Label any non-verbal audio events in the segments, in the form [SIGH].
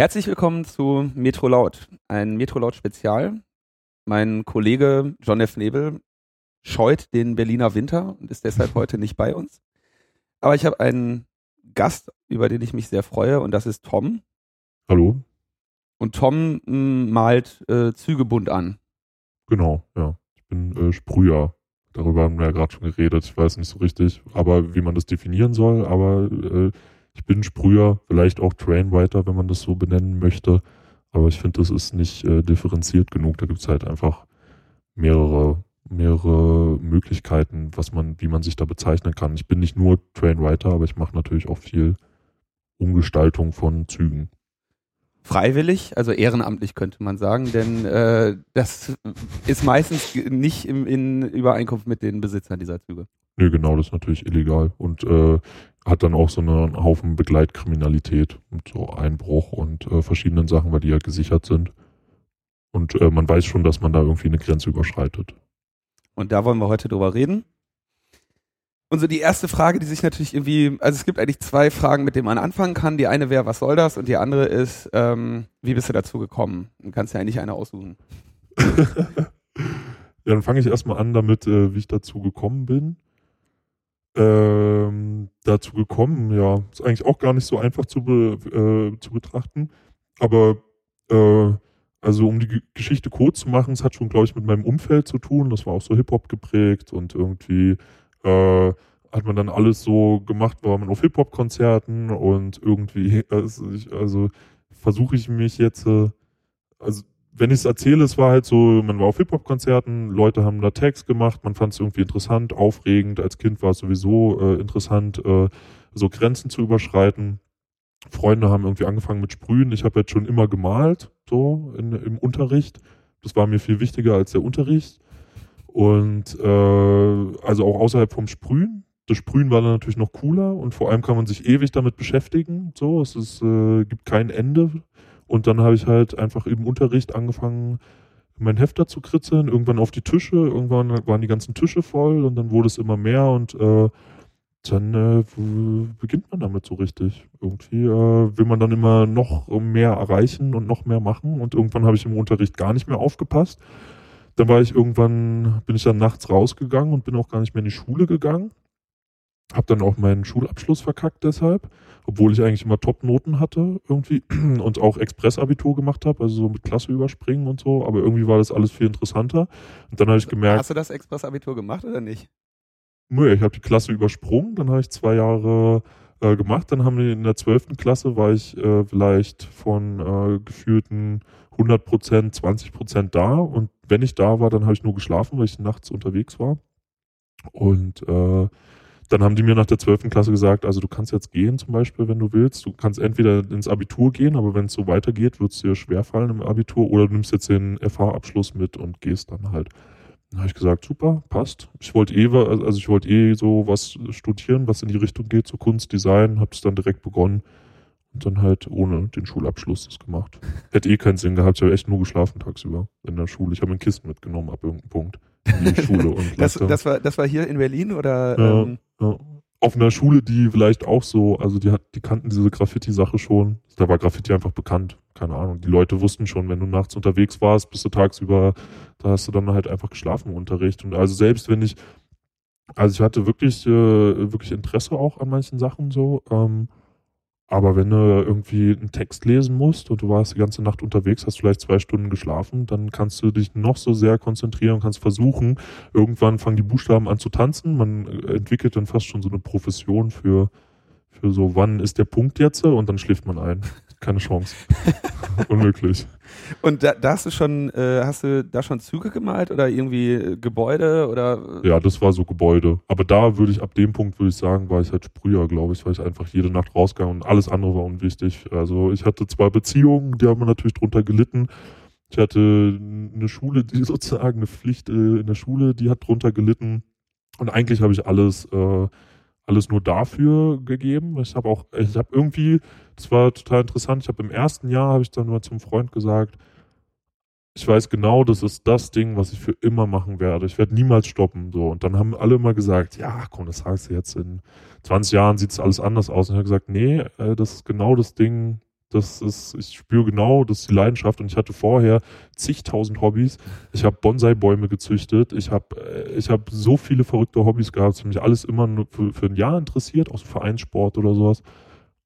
Herzlich willkommen zu Metro Laut, ein Metro Laut Spezial. Mein Kollege John F. Nebel scheut den Berliner Winter und ist deshalb [LAUGHS] heute nicht bei uns. Aber ich habe einen Gast, über den ich mich sehr freue, und das ist Tom. Hallo. Und Tom m, malt äh, Züge bunt an. Genau, ja. Ich bin äh, Sprüher. Darüber haben wir ja gerade schon geredet. Ich weiß nicht so richtig, aber wie man das definieren soll. Aber äh, ich bin Sprüher, vielleicht auch Trainwriter, wenn man das so benennen möchte. Aber ich finde, das ist nicht äh, differenziert genug. Da gibt es halt einfach mehrere, mehrere Möglichkeiten, was man, wie man sich da bezeichnen kann. Ich bin nicht nur Trainwriter, aber ich mache natürlich auch viel Umgestaltung von Zügen. Freiwillig, also ehrenamtlich könnte man sagen, denn äh, das ist meistens nicht im, in Übereinkunft mit den Besitzern dieser Züge. Nee, genau, das ist natürlich illegal und äh, hat dann auch so einen Haufen Begleitkriminalität und so Einbruch und äh, verschiedenen Sachen, weil die ja gesichert sind. Und äh, man weiß schon, dass man da irgendwie eine Grenze überschreitet. Und da wollen wir heute drüber reden. Und so die erste Frage, die sich natürlich irgendwie, also es gibt eigentlich zwei Fragen, mit denen man anfangen kann. Die eine wäre, was soll das? Und die andere ist, ähm, wie bist du dazu gekommen? Du kannst ja eigentlich eine aussuchen. [LAUGHS] ja, dann fange ich erstmal an damit, äh, wie ich dazu gekommen bin. Ähm, dazu gekommen, ja, ist eigentlich auch gar nicht so einfach zu, be, äh, zu betrachten. Aber äh, also um die Geschichte kurz zu machen, es hat schon, glaube ich, mit meinem Umfeld zu tun. Das war auch so Hip-Hop geprägt und irgendwie äh, hat man dann alles so gemacht, war man auf Hip-Hop-Konzerten und irgendwie, [LAUGHS] also, also versuche ich mich jetzt, äh, also wenn ich es erzähle, es war halt so, man war auf Hip-Hop-Konzerten, Leute haben da Tags gemacht, man fand es irgendwie interessant, aufregend, als Kind war es sowieso äh, interessant, äh, so Grenzen zu überschreiten. Freunde haben irgendwie angefangen mit Sprühen. Ich habe jetzt schon immer gemalt, so in, im Unterricht. Das war mir viel wichtiger als der Unterricht. Und äh, also auch außerhalb vom Sprühen. Das Sprühen war dann natürlich noch cooler und vor allem kann man sich ewig damit beschäftigen. So, es ist, äh, gibt kein Ende. Und dann habe ich halt einfach im Unterricht angefangen, mein Hefter zu kritzeln, irgendwann auf die Tische, irgendwann waren die ganzen Tische voll und dann wurde es immer mehr und äh, dann äh, beginnt man damit so richtig. Irgendwie äh, will man dann immer noch mehr erreichen und noch mehr machen und irgendwann habe ich im Unterricht gar nicht mehr aufgepasst dann war ich irgendwann, bin ich dann nachts rausgegangen und bin auch gar nicht mehr in die Schule gegangen. Hab dann auch meinen Schulabschluss verkackt deshalb, obwohl ich eigentlich immer Top-Noten hatte irgendwie [CLEARS THROAT] und auch Expressabitur gemacht habe, also so mit Klasse überspringen und so, aber irgendwie war das alles viel interessanter. Und dann habe ich gemerkt. Hast du das Expressabitur gemacht oder nicht? Nö, ich habe die Klasse übersprungen, dann habe ich zwei Jahre äh, gemacht, dann haben wir in der zwölften Klasse war ich äh, vielleicht von äh, gefühlten 100 Prozent, 20 Prozent da und wenn ich da war, dann habe ich nur geschlafen, weil ich nachts unterwegs war. Und äh, dann haben die mir nach der 12. Klasse gesagt, also du kannst jetzt gehen zum Beispiel, wenn du willst. Du kannst entweder ins Abitur gehen, aber wenn es so weitergeht, wird es dir schwerfallen im Abitur oder du nimmst jetzt den FH-Abschluss mit und gehst dann halt. Dann habe ich gesagt, super, passt. Ich wollte eh, also ich wollte eh so was studieren, was in die Richtung geht, so Kunst, Design, habe es dann direkt begonnen und dann halt ohne den Schulabschluss das gemacht. Hätte eh keinen Sinn gehabt. Ich habe echt nur geschlafen tagsüber in der Schule. Ich habe ein Kissen mitgenommen ab irgendeinem Punkt in die Schule. Und das, das, war, das war hier in Berlin oder? Ja, ähm? ja. Auf einer Schule, die vielleicht auch so, also die hat, die kannten diese Graffiti-Sache schon. Da war Graffiti einfach bekannt. Keine Ahnung. Die Leute wussten schon, wenn du nachts unterwegs warst, bist du tagsüber, da hast du dann halt einfach geschlafen im Unterricht. Und also selbst wenn ich, also ich hatte wirklich, äh, wirklich Interesse auch an manchen Sachen so. Ähm, aber wenn du irgendwie einen Text lesen musst und du warst die ganze Nacht unterwegs, hast vielleicht zwei Stunden geschlafen, dann kannst du dich noch so sehr konzentrieren und kannst versuchen, irgendwann fangen die Buchstaben an zu tanzen. Man entwickelt dann fast schon so eine Profession für, für so, wann ist der Punkt jetzt und dann schläft man ein. Keine Chance. [LAUGHS] Unmöglich. Und da, da, hast du schon, äh, hast du da schon Züge gemalt oder irgendwie äh, Gebäude oder? Ja, das war so Gebäude. Aber da würde ich, ab dem Punkt würde ich sagen, war ich halt Sprüher, glaube ich, weil ich einfach jede Nacht rausgegangen und alles andere war unwichtig. Also ich hatte zwei Beziehungen, die haben natürlich drunter gelitten. Ich hatte eine Schule, die [LAUGHS] sozusagen eine Pflicht äh, in der Schule, die hat drunter gelitten. Und eigentlich habe ich alles äh, alles nur dafür gegeben. Ich habe auch, ich habe irgendwie, das war total interessant. Ich habe im ersten Jahr habe ich dann mal zum Freund gesagt, ich weiß genau, das ist das Ding, was ich für immer machen werde. Ich werde niemals stoppen. So. Und dann haben alle immer gesagt, ja, komm, das sagst du jetzt in 20 Jahren sieht es alles anders aus. Und ich habe gesagt, nee, äh, das ist genau das Ding, Das ist, ich spüre genau, das ist die Leidenschaft und ich hatte vorher zigtausend Hobbys. Ich habe Bonsai-Bäume gezüchtet. Ich habe äh, ich hab so viele verrückte Hobbys gehabt. Es hat mich alles immer nur für, für ein Jahr interessiert, auch so Vereinssport oder sowas.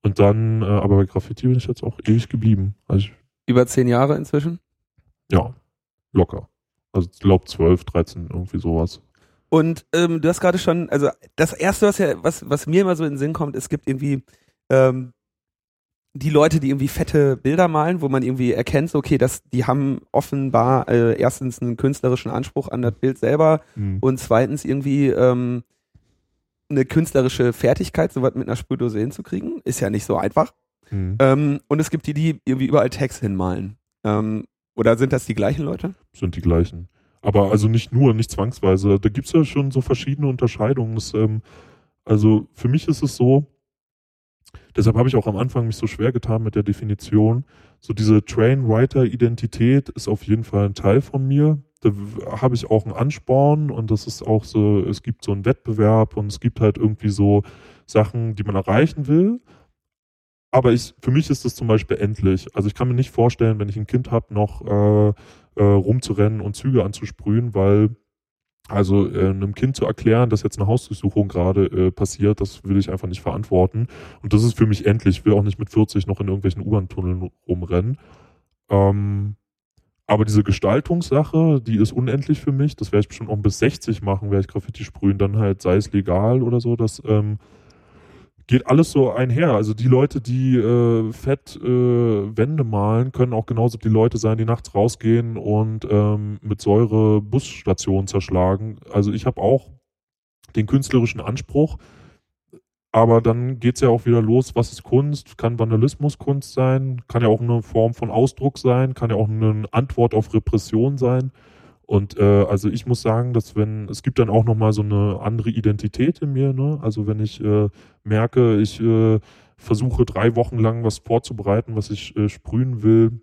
Und dann, äh, aber bei Graffiti bin ich jetzt auch ewig geblieben. Also Über zehn Jahre inzwischen? ja, locker. Also ich glaube 12, 13, irgendwie sowas. Und ähm, du hast gerade schon, also das erste, was ja, was, was mir immer so in den Sinn kommt, es gibt irgendwie ähm, die Leute, die irgendwie fette Bilder malen, wo man irgendwie erkennt, so, okay, dass die haben offenbar äh, erstens einen künstlerischen Anspruch an das Bild selber Mhm. und zweitens irgendwie ähm, eine künstlerische Fertigkeit, sowas mit einer Sprühdose hinzukriegen, ist ja nicht so einfach. Mhm. Ähm, und es gibt die, die irgendwie überall Text hinmalen. Ähm, oder sind das die gleichen Leute? sind die gleichen. Aber also nicht nur, nicht zwangsweise. Da gibt's ja schon so verschiedene Unterscheidungen. Das, ähm, also für mich ist es so, deshalb habe ich auch am Anfang mich so schwer getan mit der Definition. So diese Train-Writer-Identität ist auf jeden Fall ein Teil von mir. Da habe ich auch einen Ansporn und das ist auch so, es gibt so einen Wettbewerb und es gibt halt irgendwie so Sachen, die man erreichen will. Aber ich, für mich ist das zum Beispiel endlich. Also ich kann mir nicht vorstellen, wenn ich ein Kind habe, noch äh, äh, rumzurennen und Züge anzusprühen, weil also äh, einem Kind zu erklären, dass jetzt eine Hausdurchsuchung gerade äh, passiert, das will ich einfach nicht verantworten. Und das ist für mich endlich. Ich will auch nicht mit 40 noch in irgendwelchen U-Bahn-Tunneln rumrennen. Ähm, aber diese Gestaltungssache, die ist unendlich für mich. Das werde ich bestimmt auch bis 60 machen, werde ich Graffiti sprühen, dann halt sei es legal oder so. Das ähm, geht alles so einher. Also die Leute, die äh, fett äh, Wände malen, können auch genauso die Leute sein, die nachts rausgehen und ähm, mit Säure Busstationen zerschlagen. Also ich habe auch den künstlerischen Anspruch, aber dann geht's ja auch wieder los, was ist Kunst? Kann Vandalismus Kunst sein? Kann ja auch eine Form von Ausdruck sein? Kann ja auch eine Antwort auf Repression sein? Und äh, also ich muss sagen, dass wenn, es gibt dann auch nochmal so eine andere Identität in mir, ne? Also wenn ich äh, merke, ich äh, versuche drei Wochen lang was vorzubereiten, was ich äh, sprühen will,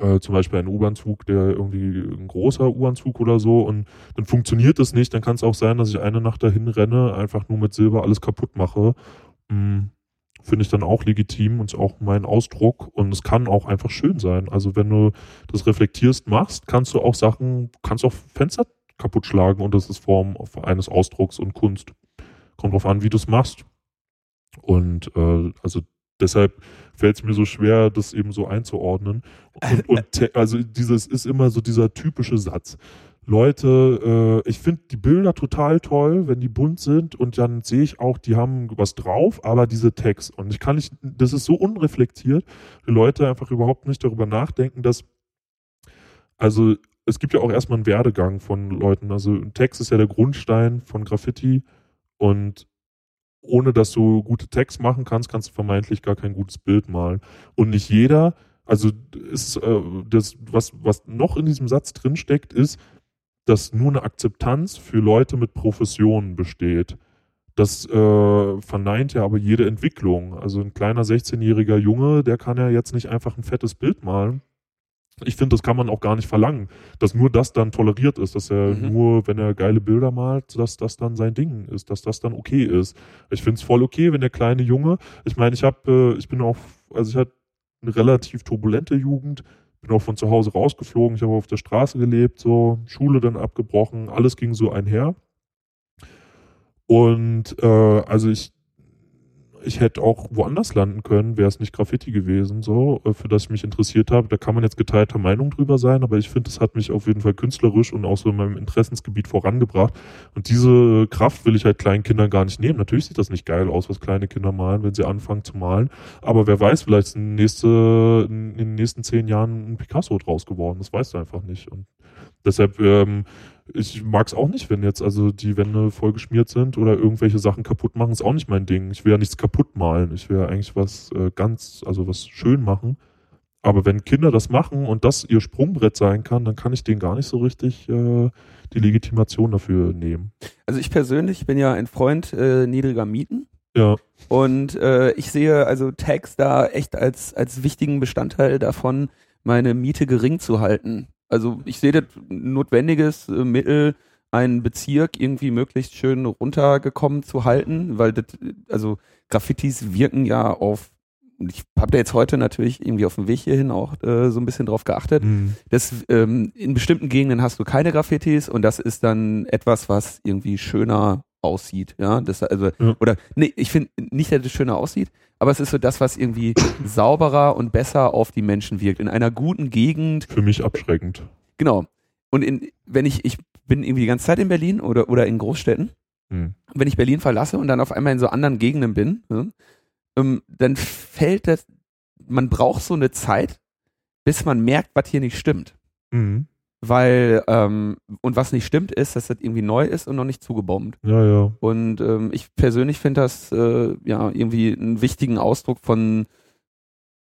äh, zum Beispiel ein U-Bahn-Zug, der irgendwie ein großer U-Bahn-Zug oder so, und dann funktioniert das nicht, dann kann es auch sein, dass ich eine Nacht dahin renne, einfach nur mit Silber alles kaputt mache. Mm, Finde ich dann auch legitim und ist auch mein Ausdruck und es kann auch einfach schön sein. Also wenn du das reflektierst machst, kannst du auch Sachen, kannst auch Fenster kaputt schlagen und das ist Form eines Ausdrucks und Kunst. Kommt drauf an, wie du es machst. Und äh, also deshalb fällt es mir so schwer, das eben so einzuordnen. [LAUGHS] Und, und also dieses ist immer so dieser typische Satz. Leute, äh, ich finde die Bilder total toll, wenn die bunt sind und dann sehe ich auch, die haben was drauf, aber diese Text und ich kann nicht, das ist so unreflektiert, die Leute einfach überhaupt nicht darüber nachdenken, dass also es gibt ja auch erstmal einen Werdegang von Leuten. Also ein Text ist ja der Grundstein von Graffiti und ohne dass du gute Text machen kannst, kannst du vermeintlich gar kein gutes Bild malen. Und nicht jeder, also ist äh, das, was, was noch in diesem Satz drinsteckt, ist, dass nur eine Akzeptanz für Leute mit Professionen besteht. Das äh, verneint ja aber jede Entwicklung. Also ein kleiner 16-jähriger Junge, der kann ja jetzt nicht einfach ein fettes Bild malen. Ich finde, das kann man auch gar nicht verlangen, dass nur das dann toleriert ist, dass er Mhm. nur, wenn er geile Bilder malt, dass das dann sein Ding ist, dass das dann okay ist. Ich finde es voll okay, wenn der kleine Junge, ich meine, ich habe, äh, ich bin auch, also ich hatte eine relativ turbulente Jugend, bin auch von zu Hause rausgeflogen, ich habe auf der Straße gelebt, so Schule dann abgebrochen, alles ging so einher. Und äh, also ich, ich hätte auch woanders landen können, wäre es nicht Graffiti gewesen, so, äh, für das ich mich interessiert habe. Da kann man jetzt geteilter Meinung drüber sein, aber ich finde, das hat mich auf jeden Fall künstlerisch und auch so in meinem Interessensgebiet vorangebracht. Und diese Kraft will ich halt kleinen Kindern gar nicht nehmen. Natürlich sieht das nicht geil aus, was kleine Kinder malen, wenn sie anfangen zu malen. Aber wer weiß, vielleicht ist in, nächste, in den nächsten zehn Jahren ein Picasso draus geworden. Das weißt du einfach nicht. Und deshalb, ähm, ich mag es auch nicht, wenn jetzt also die Wände vollgeschmiert sind oder irgendwelche Sachen kaputt machen, ist auch nicht mein Ding. Ich will ja nichts kaputt malen. Ich will ja eigentlich was äh, ganz, also was schön machen. Aber wenn Kinder das machen und das ihr Sprungbrett sein kann, dann kann ich denen gar nicht so richtig äh, die Legitimation dafür nehmen. Also ich persönlich bin ja ein Freund äh, niedriger Mieten. Ja, Und äh, ich sehe also Tags da echt als, als wichtigen Bestandteil davon, meine Miete gering zu halten. Also ich sehe das notwendiges äh, Mittel, einen Bezirk irgendwie möglichst schön runtergekommen zu halten, weil das, also Graffitis wirken ja auf ich habe da jetzt heute natürlich irgendwie auf dem Weg hierhin auch äh, so ein bisschen drauf geachtet. Mhm. Das, ähm, in bestimmten Gegenden hast du keine Graffitis und das ist dann etwas, was irgendwie schöner aussieht. Ja, das also Ja. oder nee, ich finde nicht, dass es schöner aussieht, aber es ist so das, was irgendwie [COUGHS] sauberer und besser auf die Menschen wirkt. In einer guten Gegend Für mich abschreckend. Genau. Und in, wenn ich, ich bin irgendwie die ganze Zeit in Berlin oder, oder in Großstädten, Mhm. wenn ich Berlin verlasse und dann auf einmal in so anderen Gegenden bin, ne, dann fällt das, man braucht so eine Zeit, bis man merkt, was hier nicht stimmt. Mhm. Weil, ähm, und was nicht stimmt, ist, dass das irgendwie neu ist und noch nicht zugebombt. Ja, ja. Und ähm, ich persönlich finde das äh, ja irgendwie einen wichtigen Ausdruck von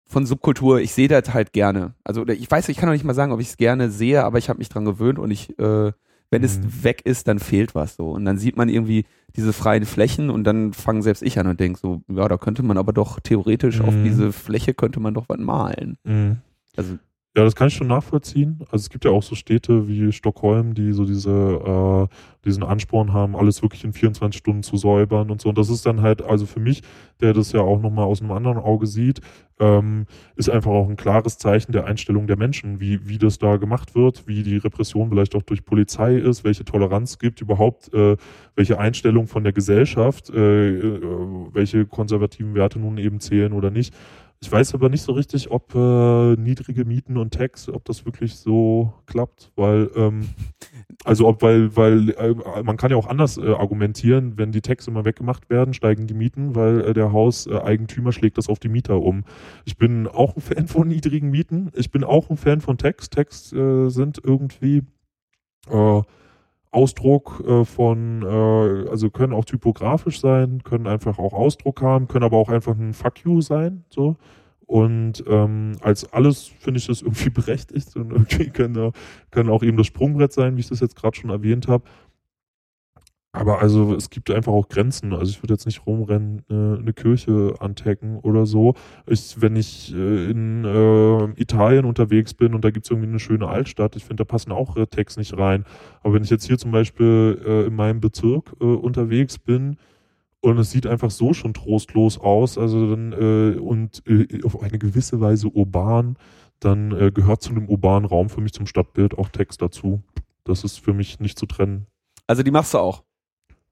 von Subkultur. Ich sehe das halt gerne. Also ich weiß, ich kann auch nicht mal sagen, ob ich es gerne sehe, aber ich habe mich dran gewöhnt und ich, äh, wenn es Mhm. weg ist, dann fehlt was so. Und dann sieht man irgendwie diese freien Flächen und dann fange selbst ich an und denke so, ja, da könnte man aber doch theoretisch auf Mhm. diese Fläche könnte man doch was malen. Mhm. Also Ja, das kann ich schon nachvollziehen. Also es gibt ja auch so Städte wie Stockholm, die so diese, äh, diesen Ansporn haben, alles wirklich in 24 Stunden zu säubern und so. Und das ist dann halt, also für mich, der das ja auch nochmal aus einem anderen Auge sieht, ähm, ist einfach auch ein klares Zeichen der Einstellung der Menschen, wie, wie das da gemacht wird, wie die Repression vielleicht auch durch Polizei ist, welche Toleranz gibt, überhaupt äh, welche Einstellung von der Gesellschaft, äh, äh, welche konservativen Werte nun eben zählen oder nicht. Ich weiß aber nicht so richtig, ob äh, niedrige Mieten und Tax, ob das wirklich so klappt, weil ähm, [LAUGHS] also ob weil weil äh, man kann ja auch anders äh, argumentieren, wenn die Tax immer weggemacht werden, steigen die Mieten, weil äh, der Hauseigentümer schlägt das auf die Mieter um. Ich bin auch ein Fan von niedrigen Mieten. Ich bin auch ein Fan von Tax. Tax äh, sind irgendwie äh, Ausdruck äh, von, äh, also können auch typografisch sein, können einfach auch Ausdruck haben, können aber auch einfach ein Fuck you sein, so. Und ähm, als alles finde ich das [LAUGHS] irgendwie berechtigt und irgendwie können, können auch eben das Sprungbrett sein, wie ich das jetzt gerade schon erwähnt habe. Aber also es gibt einfach auch Grenzen. Also ich würde jetzt nicht rumrennen, äh, eine Kirche antecken oder so. Ich, wenn ich äh, in äh, Italien unterwegs bin und da gibt es irgendwie eine schöne Altstadt, ich finde, da passen auch äh, Tags nicht rein. Aber wenn ich jetzt hier zum Beispiel äh, in meinem Bezirk äh, unterwegs bin und es sieht einfach so schon trostlos aus, also dann äh, und äh, auf eine gewisse Weise urban, dann äh, gehört zu einem urbanen Raum für mich zum Stadtbild auch Text dazu. Das ist für mich nicht zu trennen. Also die machst du auch.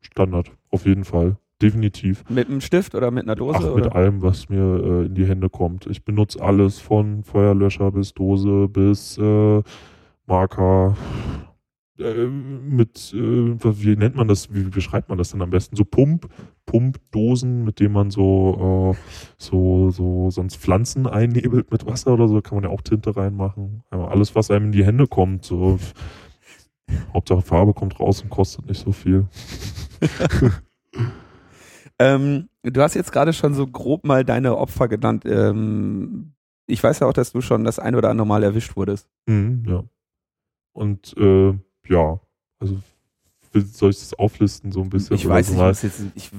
Standard, auf jeden Fall. Definitiv. Mit einem Stift oder mit einer Dose? Ach, oder? mit allem, was mir äh, in die Hände kommt. Ich benutze alles von Feuerlöscher bis Dose bis äh, Marker. Äh, mit, äh, wie nennt man das, wie beschreibt man das denn am besten? So Pump, Pumpdosen, mit denen man so, äh, so, so sonst Pflanzen einnebelt mit Wasser oder so, kann man ja auch Tinte reinmachen. Ja, alles, was einem in die Hände kommt. So. Hauptsache Farbe kommt raus und kostet nicht so viel. [LAUGHS] Ähm, du hast jetzt gerade schon so grob mal deine Opfer genannt. Ähm, ich weiß ja auch, dass du schon das ein oder andere Mal erwischt wurdest. Mhm, ja. Und äh, ja, also soll ich das auflisten so ein bisschen? ich weiß so nicht, ich jetzt, ich,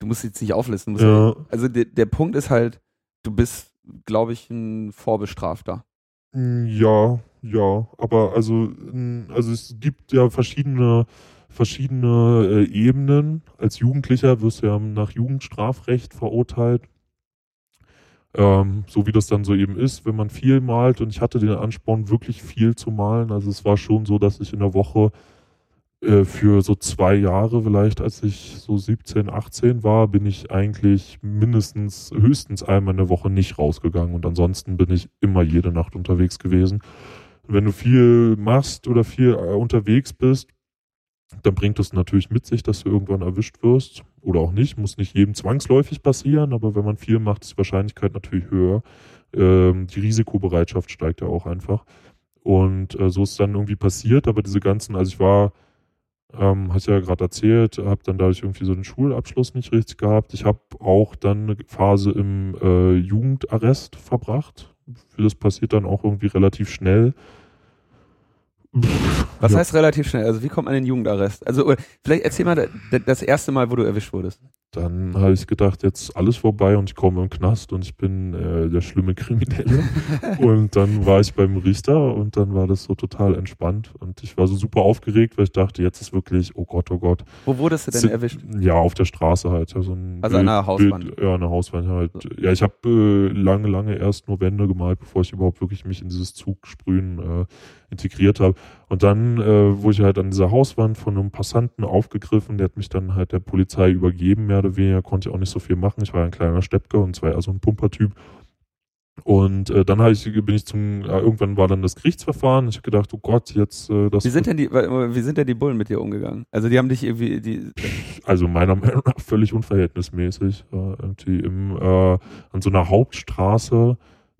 du musst jetzt nicht auflisten. Ja, Also der, der Punkt ist halt, du bist, glaube ich, ein Vorbestrafter. Mm, ja, ja, aber also, mm, also es gibt ja verschiedene verschiedene äh, Ebenen. Als Jugendlicher wirst du ja nach Jugendstrafrecht verurteilt. Ähm, so wie das dann so eben ist, wenn man viel malt und ich hatte den Ansporn, wirklich viel zu malen. Also es war schon so, dass ich in der Woche äh, für so zwei Jahre vielleicht, als ich so 17, 18 war, bin ich eigentlich mindestens, höchstens einmal in der Woche nicht rausgegangen und ansonsten bin ich immer jede Nacht unterwegs gewesen. Wenn du viel machst oder viel äh, unterwegs bist, dann bringt es natürlich mit sich, dass du irgendwann erwischt wirst oder auch nicht. Muss nicht jedem zwangsläufig passieren, aber wenn man viel macht, ist die Wahrscheinlichkeit natürlich höher. Ähm, die Risikobereitschaft steigt ja auch einfach. Und äh, so ist dann irgendwie passiert, aber diese ganzen, also ich war, ähm, hast ja gerade erzählt, habe dann dadurch irgendwie so den Schulabschluss nicht richtig gehabt. Ich habe auch dann eine Phase im äh, Jugendarrest verbracht. Das passiert dann auch irgendwie relativ schnell. Was Ja. heißt relativ schnell? Also wie kommt man in den Jugendarrest? Also vielleicht erzähl mal da- das erste Mal, wo du erwischt wurdest. dann habe ich gedacht, jetzt ist alles vorbei und ich komme im Knast und ich bin äh, der schlimme Kriminelle. [LAUGHS] und dann war ich beim Richter und dann war das so total entspannt und ich war so super aufgeregt, weil ich dachte, jetzt ist wirklich, oh Gott, oh Gott. Wo wurdest du denn erwischt? Ja, auf der Straße halt. Also, ein also Bild, einer Hauswand? Bild, ja, eine Hauswand halt. Ja, ich habe äh, lange, lange erst nur Wände gemalt, bevor ich überhaupt wirklich mich in dieses Zugsprühen äh, integriert habe. Und dann äh, wurde ich halt an dieser Hauswand von einem Passanten aufgegriffen, der hat mich dann halt der Polizei übergeben, mehr oder weniger, konnte ich auch nicht so viel machen. Ich war ein kleiner Steppke und zwar eher so ein Pumpertyp. Und äh, dann ich, bin ich zum, ja, irgendwann war dann das Gerichtsverfahren. Ich habe gedacht, oh Gott, jetzt äh, das. Wie sind denn die, wie sind denn die Bullen mit dir umgegangen? Also die haben dich irgendwie, die. Also meiner Meinung nach völlig unverhältnismäßig. Äh, irgendwie im, äh, an so einer Hauptstraße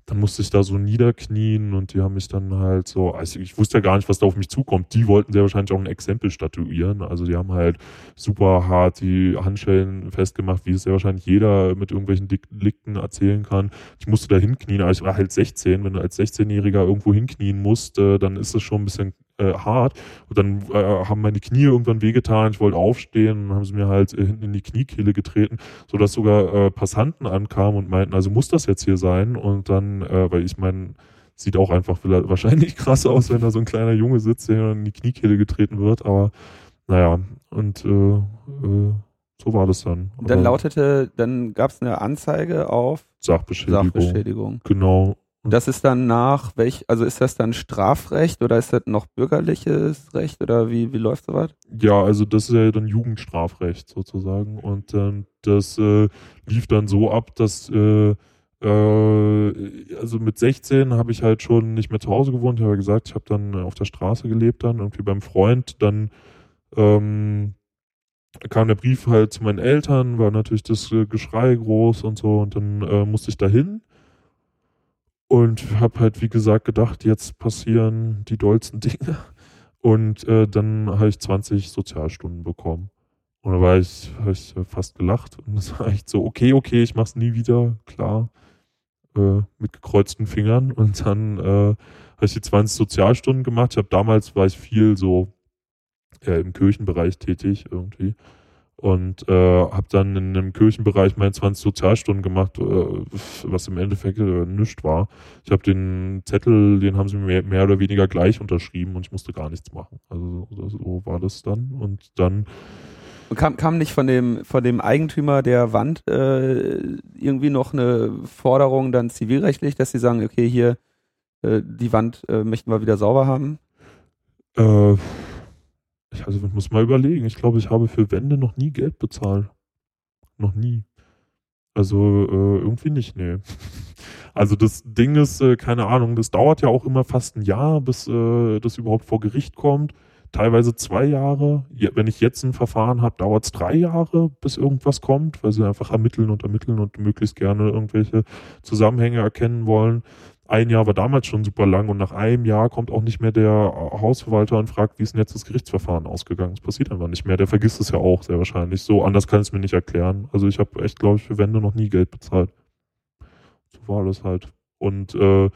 dann musste ich da so niederknien und die haben mich dann halt so, also ich wusste ja gar nicht, was da auf mich zukommt. Die wollten sehr wahrscheinlich auch ein Exempel statuieren. Also die haben halt super hart die Handschellen festgemacht, wie es sehr wahrscheinlich jeder mit irgendwelchen Delikten erzählen kann. Ich musste da hinknien, aber ich war halt 16. Wenn du als 16-Jähriger irgendwo hinknien musst, äh, dann ist das schon ein bisschen äh, hart. Und dann äh, haben meine Knie irgendwann wehgetan. Ich wollte aufstehen und haben sie mir halt äh, hinten in die Kniekehle getreten, sodass sogar äh, Passanten ankamen und meinten, also muss das jetzt hier sein? Und dann, äh, weil ich meine, sieht auch einfach [LAUGHS] wahrscheinlich krass aus, wenn da so ein kleiner Junge sitzt, der in die Kniekehle getreten wird. Aber naja, und äh, so war das dann. Dann lautete, dann gab es eine Anzeige auf Sachbeschädigung. Sachbeschädigung. Genau. Das ist dann nach welch, also ist das dann Strafrecht oder ist das noch bürgerliches Recht oder wie, wie läuft sowas? Ja, also das ist ja dann Jugendstrafrecht sozusagen. Und ähm, das äh, lief dann so ab, dass äh, äh, also mit 16 habe ich halt schon nicht mehr zu Hause gewohnt. Ich habe gesagt, ich habe dann auf der Straße gelebt dann, irgendwie beim Freund. Dann ähm, kam der Brief halt zu meinen Eltern, war natürlich das äh, Geschrei groß und so und dann äh, musste ich dahin und habe halt, wie gesagt, gedacht, jetzt passieren die dollsten [LAUGHS] Dinge. Und äh, dann habe ich 20 Sozialstunden bekommen. Und da war ich, habe ich fast gelacht. Und das war echt so, okay, okay, ich mach's nie wieder, klar. Äh, mit gekreuzten Fingern. Und dann äh, habe ich die 20 Sozialstunden gemacht. Ich habe damals war ich viel so äh, im Kirchenbereich tätig irgendwie und äh, habe dann in einem Kirchenbereich meine 20 Sozialstunden gemacht, äh, was im Endeffekt äh, nichts war. Ich habe den Zettel, den haben sie mir mehr, mehr, oder weniger gleich unterschrieben und ich musste gar nichts machen. Also so war das dann und dann Kam, kam nicht von dem, von dem Eigentümer der Wand äh, irgendwie noch eine Forderung dann zivilrechtlich, dass sie sagen, okay, hier äh, die Wand äh, möchten wir wieder sauber haben? Äh, ich, also ich muss mal überlegen. Ich glaube, ich habe für Wände noch nie Geld bezahlt. Noch nie. Also äh, irgendwie nicht, nee. [LAUGHS] Also das Ding ist, äh, keine Ahnung, das dauert ja auch immer fast ein Jahr, bis äh, das überhaupt vor Gericht kommt. Teilweise zwei Jahre. Wenn ich jetzt ein Verfahren habe, dauert es drei Jahre, bis irgendwas kommt, weil sie einfach ermitteln und ermitteln und möglichst gerne irgendwelche Zusammenhänge erkennen wollen ein Jahr war damals schon super lang und nach einem Jahr kommt auch nicht mehr der Hausverwalter und fragt, wie ist denn jetzt das Gerichtsverfahren ausgegangen? Das passiert einfach nicht mehr. Der vergisst es ja auch sehr wahrscheinlich. So anders kann ich es mir nicht erklären. Also ich habe echt, glaube ich, für Wände noch nie Geld bezahlt. So war das halt. Und äh,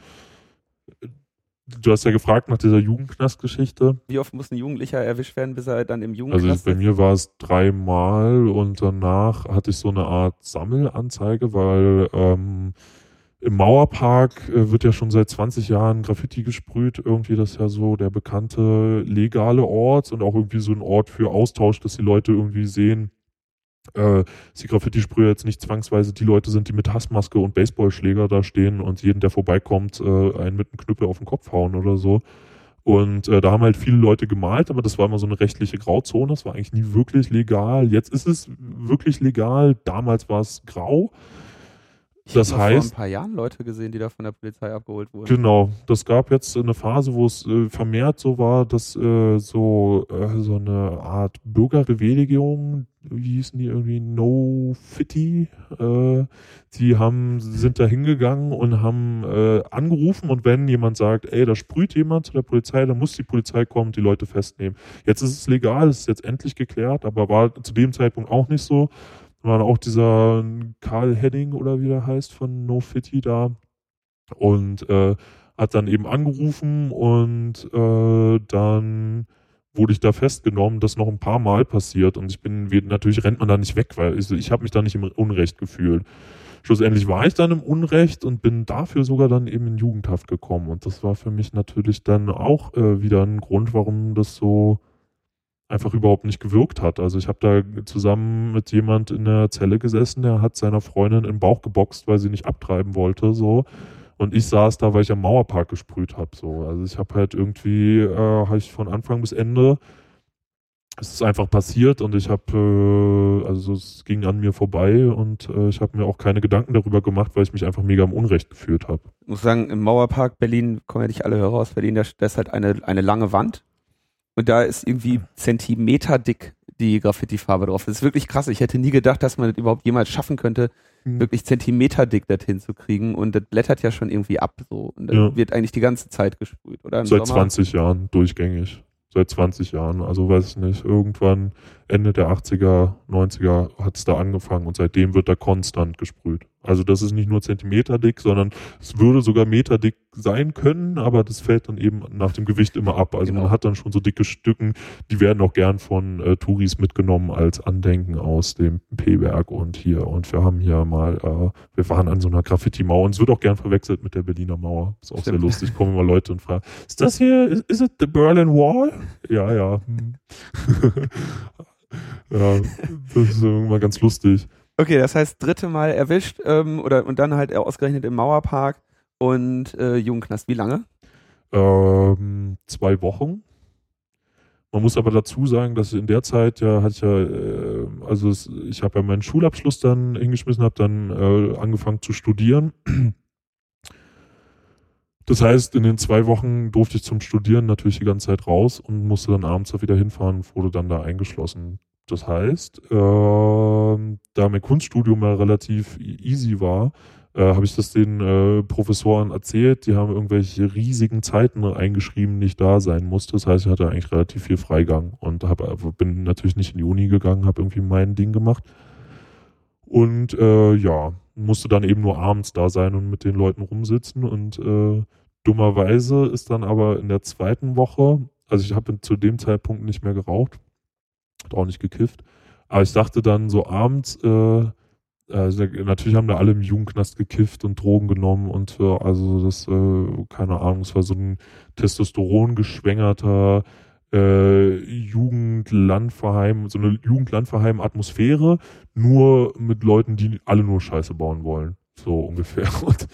du hast ja gefragt nach dieser Jugendknastgeschichte. Wie oft muss ein Jugendlicher erwischt werden, bis er dann im Jugendknast Also bei mir war es dreimal und danach hatte ich so eine Art Sammelanzeige, weil ähm, im Mauerpark äh, wird ja schon seit 20 Jahren Graffiti gesprüht. Irgendwie das ist ja so der bekannte legale Ort und auch irgendwie so ein Ort für Austausch, dass die Leute irgendwie sehen, äh, die Graffiti-Sprüher jetzt nicht zwangsweise die Leute sind, die mit Hassmaske und Baseballschläger da stehen und jeden, der vorbeikommt, äh, einen mit einem Knüppel auf den Kopf hauen oder so. Und äh, da haben halt viele Leute gemalt, aber das war immer so eine rechtliche Grauzone. Das war eigentlich nie wirklich legal. Jetzt ist es wirklich legal. Damals war es grau. Ich das heißt, vor ein paar Jahren Leute gesehen, die da von der Polizei abgeholt wurden. Genau, das gab jetzt eine Phase, wo es äh, vermehrt so war, dass äh, so äh, so eine Art Bürgerbewegung, wie hießen die irgendwie No Fitty, äh, die haben sind da hingegangen und haben äh, angerufen und wenn jemand sagt, ey, da sprüht jemand zu der Polizei, dann muss die Polizei kommen und die Leute festnehmen. Jetzt ist es legal, es ist jetzt endlich geklärt, aber war zu dem Zeitpunkt auch nicht so war auch dieser Karl Henning oder wie der heißt von No Fitty da und äh, hat dann eben angerufen und äh, dann wurde ich da festgenommen, das noch ein paar Mal passiert und ich bin, natürlich rennt man da nicht weg, weil ich, ich habe mich da nicht im Unrecht gefühlt. Schlussendlich war ich dann im Unrecht und bin dafür sogar dann eben in Jugendhaft gekommen und das war für mich natürlich dann auch äh, wieder ein Grund, warum das so einfach überhaupt nicht gewirkt hat. Also ich habe da zusammen mit jemand in der Zelle gesessen, der hat seiner Freundin im Bauch geboxt, weil sie nicht abtreiben wollte, so. Und ich saß da, weil ich am Mauerpark gesprüht habe. So. Also ich habe halt irgendwie, äh, habe ich von Anfang bis Ende, es ist einfach passiert und ich habe, äh, also es ging an mir vorbei und äh, ich habe mir auch keine Gedanken darüber gemacht, weil ich mich einfach mega im Unrecht gefühlt habe. Ich muss sagen, im Mauerpark Berlin kommen ja nicht alle Hörer aus Berlin, da, ist halt eine, eine lange Wand und da ist irgendwie Zentimeter dick die Graffiti-Farbe drauf. Das ist wirklich krass. Ich hätte nie gedacht, dass man das überhaupt jemals schaffen könnte, mhm. wirklich zentimeterdick dorthin zu kriegen. Und das blättert ja schon irgendwie ab so. Und das ja. wird eigentlich die ganze Zeit gesprüht, oder? Im Seit Sommer? 20 Jahren durchgängig. Seit 20 Jahren. Also weiß ich nicht. Irgendwann Ende der 80er, 90er hat es da angefangen und seitdem wird da konstant gesprüht. Also das ist nicht nur Zentimeter sondern es würde sogar meterdick sein können, aber das fällt dann eben nach dem Gewicht immer ab. Also genau. man hat dann schon so dicke Stücken, die werden auch gern von äh, Touris mitgenommen als Andenken aus dem P-Werk und hier. Und wir haben hier mal, äh, wir waren an so einer Graffiti-Mauer und es wird auch gern verwechselt mit der Berliner Mauer. Ist auch Stimmt. sehr lustig. Kommen immer Leute und fragen, ist das hier, ist es the Berlin Wall? Ja, ja. [LAUGHS] Ja, das ist immer ganz lustig. Okay, das heißt dritte Mal erwischt ähm, oder und dann halt ausgerechnet im Mauerpark und äh, Jugendknast. Wie lange? Ähm, zwei Wochen. Man muss aber dazu sagen, dass in der Zeit ja hatte ich ja, äh, also es, ich habe ja meinen Schulabschluss dann hingeschmissen, habe dann äh, angefangen zu studieren. Das heißt, in den zwei Wochen durfte ich zum Studieren natürlich die ganze Zeit raus und musste dann abends auch wieder hinfahren, wurde dann da eingeschlossen. Das heißt, äh, da mein Kunststudium ja relativ e-, easy war, äh, habe ich das den äh, Professoren erzählt. Die haben irgendwelche riesigen Zeiten eingeschrieben, nicht da sein musste. Das heißt, ich hatte eigentlich relativ viel Freigang und hab, äh, bin natürlich nicht in die Uni gegangen, habe irgendwie mein Ding gemacht. Und äh, ja, musste dann eben nur abends da sein und mit den Leuten rumsitzen. Und äh, dummerweise ist dann aber in der zweiten Woche, also ich habe zu dem Zeitpunkt nicht mehr geraucht, hat auch nicht gekifft. Aber ich dachte dann so abends, äh, also natürlich haben da alle im Jugendknast gekifft und Drogen genommen und äh, also das, äh, keine Ahnung, es war so ein Testosteron geschwängerter äh, Jugendlandverheim, so eine Jugendlandverheim-Atmosphäre, nur mit Leuten, die alle nur Scheiße bauen wollen. So ungefähr. [LAUGHS] Und,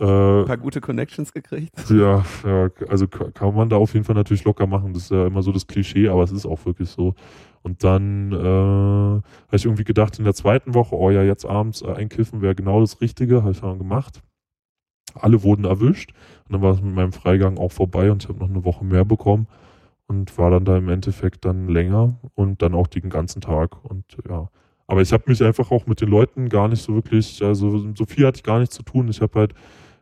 äh, Ein paar gute Connections gekriegt. Ja, ja, also kann man da auf jeden Fall natürlich locker machen. Das ist ja immer so das Klischee, aber es ist auch wirklich so. Und dann äh, habe ich irgendwie gedacht, in der zweiten Woche, oh ja, jetzt abends äh, einkiffen wäre genau das Richtige, habe ich dann gemacht. Alle wurden erwischt und dann war es mit meinem Freigang auch vorbei und ich habe noch eine Woche mehr bekommen und war dann da im Endeffekt dann länger und dann auch den ganzen Tag und ja. Aber ich habe mich einfach auch mit den Leuten gar nicht so wirklich, also so viel hatte ich gar nicht zu tun. Ich habe halt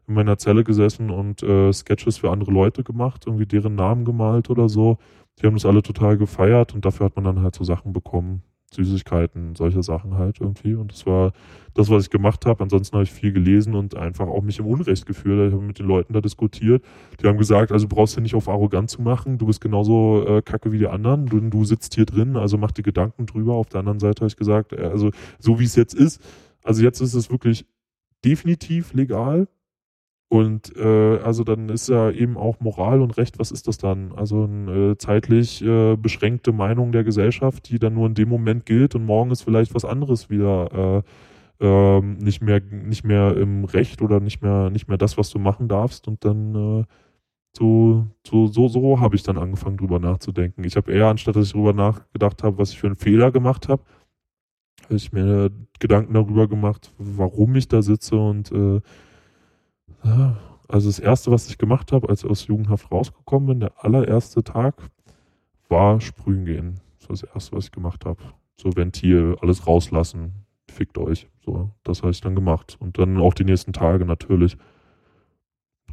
in meiner Zelle gesessen und äh, Sketches für andere Leute gemacht, irgendwie deren Namen gemalt oder so. Die haben das alle total gefeiert und dafür hat man dann halt so Sachen bekommen. Süßigkeiten, solche Sachen halt irgendwie. Und das war das, was ich gemacht habe. Ansonsten habe ich viel gelesen und einfach auch mich im Unrecht gefühlt. Ich habe mit den Leuten da diskutiert. Die haben gesagt, also brauchst du nicht auf arrogant zu machen. Du bist genauso äh, kacke wie die anderen. Du, du sitzt hier drin, also mach dir Gedanken drüber. Auf der anderen Seite habe ich gesagt, äh, also so wie es jetzt ist, also jetzt ist es wirklich definitiv legal. Und äh, also dann ist ja eben auch Moral und Recht, was ist das dann? Also eine äh, zeitlich äh, beschränkte Meinung der Gesellschaft, die dann nur in dem Moment gilt und morgen ist vielleicht was anderes wieder äh, äh, nicht mehr nicht mehr im Recht oder nicht mehr nicht mehr das, was du machen darfst und dann äh, so so so so habe ich dann angefangen drüber nachzudenken. Ich habe eher anstatt dass ich drüber nachgedacht habe, was ich für einen Fehler gemacht habe, habe ich mir Gedanken darüber gemacht, warum ich da sitze und äh, also das erste, was ich gemacht habe, als ich aus Jugendhaft rausgekommen bin, der allererste Tag, war sprühen gehen. Das war das erste, was ich gemacht habe. So Ventil, alles rauslassen, fickt euch. So, das habe ich dann gemacht. Und dann auch die nächsten Tage natürlich.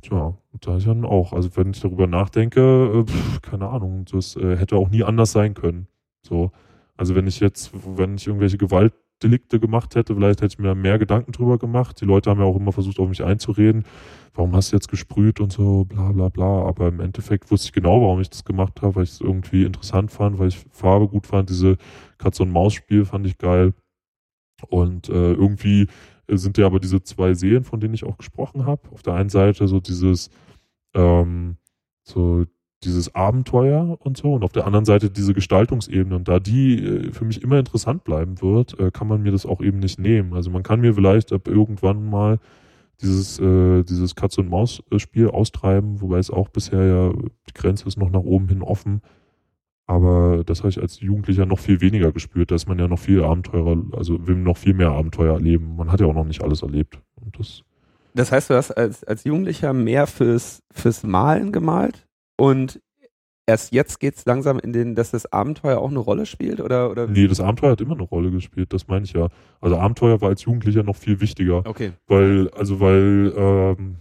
Tja, da ich dann auch. Also wenn ich darüber nachdenke, äh, pff, keine Ahnung, das äh, hätte auch nie anders sein können. So, also wenn ich jetzt, wenn ich irgendwelche Gewalt Delikte gemacht hätte, vielleicht hätte ich mir mehr Gedanken drüber gemacht. Die Leute haben ja auch immer versucht, auf mich einzureden. Warum hast du jetzt gesprüht und so, bla bla bla. Aber im Endeffekt wusste ich genau, warum ich das gemacht habe, weil ich es irgendwie interessant fand, weil ich Farbe gut fand. Diese Katz- und Maus-Spiel fand ich geil. Und äh, irgendwie sind ja aber diese zwei Serien, von denen ich auch gesprochen habe. Auf der einen Seite so dieses, ähm, so dieses Abenteuer und so und auf der anderen Seite diese Gestaltungsebene. Und da die äh, für mich immer interessant bleiben wird, äh, kann man mir das auch eben nicht nehmen. Also man kann mir vielleicht ab irgendwann mal dieses, äh, dieses Katz- und Maus-Spiel austreiben, wobei es auch bisher ja, die Grenze ist noch nach oben hin offen. Aber das habe ich als Jugendlicher noch viel weniger gespürt. Da ist man ja noch viel Abenteurer, also will noch viel mehr Abenteuer erleben. Man hat ja auch noch nicht alles erlebt. Und das, das heißt, du hast als, als Jugendlicher mehr fürs, fürs Malen gemalt und erst jetzt geht es langsam in den, dass das Abenteuer auch eine Rolle spielt? Oder, oder? Nee, das Abenteuer hat immer eine Rolle gespielt, das meine ich ja. Also Abenteuer war als Jugendlicher noch viel wichtiger. Okay. Weil, also weil, ähm,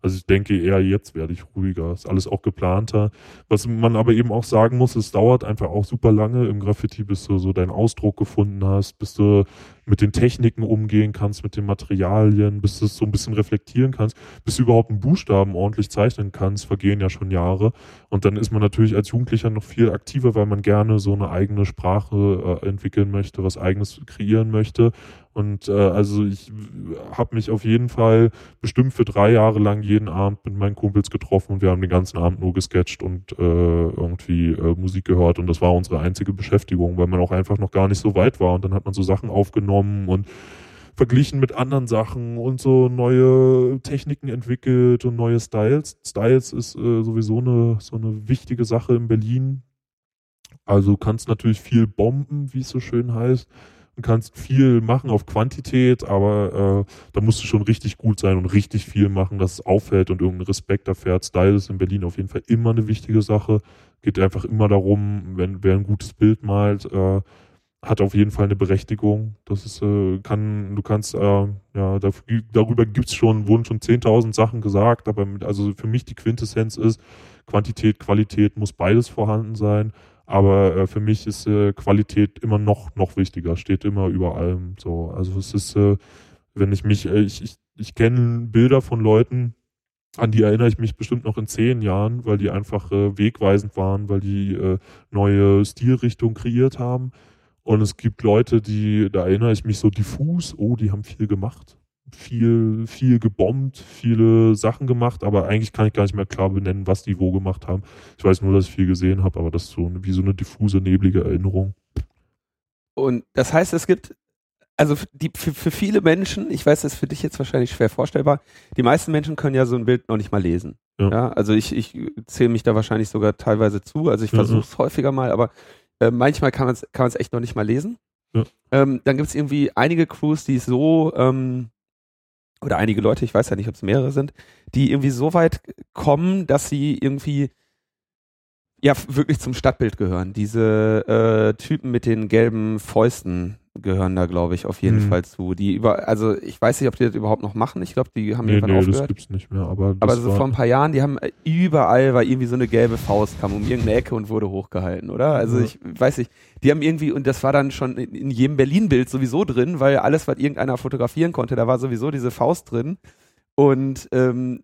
also ich denke eher jetzt werde ich ruhiger. Ist alles auch geplanter. Was man aber eben auch sagen muss, es dauert einfach auch super lange im Graffiti, bis du so deinen Ausdruck gefunden hast, bis du mit den Techniken umgehen kannst, mit den Materialien, bis du es so ein bisschen reflektieren kannst, bis du überhaupt einen Buchstaben ordentlich zeichnen kannst, vergehen ja schon Jahre. Und dann ist man natürlich als Jugendlicher noch viel aktiver, weil man gerne so eine eigene Sprache äh, entwickeln möchte, was eigenes kreieren möchte. Und äh, also ich habe mich auf jeden Fall bestimmt für drei Jahre lang jeden Abend mit meinen Kumpels getroffen und wir haben den ganzen Abend nur gesketcht und äh, irgendwie äh, Musik gehört und das war unsere einzige Beschäftigung, weil man auch einfach noch gar nicht so weit war und dann hat man so Sachen aufgenommen und verglichen mit anderen Sachen und so neue Techniken entwickelt und neue Styles. Styles ist äh, sowieso eine, so eine wichtige Sache in Berlin. Also kannst natürlich viel bomben, wie es so schön heißt kannst viel machen auf Quantität, aber äh, da musst du schon richtig gut sein und richtig viel machen, dass es auffällt und irgendeinen Respekt erfährt. Style ist in Berlin auf jeden Fall immer eine wichtige Sache. Geht einfach immer darum, wenn wer ein gutes Bild malt, äh, hat auf jeden Fall eine Berechtigung. Das ist, äh, kann, du kannst, äh, ja, da, darüber gibt's schon, wurden schon 10.000 Sachen gesagt, aber mit, also für mich die Quintessenz ist, Quantität, Qualität muss beides vorhanden sein. Aber äh, für mich ist äh, Qualität immer noch, noch wichtiger, steht immer über allem. So. Also es ist, äh, wenn ich mich, äh, ich, ich, ich kenne Bilder von Leuten, an die erinnere ich mich bestimmt noch in zehn Jahren, weil die einfach äh, wegweisend waren, weil die äh, neue Stilrichtung kreiert haben. Und es gibt Leute, die, da erinnere ich mich so diffus, oh, die haben viel gemacht viel, viel gebombt, viele Sachen gemacht, aber eigentlich kann ich gar nicht mehr klar benennen, was die wo gemacht haben. Ich weiß nur, dass ich viel gesehen habe, aber das ist so wie so eine diffuse, neblige Erinnerung. Und das heißt, es gibt, also die, für, für viele Menschen, ich weiß, das ist für dich jetzt wahrscheinlich schwer vorstellbar, die meisten Menschen können ja so ein Bild noch nicht mal lesen. Ja. ja also ich, ich zähle mich da wahrscheinlich sogar teilweise zu, also ich versuche es ja, häufiger mal, aber äh, manchmal kann man es kann echt noch nicht mal lesen. Ähm, dann gibt es irgendwie einige Crews, die so ähm, oder einige Leute, ich weiß ja nicht, ob es mehrere sind, die irgendwie so weit kommen, dass sie irgendwie ja wirklich zum Stadtbild gehören. Diese äh, Typen mit den gelben Fäusten, gehören da, glaube ich, auf jeden mhm. Fall zu. Die über, also ich weiß nicht, ob die das überhaupt noch machen. Ich glaube, die haben nee, irgendwann nee, aufgehört. das gibt's nicht mehr. Aber, aber so vor ein paar Jahren, die haben überall war irgendwie so eine gelbe Faust, kam um irgendeine Ecke und wurde hochgehalten, oder? Also ja. ich weiß nicht, die haben irgendwie, und das war dann schon in, in jedem Berlin-Bild sowieso drin, weil alles, was irgendeiner fotografieren konnte, da war sowieso diese Faust drin. Und ähm,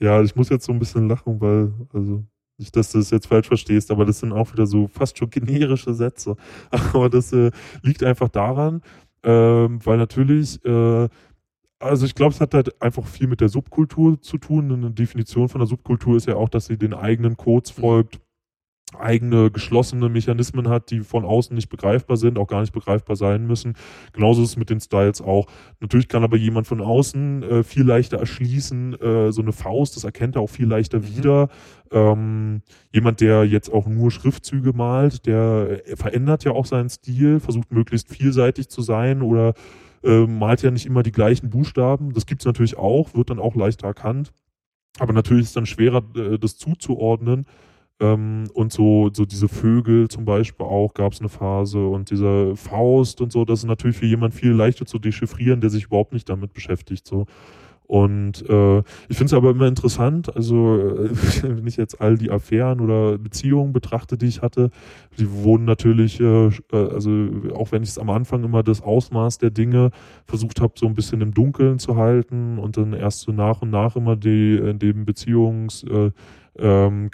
ja, ich muss jetzt so ein bisschen lachen, weil, also nicht, dass du es jetzt falsch verstehst, aber das sind auch wieder so fast schon generische Sätze. [LAUGHS] Aber das äh, liegt einfach daran, ähm, weil natürlich, äh, also ich glaube, es hat halt einfach viel mit der Subkultur zu tun. Eine Definition von der Subkultur ist ja auch, dass sie den eigenen Codes folgt eigene geschlossene Mechanismen hat, die von außen nicht begreifbar sind, auch gar nicht begreifbar sein müssen. Genauso ist es mit den Styles auch. Natürlich kann aber jemand von außen äh, viel leichter erschließen, äh, so eine Faust, das erkennt er auch viel leichter mhm. wieder. Ähm, jemand, der jetzt auch nur Schriftzüge malt, der äh, verändert ja auch seinen Stil, versucht möglichst vielseitig zu sein oder äh, malt ja nicht immer die gleichen Buchstaben. Das gibt's natürlich auch, wird dann auch leichter erkannt. Aber natürlich ist es dann schwerer, das zuzuordnen ähm, und so, so diese Vögel zum Beispiel auch gab es eine Phase und dieser Faust und so, das ist natürlich für jemand viel leichter zu dechiffrieren, der sich überhaupt nicht damit beschäftigt. So. Und äh, ich finde es aber immer interessant, also äh, [LAUGHS] wenn ich jetzt all die Affären oder Beziehungen betrachte, die ich hatte, die wurden natürlich, äh, äh also auch wenn ich es am Anfang immer das Ausmaß der Dinge versucht habe, so ein bisschen im Dunkeln zu halten und dann erst so nach und nach immer die, in äh, dem Beziehungskram äh, ähm,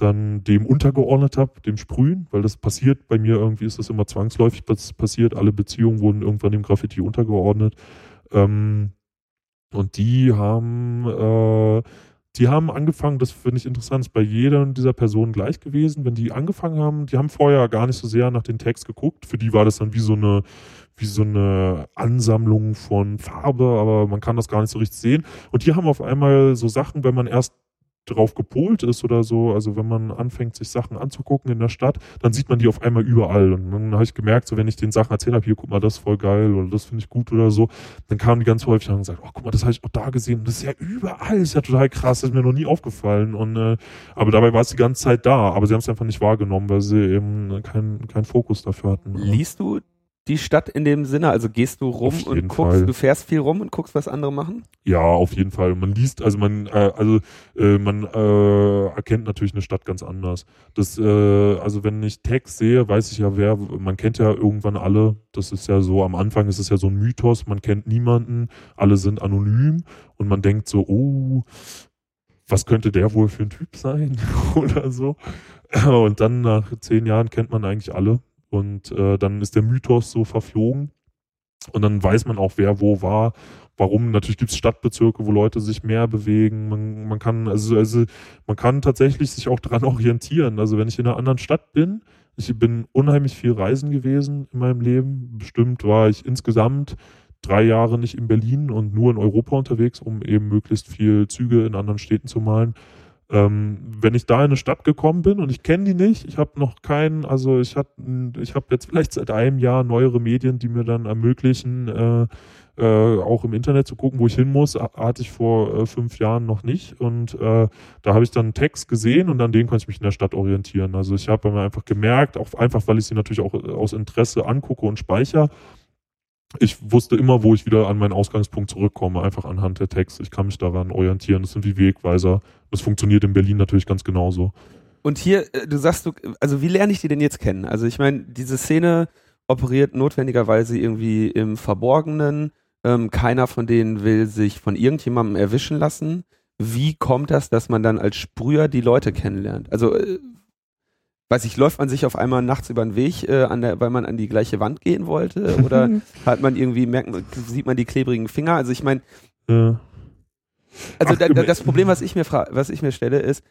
dann dem untergeordnet habe, dem Sprühen, weil das passiert, bei mir irgendwie ist das immer zwangsläufig passiert, alle Beziehungen wurden irgendwann dem Graffiti untergeordnet. Ähm, und die haben, äh, die haben angefangen, das finde ich interessant, ist bei jeder dieser Personen gleich gewesen. Wenn die angefangen haben, die haben vorher gar nicht so sehr nach den Tags geguckt. Für die war das dann wie so eine, wie so eine Ansammlung von Farbe, aber man kann das gar nicht so richtig sehen. Und die haben auf einmal so Sachen, wenn man erst drauf gepolt ist oder so, also wenn man anfängt, sich Sachen anzugucken in der Stadt, dann sieht man die auf einmal überall. Und dann habe ich gemerkt, so wenn ich den Sachen erzählt habe, hier, guck mal, das ist voll geil oder das finde ich gut oder so, dann kamen die ganz häufig und haben gesagt, oh, guck mal, das habe ich auch da gesehen. Und das ist ja überall, das ist ja total krass, das ist mir noch nie aufgefallen. Und äh, aber dabei war es die ganze Zeit da, aber sie haben es einfach nicht wahrgenommen, weil sie eben keinen keinen Fokus dafür hatten. Liest du die Stadt in dem Sinne? Also gehst du rum und guckst, Fall. du fährst viel rum und guckst, was andere machen? Ja, auf jeden Fall. Man liest, also man, äh, also äh, man äh, erkennt natürlich eine Stadt ganz anders. Das, äh, also wenn ich Text sehe, weiß ich ja, wer, man kennt ja irgendwann alle. Das ist ja so, am Anfang ist es ja so ein Mythos, man kennt niemanden, alle sind anonym und man denkt so, oh, was könnte der wohl für ein Typ sein [LAUGHS] oder so. Und dann nach zehn Jahren kennt man eigentlich alle und äh, dann ist der Mythos so verflogen. Und dann weiß man auch, wer wo war. Warum? Natürlich gibt es Stadtbezirke, wo Leute sich mehr bewegen. Man, man kann, also, also man kann tatsächlich sich auch daran [LAUGHS] orientieren. Also wenn ich in einer anderen Stadt bin, ich bin unheimlich viel reisen gewesen in meinem Leben. Bestimmt war ich insgesamt drei Jahre nicht in Berlin und nur in Europa unterwegs, um eben möglichst viel Züge in anderen Städten zu malen. Ähm, wenn ich da in eine Stadt gekommen bin und ich kenne die nicht, ich habe noch keinen, also ich habe ich hab jetzt vielleicht seit einem Jahr neuere Medien, die mir dann ermöglichen, äh, äh, auch im Internet zu gucken, wo ich hin muss, hatte ich vor äh, fünf Jahren noch nicht. Und äh, da habe ich dann einen Text gesehen und an den konnte ich mich in der Stadt orientieren. Also ich habe mir einfach gemerkt, auch einfach, weil ich sie natürlich auch aus Interesse angucke und speichere, ich wusste immer, wo ich wieder an meinen Ausgangspunkt zurückkomme, einfach anhand der Texte. Ich kann mich daran orientieren. Das sind wie Wegweiser. Das funktioniert in Berlin natürlich ganz genauso. Und hier, äh, du sagst, du, also wie lerne ich die denn jetzt kennen? Also ich meine, diese Szene operiert notwendigerweise irgendwie im Verborgenen. Ähm, keiner von denen will sich von irgendjemandem erwischen lassen. Wie kommt das, dass man dann als Sprüher die Leute kennenlernt? Also äh, weiß ich, läuft man sich auf einmal nachts über den Weg, äh, an der, weil man an die gleiche Wand gehen wollte? [LAUGHS] Oder hat man irgendwie, merkt, sieht man die klebrigen Finger? Also ich meine, ja. also Ach, da, das Problem, was ich mir was ich mir stelle, ist,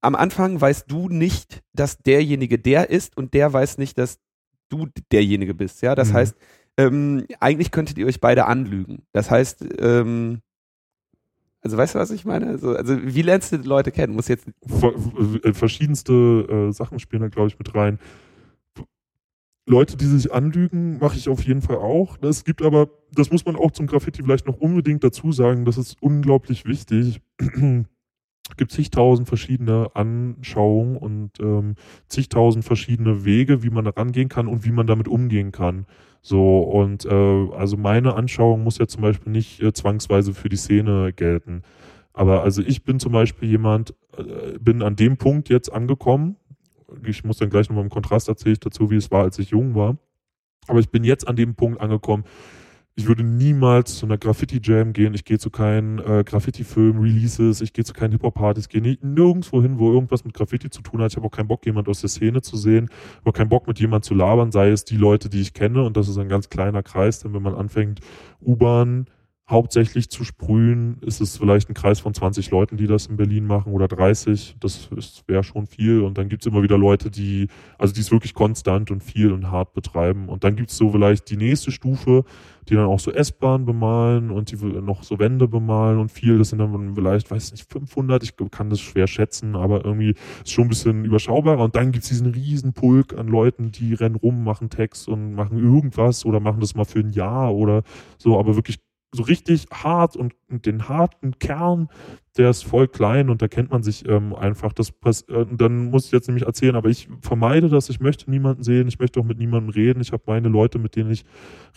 am Anfang weißt du nicht, dass derjenige der ist und der weiß nicht, dass du derjenige bist. Ja, das mhm. heißt, ähm, eigentlich könntet ihr euch beide anlügen. Das heißt, ähm, also weißt du, was ich meine? Also, also wie lernst du die Leute kennen? Muss jetzt äh, verschiedenste äh, Sachen spielen da, glaube ich, mit rein. Leute, die sich anlügen, mache ich auf jeden Fall auch. Es gibt aber, das muss man auch zum Graffiti vielleicht noch unbedingt dazu sagen, das ist unglaublich wichtig. Gibt zigtausend verschiedene Anschauungen und ähm, zigtausend verschiedene Wege, wie man da rangehen kann und wie man damit umgehen kann. So, und äh, also meine Anschauung muss ja zum Beispiel nicht äh, zwangsweise für die Szene gelten. Aber also ich bin zum Beispiel jemand, äh, bin an dem Punkt jetzt angekommen. Ich muss dann gleich nochmal im Kontrast erzählen dazu, wie es war, als ich jung war. Aber ich bin jetzt an dem Punkt angekommen, ich würde niemals zu einer Graffiti-Jam gehen, ich gehe zu keinen äh, Graffiti-Film-Releases, ich gehe zu keinen Hip-Hop-Partys, ich gehe nirgendwo hin, wo irgendwas mit Graffiti zu tun hat. Ich habe auch keinen Bock, jemand aus der Szene zu sehen, habe keinen Bock, mit jemand zu labern, sei es die Leute, die ich kenne, und das ist ein ganz kleiner Kreis, denn wenn man anfängt, U-Bahn, hauptsächlich zu sprühen, ist es vielleicht ein Kreis von 20 Leuten, die das in Berlin machen oder 30. Das wäre schon viel. Und dann gibt's immer wieder Leute, die, also die es wirklich konstant und viel und hart betreiben. Und dann gibt's so vielleicht die nächste Stufe, die dann auch so S-Bahn bemalen und die noch so Wände bemalen und viel. Das sind dann vielleicht, weiß nicht, 500. Ich kann das schwer schätzen, aber irgendwie ist schon ein bisschen überschaubarer. Und dann gibt's diesen riesen Pulk an Leuten, die rennen rum, machen Text und machen irgendwas oder machen das mal für ein Jahr oder so, aber wirklich so richtig hart und, den harten Kern, der ist voll klein und da kennt man sich ähm, einfach. Das äh, dann muss ich jetzt nämlich erzählen, aber ich vermeide das, ich möchte niemanden sehen, ich möchte auch mit niemandem reden. Ich habe meine Leute, mit denen ich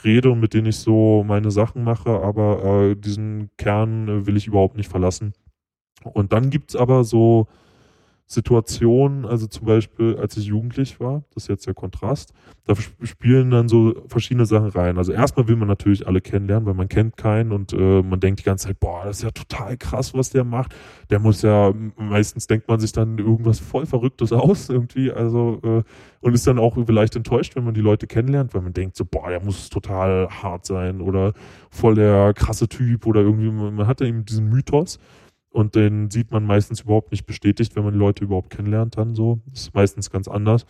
rede und mit denen ich so meine Sachen mache, aber äh, diesen Kern äh, will ich überhaupt nicht verlassen. Und dann gibt's aber so Situationen, also zum Beispiel, als ich jugendlich war, das ist jetzt der Kontrast, da spielen dann so verschiedene Sachen rein. Also erstmal will man natürlich alle kennenlernen, weil man kennt keinen und äh, man denkt die ganze Zeit, boah, das ist ja total krass, was der macht. Der muss ja, meistens denkt man sich dann irgendwas voll Verrücktes [LAUGHS] aus irgendwie, also äh, und ist dann auch vielleicht enttäuscht, wenn man die Leute kennenlernt, weil man denkt so, boah, der muss total hart sein oder voll der krasse Typ oder irgendwie, man hat ja eben diesen Mythos. Und den sieht man meistens überhaupt nicht bestätigt, wenn man Leute überhaupt kennenlernt dann so. Das ist meistens ganz anders.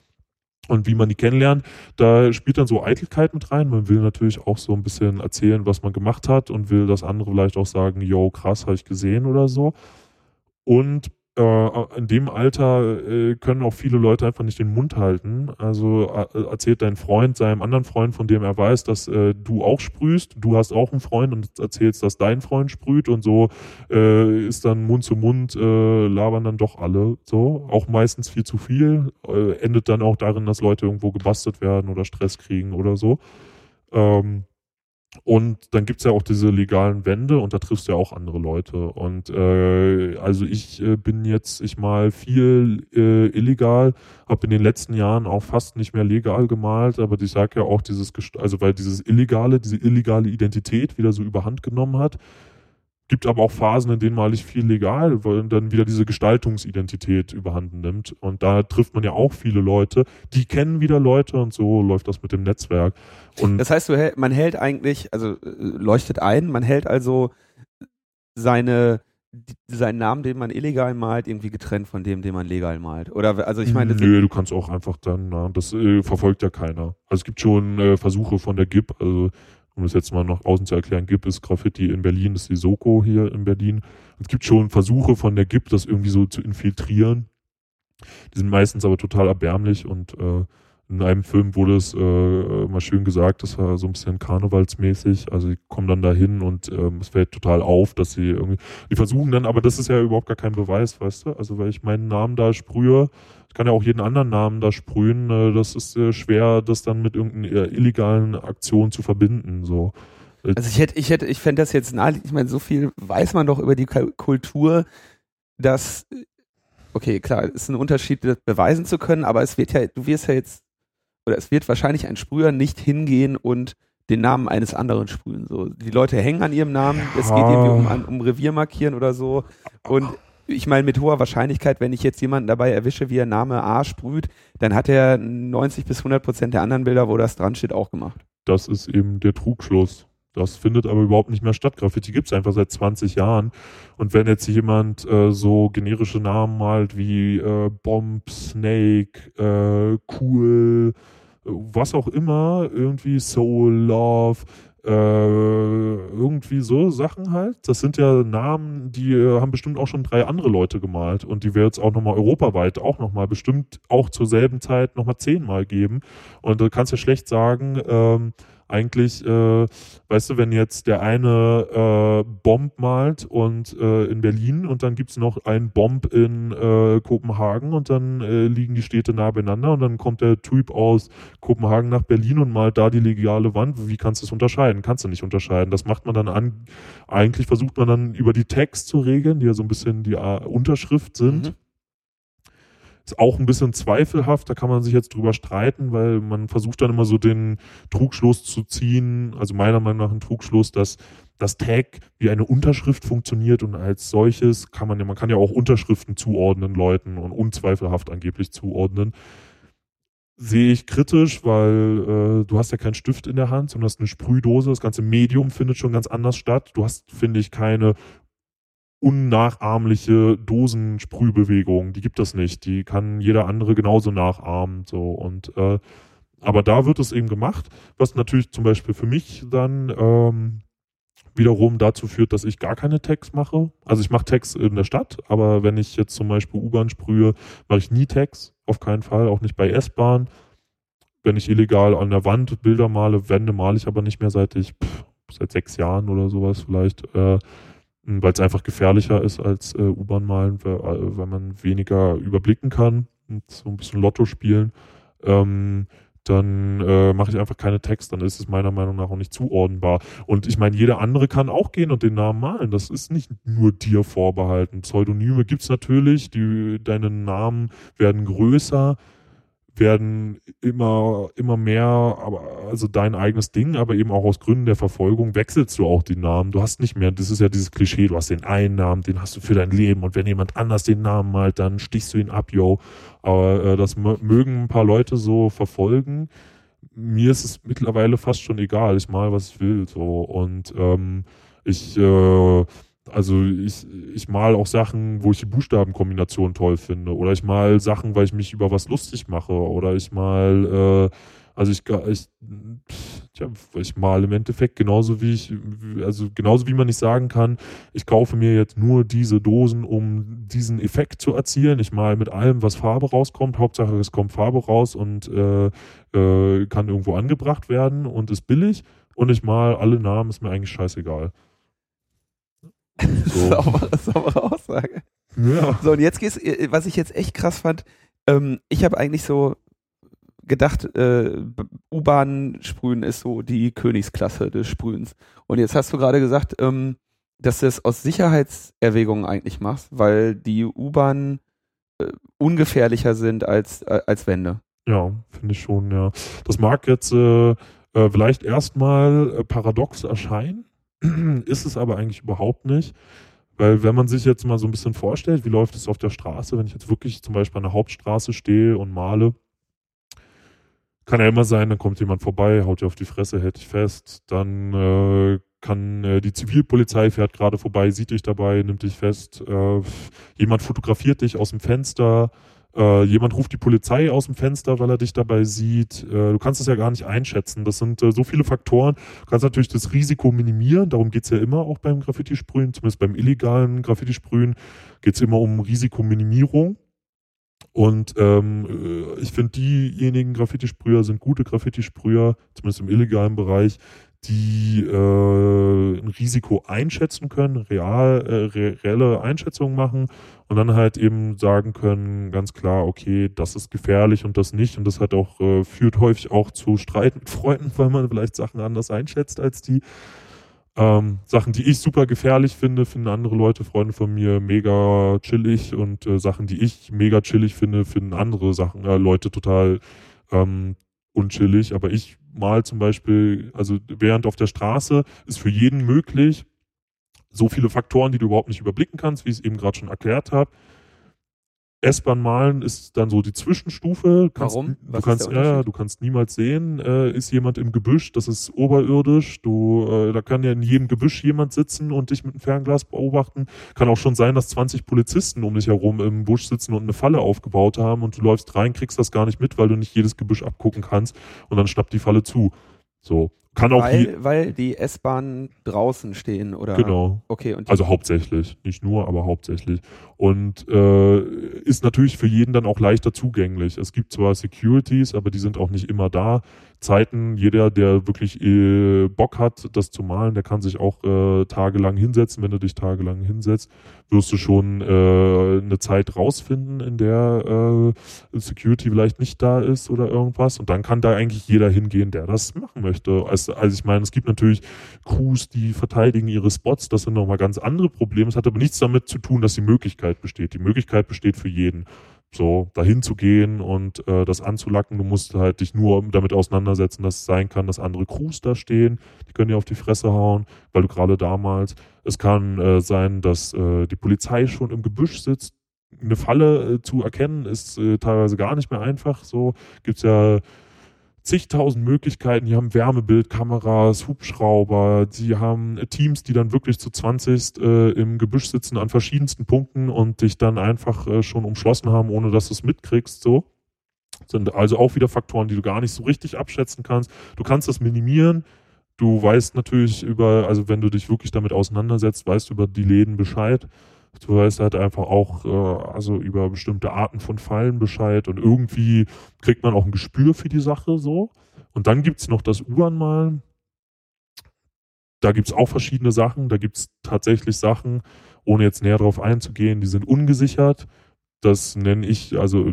Und wie man die kennenlernt, da spielt dann so Eitelkeit mit rein. Man will natürlich auch so ein bisschen erzählen, was man gemacht hat und will das andere vielleicht auch sagen, yo, krass, habe ich gesehen oder so. Und äh, in dem Alter äh, können auch viele Leute einfach nicht den Mund halten. Also äh, erzählt dein Freund seinem anderen Freund, von dem er weiß, dass äh, du auch sprühst, du hast auch einen Freund und erzählst, dass dein Freund sprüht und so äh, ist dann Mund zu Mund, labern dann doch alle so. Auch meistens viel zu viel. endet dann auch darin, dass Leute irgendwo gebastelt werden oder Stress kriegen oder so. Ähm, und dann gibt's ja auch diese legalen Wände und da triffst du ja auch andere Leute. Und äh, also ich äh, bin jetzt, ich mal viel äh, illegal, habe in den letzten Jahren auch fast nicht mehr legal gemalt, aber ich sag ja auch dieses, also weil dieses Illegale, diese illegale Identität wieder so überhand genommen hat, Gibt aber auch Phasen, in denen mal ich viel legal, weil dann wieder diese Gestaltungsidentität überhanden nimmt. Und da trifft man ja auch viele Leute, die kennen wieder Leute und so läuft das mit dem Netzwerk. Und das heißt, man hält eigentlich, also äh, leuchtet ein, man hält also seine seinen Namen, den man illegal malt, irgendwie getrennt von dem, den man legal malt. Oder also ich meine, nö, du kannst auch einfach dann, das äh, verfolgt ja keiner. Also es gibt schon äh, Versuche von der GIP, also um das jetzt mal nach außen zu erklären, GIP ist Graffiti in Berlin, das ist die Soko hier in Berlin. Es gibt schon Versuche von der GIP, das irgendwie so zu infiltrieren. Die sind meistens aber total erbärmlich und äh, in einem Film wurde es äh, mal schön gesagt, das war so ein bisschen karnevalsmäßig. Also die kommen dann dahin und ähm, es fällt total auf, dass sie irgendwie, die versuchen dann, aber das ist ja überhaupt gar kein Beweis, weißt du? Also weil ich meinen Namen da sprühe, ich kann ja auch jeden anderen Namen da sprühen, äh, das ist äh, schwer, das dann mit irgendeiner illegalen Aktion zu verbinden, so. Also ich hätte, ich hätte, ich fände das jetzt naheliegend, ich meine, so viel weiß man doch über die Kultur, dass, okay, klar, ist ein Unterschied, das beweisen zu können, aber es wird ja, du wirst ja jetzt oder es wird wahrscheinlich ein Sprüher nicht hingehen und den Namen eines anderen sprühen. So, die Leute hängen an ihrem Namen, es geht irgendwie um, um Revier markieren oder so. Und ich meine, mit hoher Wahrscheinlichkeit, wenn ich jetzt jemanden dabei erwische, wie er Name A sprüht, dann hat er 90 bis 100 Prozent der anderen Bilder, wo das dran steht, auch gemacht. Das ist eben der Trugschluss. Das findet aber überhaupt nicht mehr statt. Graffiti gibt es einfach seit 20 Jahren. Und wenn jetzt jemand äh, so generische Namen malt wie äh, Bomb, Snake, äh, Cool, was auch immer, irgendwie Soul, Love, äh, irgendwie so Sachen halt. Das sind ja Namen, die äh, haben bestimmt auch schon drei andere Leute gemalt und die wird es auch nochmal europaweit auch nochmal bestimmt auch zur selben Zeit nochmal zehnmal geben. Und du kannst ja schlecht sagen, ähm, eigentlich, äh, weißt du, wenn jetzt der eine äh, Bomb malt und äh, in Berlin und dann gibt's noch einen Bomb in äh, Kopenhagen und dann äh, liegen die Städte nah beieinander und dann kommt der Typ aus Kopenhagen nach Berlin und malt da die legale Wand. Wie kannst du es unterscheiden? Kannst du nicht unterscheiden. Das macht man dann an, eigentlich versucht man dann über die Text zu regeln, die ja so ein bisschen die uh, Unterschrift sind. Mhm auch ein bisschen zweifelhaft, da kann man sich jetzt drüber streiten, weil man versucht dann immer so den Trugschluss zu ziehen, also meiner Meinung nach ein Trugschluss, dass das Tag wie eine Unterschrift funktioniert und als solches kann man ja, man kann ja auch Unterschriften zuordnen Leuten und unzweifelhaft angeblich zuordnen. Sehe ich kritisch, weil äh, du hast ja keinen Stift in der Hand, sondern hast eine Sprühdose. Das ganze Medium findet schon ganz anders statt. Du hast, finde ich, keine unnachahmliche Dosensprühbewegung. Die gibt es nicht. Die kann jeder andere genauso nachahmen. So und äh, aber da wird es eben gemacht, was natürlich zum Beispiel für mich dann ähm, wiederum dazu führt, dass ich gar keine Tags mache. Also ich mache Tags in der Stadt, aber wenn ich jetzt zum Beispiel U-Bahn sprühe, mache ich nie Tags, auf keinen Fall, auch nicht bei S-Bahn. Wenn ich illegal an der Wand Bilder male, Wände male ich aber nicht mehr, seit ich pff, seit sechs Jahren oder sowas vielleicht, äh, weil es einfach gefährlicher ist als äh, U-Bahn malen, weil, äh, weil man weniger überblicken kann und so ein bisschen Lotto spielen. Ähm, dann äh, mache ich einfach keine Text, dann ist es meiner Meinung nach auch nicht zuordnenbar. Und ich meine, jeder andere kann auch gehen und den Namen malen. Das ist nicht nur dir vorbehalten. Pseudonyme gibt's natürlich, die, deine Namen werden größer werden immer, immer mehr, aber also dein eigenes Ding, aber eben auch aus Gründen der Verfolgung wechselst du auch die Namen. Du hast nicht mehr, das ist ja dieses Klischee, du hast den einen Namen, den hast du für dein Leben und wenn jemand anders den Namen malt, dann stichst du ihn ab, yo. Aber äh, das mögen ein paar Leute so verfolgen. Mir ist es mittlerweile fast schon egal. Ich mal, was ich will, so. Und ähm, ich äh, also ich, ich mal auch Sachen, wo ich die Buchstabenkombination toll finde. Oder ich mal Sachen, weil ich mich über was lustig mache. Oder ich mal, äh, also ich, ich, tja, ich mal im Endeffekt genauso wie ich, also genauso wie man nicht sagen kann, ich kaufe mir jetzt nur diese Dosen, um diesen Effekt zu erzielen. Ich mal mit allem, was Farbe rauskommt. Hauptsache es kommt Farbe raus und äh, äh, kann irgendwo angebracht werden und ist billig. Und ich mal alle Namen, ist mir eigentlich scheißegal. [LAUGHS] So. saubere, saubere Aussage. Ja. So, und jetzt geht's, äh, was ich jetzt echt krass fand, ähm, ich habe eigentlich so gedacht, äh, U-Bahn sprühen ist so die Königsklasse des Sprühens. Und jetzt hast du gerade gesagt, ähm, dass du es aus Sicherheitserwägungen eigentlich machst, weil die U-Bahn äh, ungefährlicher sind als, äh, als Wände. Ja, finde ich schon, ja. Das mag jetzt äh, äh vielleicht erstmal paradox erscheinen, [CLEARS THROAT] ist es aber eigentlich überhaupt nicht. Weil wenn man sich jetzt mal so ein bisschen vorstellt, wie läuft es auf der Straße, wenn ich jetzt wirklich zum Beispiel an der Hauptstraße stehe und male, kann ja immer sein, dann kommt jemand vorbei, haut dir auf die Fresse, hält dich fest, dann äh, kann äh, die Zivilpolizei fährt gerade vorbei, sieht dich dabei, nimmt dich fest, äh, jemand fotografiert dich aus dem Fenster, äh, jemand ruft die Polizei aus dem Fenster, weil er dich dabei sieht. Äh, du kannst es ja gar nicht einschätzen. Das sind äh, so viele Faktoren. Du kannst natürlich das Risiko minimieren. Darum geht's ja immer auch beim Graffiti-Sprühen. Zumindest beim illegalen Graffiti-Sprühen geht's immer um Risikominimierung. Und ähm, äh, ich finde, diejenigen Graffiti-Sprüher sind gute Graffiti-Sprüher, zumindest im illegalen Bereich, die äh, ein Risiko einschätzen können, real, äh, re reelle Einschätzungen machen und dann halt eben sagen können, ganz klar, okay, das ist gefährlich und das nicht. Und das hat auch, äh, führt häufig auch zu Streit mit Freunden, [LAUGHS] weil man vielleicht Sachen anders einschätzt als die. Ähm, Sachen, die ich super gefährlich finde, finden andere Leute, Freunde von mir, mega chillig und äh, Sachen, die ich mega chillig finde, finden andere Sachen, äh, Leute total ähm, unchillig. Aber ich mal zum Beispiel, also während auf der Straße ist für jeden möglich, so viele Faktoren, die du überhaupt nicht überblicken kannst, wie ich es eben gerade schon erklärt habe. S-Bahn malen ist dann so die Zwischenstufe. Kannst, Warum? Was du kannst, ja, du kannst niemals sehen, äh, ist jemand im Gebüsch, das ist oberirdisch. Du, äh, da kann ja in jedem Gebüsch jemand sitzen und dich mit einem Fernglas beobachten. Kann auch schon sein, dass 20 Polizisten um dich herum im Busch sitzen und eine Falle aufgebaut haben und du läufst rein, kriegst das gar nicht mit, weil du nicht jedes Gebüsch abgucken kannst und dann schnappt die Falle zu. So. Kann auch weil, weil die S-Bahnen draußen stehen, oder? Genau. Okay, und also hauptsächlich. Nicht nur, aber hauptsächlich. Und äh, ist natürlich für jeden dann auch leichter zugänglich. Es gibt zwar Securities, aber die sind auch nicht immer da. Zeiten, jeder, der wirklich äh, Bock hat, das zu malen, der kann sich auch äh, tagelang hinsetzen. Wenn du dich tagelang hinsetzt, wirst du schon äh, eine Zeit rausfinden, in der äh, Security vielleicht nicht da ist oder irgendwas. Und dann kann da eigentlich jeder hingehen, der das machen möchte. Also, ich meine, es gibt natürlich Crews, die verteidigen ihre Spots. Das sind nochmal ganz andere Probleme. Es hat aber nichts damit zu tun, dass die Möglichkeit besteht. Die Möglichkeit besteht für jeden so dahin zu gehen und äh, das anzulacken. Du musst halt dich nur damit auseinandersetzen, dass es sein kann, dass andere Crews da stehen, die können dir auf die Fresse hauen, weil du gerade damals, es kann äh, sein, dass äh, die Polizei schon im Gebüsch sitzt. Eine Falle äh, zu erkennen ist äh, teilweise gar nicht mehr einfach. So gibt's ja zigtausend Möglichkeiten. Die haben Wärmebildkameras, Hubschrauber, die haben Teams, die dann wirklich zu 20 äh, im Gebüsch sitzen an verschiedensten Punkten und dich dann einfach äh, schon umschlossen haben, ohne dass du es mitkriegst. So sind also auch wieder Faktoren, die du gar nicht so richtig abschätzen kannst. Du kannst das minimieren. Du weißt natürlich über, also wenn du dich wirklich damit auseinandersetzt, weißt du über die Läden Bescheid. Du weißt halt einfach auch äh, also über bestimmte Arten von Fallen Bescheid und irgendwie kriegt man auch ein Gespür für die Sache so. Und dann gibt's noch das U-Anmalen. da gibt's auch verschiedene Sachen. Da gibt's tatsächlich Sachen, ohne jetzt näher darauf einzugehen, die sind ungesichert. Das nenne ich, also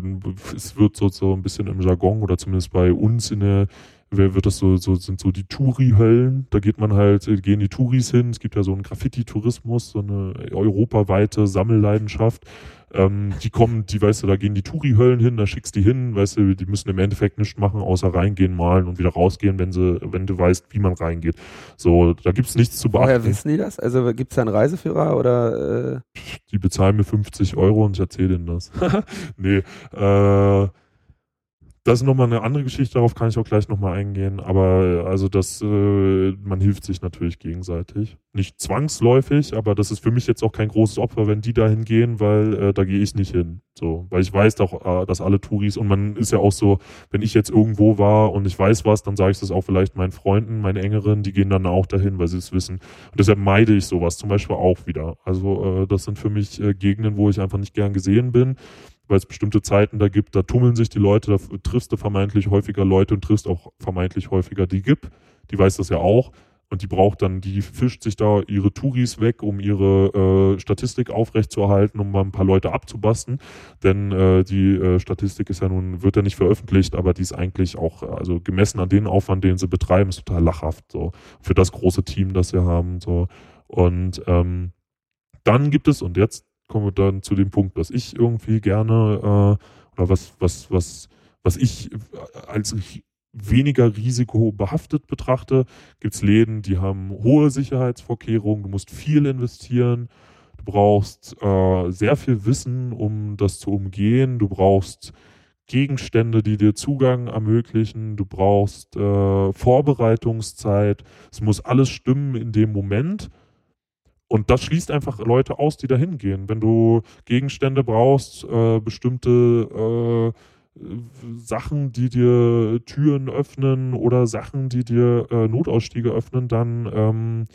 es wird so, so ein bisschen im Jargon oder zumindest bei uns in der wird das so, so sind so die Touri-Höllen. Da geht man halt, gehen die Touris hin. Es gibt ja so einen Graffiti-Tourismus, so eine europaweite Sammelleidenschaft. Ähm, die kommen, die weißt du, da gehen die Touri-Höllen hin, da schickst die hin, weißt du, die müssen im Endeffekt nichts machen, außer reingehen, malen und wieder rausgehen, wenn sie, wenn du weißt, wie man reingeht. So, da gibt's nichts zu beachten. Woher wissen die das? Also gibt's da einen Reiseführer oder? Äh? Die bezahlen mir 50 Euro und ich erzähle denen das. [LAUGHS] nee, äh, das ist nochmal eine andere Geschichte, darauf kann ich auch gleich nochmal eingehen. Aber also das, äh, man hilft sich natürlich gegenseitig. Nicht zwangsläufig, aber das ist für mich jetzt auch kein großes Opfer, wenn die dahin gehen, weil äh, da gehe ich nicht hin. So, weil ich weiß doch, äh, dass alle Touris und man ist ja auch so, wenn ich jetzt irgendwo war und ich weiß was, dann sage ich das auch vielleicht meinen Freunden, meinen Engeren, die gehen dann auch dahin, weil sie es wissen. Und deshalb meide ich sowas zum Beispiel auch wieder. Also äh, das sind für mich äh, Gegenden, wo ich einfach nicht gern gesehen bin weil es bestimmte Zeiten da gibt, da tummeln sich die Leute, da triffst du vermeintlich häufiger Leute und triffst auch vermeintlich häufiger die GIP, die weiß das ja auch. Und die braucht dann, die fischt sich da ihre Touris weg, um ihre äh, Statistik aufrechtzuerhalten, um mal ein paar Leute abzubasten, denn äh, die äh, Statistik ist ja nun, wird ja nicht veröffentlicht, aber die ist eigentlich auch, also gemessen an den Aufwand, den sie betreiben, ist total lachhaft, so, für das große Team, das sie haben, so, und ähm, dann gibt es, und jetzt kommen wir dann zu dem Punkt, dass ich irgendwie gerne äh, oder was, was, was, was ich als weniger risikobehaftet betrachte, gibt es Läden, die haben hohe Sicherheitsvorkehrungen, du musst viel investieren, du brauchst äh, sehr viel Wissen, um das zu umgehen, du brauchst Gegenstände, die dir Zugang ermöglichen, du brauchst äh, Vorbereitungszeit, es muss alles stimmen in dem Moment und das schließt einfach Leute aus, die da hingehen. Wenn du Gegenstände brauchst, äh, bestimmte äh, Sachen, die dir Türen öffnen oder Sachen, die dir äh, Notausstiege öffnen, dann ähm,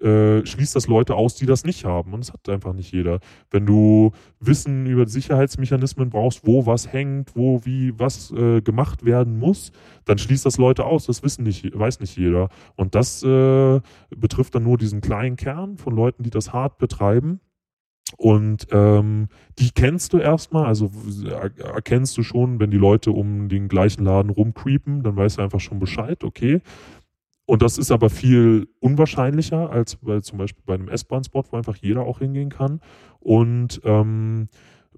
äh, schließt das Leute aus, die das nicht haben. Und das hat einfach nicht jeder. Wenn du Wissen über Sicherheitsmechanismen brauchst, wo was hängt, wo wie was äh, gemacht werden muss, dann schließt das Leute aus. Das wissen nicht, weiß nicht jeder. Und das äh, betrifft dann nur diesen kleinen Kern von Leuten, die das hart betreiben. Und ähm, die kennst du erstmal, also erkennst du schon, wenn die Leute um den gleichen Laden rumcreepen, dann weißt du einfach schon Bescheid, okay, und das ist aber viel unwahrscheinlicher als bei, zum Beispiel bei einem S-Bahn-Spot, wo einfach jeder auch hingehen kann. Und ähm,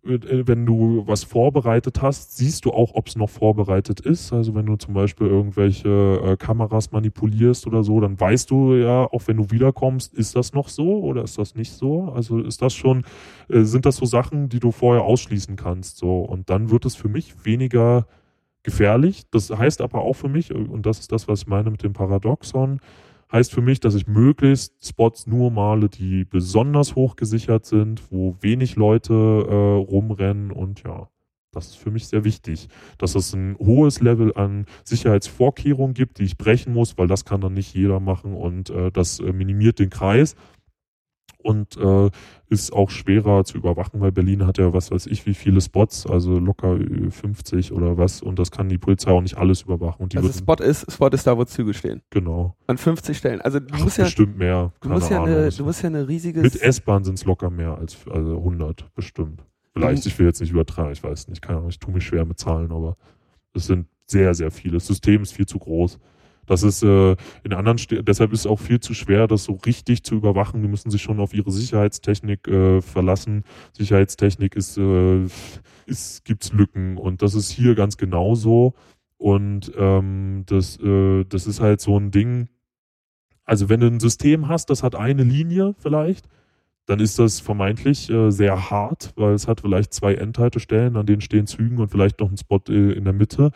äh, wenn du was vorbereitet hast, siehst du auch, ob es noch vorbereitet ist. Also wenn du zum Beispiel irgendwelche äh, Kameras manipulierst oder so, dann weißt du ja, auch wenn du wiederkommst, ist das noch so oder ist das nicht so? Also ist das schon, äh, sind das so Sachen, die du vorher ausschließen kannst? So und dann wird es für mich weniger gefährlich. Das heißt aber auch für mich, und das ist das, was ich meine mit dem Paradoxon, heißt für mich, dass ich möglichst Spots nur male, die besonders hoch gesichert sind, wo wenig Leute äh, rumrennen. Und ja, das ist für mich sehr wichtig, dass es ein hohes Level an Sicherheitsvorkehrungen gibt, die ich brechen muss, weil das kann dann nicht jeder machen. Und äh, das äh, minimiert den Kreis und äh, ist auch schwerer zu überwachen, weil Berlin hat ja was weiß ich wie viele Spots, also locker 50 oder was und das kann die Polizei auch nicht alles überwachen. Also Spot ist, Spot ist da, wo Züge stehen. Genau. An 50 Stellen. Also du Ach, musst ja bestimmt mehr. Du musst ja, eine, du musst ja eine riesige Mit S-Bahn sind es locker mehr als also 100 bestimmt. Vielleicht, ich will jetzt nicht übertragen, ich weiß nicht, keine Ahnung, ich tue mich schwer mit Zahlen, aber es sind sehr, sehr viele. Das System ist viel zu groß. Das ist äh, in anderen St deshalb ist es auch viel zu schwer, das so richtig zu überwachen. Die müssen sich schon auf ihre Sicherheitstechnik äh, verlassen. Sicherheitstechnik ist, äh, ist gibt's Lücken und das ist hier ganz genauso. Und ähm, das, äh, das ist halt so ein Ding. Also wenn du ein System hast, das hat eine Linie vielleicht, dann ist das vermeintlich äh, sehr hart, weil es hat vielleicht zwei Endhaltestellen, an denen stehen Zügen und vielleicht noch ein Spot äh, in der Mitte.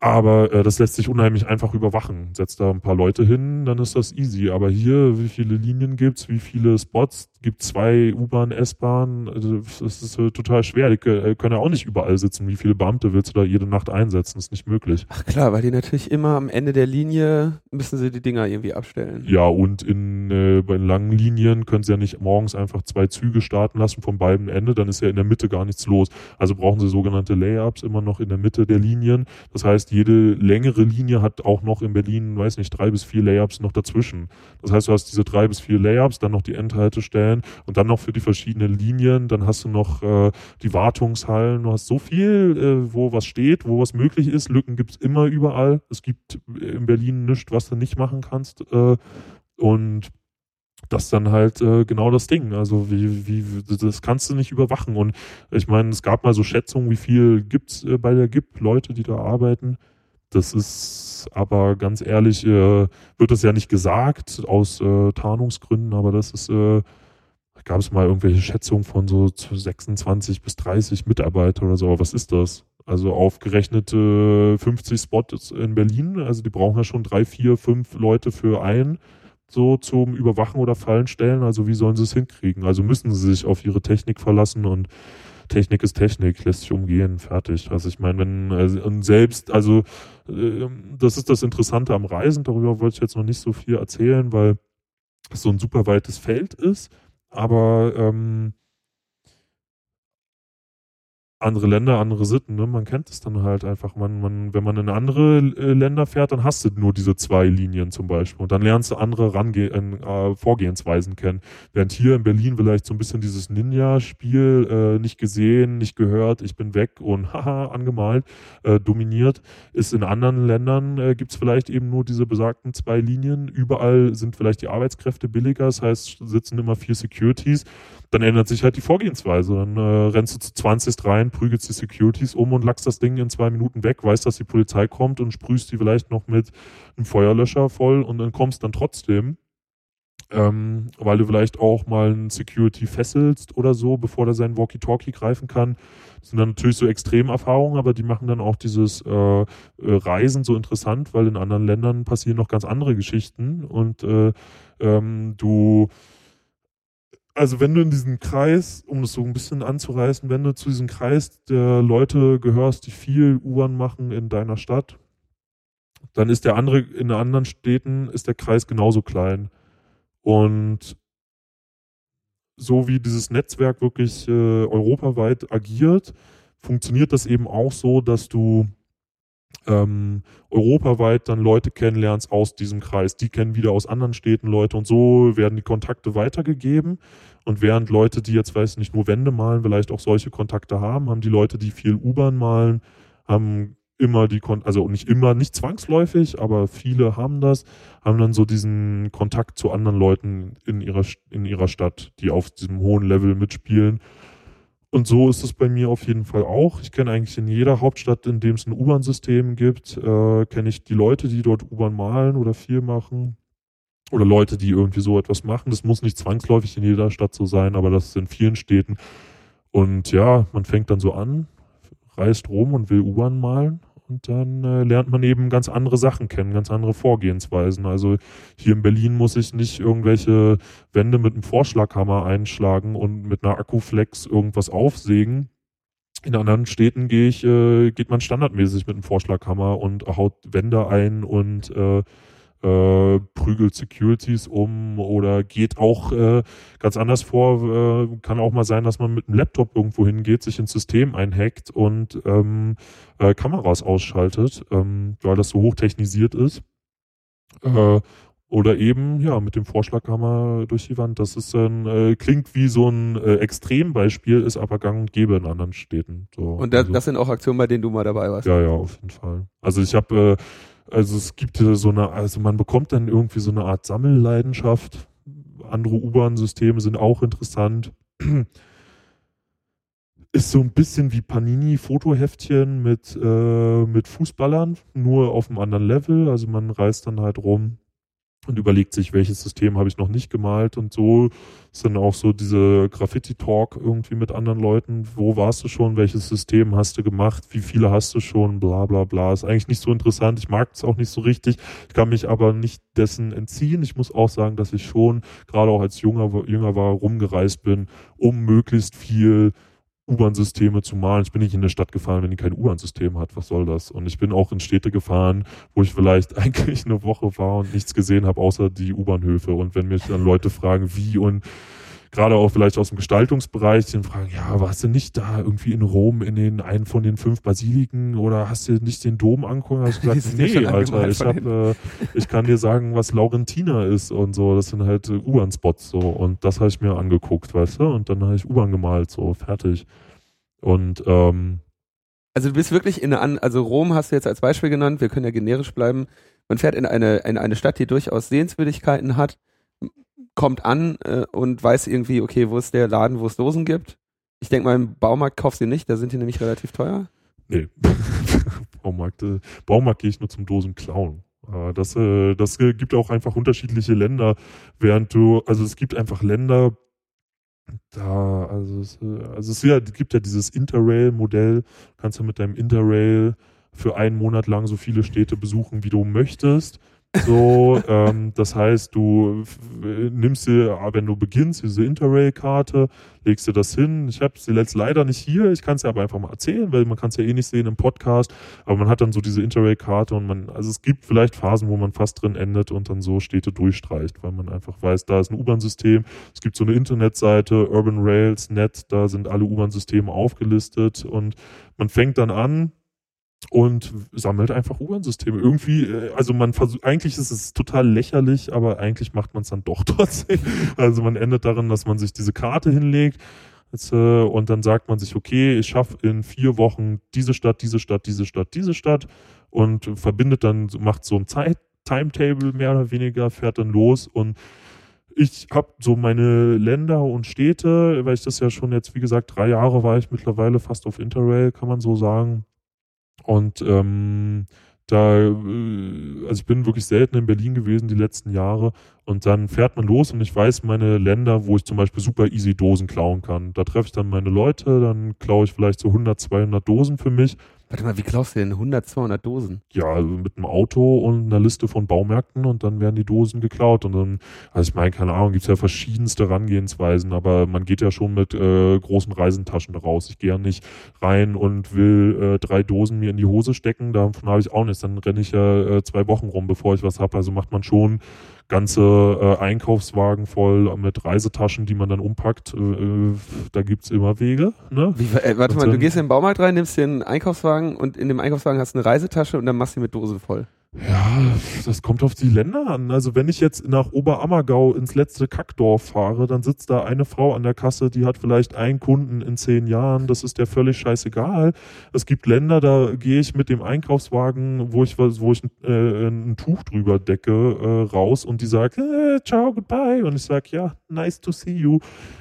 Aber äh, das lässt sich unheimlich einfach überwachen. Setzt da ein paar Leute hin, dann ist das easy. Aber hier, wie viele Linien gibt's, wie viele Spots gibt zwei U-Bahn, S-Bahn. Also das ist äh, total schwer. Die können ja auch nicht überall sitzen. Wie viele Beamte willst du da jede Nacht einsetzen? Das ist nicht möglich. Ach klar, weil die natürlich immer am Ende der Linie müssen sie die Dinger irgendwie abstellen. Ja, und in, äh, bei langen Linien können sie ja nicht morgens einfach zwei Züge starten lassen vom beiden Ende, dann ist ja in der Mitte gar nichts los. Also brauchen sie sogenannte Layups immer noch in der Mitte der Linien. Das heißt, jede längere Linie hat auch noch in Berlin, weiß nicht, drei bis vier Layups noch dazwischen. Das heißt, du hast diese drei bis vier Layups, dann noch die Endhaltestellen und dann noch für die verschiedenen Linien, dann hast du noch äh, die Wartungshallen, du hast so viel, äh, wo was steht, wo was möglich ist. Lücken gibt's immer überall. Es gibt in Berlin nichts, was du nicht machen kannst. Äh, und das ist dann halt äh, genau das Ding. Also wie, wie, das kannst du nicht überwachen. Und ich meine, es gab mal so Schätzungen, wie viel gibt's äh, bei der GIP, Leute, die da arbeiten. Das ist aber ganz ehrlich, äh, wird das ja nicht gesagt aus äh, Tarnungsgründen, aber das ist, äh, gab es mal irgendwelche Schätzungen von so 26 bis 30 Mitarbeiter oder so. Aber was ist das? Also aufgerechnete 50 Spots in Berlin. Also die brauchen ja schon drei, vier, fünf Leute für einen so zum Überwachen oder Fallen stellen. Also wie sollen sie es hinkriegen? Also müssen sie sich auf ihre Technik verlassen und Technik ist Technik, lässt sich umgehen, fertig. Also ich meine, wenn also, und selbst, also äh, das ist das Interessante am Reisen, darüber wollte ich jetzt noch nicht so viel erzählen, weil es so ein super weites Feld ist, aber ähm, andere Länder, andere Sitten, ne? Man kennt es dann halt einfach. Man, man, wenn man in andere äh, Länder fährt, dann hast du nur diese zwei Linien zum Beispiel. Und dann lernst du andere Range äh, Vorgehensweisen kennen. Während hier in Berlin vielleicht so ein bisschen dieses Ninja-Spiel äh, nicht gesehen, nicht gehört, ich bin weg und [LAUGHS] haha, angemalt, äh, dominiert, ist in anderen Ländern äh, gibt es vielleicht eben nur diese besagten zwei Linien. Überall sind vielleicht die Arbeitskräfte billiger, das heißt, sitzen immer vier Securities dann ändert sich halt die Vorgehensweise. Dann äh, rennst du zu 20 rein, prügelst die Securities um und lackst das Ding in zwei Minuten weg, weißt, dass die Polizei kommt und sprühst die vielleicht noch mit einem Feuerlöscher voll und dann kommst dann trotzdem. Ähm, weil du vielleicht auch mal einen Security fesselst oder so, bevor der seinen Walkie-Talkie greifen kann. Das sind dann natürlich so Extremerfahrungen, aber die machen dann auch dieses äh, äh, Reisen so interessant, weil in anderen Ländern passieren noch ganz andere Geschichten und äh, ähm, du also wenn du in diesem Kreis, um das so ein bisschen anzureißen, wenn du zu diesem Kreis der Leute gehörst, die viel U-Bahn machen in deiner Stadt, dann ist der andere, in anderen Städten ist der Kreis genauso klein. Und so wie dieses Netzwerk wirklich äh, europaweit agiert, funktioniert das eben auch so, dass du ähm, europaweit dann Leute kennenlernst aus diesem Kreis. Die kennen wieder aus anderen Städten Leute und so werden die Kontakte weitergegeben. Und während Leute, die jetzt, weiß nicht, nur Wände malen, vielleicht auch solche Kontakte haben, haben die Leute, die viel U-Bahn malen, haben immer die, Kon also nicht immer, nicht zwangsläufig, aber viele haben das, haben dann so diesen Kontakt zu anderen Leuten in ihrer, in ihrer Stadt, die auf diesem hohen Level mitspielen und so ist es bei mir auf jeden Fall auch. Ich kenne eigentlich in jeder Hauptstadt, in dem es ein U-Bahn-System gibt, äh, kenne ich die Leute, die dort U-Bahn malen oder viel machen. Oder Leute, die irgendwie so etwas machen. Das muss nicht zwangsläufig in jeder Stadt so sein, aber das ist in vielen Städten. Und ja, man fängt dann so an, reist rum und will U-Bahn malen und dann äh, lernt man eben ganz andere Sachen kennen, ganz andere Vorgehensweisen. Also hier in Berlin muss ich nicht irgendwelche Wände mit einem Vorschlaghammer einschlagen und mit einer Akkuflex irgendwas aufsägen. In anderen Städten gehe ich, äh, geht man standardmäßig mit einem Vorschlaghammer und haut Wände ein und äh, äh, prügelt Securities um oder geht auch äh, ganz anders vor. Äh, kann auch mal sein, dass man mit einem Laptop irgendwo hingeht, sich ins System einhackt und ähm, äh, Kameras ausschaltet, ähm, weil das so hochtechnisiert ist. Äh, oder eben, ja, mit dem Vorschlaghammer durch die Wand. Das ist ein, äh, klingt wie so ein Extrembeispiel, ist aber gang und gäbe in anderen Städten. So, und das, also, das sind auch Aktionen, bei denen du mal dabei warst? Ja, ja, auf jeden Fall. Also ich habe also es gibt so eine, also man bekommt dann irgendwie so eine Art Sammelleidenschaft. Andere U-Bahn-Systeme sind auch interessant. [CLEARS THROAT] Ist so ein bisschen wie Panini-Fotoheftchen mit, äh, mit Fußballern, nur auf einem anderen Level. Also man reist dann halt rum und überlegt sich, welches System habe ich noch nicht gemalt und so ist dann auch so diese Graffiti-Talk irgendwie mit anderen Leuten. Wo warst du schon? Welches System hast du gemacht? Wie viele hast du schon? Bla bla bla. Ist eigentlich nicht so interessant. Ich mag es auch nicht so richtig. Ich kann mich aber nicht dessen entziehen. Ich muss auch sagen, dass ich schon, gerade auch als Junger, Jünger war, rumgereist bin, um möglichst viel U-Bahn-Systeme zu malen. Ich bin nicht in eine Stadt gefahren, wenn die kein U-Bahn-System hat. Was soll das? Und ich bin auch in Städte gefahren, wo ich vielleicht [LAUGHS] eigentlich eine Woche war und nichts gesehen habe, außer die U-Bahnhöfe. Und wenn mich dann Leute fragen, wie und gerade auch vielleicht aus dem Gestaltungsbereich, die fragen, ja, warst du nicht da irgendwie in Rom in den einen von den fünf Basiliken oder hast du nicht den Dom angucken? Hast du gesagt, [LAUGHS] nee, Alter, ich hab, äh, ich kann dir sagen, was Laurentina ist und so. Das sind halt äh, U-Bahn-Spots so. Und das habe ich mir angeguckt, weißt du? Und dann habe ich U-Bahn gemalt, so fertig. Und ähm, also du bist wirklich in eine, also Rom hast du jetzt als Beispiel genannt, wir können ja generisch bleiben. Man fährt in eine, in eine Stadt, die durchaus Sehenswürdigkeiten hat kommt an äh, und weiß irgendwie, okay, wo ist der Laden, wo es Dosen gibt. Ich denke mal, im Baumarkt kaufst du nicht, da sind die nämlich relativ teuer. Nee, [LAUGHS] Baumarkt, äh, Baumarkt gehe ich nur zum Dosen klauen. Äh, das, äh, das gibt auch einfach unterschiedliche Länder, während du, also es gibt einfach Länder, da, also es, äh, also es gibt ja dieses Interrail-Modell, kannst du mit deinem Interrail für einen Monat lang so viele Städte besuchen, wie du möchtest. So, ähm, das heißt, du nimmst dir, wenn du beginnst, diese Interrail-Karte, legst dir das hin. Ich habe sie jetzt leider nicht hier, ich kann es ja aber einfach mal erzählen, weil man kann es ja eh nicht sehen im Podcast, aber man hat dann so diese Interrail-Karte und man, also es gibt vielleicht Phasen, wo man fast drin endet und dann so Städte durchstreicht, weil man einfach weiß, da ist ein U-Bahn-System, es gibt so eine Internetseite, Urban Rails, Net, da sind alle U-Bahn-Systeme aufgelistet und man fängt dann an, und sammelt einfach U-Bahn-Systeme. Irgendwie, äh, also man versucht, eigentlich ist es total lächerlich, aber eigentlich macht man es dann doch [LAUGHS] trotzdem. Also man endet darin, dass man sich diese Karte hinlegt äh, und dann sagt man sich, okay, ich schaffe in vier Wochen diese Stadt, diese Stadt, diese Stadt, diese Stadt und verbindet dann, macht so ein Zeit Timetable mehr oder weniger, fährt dann los und ich habe so meine Länder und Städte, weil ich das ja schon jetzt, wie gesagt, drei Jahre war ich mittlerweile fast auf Interrail, kann man so sagen und ähm, da, äh, also ich bin wirklich selten in Berlin gewesen die letzten Jahre und dann fährt man los und ich weiß meine Länder, wo ich zum Beispiel super easy Dosen klauen kann. Da treffe ich dann meine Leute, dann klaue ich vielleicht so 100, 200 Dosen für mich Warte mal, wie klaust du denn 100, 200 Dosen? Ja, also mit einem Auto und einer Liste von Baumärkten und dann werden die Dosen geklaut. Und dann, also ich meine, keine Ahnung, gibt's ja verschiedenste Herangehensweisen, aber man geht ja schon mit äh, großen Reisentaschen raus. Ich gehe ja nicht rein und will äh, drei Dosen mir in die Hose stecken, davon habe ich auch nichts. Dann renne ich ja äh, zwei Wochen rum, bevor ich was habe. Also macht man schon ganze äh, Einkaufswagen voll mit Reisetaschen, die man dann umpackt. Äh, äh da gibt's immer Wege. Ne? Wie, äh, warte und mal, du gehst in den Baumarkt rein, nimmst dir einen Einkaufswagen und in dem Einkaufswagen hast du eine Reisetasche und dann machst du die mit Dose voll. Ja, das kommt auf die Länder an. Also wenn ich jetzt nach Oberammergau ins letzte Kackdorf fahre, dann sitzt da eine Frau an der Kasse, die hat vielleicht einen Kunden in zehn Jahren. Das ist der völlig scheißegal. Es gibt Länder, da gehe ich mit dem Einkaufswagen, wo ich wo ich äh, ein Tuch drüber decke, äh, raus und die sagt, äh, ciao, goodbye. Und ich sage, ja, nice to see you.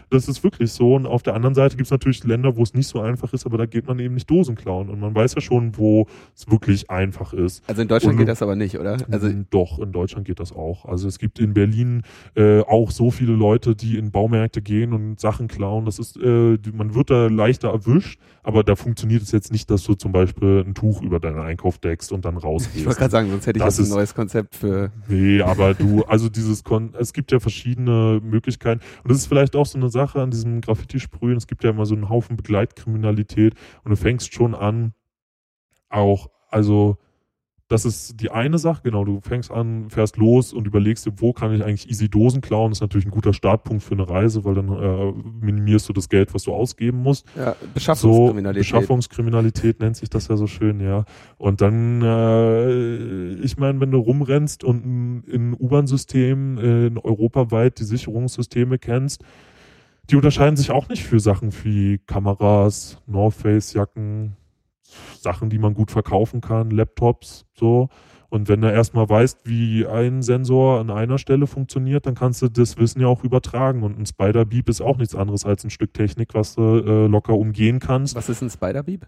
Das ist wirklich so. Und auf der anderen Seite gibt es natürlich Länder, wo es nicht so einfach ist, aber da geht man eben nicht Dosen klauen. Und man weiß ja schon, wo es wirklich einfach ist. Also in Deutschland und, geht das aber nicht, oder? Also doch, in Deutschland geht das auch. Also es gibt in Berlin äh, auch so viele Leute, die in Baumärkte gehen und Sachen klauen. Das ist, äh, man wird da leichter erwischt, aber da funktioniert es jetzt nicht, dass du zum Beispiel ein Tuch über deinen Einkauf deckst und dann rausgehst. Ich wollte gerade sagen, sonst hätte ich das jetzt ein neues Konzept für. Nee, aber du, also dieses Kon es gibt ja verschiedene Möglichkeiten. Und das ist vielleicht auch so eine Sache an diesem Graffiti-Sprühen. Es gibt ja immer so einen Haufen Begleitkriminalität und du fängst schon an, auch, also das ist die eine Sache, genau, du fängst an, fährst los und überlegst dir, wo kann ich eigentlich easy Dosen klauen. Das ist natürlich ein guter Startpunkt für eine Reise, weil dann äh, minimierst du das Geld, was du ausgeben musst. Ja, Beschaffungskriminalität. So, Beschaffungskriminalität nennt sich das ja so schön, ja. Und dann, äh, ich meine, wenn du rumrennst und in U-Bahn-Systemen äh, in europaweit die Sicherungssysteme kennst, die unterscheiden sich auch nicht für Sachen wie Kameras, North Face Jacken, Sachen, die man gut verkaufen kann, Laptops, so. Und wenn du erstmal weißt, wie ein Sensor an einer Stelle funktioniert, dann kannst du das Wissen ja auch übertragen. Und ein Spider-Beep ist auch nichts anderes als ein Stück Technik, was du äh, locker umgehen kannst. Was ist ein Spider-Beep?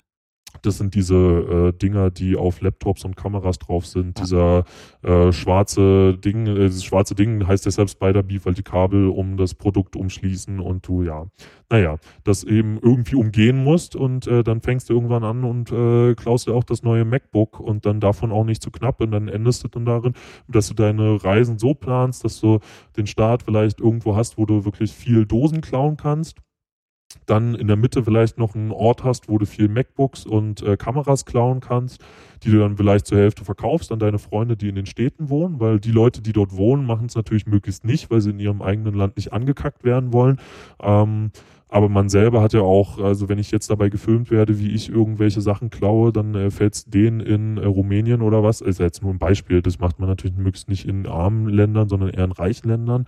Das sind diese äh, Dinger, die auf Laptops und Kameras drauf sind. Dieser äh, schwarze Ding, äh, dieses schwarze Ding heißt deshalb Spider-Beef, weil die Kabel um das Produkt umschließen und du, ja, naja, das eben irgendwie umgehen musst und äh, dann fängst du irgendwann an und äh, klaust dir auch das neue MacBook und dann davon auch nicht zu knapp und dann endest du dann darin, dass du deine Reisen so planst, dass du den Start vielleicht irgendwo hast, wo du wirklich viel Dosen klauen kannst dann in der Mitte vielleicht noch einen Ort hast, wo du viel MacBooks und äh, Kameras klauen kannst, die du dann vielleicht zur Hälfte verkaufst an deine Freunde, die in den Städten wohnen, weil die Leute, die dort wohnen, machen es natürlich möglichst nicht, weil sie in ihrem eigenen Land nicht angekackt werden wollen. Ähm, aber man selber hat ja auch, also wenn ich jetzt dabei gefilmt werde, wie ich irgendwelche Sachen klaue, dann äh, fällt es denen in äh, Rumänien oder was. Ist jetzt nur ein Beispiel. Das macht man natürlich möglichst nicht in armen Ländern, sondern eher in reichen Ländern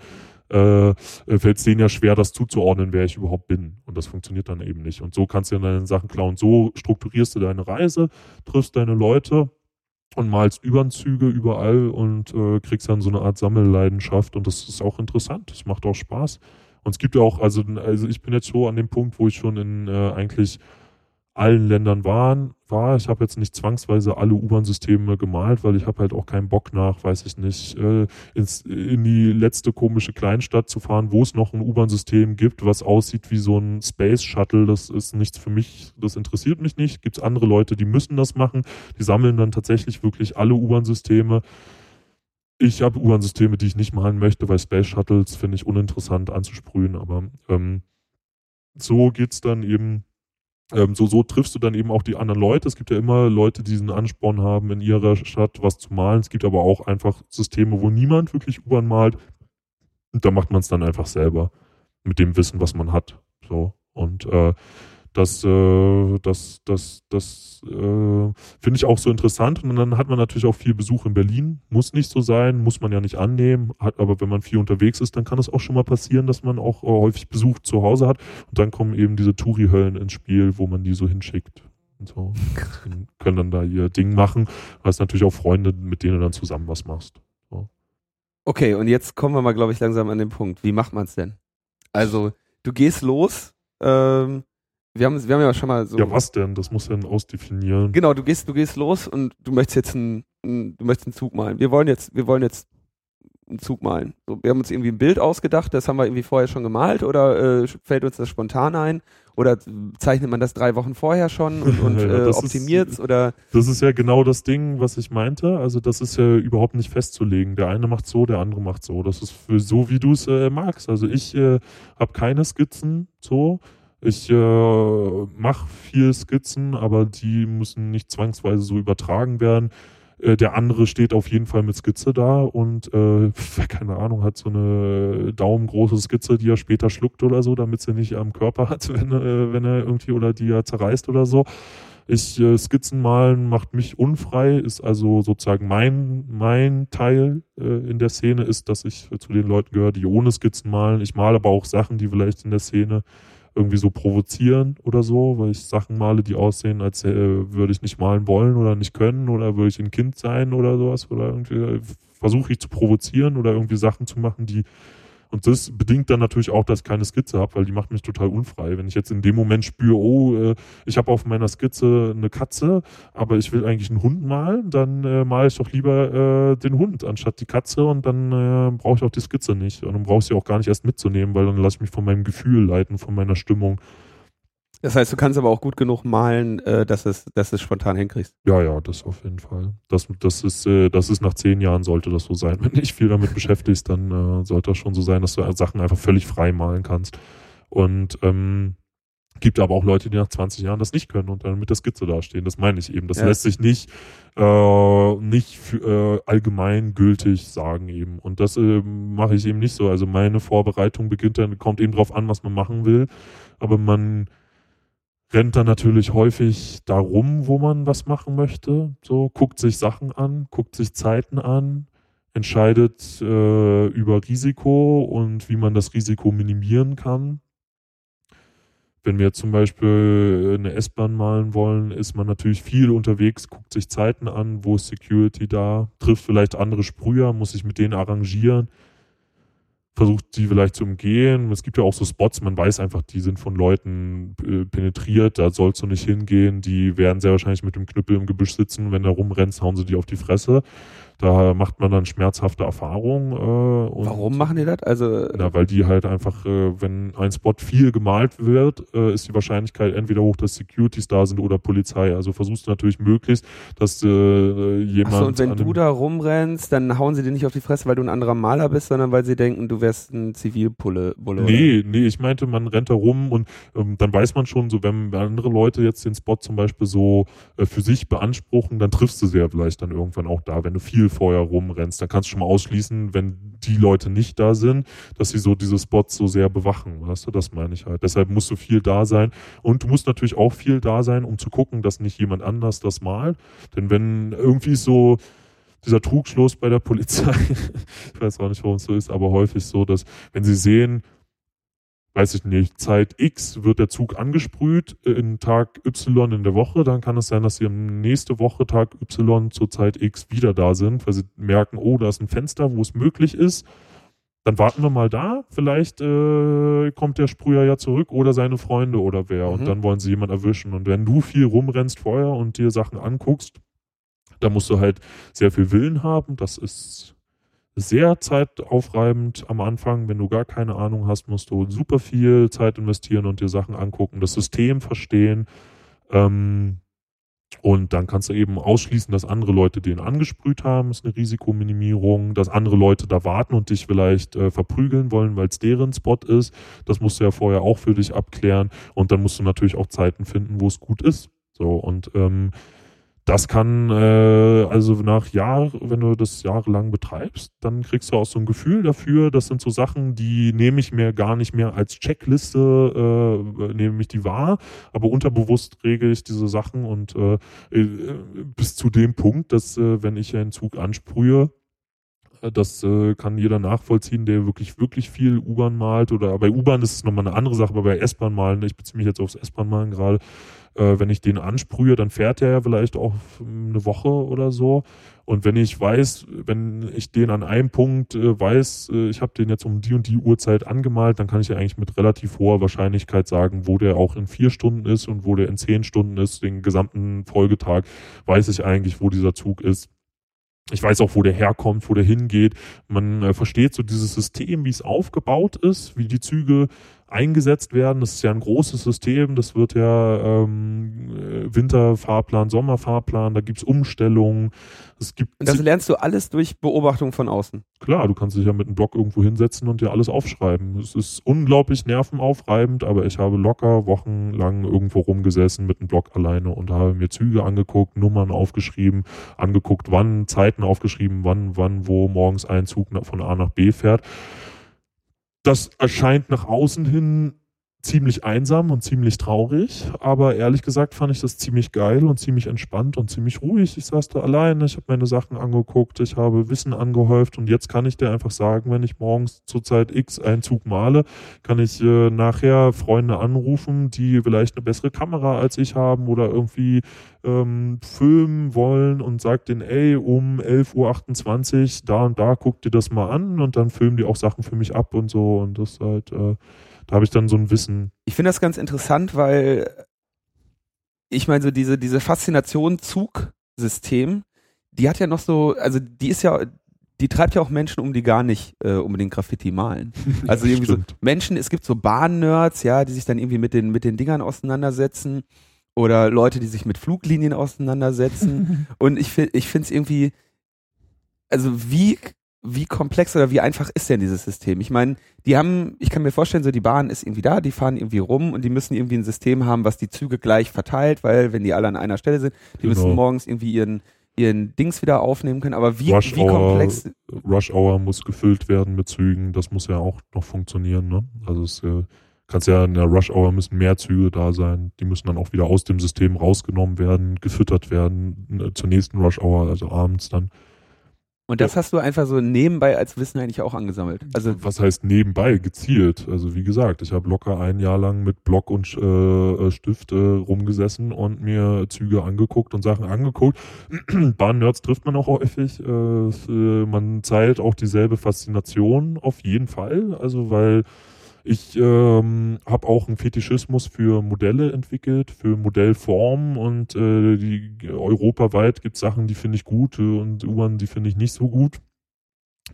äh, fällt es denen ja schwer, das zuzuordnen, wer ich überhaupt bin. Und das funktioniert dann eben nicht. Und so kannst du dann deine Sachen klauen. So strukturierst du deine Reise, triffst deine Leute und malst Überzüge überall und äh, kriegst dann so eine Art Sammelleidenschaft. Und das ist auch interessant. Das macht auch Spaß. Und es gibt ja auch, also, also ich bin jetzt so an dem Punkt, wo ich schon in äh, eigentlich allen Ländern waren, war. Ich habe jetzt nicht zwangsweise alle U-Bahn-Systeme gemalt, weil ich habe halt auch keinen Bock nach, weiß ich nicht, äh, ins, in die letzte komische Kleinstadt zu fahren, wo es noch ein U-Bahn-System gibt, was aussieht wie so ein Space Shuttle. Das ist nichts für mich, das interessiert mich nicht. Gibt es andere Leute, die müssen das machen. Die sammeln dann tatsächlich wirklich alle U-Bahn-Systeme. Ich habe U-Bahn-Systeme, die ich nicht malen möchte, weil Space Shuttles finde ich uninteressant anzusprühen, aber ähm, so geht's dann eben ähm, so, so triffst du dann eben auch die anderen Leute. Es gibt ja immer Leute, die diesen Ansporn haben, in ihrer Stadt was zu malen. Es gibt aber auch einfach Systeme, wo niemand wirklich U-Bahn malt. Und da macht man es dann einfach selber mit dem Wissen, was man hat. So. Und äh, das, äh, das, das, das äh, finde ich auch so interessant. Und dann hat man natürlich auch viel Besuch in Berlin. Muss nicht so sein, muss man ja nicht annehmen. Hat, aber wenn man viel unterwegs ist, dann kann es auch schon mal passieren, dass man auch äh, häufig Besuch zu Hause hat. Und dann kommen eben diese Touri-Höllen ins Spiel, wo man die so hinschickt. Und so. Und können dann da ihr Ding machen. Hast natürlich auch Freunde, mit denen du dann zusammen was machst. So. Okay, und jetzt kommen wir mal, glaube ich, langsam an den Punkt. Wie macht man es denn? Also, du gehst los, ähm, wir haben, wir haben ja schon mal so. Ja, was denn? Das muss ja ausdefinieren. Genau, du gehst, du gehst los und du möchtest jetzt einen, einen, du möchtest einen Zug malen. Wir wollen jetzt, wir wollen jetzt einen Zug malen. So, wir haben uns irgendwie ein Bild ausgedacht, das haben wir irgendwie vorher schon gemalt oder äh, fällt uns das spontan ein? Oder zeichnet man das drei Wochen vorher schon und, [LAUGHS] und ja, äh, optimiert oder? Das ist ja genau das Ding, was ich meinte. Also das ist ja überhaupt nicht festzulegen. Der eine macht so, der andere macht so. Das ist für so, wie du es äh, magst. Also ich äh, habe keine Skizzen so. Ich äh, mache viel Skizzen, aber die müssen nicht zwangsweise so übertragen werden. Äh, der andere steht auf jeden Fall mit Skizze da und äh, [LAUGHS] keine Ahnung, hat so eine daumengroße Skizze, die er später schluckt oder so, damit sie nicht am Körper hat, [LAUGHS] wenn, äh, wenn er irgendwie oder die er zerreißt oder so. Ich äh, Skizzen malen macht mich unfrei, ist also sozusagen mein mein Teil äh, in der Szene ist, dass ich zu den Leuten gehöre, die ohne Skizzen malen. Ich male aber auch Sachen, die vielleicht in der Szene irgendwie so provozieren oder so, weil ich Sachen male, die aussehen, als äh, würde ich nicht malen wollen oder nicht können oder würde ich ein Kind sein oder sowas oder irgendwie äh, versuche ich zu provozieren oder irgendwie Sachen zu machen, die und das bedingt dann natürlich auch, dass ich keine Skizze habe, weil die macht mich total unfrei. Wenn ich jetzt in dem Moment spüre, oh, äh, ich habe auf meiner Skizze eine Katze, aber ich will eigentlich einen Hund malen, dann äh, male ich doch lieber äh, den Hund anstatt die Katze und dann äh, brauche ich auch die Skizze nicht. Und dann brauche ich sie auch gar nicht erst mitzunehmen, weil dann lasse ich mich von meinem Gefühl leiten, von meiner Stimmung. Das heißt, du kannst aber auch gut genug malen, äh, dass es, dass es spontan hinkriegst. Ja, ja, das auf jeden Fall. Das, das ist, äh, das ist nach zehn Jahren sollte das so sein. [LAUGHS] Wenn du dich viel damit beschäftigst, dann äh, sollte das schon so sein, dass du Sachen einfach völlig frei malen kannst. Und ähm, gibt aber auch Leute, die nach 20 Jahren das nicht können und dann mit der Skizze dastehen. Das meine ich eben. Das ja. lässt sich nicht, äh, nicht für, äh, allgemein gültig sagen eben. Und das äh, mache ich eben nicht so. Also meine Vorbereitung beginnt dann, kommt eben drauf an, was man machen will. Aber man rennt dann natürlich häufig darum, wo man was machen möchte. So guckt sich Sachen an, guckt sich Zeiten an, entscheidet äh, über Risiko und wie man das Risiko minimieren kann. Wenn wir zum Beispiel eine S-Bahn malen wollen, ist man natürlich viel unterwegs, guckt sich Zeiten an, wo ist Security da, trifft vielleicht andere Sprüher, muss sich mit denen arrangieren versucht die vielleicht zu umgehen. Es gibt ja auch so Spots, man weiß einfach, die sind von Leuten äh, penetriert, da sollst du nicht hingehen. Die werden sehr wahrscheinlich mit dem Knüppel im Gebüsch sitzen. Wenn du rumrennst, hauen sie die auf die Fresse. Da macht man dann schmerzhafte Erfahrungen. Äh, Warum machen die das? Also na, weil die halt einfach, äh, wenn ein Spot viel gemalt wird, äh, ist die Wahrscheinlichkeit entweder hoch, dass Securities da sind oder Polizei. Also versuchst du natürlich möglichst, dass äh, jemand. Achso, und wenn du da rumrennst, dann hauen sie dir nicht auf die Fresse, weil du ein anderer Maler bist, sondern weil sie denken, du wärst ein Zivilbulle. Nee, nee, ich meinte, man rennt da rum und ähm, dann weiß man schon, so wenn andere Leute jetzt den Spot zum Beispiel so äh, für sich beanspruchen, dann triffst du sie ja vielleicht dann irgendwann auch da, wenn du viel vorher rumrennst. Dann kannst du schon mal ausschließen, wenn die Leute nicht da sind, dass sie so diese Spots so sehr bewachen, weißt du, das meine ich halt. Deshalb musst du viel da sein und du musst natürlich auch viel da sein, um zu gucken, dass nicht jemand anders das malt. Denn wenn irgendwie so dieser Trugschluss bei der Polizei, [LAUGHS] ich weiß auch nicht, warum es so ist, aber häufig so, dass wenn sie sehen, weiß ich nicht, Zeit X wird der Zug angesprüht äh, in Tag Y in der Woche, dann kann es sein, dass sie am nächste Woche Tag Y zur Zeit X wieder da sind, weil sie merken, oh, da ist ein Fenster, wo es möglich ist. Dann warten wir mal da, vielleicht äh, kommt der Sprüher ja zurück oder seine Freunde oder wer Mhm. und dann wollen sie jemand erwischen. Und wenn du viel rumrennst vorher und dir Sachen anguckst, da musst du halt sehr viel Willen haben. Das ist sehr zeitaufreibend am Anfang. Wenn du gar keine Ahnung hast, musst du super viel Zeit investieren und dir Sachen angucken, das System verstehen. Ähm, und dann kannst du eben ausschließen, dass andere Leute den angesprüht haben, ist eine Risikominimierung, dass andere Leute da warten und dich vielleicht äh, verprügeln wollen, weil es deren Spot ist. Das musst du ja vorher auch für dich abklären. Und dann musst du natürlich auch Zeiten finden, wo es gut ist. So, und ähm, das kann, äh, also nach Jahr, wenn du das jahrelang betreibst, dann kriegst du auch so ein Gefühl dafür. Das sind so Sachen, die nehme ich mir gar nicht mehr als Checkliste, äh, nehme ich die wahr, aber unterbewusst regel ich diese Sachen und äh, äh, bis zu dem Punkt, dass äh, wenn ich einen Zug ansprühe, äh, das äh, kann jeder nachvollziehen, der wirklich, wirklich viel U-Bahn malt. Oder bei U-Bahn ist es nochmal eine andere Sache, aber bei S-Bahn malen, ich beziehe mich jetzt aufs S-Bahn-Malen gerade, äh, wenn ich den ansprühe, dann fährt er ja vielleicht auch eine Woche oder so. Und wenn ich weiß, wenn ich den an einem Punkt äh, weiß, äh, ich habe den jetzt um die und die Uhrzeit angemalt, dann kann ich ja eigentlich mit relativ hoher Wahrscheinlichkeit sagen, wo der auch in vier Stunden ist und wo der in zehn Stunden ist. Den gesamten Folgetag weiß ich eigentlich, wo dieser Zug ist. Ich weiß auch, wo der herkommt, wo der hingeht. Man äh, versteht so dieses System, wie es aufgebaut ist, wie die Züge eingesetzt werden. Das ist ja ein großes System. Das wird ja ähm, äh, Winterfahrplan, Sommerfahrplan, da gibt's Umstellungen. Es gibt Und das lernst du alles durch Beobachtung von außen. Klar, du kannst dich ja mit einem Block irgendwo hinsetzen und dir alles aufschreiben. Es ist unglaublich nervenaufreibend, aber ich habe locker wochenlang irgendwo rumgesessen mit einem Block alleine und habe mir Züge angeguckt, Nummern aufgeschrieben, angeguckt, wann Zeiten aufgeschrieben, wann, wann, wo morgens ein Zug von A nach B fährt. Das erscheint nach außen hin ziemlich einsam und ziemlich traurig, aber ehrlich gesagt fand ich das ziemlich geil und ziemlich entspannt und ziemlich ruhig. Ich saß da alleine, ich habe meine Sachen angeguckt, ich habe Wissen angehäuft und jetzt kann ich dir einfach sagen, wenn ich morgens zur Zeit X einen Zug male, kann ich äh, nachher Freunde anrufen, die vielleicht eine bessere Kamera als ich haben oder irgendwie ähm, filmen wollen und sag denen, ey, um 11.28 Uhr, da und da, guck dir das mal an und dann filmen die auch Sachen für mich ab und so und das halt, äh, da habe ich dann so ein Wissen. Ich finde das ganz interessant, weil ich meine, so diese, diese Faszination Zugsystem, die hat ja noch so, also die ist ja, die treibt ja auch Menschen um, die gar nicht äh, unbedingt Graffiti malen. [LAUGHS] Also irgendwie so Stimmt. Menschen, es gibt so Bahn-Nerds, ja, die sich dann irgendwie mit den, mit den Dingern auseinandersetzen oder Leute, die sich mit Fluglinien auseinandersetzen. [LAUGHS] Und ich, ich finde es irgendwie, also wie, wie komplex oder wie einfach ist denn dieses System? Ich meine, die haben, ich kann mir vorstellen, so die Bahn ist irgendwie da, die fahren irgendwie rum und die müssen irgendwie ein System haben, was die Züge gleich verteilt, weil wenn die alle an einer Stelle sind, die Genau. müssen morgens irgendwie ihren, ihren Dings wieder aufnehmen können. Aber wie, Rush wie Hour. komplex, Rush Hour muss gefüllt werden mit Zügen, das muss ja auch noch funktionieren, ne? Also es äh, kannst ja in der Rush Hour müssen mehr Züge da sein, die müssen dann auch wieder aus dem System rausgenommen werden, gefüttert werden äh, zur nächsten Rush Hour, also abends dann. Und das hast du einfach so nebenbei als Wissen eigentlich auch angesammelt. Also Was heißt nebenbei, gezielt? Also wie gesagt, ich habe locker ein Jahr lang mit Block und äh, äh, Stift äh, rumgesessen und mir Züge angeguckt und Sachen angeguckt. [CLEARS THROAT] Bahn-Nerds trifft man auch häufig. Äh, man teilt auch dieselbe Faszination auf jeden Fall. Also weil ich ähm, habe auch einen Fetischismus für Modelle entwickelt, für Modellformen und äh, die europaweit gibt es Sachen, die finde ich gut und U-Bahn, die finde ich nicht so gut.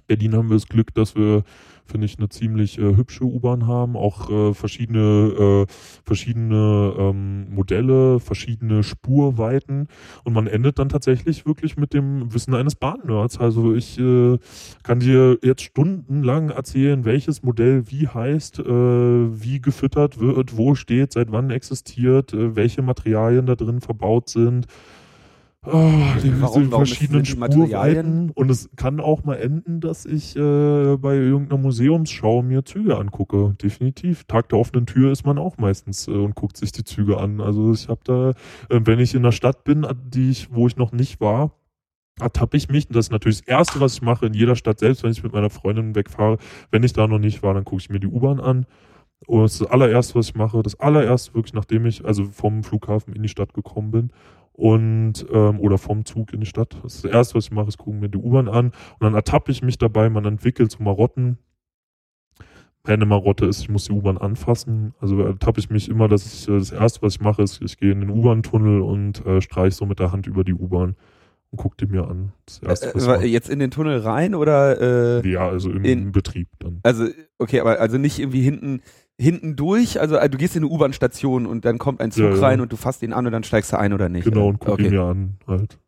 Berlin haben wir das Glück, dass wir, finde ich, eine ziemlich äh, hübsche U-Bahn haben, auch äh, verschiedene, äh, verschiedene ähm, Modelle, verschiedene Spurweiten und man endet dann tatsächlich wirklich mit dem Wissen eines Bahnnerds. Also ich äh, kann dir jetzt stundenlang erzählen, welches Modell wie heißt, äh, wie gefüttert wird, wo steht, seit wann existiert, äh, welche Materialien da drin verbaut sind. Oh, die, Warum- warum verschiedenen Spurweiten. Und es kann auch mal enden, dass ich äh, bei irgendeiner Museumsschau mir Züge angucke. Definitiv. Tag der offenen Tür ist man auch meistens äh, und guckt sich die Züge an. Also ich habe da, äh, wenn ich in einer Stadt bin, an die ich, wo ich noch nicht war, ertappe ich mich. Und das ist natürlich das Erste, was ich mache in jeder Stadt, selbst wenn ich mit meiner Freundin wegfahre. Wenn ich da noch nicht war, dann gucke ich mir die U-Bahn an. Und das ist das allererste, was ich mache. Das allererste wirklich, nachdem ich also vom Flughafen in die Stadt gekommen bin und ähm, oder vom Zug in die Stadt. Das, das erste, was ich mache, ist gucken mir die U-Bahn an und dann ertappe ich mich dabei, man entwickelt so Marotten. Meine Marotte ist, ich muss die U-Bahn anfassen. Also ertappe ich mich immer, dass ich äh, das erste, was ich mache, ist, ich gehe in den U-Bahn-Tunnel und äh, streiche so mit der Hand über die U-Bahn und gucke die mir an. Das erste, äh, mache. jetzt in den Tunnel rein oder äh, Ja, also im in- Betrieb dann. also okay, aber also nicht irgendwie hinten hinten durch, also äh, du gehst in eine U-Bahn-Station und dann kommt ein Zug Ja, ja. rein und du fasst ihn an und dann steigst du ein oder nicht. Genau, und gucke okay. ihn mir an halt.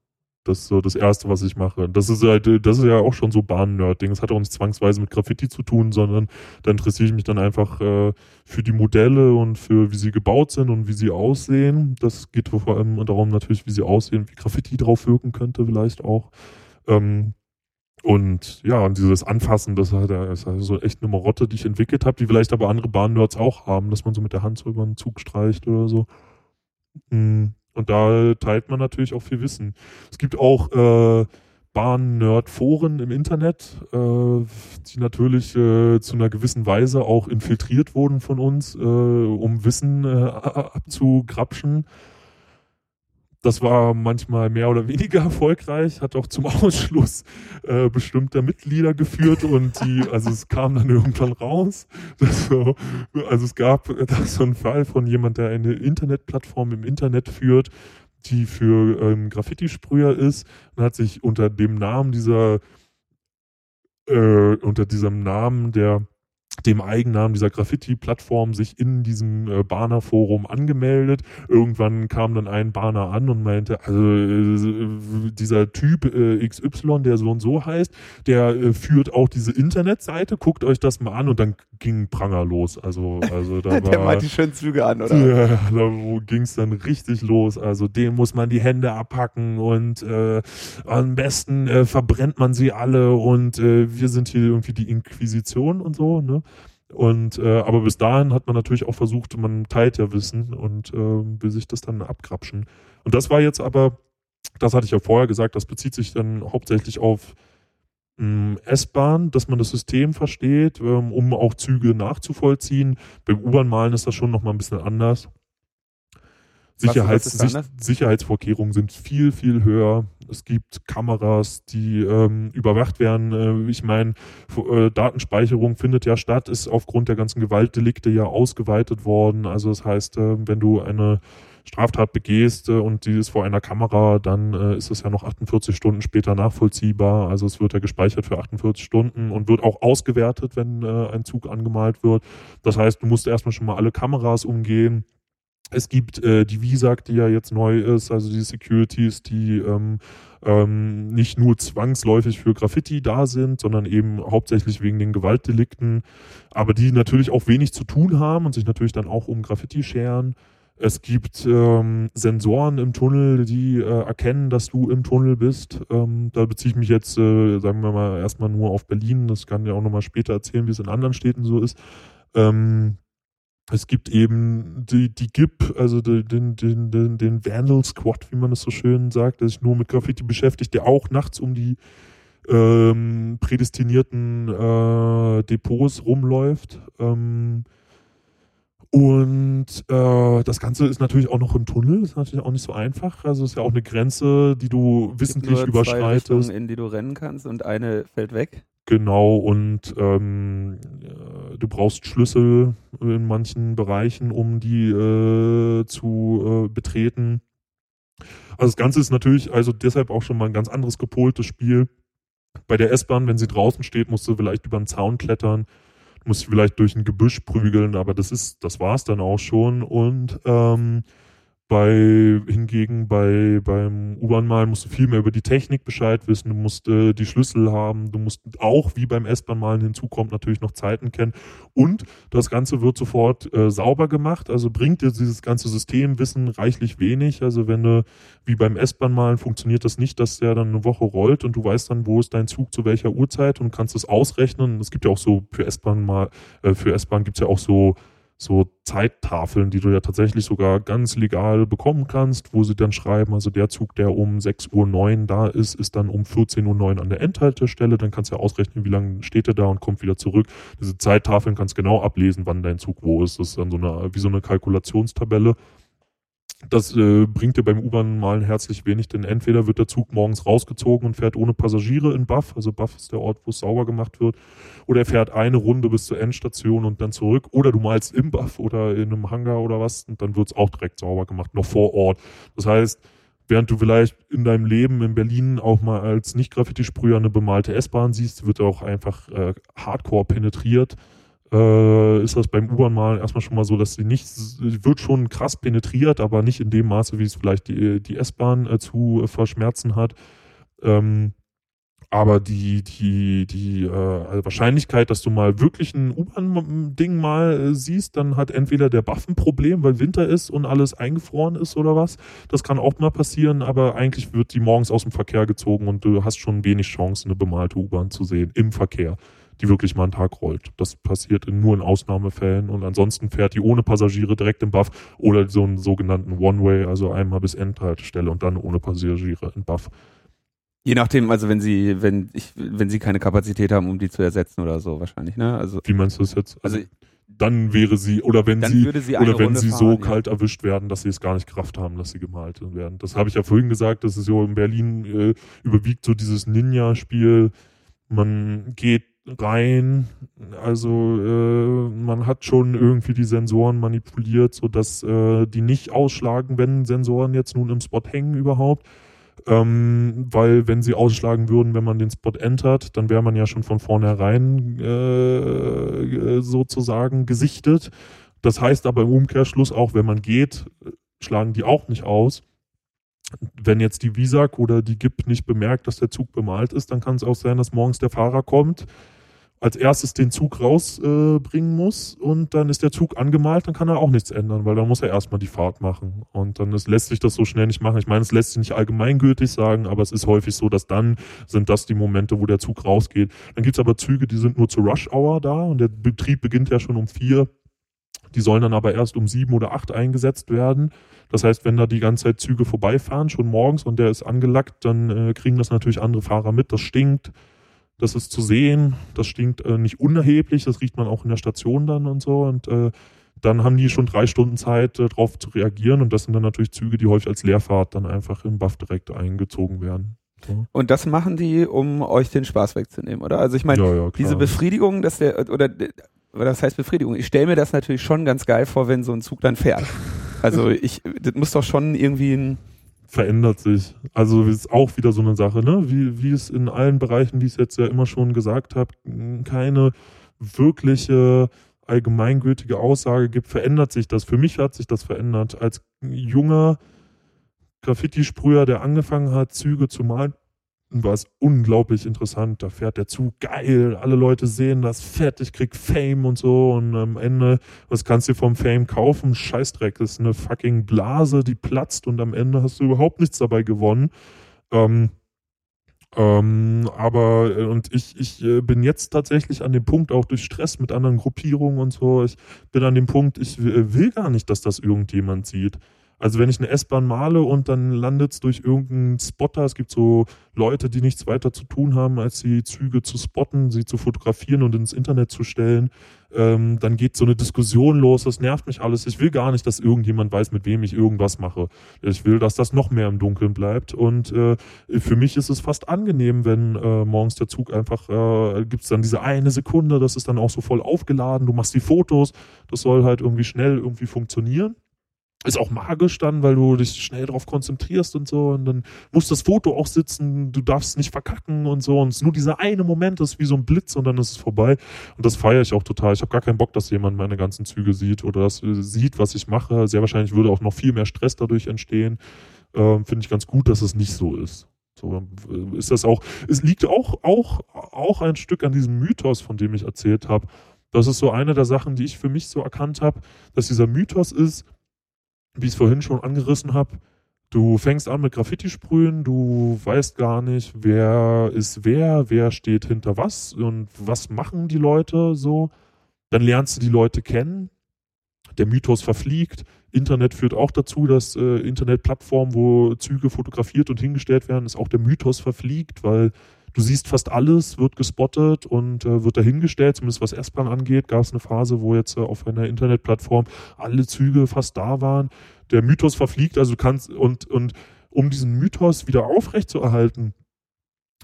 Das ist so das Erste, was ich mache. Das ist halt, äh, das ist ja auch schon so Bahn-Nerd-Ding. Das hat auch nicht zwangsweise mit Graffiti zu tun, sondern da interessiere ich mich dann einfach äh, für die Modelle und für wie sie gebaut sind und wie sie aussehen. Das geht vor allem darum natürlich, wie sie aussehen, wie Graffiti drauf wirken könnte vielleicht auch. Ähm, und ja, und dieses Anfassen, das ist halt, so echt eine Marotte, die ich entwickelt habe, die vielleicht aber andere Bahn-Nerds auch haben, dass man so mit der Hand so über einen Zug streicht oder so. Mm, Und da teilt man natürlich auch viel Wissen. Es gibt auch äh, Bahn-Nerd-Foren im Internet, äh, die natürlich äh, zu einer gewissen Weise auch infiltriert wurden von uns, äh, um Wissen äh, abzugrapschen. Das war manchmal mehr oder weniger [LAUGHS] erfolgreich, hat auch zum [LAUGHS] Ausschluss äh, bestimmter Mitglieder geführt und die, [LAUGHS] also es kam dann irgendwann raus. So, also es gab da so einen Fall von jemand, der eine Internetplattform im Internet führt, die für ähm, Graffiti-Sprüher ist und hat sich unter dem Namen dieser äh, unter diesem Namen der dem Eigennamen dieser Graffiti-Plattform sich in diesem äh, Bahner-Forum angemeldet. Irgendwann kam dann ein Bahner an und meinte, also äh, dieser Typ äh, XY, der so und so heißt, der äh, führt auch diese Internetseite, guckt euch das mal an und dann ging Pranger los. Also, also da [LAUGHS] Der war, die schönen Züge an, oder? ja, da ging es dann richtig los. Also dem muss man die Hände abhacken und äh, am besten äh, verbrennt man sie alle und äh, wir sind hier irgendwie die Inquisition und so, ne? Und äh, aber bis dahin hat man natürlich auch versucht, man teilt ja Wissen und äh, will sich das dann abgrapschen. Und das war jetzt aber, das hatte ich ja vorher gesagt, das bezieht sich dann hauptsächlich auf mh, S-Bahn, dass man das System versteht, ähm, um auch Züge nachzuvollziehen. Beim U-Bahn-Malen ist das schon nochmal ein bisschen anders. Sicherheits Sich anders? Sicherheitsvorkehrungen sind viel, viel höher. Es gibt Kameras, die ähm, überwacht werden. Äh, ich meine, äh, Datenspeicherung findet ja statt, ist aufgrund der ganzen Gewaltdelikte ja ausgeweitet worden. Also das heißt, äh, wenn du eine Straftat begehst äh, und die ist vor einer Kamera, dann äh, ist es ja noch 48 Stunden später nachvollziehbar. Also es wird ja gespeichert für 48 Stunden und wird auch ausgewertet, wenn äh, ein Zug angemalt wird. Das heißt, du musst erstmal schon mal alle Kameras umgehen. Es gibt äh, die VISAG, die ja jetzt neu ist, also die Securities, die ähm, ähm, nicht nur zwangsläufig für Graffiti da sind, sondern eben hauptsächlich wegen den Gewaltdelikten, aber die natürlich auch wenig zu tun haben und sich natürlich dann auch um Graffiti scheren. Es gibt ähm, Sensoren im Tunnel, die äh, erkennen, dass du im Tunnel bist. Ähm, da beziehe ich mich jetzt, äh, sagen wir mal, erstmal nur auf Berlin. Das kann ja auch nochmal später erzählen, wie es in anderen Städten so ist. Ähm, es gibt eben die, die GIP, also den, den, den, den, Vandal Squad, wie man es so schön sagt, der sich nur mit Graffiti beschäftigt, der auch nachts um die ähm, prädestinierten äh, Depots rumläuft. Ähm, und äh, das Ganze ist natürlich auch noch im Tunnel, ist natürlich auch nicht so einfach. Also ist ja auch eine Grenze, die du wissentlich überschreitest. Zwei Richtungen, in die du rennen kannst und eine fällt weg. Genau, und ähm, äh, du brauchst Schlüssel in manchen Bereichen, um die äh, zu äh, betreten. Also das Ganze ist natürlich also deshalb auch schon mal ein ganz anderes gepoltes Spiel. Bei der S-Bahn, wenn sie draußen steht, musst du vielleicht über einen Zaun klettern muss ich vielleicht durch ein Gebüsch prügeln, aber das ist, das war's dann auch schon. Und ähm, bei hingegen bei beim U-Bahn-Malen musst du viel mehr über die Technik Bescheid wissen. Du musst äh, die Schlüssel haben. Du musst auch wie beim S-Bahn-Malen hinzukommt natürlich noch Zeiten kennen. Und das Ganze wird sofort äh, sauber gemacht. Also bringt dir dieses ganze Systemwissen reichlich wenig. Also wenn du wie beim S-Bahn-Malen funktioniert das nicht, dass der dann eine Woche rollt und du weißt dann, wo ist dein Zug zu welcher Uhrzeit und kannst es ausrechnen. Es gibt ja auch so für S-Bahn mal äh, für S-Bahn gibt's ja auch so so Zeittafeln, die du ja tatsächlich sogar ganz legal bekommen kannst, wo sie dann schreiben, also der Zug, der um 6.09 Uhr da ist, ist dann um 14.09 Uhr an der Endhaltestelle. Dann kannst du ja ausrechnen, wie lange steht er da und kommt wieder zurück. Diese Zeittafeln kannst genau ablesen, wann dein Zug wo ist. Das ist dann so eine, wie so eine Kalkulationstabelle. Das äh, bringt dir beim U-Bahn-Malen herzlich wenig, denn entweder wird der Zug morgens rausgezogen und fährt ohne Passagiere in Buff, also Buff ist der Ort, wo es sauber gemacht wird, oder er fährt eine Runde bis zur Endstation und dann zurück, oder du malst im Buff oder in einem Hangar oder was und dann wird es auch direkt sauber gemacht, noch vor Ort. Das heißt, während du vielleicht in deinem Leben in Berlin auch mal als Nicht-Graffiti-Sprüher eine bemalte S-Bahn siehst, wird auch einfach äh, hardcore penetriert äh, ist das beim U-Bahn-Malen erstmal schon mal so, dass sie nicht, wird schon krass penetriert, aber nicht in dem Maße, wie es vielleicht die, die S-Bahn äh, zu äh, verschmerzen hat. Ähm, aber die, die, die äh, also Wahrscheinlichkeit, dass du mal wirklich ein U-Bahn-Ding mal äh, siehst, dann hat entweder der Buff ein Problem, weil Winter ist und alles eingefroren ist oder was. Das kann auch mal passieren, aber eigentlich wird die morgens aus dem Verkehr gezogen und du hast schon wenig Chance, eine bemalte U-Bahn zu sehen im Verkehr die wirklich mal einen Tag rollt. Das passiert in, nur in Ausnahmefällen und ansonsten fährt die ohne Passagiere direkt im Buff oder so einen sogenannten One-Way, also einmal bis Endhaltestelle und dann ohne Passagiere im Buff. Je nachdem, also wenn sie, wenn ich, wenn sie keine Kapazität haben, um die zu ersetzen oder so wahrscheinlich, ne? Also wie meinst du das jetzt? Also, also dann wäre sie oder wenn sie, sie oder wenn Runde sie fahren, so ja. kalt erwischt werden, dass sie es gar nicht Kraft haben, dass sie gemalt werden. Das habe ich ja vorhin gesagt, das ist so in Berlin äh, überwiegt so dieses Ninja-Spiel. Man geht rein. Also äh, man hat schon irgendwie die Sensoren manipuliert, so dass äh, die nicht ausschlagen, wenn Sensoren jetzt nun im Spot hängen überhaupt. Ähm, weil wenn sie ausschlagen würden, wenn man den Spot entert, dann wäre man ja schon von vornherein äh, sozusagen gesichtet. Das heißt aber im Umkehrschluss auch, wenn man geht, schlagen die auch nicht aus. Wenn jetzt die Visag oder die GIP nicht bemerkt, dass der Zug bemalt ist, dann kann es auch sein, dass morgens der Fahrer kommt, als erstes den Zug rausbringen äh, muss und dann ist der Zug angemalt, dann kann er auch nichts ändern, weil dann muss er erstmal die Fahrt machen. Und dann ist, lässt sich das so schnell nicht machen. Ich meine, es lässt sich nicht allgemeingültig sagen, aber es ist häufig so, dass dann sind das die Momente, wo der Zug rausgeht. Dann gibt's aber Züge, die sind nur zur Rush Hour da und der Betrieb beginnt ja schon um vier. Die sollen dann aber erst um sieben oder acht eingesetzt werden. Das heißt, wenn da die ganze Zeit Züge vorbeifahren, schon morgens und der ist angelackt, dann äh, kriegen das natürlich andere Fahrer mit. Das stinkt das ist zu sehen, das stinkt äh, nicht unerheblich, das riecht man auch in der Station dann und so und äh, dann haben die schon drei Stunden Zeit, äh, darauf zu reagieren und das sind dann natürlich Züge, die häufig als Leerfahrt dann einfach im Buff direkt eingezogen werden. So. Und das machen die, um euch den Spaß wegzunehmen, oder? Also ich meine, Ja, ja, diese Befriedigung, dass der, oder, oder das heißt Befriedigung, ich stelle mir das natürlich schon ganz geil vor, wenn so ein Zug dann fährt. Also ich, das muss doch schon irgendwie ein, verändert sich. Also ist auch wieder so eine Sache, ne? Wie, wie es in allen Bereichen, wie ich es jetzt ja immer schon gesagt habe, keine wirkliche allgemeingültige Aussage gibt, verändert sich das. Für mich hat sich das verändert. Als junger Graffiti-Sprüher, der angefangen hat, Züge zu malen, war es unglaublich interessant. Da fährt der Zug geil, alle Leute sehen das fett, ich krieg Fame und so und am Ende, was kannst du vom Fame kaufen? Scheißdreck, das ist eine fucking Blase, die platzt und am Ende hast du überhaupt nichts dabei gewonnen. Ähm, ähm, aber, äh, und ich, ich äh, bin jetzt tatsächlich an dem Punkt, auch durch Stress mit anderen Gruppierungen und so, ich bin an dem Punkt, ich will, will gar nicht, dass das irgendjemand sieht. Also wenn ich eine S-Bahn male und dann landet es durch irgendeinen Spotter, es gibt so Leute, die nichts weiter zu tun haben, als die Züge zu spotten, sie zu fotografieren und ins Internet zu stellen, ähm, dann geht so eine Diskussion los, das nervt mich alles. Ich will gar nicht, dass irgendjemand weiß, mit wem ich irgendwas mache. Ich will, dass das noch mehr im Dunkeln bleibt. Und äh, für mich ist es fast angenehm, wenn äh, morgens der Zug einfach, äh, gibt es dann diese eine Sekunde, das ist dann auch so voll aufgeladen, du machst die Fotos, das soll halt irgendwie schnell irgendwie funktionieren ist auch magisch dann, weil du dich schnell darauf konzentrierst und so und dann muss das Foto auch sitzen, du darfst nicht verkacken und so und es ist nur dieser eine Moment, das ist wie so ein Blitz und dann ist es vorbei und das feiere ich auch total. Ich habe gar keinen Bock, dass jemand meine ganzen Züge sieht oder das äh, sieht, was ich mache. Sehr wahrscheinlich würde auch noch viel mehr Stress dadurch entstehen. Ähm, Finde ich ganz gut, dass es nicht so ist. So äh, ist das auch. Es liegt auch auch auch ein Stück an diesem Mythos, von dem ich erzählt habe. Das ist so eine der Sachen, die ich für mich so erkannt habe, dass dieser Mythos ist, wie ich es vorhin schon angerissen habe, du fängst an mit Graffiti sprühen, du weißt gar nicht, wer ist wer, wer steht hinter was und was machen die Leute so. Dann lernst du die Leute kennen. Der Mythos verfliegt. Internet führt auch dazu, dass äh, Internetplattformen, wo Züge fotografiert und hingestellt werden, ist auch der Mythos verfliegt, weil du siehst fast alles, wird gespottet und äh, wird dahingestellt, zumindest was S-Bahn angeht, gab es eine Phase, wo jetzt äh, auf einer Internetplattform alle Züge fast da waren. Der Mythos verfliegt, also du kannst, und, und um diesen Mythos wieder aufrechtzuerhalten,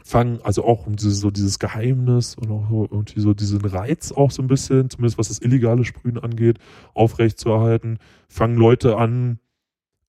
fangen, also auch um dieses, so dieses Geheimnis und auch so irgendwie so diesen Reiz auch so ein bisschen, zumindest was das illegale Sprühen angeht, aufrechtzuerhalten, fangen Leute an,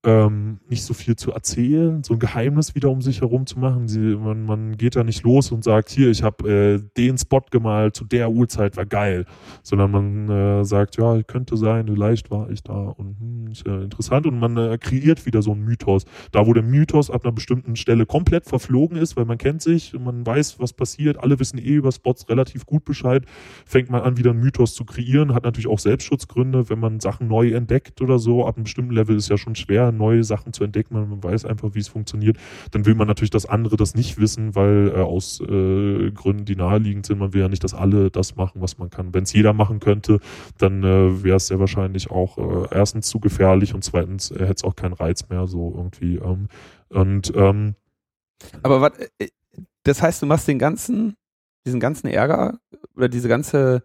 ähm, nicht so viel zu erzählen, so ein Geheimnis wieder um sich herum zu machen. Sie, man, man geht da nicht los und sagt, hier, ich habe äh, den Spot gemalt zu der Uhrzeit, war geil, sondern man äh, sagt, ja, könnte sein, vielleicht war ich da und hm, ist ja interessant und man äh, kreiert wieder so einen Mythos. Da, wo der Mythos ab einer bestimmten Stelle komplett verflogen ist, weil man kennt sich, man weiß, was passiert, alle wissen eh über Spots relativ gut Bescheid, fängt man an, wieder einen Mythos zu kreieren, hat natürlich auch Selbstschutzgründe, wenn man Sachen neu entdeckt oder so, ab einem bestimmten Level ist ja schon schwer, neue Sachen zu entdecken, man weiß einfach, wie es funktioniert, dann will man natürlich, dass andere das nicht wissen, weil äh, aus äh, Gründen, die naheliegend sind, man will ja nicht, dass alle das machen, was man kann. Wenn es jeder machen könnte, dann äh, wäre es sehr wahrscheinlich auch äh, erstens zu gefährlich und zweitens äh, hätte es auch keinen Reiz mehr, so irgendwie. Ähm, und ähm, aber was, äh, das heißt, du machst den ganzen, diesen ganzen Ärger oder diese ganze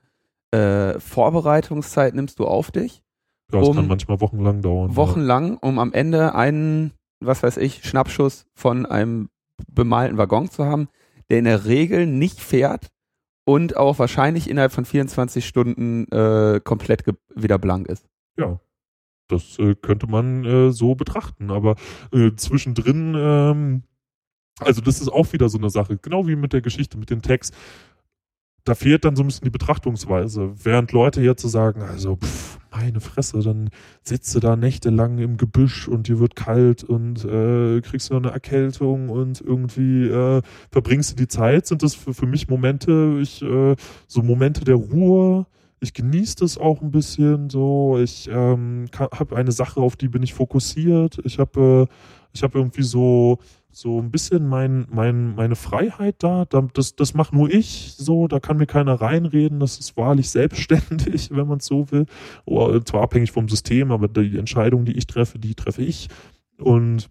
äh, Vorbereitungszeit nimmst du auf dich ja, es um kann manchmal wochenlang dauern. Wochenlang, um am Ende einen, was weiß ich, Schnappschuss von einem bemalten Waggon zu haben, der in der Regel nicht fährt und auch wahrscheinlich innerhalb von 24 Stunden äh, komplett wieder blank ist. Ja, das äh, könnte man äh, so betrachten. Aber äh, zwischendrin, ähm, also das ist auch wieder so eine Sache, genau wie mit der Geschichte, mit dem Text da fehlt dann so ein bisschen die Betrachtungsweise. Während Leute jetzt so sagen, also pff, meine Fresse, dann sitzt du da nächtelang im Gebüsch und dir wird kalt und äh, kriegst du noch eine Erkältung und irgendwie äh, verbringst du die Zeit, sind das für, für mich Momente, ich, äh, so Momente der Ruhe, ich genieße das auch ein bisschen so. Ich ähm, habe eine Sache, auf die bin ich fokussiert. Ich habe äh, ich habe irgendwie so so ein bisschen mein, mein, meine Freiheit da. Das, das macht nur ich so, da kann mir keiner reinreden. Das ist wahrlich [LAUGHS] selbstständig, wenn man es so will. Oder zwar abhängig vom System, aber die Entscheidung, die ich treffe, die treffe ich. Und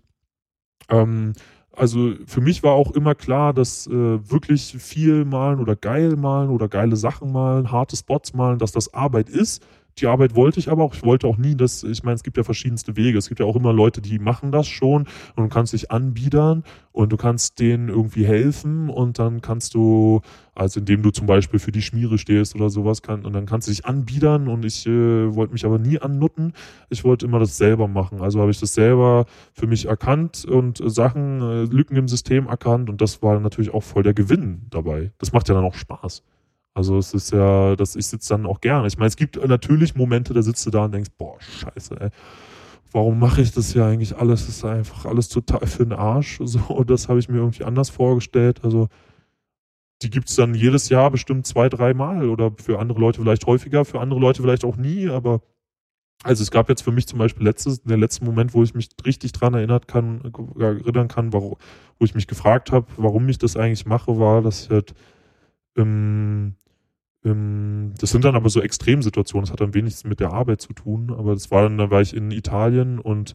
ähm, also für mich war auch immer klar, dass äh, wirklich viel malen oder geil malen oder geile Sachen malen, harte Spots malen, dass das Arbeit ist die Arbeit wollte ich aber auch. Ich wollte auch nie, dass, ich meine, es gibt ja verschiedenste Wege. Es gibt ja auch immer Leute, die machen das schon und du kannst dich anbiedern und du kannst denen irgendwie helfen und dann kannst du, also indem du zum Beispiel für die Schmiere stehst oder sowas, kann, und dann kannst du dich anbiedern und ich äh, wollte mich aber nie annutten. Ich wollte immer das selber machen. Also habe ich das selber für mich erkannt und Sachen, äh, Lücken im System erkannt und das war natürlich auch voll der Gewinn dabei. Das macht ja dann auch Spaß. Also es ist ja, dass ich sitze dann auch gerne. Ich meine, es gibt natürlich Momente, da sitzt du da und denkst, boah, scheiße, ey. Warum mache ich das ja eigentlich alles? Das ist einfach alles total für den Arsch. [LAUGHS] So, das habe ich mir irgendwie anders vorgestellt. Also die gibt es dann jedes Jahr bestimmt zwei, dreimal oder für andere Leute vielleicht häufiger, für andere Leute vielleicht auch nie, aber also es gab jetzt für mich zum Beispiel letztes, der letzte Moment, wo ich mich richtig dran erinnert kann, erinnern kann, warum, wo ich mich gefragt habe, warum ich das eigentlich mache, war, dass ich halt ähm, das sind dann aber so Extremsituationen, das hat dann wenigstens mit der Arbeit zu tun, aber das war dann, da war ich in Italien und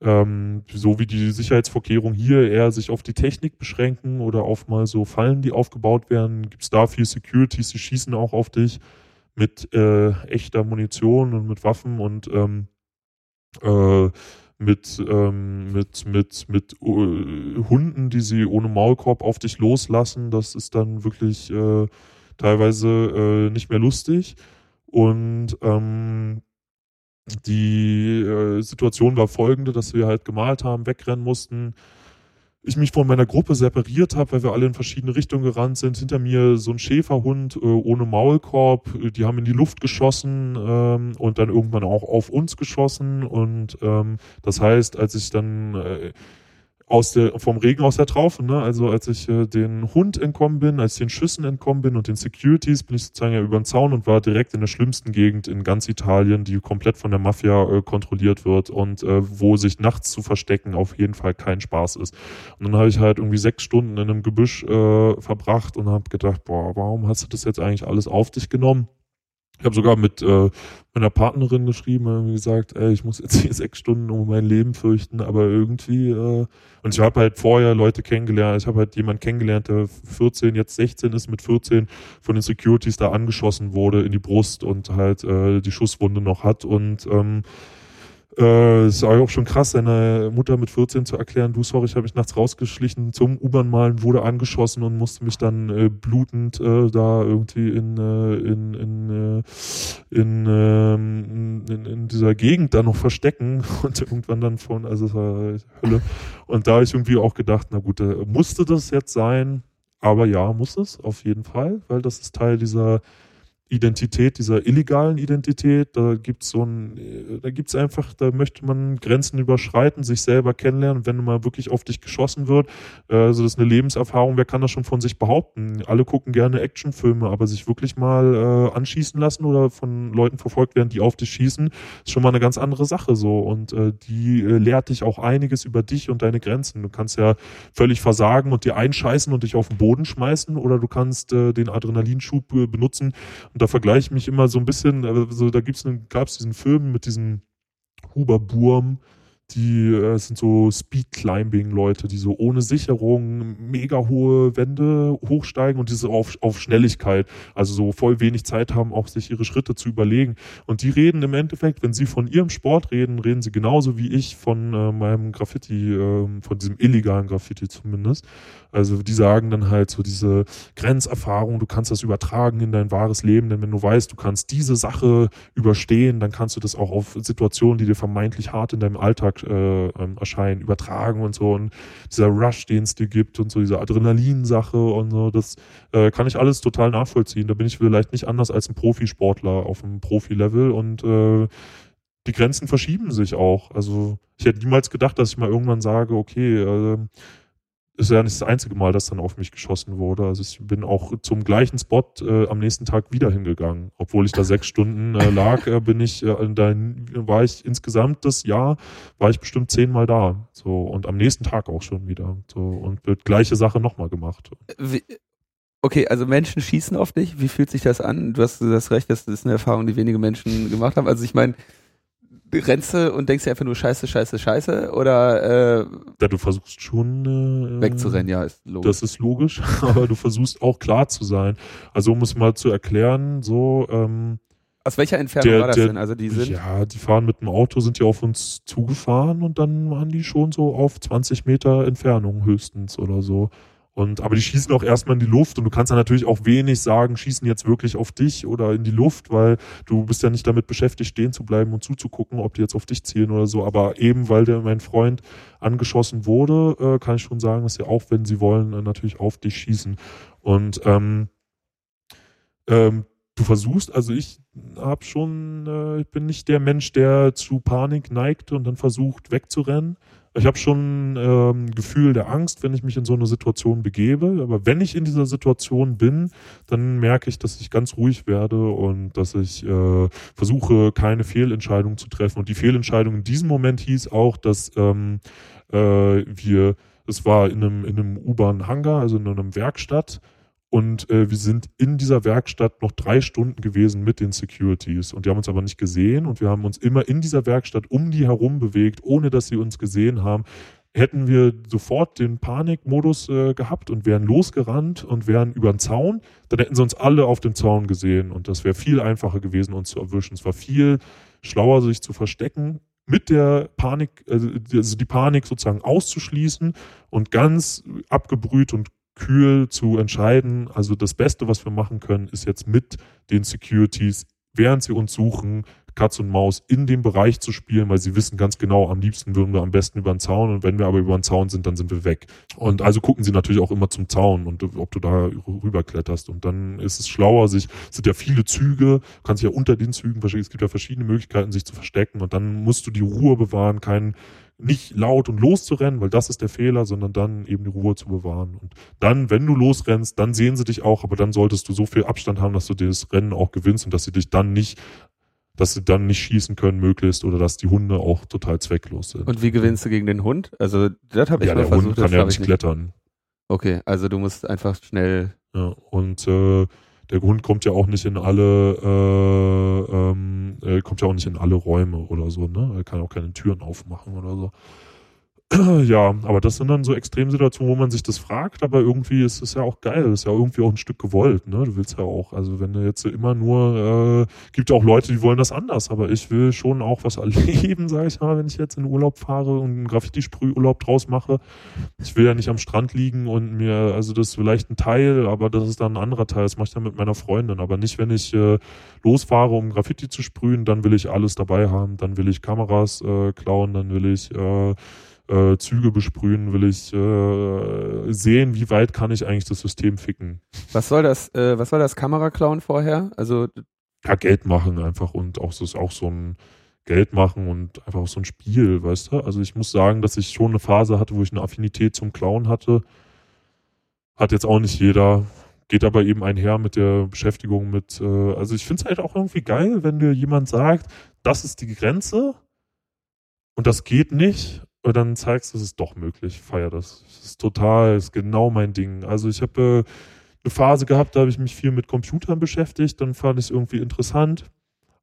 ähm, so wie die Sicherheitsvorkehrungen hier eher sich auf die Technik beschränken oder auf mal so Fallen, die aufgebaut werden, gibt's da viel Securities, die schießen auch auf dich mit äh, echter Munition und mit Waffen und ähm, äh, mit, ähm, mit, mit, mit uh, Hunden, die sie ohne Maulkorb auf dich loslassen. Das ist dann wirklich äh, teilweise äh, nicht mehr lustig. Und ähm, die äh, Situation war folgende, dass wir halt gemalt haben, wegrennen mussten. Ich mich von meiner Gruppe separiert habe, weil wir alle in verschiedene Richtungen gerannt sind. Hinter mir so ein Schäferhund äh, ohne Maulkorb. Die haben in die Luft geschossen ähm, und dann irgendwann auch auf uns geschossen. Und ähm, das heißt, als ich dann äh, aus der, vom Regen aus der Traufe, ne? Also als ich äh, den Hund entkommen bin, als ich den Schüssen entkommen bin und den Securities, bin ich sozusagen ja über den Zaun und war direkt in der schlimmsten Gegend in ganz Italien, die komplett von der Mafia äh, kontrolliert wird und äh, wo sich nachts zu verstecken auf jeden Fall kein Spaß ist. Und dann habe ich halt irgendwie sechs Stunden in einem Gebüsch äh, verbracht und habe gedacht, boah, warum hast du das jetzt eigentlich alles auf dich genommen? Ich habe sogar mit äh, meiner Partnerin geschrieben, irgendwie gesagt, ey, ich muss jetzt [LAUGHS] hier sechs Stunden um mein Leben fürchten, aber irgendwie, äh, und ich habe halt vorher Leute kennengelernt, ich habe halt jemanden kennengelernt, der 14, jetzt 16 ist, mit 14 von den Securities da angeschossen wurde in die Brust und halt äh, die Schusswunde noch hat und ähm, äh, ist auch schon krass, seiner Mutter mit 14 zu erklären, du sorry, ich habe mich nachts rausgeschlichen zum U-Bahn malen, wurde angeschossen und musste mich dann äh, blutend äh, da irgendwie in, äh, in, in, äh, in, ähm, in, in, dieser Gegend da noch verstecken [LAUGHS] und irgendwann dann von, also es war Hölle. Und da habe ich irgendwie auch gedacht, na gut, äh, musste das jetzt sein? Aber ja, muss es auf jeden Fall, weil das ist Teil dieser Identität, dieser illegalen Identität. Da gibt's so ein, da gibt's einfach, da möchte man Grenzen überschreiten, sich selber kennenlernen. Wenn mal wirklich auf dich geschossen wird, äh, also das ist eine Lebenserfahrung. Wer kann das schon von sich behaupten? Alle gucken gerne Actionfilme, aber sich wirklich mal äh, anschießen lassen oder von Leuten verfolgt werden, die auf dich schießen, ist schon mal eine ganz andere Sache so. Und äh, die äh, lehrt dich auch einiges über dich und deine Grenzen. Du kannst ja völlig versagen und dir einscheißen und dich auf den Boden schmeißen oder du kannst äh, den Adrenalinschub äh, benutzen und da vergleiche ich mich immer so ein bisschen, also da gibt's gab es diesen Film mit diesem Huber Burm, die äh, sind so Speed-Climbing-Leute, die so ohne Sicherung mega hohe Wände hochsteigen und diese auf, auf Schnelligkeit, also so voll wenig Zeit haben, auch sich ihre Schritte zu überlegen. Und die reden im Endeffekt, wenn sie von ihrem Sport reden, reden sie genauso wie ich von äh, meinem Graffiti, äh, von diesem illegalen Graffiti zumindest. Also die sagen dann halt so diese Grenzerfahrung, du kannst das übertragen in dein wahres Leben, denn wenn du weißt, du kannst diese Sache überstehen, dann kannst du das auch auf Situationen, die dir vermeintlich hart in deinem Alltag äh, ähm, erscheinen, übertragen und so. Und dieser Rush, den es dir gibt und so diese Adrenalinsache und so, das äh, kann ich alles total nachvollziehen. Da bin ich vielleicht nicht anders als ein Profisportler auf einem Profilevel und äh, die Grenzen verschieben sich auch. Also ich hätte niemals gedacht, dass ich mal irgendwann sage, okay, äh, ist ja nicht das einzige Mal, dass dann auf mich geschossen wurde. Also ich bin auch zum gleichen Spot äh, am nächsten Tag wieder hingegangen. Obwohl ich da sechs Stunden äh, [LAUGHS] lag, äh, bin ich, äh, da war ich insgesamt das Jahr, war ich bestimmt zehnmal da. So, und am nächsten Tag auch schon wieder. So, und wird gleiche Sache nochmal gemacht. Wie, okay, also Menschen schießen auf dich. Wie fühlt sich das an? Du hast das recht, das ist eine Erfahrung, die wenige Menschen gemacht haben. Also ich meine, rennst du und denkst dir einfach nur Scheiße, Scheiße, Scheiße oder äh, ja, du versuchst schon äh, wegzurennen, ja, ist logisch. Das ist logisch, [LAUGHS] aber du versuchst auch klar zu sein. Also um es mal zu erklären, so ähm, aus welcher Entfernung der, war das der, denn? Also die sind ja, die fahren mit dem Auto, sind ja auf uns zugefahren und dann waren die schon so auf 20 Meter Entfernung höchstens oder so. Und, aber die schießen auch erstmal in die Luft und du kannst dann natürlich auch wenig sagen, schießen jetzt wirklich auf dich oder in die Luft, weil du bist ja nicht damit beschäftigt, stehen zu bleiben und zuzugucken, ob die jetzt auf dich zielen oder so. Aber eben, weil der, mein Freund angeschossen wurde, äh, kann ich schon sagen, dass sie auch, wenn sie wollen, äh, natürlich auf dich schießen. Und ähm, ähm, du versuchst, also ich habe schon, äh, ich bin nicht der Mensch, der zu Panik neigt und dann versucht wegzurennen ich habe schon ähm, Gefühl der Angst, wenn ich mich in so eine Situation begebe. Aber wenn ich in dieser Situation bin, dann merke ich, dass ich ganz ruhig werde und dass ich äh, versuche, keine Fehlentscheidung zu treffen. Und die Fehlentscheidung in diesem Moment hieß auch, dass ähm, äh, wir, es war in einem, in einem U-Bahn-Hangar, also in einem Werkstatt, Und äh, wir sind in dieser Werkstatt noch drei Stunden gewesen mit den Securities. Und die haben uns aber nicht gesehen. Und wir haben uns immer in dieser Werkstatt um die herum bewegt, ohne dass sie uns gesehen haben. Hätten wir sofort den Panikmodus äh, gehabt und wären losgerannt und wären über den Zaun, dann hätten sie uns alle auf dem Zaun gesehen. Und das wäre viel einfacher gewesen, uns zu erwischen. Es war viel schlauer, sich zu verstecken mit der Panik, also die Panik sozusagen auszuschließen und ganz abgebrüht und kühl zu entscheiden. Also das Beste, was wir machen können, ist jetzt mit den Securities, während sie uns suchen, Katz und Maus in dem Bereich zu spielen, weil sie wissen ganz genau, am liebsten würden wir am besten über den Zaun und wenn wir aber über den Zaun sind, dann sind wir weg. Und also gucken sie natürlich auch immer zum Zaun und ob du da rüberkletterst. Und dann ist es schlauer, sich, es sind ja viele Züge, du kannst ja unter den Zügen, es gibt ja verschiedene Möglichkeiten, sich zu verstecken und dann musst du die Ruhe bewahren, keinen nicht laut und loszurennen, weil das ist der Fehler, sondern dann eben die Ruhe zu bewahren. Und dann, wenn du losrennst, dann sehen sie dich auch, aber dann solltest du so viel Abstand haben, dass du das Rennen auch gewinnst und dass sie dich dann nicht, dass sie dann nicht schießen können möglichst oder dass die Hunde auch total zwecklos sind. Und wie gewinnst du gegen den Hund? Also das habe ich ja, mal der versucht. Hund kann ja nicht ich klettern. Okay, also du musst einfach schnell. Ja, und äh, der Hund kommt ja auch nicht in alle, äh, ähm, äh, kommt ja auch nicht in alle Räume oder so, ne? Er kann auch keine Türen aufmachen oder so. [CLEARS THROAT] Ja, aber das sind dann so Extremsituationen, wo man sich das fragt, aber irgendwie ist es ja auch geil, ist ja irgendwie auch ein Stück gewollt, ne? Du willst ja auch, also wenn du jetzt immer nur, äh, gibt ja auch Leute, die wollen das anders, aber ich will schon auch was [LAUGHS] erleben, sage ich mal, wenn ich jetzt in Urlaub fahre und einen Graffiti-Sprühurlaub draus mache. Ich will ja nicht am Strand liegen und mir, also das ist vielleicht ein Teil, aber das ist dann ein anderer Teil, das mache ich dann mit meiner Freundin, aber nicht, wenn ich äh, losfahre, um Graffiti zu sprühen, dann will ich alles dabei haben, dann will ich Kameras äh, klauen, dann will ich äh, äh, Züge besprühen, will ich äh, sehen, wie weit kann ich eigentlich das System ficken. Was soll das, äh, was soll das Kameraklauen vorher? Also Ja, Geld machen einfach und auch so ist auch so ein Geld machen und einfach auch so ein Spiel, weißt du? Also ich muss sagen, dass ich schon eine Phase hatte, wo ich eine Affinität zum Klauen hatte. Hat jetzt auch nicht jeder. Geht aber eben einher mit der Beschäftigung mit, äh, also ich finde es halt auch irgendwie geil, wenn dir jemand sagt, das ist die Grenze und das geht nicht und dann zeigst du, es ist doch möglich. Feier das. Das ist total, das ist genau mein Ding. Also ich habe äh, eine Phase gehabt, da habe ich mich viel mit Computern beschäftigt, dann fand ich es irgendwie interessant.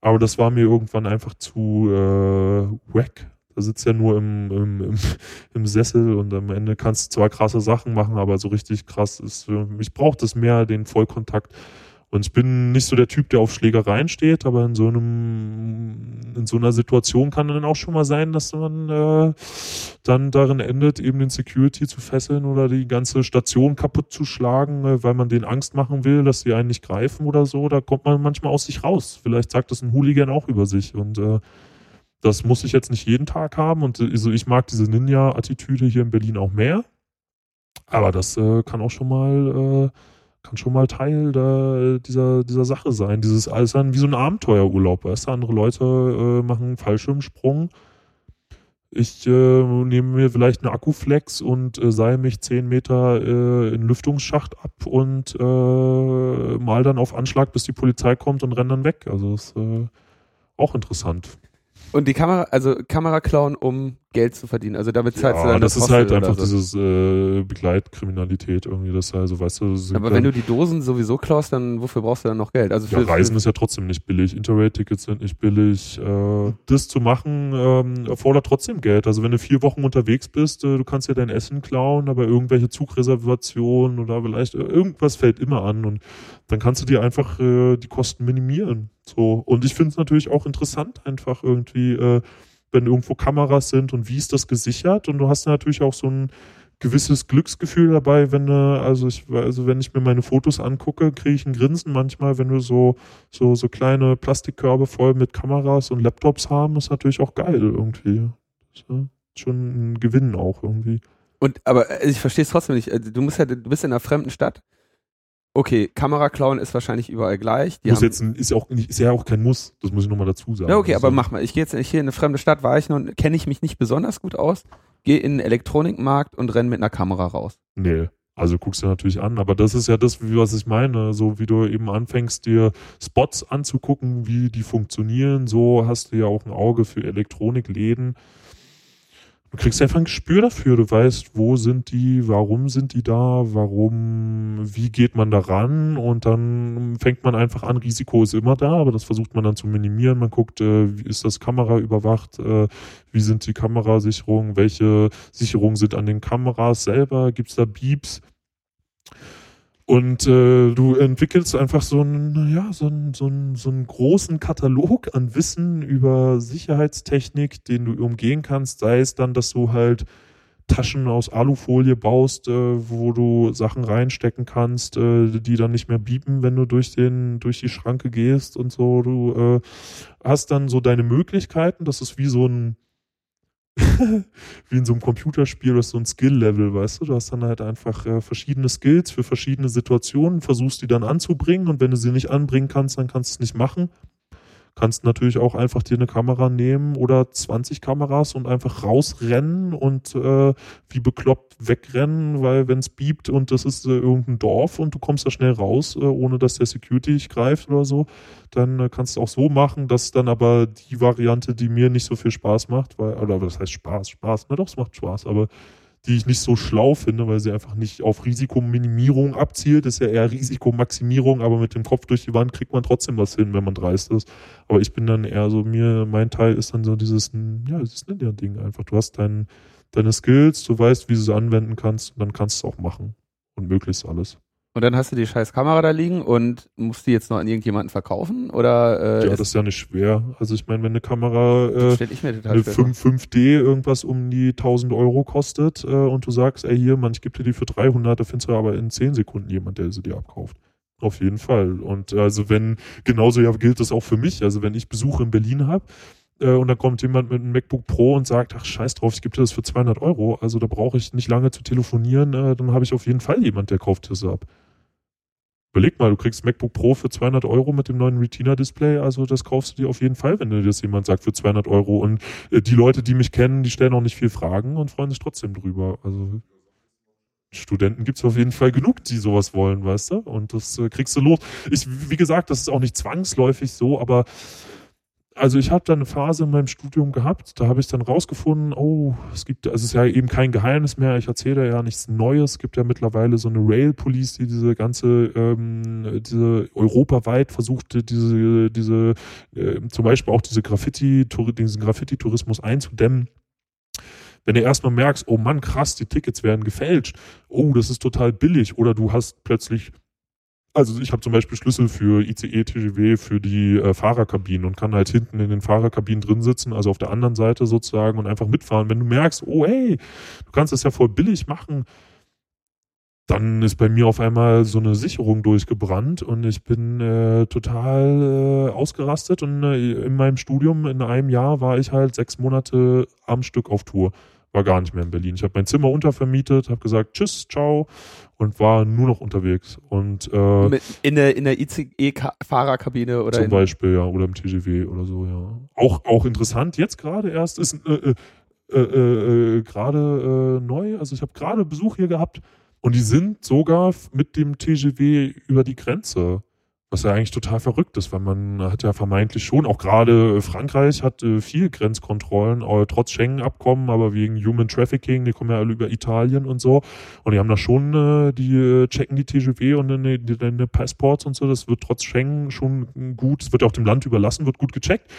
Aber das war mir irgendwann einfach zu äh, wack. Da sitzt ja nur im, im, im, [LAUGHS] im Sessel und am Ende kannst du zwar krasse Sachen machen, aber so richtig krass ist, ich brauche das mehr, den Vollkontakt. Und ich bin nicht so der Typ, der auf Schlägereien steht, aber in so einem, in so einer Situation kann dann auch schon mal sein, dass man äh, dann darin endet, eben den Security zu fesseln oder die ganze Station kaputt zu schlagen, äh, weil man denen Angst machen will, dass sie einen nicht greifen oder so. Da kommt man manchmal aus sich raus. Vielleicht sagt das ein Hooligan auch über sich. Und äh, das muss ich jetzt nicht jeden Tag haben. Und also ich mag diese Ninja-Attitüde hier in Berlin auch mehr. Aber das äh, kann auch schon mal äh, kann schon mal Teil der, dieser, dieser Sache sein. Dieses alles dann wie so ein Abenteuerurlaub, weißt du? Andere Leute äh, machen Fallschirmsprung. Ich äh, nehme mir vielleicht eine Akkuflex und äh, seile mich zehn Meter äh, in Lüftungsschacht ab und äh, mal dann auf Anschlag, bis die Polizei kommt und renne dann weg. Also ist äh, auch interessant. und die Kamera, also Kamera klauen, um Geld zu verdienen. Also damit zahlst du Ja, dann das ist halt einfach so. dieses äh, Begleitkriminalität irgendwie. Das also, weißt du, Aber wenn du die Dosen sowieso klaust, dann wofür brauchst du dann noch Geld? Also Ja, für, Reisen für, ist ja trotzdem nicht billig. Interrail-Tickets sind nicht billig. Äh, das zu machen ähm, erfordert trotzdem Geld. Also wenn du vier Wochen unterwegs bist, äh, du kannst ja dein Essen klauen, aber irgendwelche Zugreservationen oder vielleicht äh, irgendwas fällt immer an und dann kannst du dir einfach äh, die Kosten minimieren. So und ich finde es natürlich auch interessant, einfach irgendwie, äh, wenn irgendwo Kameras sind und wie ist das gesichert und du hast natürlich auch so ein gewisses Glücksgefühl dabei, wenn du, also ich, also wenn ich mir meine Fotos angucke, kriege ich ein Grinsen manchmal, wenn du so, so, so kleine Plastikkörbe voll mit Kameras und Laptops haben, ist natürlich auch geil irgendwie. Ja schon ein Gewinn auch irgendwie. und aber äh, ich verstehe es trotzdem nicht. Also Du musst ja, du bist in einer fremden Stadt. Okay, Kamera klauen ist wahrscheinlich überall gleich. Die muss jetzt, ein- ist ja auch nicht, ist ja auch kein Muss, das muss ich nochmal dazu sagen. ja, okay, aber Also, mach mal. Ich gehe jetzt hier in eine fremde Stadt, war ich noch, kenne ich mich nicht besonders gut aus, gehe in einen Elektronikmarkt und renn mit einer Kamera raus. Nee. Also guckst du natürlich an, aber das ist ja das, was ich meine, so wie du eben anfängst, dir Spots anzugucken, wie die funktionieren, so hast du ja auch ein Auge für Elektronikläden. Du kriegst einfach ein Gespür dafür. Du weißt, wo sind die, warum sind die da, warum, wie geht man da ran und dann fängt man einfach an. Risiko ist immer da, aber das versucht man dann zu minimieren. Man guckt, äh, wie ist das Kamera überwacht, äh, wie sind die Kamerasicherungen, welche Sicherungen sind an den Kameras selber, gibt's da Beeps? Und äh, du entwickelst einfach so einen, ja, so einen, so, einen, so einen großen Katalog an Wissen über Sicherheitstechnik, den du umgehen kannst, sei es dann, dass du halt Taschen aus Alufolie baust, äh, wo du Sachen reinstecken kannst, äh, die dann nicht mehr biepen, wenn du durch den durch die Schranke gehst und so. Du äh, hast dann so deine Möglichkeiten. Das ist wie so ein [LAUGHS] wie in so einem Computerspiel, das ist so ein Skill-Level, weißt du? Du hast dann halt einfach äh, verschiedene Skills für verschiedene Situationen, versuchst die dann anzubringen und wenn du sie nicht anbringen kannst, dann kannst du es nicht machen. Kannst natürlich auch einfach dir eine Kamera nehmen oder 20 Kameras und einfach rausrennen und äh, wie bekloppt wegrennen, weil wenn es biebt und das ist äh, irgendein Dorf und du kommst da schnell raus, äh, ohne dass der Security dich greift oder so, dann äh, kannst du auch so machen. Das ist dann aber die Variante, die mir nicht so viel Spaß macht, weil, oder was heißt Spaß? Spaß, na doch, es macht Spaß, aber die ich nicht so schlau finde, weil sie einfach nicht auf Risikominimierung abzielt. Das ist ja eher Risikomaximierung, aber mit dem Kopf durch die Wand kriegt man trotzdem was hin, wenn man dreist ist. Aber ich bin dann eher so, mir, mein Teil ist dann so dieses, ja, dieses Ninja-Ding einfach. Du hast dein, deine Skills, du weißt, wie du sie anwenden kannst und dann kannst du es auch machen. Und möglichst alles. Und dann hast du die scheiß Kamera da liegen und musst die jetzt noch an irgendjemanden verkaufen? Oder, äh, ja, das ist ja nicht schwer. Also ich meine, wenn eine Kamera äh, eine 5, 5D irgendwas um die 1000 Euro kostet äh, und du sagst, ey hier, man, ich gebe dir die für 300, da findest du aber in 10 Sekunden jemand, der sie dir abkauft. Auf jeden Fall. Und also wenn, genauso ja gilt das auch für mich. Also wenn ich Besuch in Berlin habe, äh, und dann kommt jemand mit einem MacBook Pro und sagt, ach scheiß drauf, ich gebe dir das für 200 Euro, also da brauche ich nicht lange zu telefonieren, äh, dann habe ich auf jeden Fall jemand, der kauft das ab. Überleg mal, du kriegst MacBook Pro für 200 Euro mit dem neuen Retina-Display, also das kaufst du dir auf jeden Fall, wenn dir das jemand sagt, für 200 Euro. Und äh, die Leute, die mich kennen, die stellen auch nicht viel Fragen und freuen sich trotzdem drüber. Also Studenten gibt's auf jeden Fall genug, die sowas wollen, weißt du? Und das äh, kriegst du los. Ich, wie gesagt, das ist auch nicht zwangsläufig so, aber also ich habe da eine Phase in meinem Studium gehabt, da habe ich dann rausgefunden, oh, es gibt, also es ist ja eben kein Geheimnis mehr, ich erzähle ja nichts Neues, es gibt ja mittlerweile so eine Rail Police, die diese ganze, ähm, diese europaweit versuchte, diese, diese, äh, zum Beispiel auch diese Graffiti, diesen Graffiti-Tourismus einzudämmen. Wenn du erstmal merkst, oh Mann, krass, die Tickets werden gefälscht, oh, das ist total billig, oder du hast plötzlich also ich habe zum Beispiel Schlüssel für ICE, TGW, für die äh, Fahrerkabinen und kann halt hinten in den Fahrerkabinen drin sitzen, also auf der anderen Seite sozusagen und einfach mitfahren. Wenn du merkst, oh hey, du kannst das ja voll billig machen, dann ist bei mir auf einmal so eine Sicherung durchgebrannt und ich bin äh, total äh, ausgerastet und äh, in meinem Studium in einem Jahr war ich halt sechs Monate am Stück auf Tour war gar nicht mehr in Berlin. Ich habe mein Zimmer untervermietet, habe gesagt Tschüss, ciao und war nur noch unterwegs. Und äh, in der in der ICE-Fahrerkabine oder zum Beispiel ja oder im TGW oder so ja. Auch auch interessant. Jetzt gerade erst ist äh, äh, äh, äh gerade äh, neu. Also ich habe gerade Besuch hier gehabt und die sind sogar mit dem TGW über die Grenze. Was ja eigentlich total verrückt ist, weil man hat ja vermeintlich schon, auch gerade Frankreich hat äh, viel Grenzkontrollen, äh, trotz Schengen-Abkommen, aber wegen Human Trafficking, die kommen ja alle über Italien und so. Und die haben da schon, äh, die äh, checken die TGW und deine, deine Passports und so, das wird trotz Schengen schon gut, es wird ja auch dem Land überlassen, wird gut gecheckt.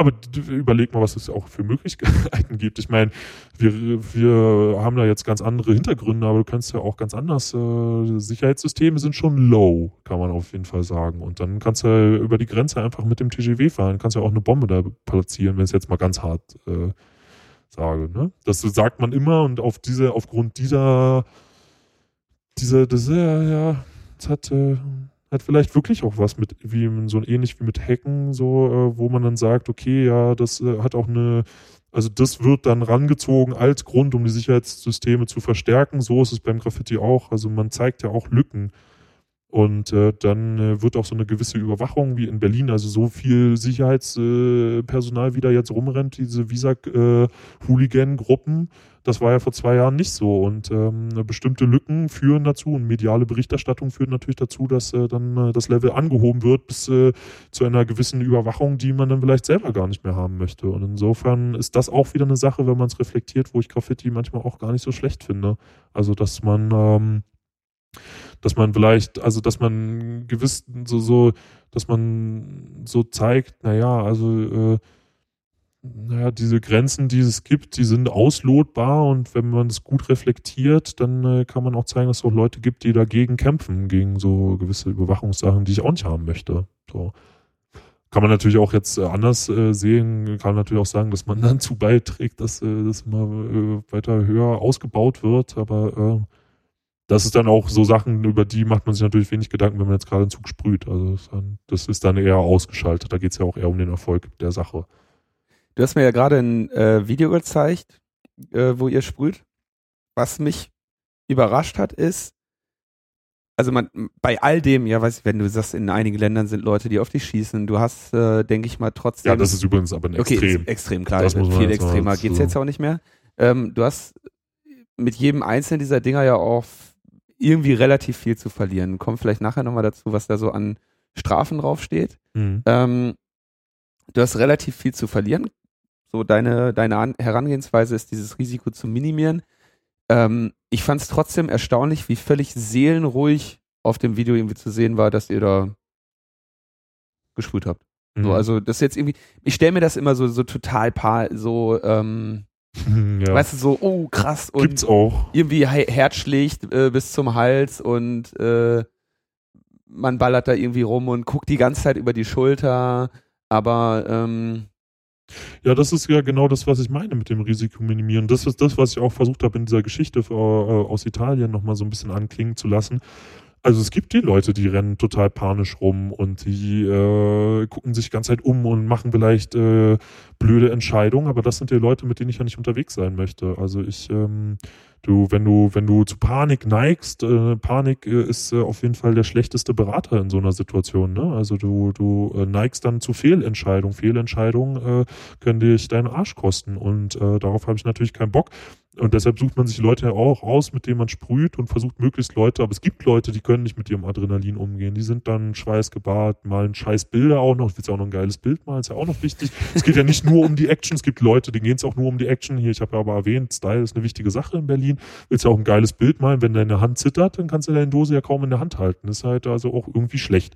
Aber überleg mal, was es auch für Möglichkeiten gibt. Ich meine, wir, wir haben da jetzt ganz andere Hintergründe, aber du kannst ja auch ganz anders. Äh, Sicherheitssysteme sind schon low, kann man auf jeden Fall sagen. Und dann kannst du über die Grenze einfach mit dem TGW fahren. Kannst ja auch eine Bombe da platzieren, wenn es jetzt mal ganz hart äh, sage. Ne? Das sagt man immer und auf diese, aufgrund dieser, dieser, das, ja, ja, das hat. Äh, hat vielleicht wirklich auch was mit, wie so ähnlich wie mit Hacken, so, äh, wo man dann sagt, okay, ja, das äh, hat auch eine, also das wird dann rangezogen als Grund, um die Sicherheitssysteme zu verstärken. So ist es beim Graffiti auch. Also man zeigt ja auch Lücken. Und äh, dann äh, wird auch so eine gewisse Überwachung wie in Berlin, also so viel Sicherheitspersonal äh, wieder jetzt rumrennt, diese Visa-Hooligan-Gruppen, das war ja vor zwei Jahren nicht so. Und ähm, bestimmte Lücken führen dazu und mediale Berichterstattung führt natürlich dazu, dass äh, dann äh, das Level angehoben wird bis äh, zu einer gewissen Überwachung, die man dann vielleicht selber gar nicht mehr haben möchte. Und insofern ist das auch wieder eine Sache, wenn man es reflektiert, wo ich Graffiti manchmal auch gar nicht so schlecht finde. Also dass man ähm, dass man vielleicht, also dass man gewiss so, so, dass man so zeigt, naja, also äh, naja, diese Grenzen, die es gibt, die sind auslotbar und wenn man es gut reflektiert, dann äh, kann man auch zeigen, dass es auch Leute gibt, die dagegen kämpfen, gegen so gewisse Überwachungssachen, die ich auch nicht haben möchte. So. Kann man natürlich auch jetzt äh, anders äh, sehen, kann natürlich auch sagen, dass man [LAUGHS] dazu beiträgt, dass äh, das immer äh, weiter höher ausgebaut wird, aber äh, das ist dann auch so Sachen, über die macht man sich natürlich wenig Gedanken, wenn man jetzt gerade einen Zug sprüht. Also das ist dann eher ausgeschaltet. Da geht es ja auch eher um den Erfolg der Sache. Du hast mir ja gerade ein äh, Video gezeigt, äh, wo ihr sprüht. Was mich überrascht hat, ist, also man, bei all dem, ja, weiß ich, wenn du sagst, in einigen Ländern sind Leute, die auf dich schießen, du hast, äh, denke ich mal, trotzdem. Ja, das ist übrigens aber ein okay, Extrem. extrem, klar. Das muss viel extremer geht's so. jetzt auch nicht mehr. Ähm, du hast mit jedem einzelnen dieser Dinger ja auch irgendwie relativ viel zu verlieren. Kommt vielleicht nachher nochmal dazu, was da so an Strafen draufsteht. Mhm. Ähm, du hast relativ viel zu verlieren. So deine, deine Herangehensweise ist, dieses Risiko zu minimieren. Ähm, ich fand es trotzdem erstaunlich, wie völlig seelenruhig auf dem Video irgendwie zu sehen war, dass ihr da gesprüht habt. Mhm. So, also das ist jetzt irgendwie, ich stelle mir das immer so, so total paar, so, ähm, [LAUGHS] ja. Weißt du, so, oh krass und Gibt's auch. irgendwie Herz schlägt äh, bis zum Hals und äh, man ballert da irgendwie rum und guckt die ganze Zeit über die Schulter, aber ähm, ja, das ist ja genau das, was ich meine mit dem Risiko minimieren. Das ist das, was ich auch versucht habe in dieser Geschichte äh, aus Italien nochmal so ein bisschen anklingen zu lassen. Also es gibt die Leute, die rennen total panisch rum und die äh, gucken sich die ganze Zeit um und machen vielleicht äh, blöde Entscheidungen, aber das sind die Leute, mit denen ich ja nicht unterwegs sein möchte. Also ich ähm, Du, wenn du, wenn du zu Panik neigst, äh, Panik äh, ist äh, auf jeden Fall der schlechteste Berater in so einer Situation. Ne? Also du, du äh, neigst dann zu Fehlentscheidungen. Fehlentscheidungen äh, können dich deinen Arsch kosten und darauf habe ich natürlich keinen Bock. Und deshalb sucht man sich Leute ja auch aus, mit denen man sprüht und versucht möglichst Leute, aber es gibt Leute, die können nicht mit ihrem Adrenalin umgehen. Die sind dann schweißgebart, malen scheiß Bilder auch noch. Ich will auch noch ein geiles Bild malen, ist ja auch noch wichtig. Es geht ja nicht nur um die Action, es gibt Leute, denen geht es auch nur um die Action. Hier, ich habe ja aber erwähnt, Style ist eine wichtige Sache in Berlin. Willst ja auch ein geiles Bild malen, wenn deine Hand zittert, dann kannst du deine Dose ja kaum in der Hand halten. Das ist halt also auch irgendwie schlecht.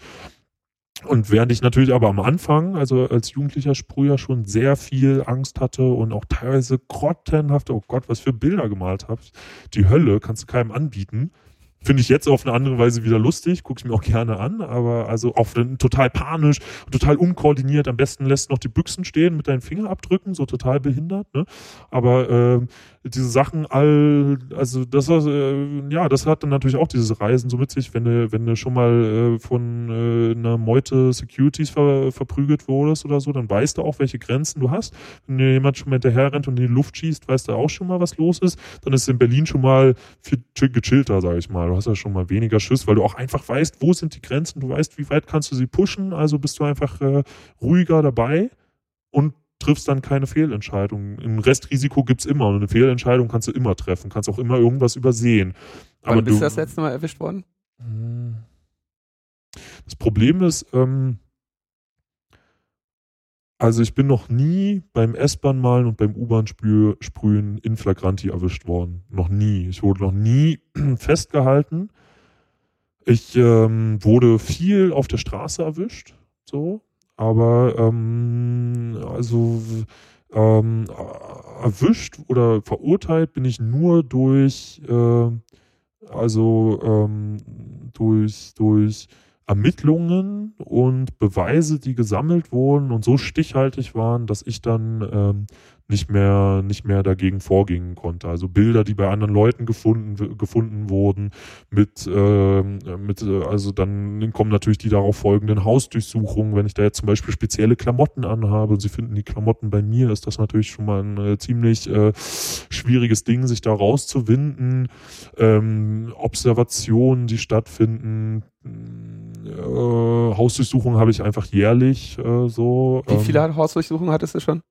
Und während ich natürlich aber am Anfang, also als jugendlicher Sprüher schon sehr viel Angst hatte und auch teilweise grottenhafte, oh Gott, was für Bilder gemalt habe, die Hölle kannst du keinem anbieten. Finde ich jetzt auf eine andere Weise wieder lustig, gucke ich mir auch gerne an, aber also auch total panisch, total unkoordiniert. Am besten lässt noch die Büchsen stehen mit deinen Fingerabdrücken, so total behindert. Ne? Aber äh, diese Sachen all, also das war, äh, ja, das hat dann natürlich auch dieses Reisen so mit sich, wenn du, wenn du schon mal äh, von äh, einer Meute Securities ver, verprügelt wurdest oder so, dann weißt du auch, welche Grenzen du hast. Wenn dir jemand schon mal hinterher rennt und in die Luft schießt, weißt du auch schon mal, was los ist. Dann ist es in Berlin schon mal viel gechillter, sag ich mal. Du hast ja schon mal weniger Schiss, weil du auch einfach weißt, wo sind die Grenzen, du weißt, wie weit kannst du sie pushen, also bist du einfach ruhiger dabei und triffst dann keine Fehlentscheidung. Ein Restrisiko gibt's immer und eine Fehlentscheidung kannst du immer treffen, kannst auch immer irgendwas übersehen. Wann Aber bist du das letzte Mal erwischt worden? Hm. Das Problem ist, ähm, also ich bin noch nie beim S-Bahn malen und beim U-Bahn sprühen in Flagranti erwischt worden. Noch nie. Ich wurde noch nie [CLEARS THROAT] festgehalten. Ich ähm, wurde viel auf der Straße erwischt. So. Aber ähm, also ähm, erwischt oder verurteilt bin ich nur durch äh, also ähm, durch durch Ermittlungen und Beweise, die gesammelt wurden und so stichhaltig waren, dass ich dann ähm, nicht mehr, nicht mehr dagegen vorgehen konnte. Also Bilder, die bei anderen Leuten gefunden, gefunden wurden, mit, äh, mit, also dann kommen natürlich die darauf folgenden Hausdurchsuchungen. Wenn ich da jetzt zum Beispiel spezielle Klamotten anhabe und sie finden die Klamotten bei mir, ist das natürlich schon mal ein äh, ziemlich äh, schwieriges Ding, sich da rauszuwinden. Ähm, Observationen, die stattfinden, äh, Hausdurchsuchungen habe ich einfach jährlich äh, so. Wie viele ähm, Hausdurchsuchungen hattest du schon?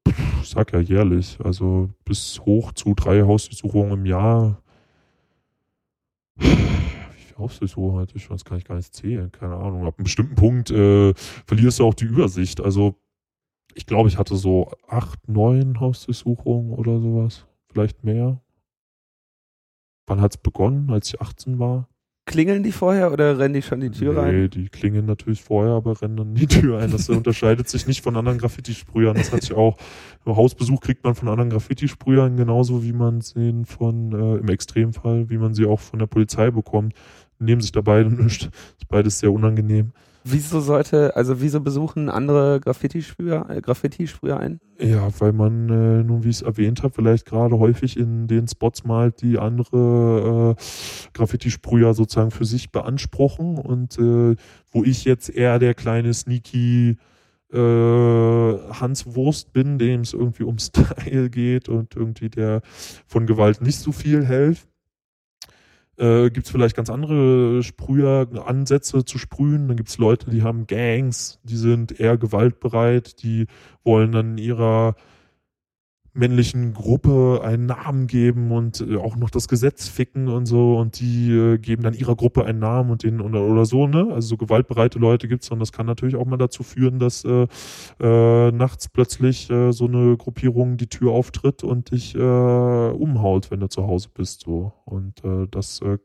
Ich sag ja jährlich, also bis hoch zu drei Hausdurchsuchungen im Jahr. Wie viele Hausdurchsuchungen hatte ich schon? Das kann ich gar nicht zählen, keine Ahnung. Ab einem bestimmten Punkt äh, verlierst du auch die Übersicht. Also ich glaube, ich hatte so acht, neun Hausdurchsuchungen oder sowas. Vielleicht mehr. Wann hat es begonnen? Als ich 18 war? Klingeln die vorher oder rennen die schon die Tür nee, rein? Nee, die klingeln natürlich vorher, aber rennen dann die Tür ein. Das unterscheidet sich nicht von anderen Graffiti-Sprühern. Das hat sich auch, im Hausbesuch kriegt man von anderen Graffiti-Sprühern genauso wie man sie von, äh, im Extremfall, wie man sie auch von der Polizei bekommt. Nehmen sich da beide [LAUGHS] nichts. Ist beides sehr unangenehm. Wieso sollte, also wieso besuchen andere Graffiti-Sprüher äh, Graffiti ein? Ja, weil man, äh, nun wie ich es erwähnt habe, vielleicht gerade häufig in den Spots malt, die andere äh, Graffiti-Sprüher sozusagen für sich beanspruchen und äh, wo ich jetzt eher der kleine sneaky äh, Hans Wurst bin, dem es irgendwie um Style [LAUGHS] geht und irgendwie der von Gewalt nicht so viel hält äh, gibt es vielleicht ganz andere Sprüher, Ansätze zu sprühen. Dann gibt es Leute, die haben Gangs, die sind eher gewaltbereit, die wollen dann in ihrer männlichen Gruppe einen Namen geben und äh, auch noch das Gesetz ficken und so und die äh, geben dann ihrer Gruppe einen Namen und den oder, oder so, ne? Also so gewaltbereite Leute gibt's und das kann natürlich auch mal dazu führen, dass äh, äh, nachts plötzlich äh, so eine Gruppierung die Tür auftritt und dich äh, umhaut, wenn du zu Hause bist so und äh, das äh,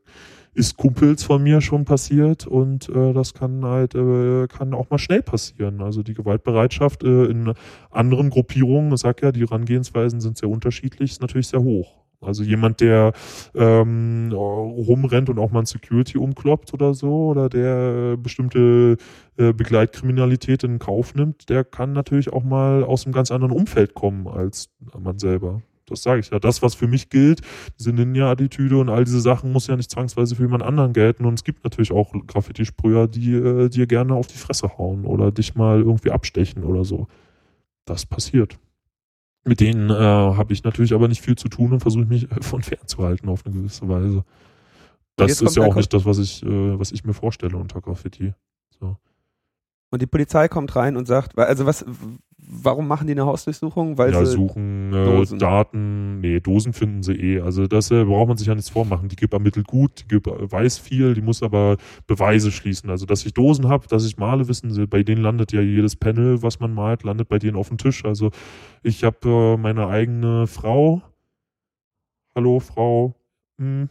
ist Kumpels von mir schon passiert und äh, das kann halt äh, kann auch mal schnell passieren. Also die Gewaltbereitschaft äh, in anderen Gruppierungen, ich sag ja, die Herangehensweisen sind sehr unterschiedlich, ist natürlich sehr hoch. Also jemand, der ähm, rumrennt und auch mal ein Security umkloppt oder so, oder der bestimmte äh, Begleitkriminalität in Kauf nimmt, der kann natürlich auch mal aus einem ganz anderen Umfeld kommen als man selber. Das sage ich ja. Das, was für mich gilt, diese Ninja-Attitüde und all diese Sachen, muss ja nicht zwangsweise für jemand anderen gelten. Und es gibt natürlich auch Graffiti-Sprüher, die äh, dir gerne auf die Fresse hauen oder dich mal irgendwie abstechen oder so. Das passiert. Mit denen äh, habe ich natürlich aber nicht viel zu tun und versuche mich von fernzuhalten auf eine gewisse Weise. Das ist ja auch nicht das, was ich, äh, was ich mir vorstelle unter Graffiti. So. Und die Polizei kommt rein und sagt, also was, warum machen die eine Hausdurchsuchung? Weil ja, sie suchen äh, Daten, nee, Dosen finden sie eh. Also das äh, braucht man sich ja nichts vormachen. Die gibt ermittelt gut, die gibt, äh, weiß viel, die muss aber Beweise schließen. Also dass ich Dosen habe, dass ich male, wissen sie, bei denen landet ja jedes Panel, was man malt, landet bei denen auf dem Tisch. Also ich habe äh, meine eigene Frau, hallo Frau, hm,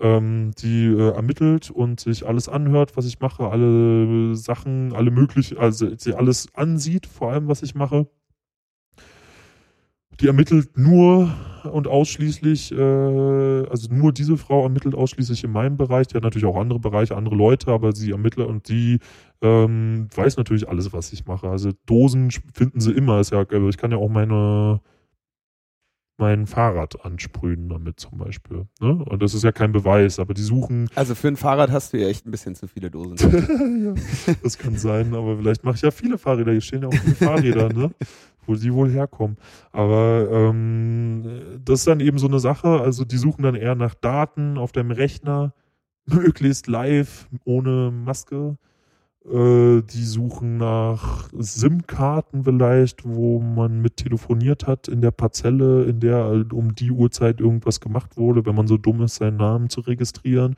ähm, die äh, ermittelt und sich alles anhört, was ich mache, alle Sachen, alle möglichen, also sie alles ansieht, vor allem was ich mache. Die ermittelt nur und ausschließlich, äh, also nur diese Frau ermittelt ausschließlich in meinem Bereich. Die hat natürlich auch andere Bereiche, andere Leute, aber sie ermittelt und die ähm, weiß natürlich alles, was ich mache. Also Dosen finden sie immer. Ist ja, also ich kann ja auch meine mein Fahrrad ansprühen damit zum Beispiel. Ne? Und das ist ja kein Beweis, aber die suchen. Also für ein Fahrrad hast du ja echt ein bisschen zu viele Dosen. [LAUGHS] ja, das kann sein, aber vielleicht mache ich ja viele Fahrräder. Hier stehen ja auch viele Fahrräder, ne? wo sie wohl herkommen. Aber ähm, das ist dann eben so eine Sache. Also die suchen dann eher nach Daten auf deinem Rechner, möglichst live, ohne Maske. Äh, die suchen nach SIM-Karten vielleicht, wo man mit telefoniert hat in der Parzelle, in der halt um die Uhrzeit irgendwas gemacht wurde, wenn man so dumm ist, seinen Namen zu registrieren.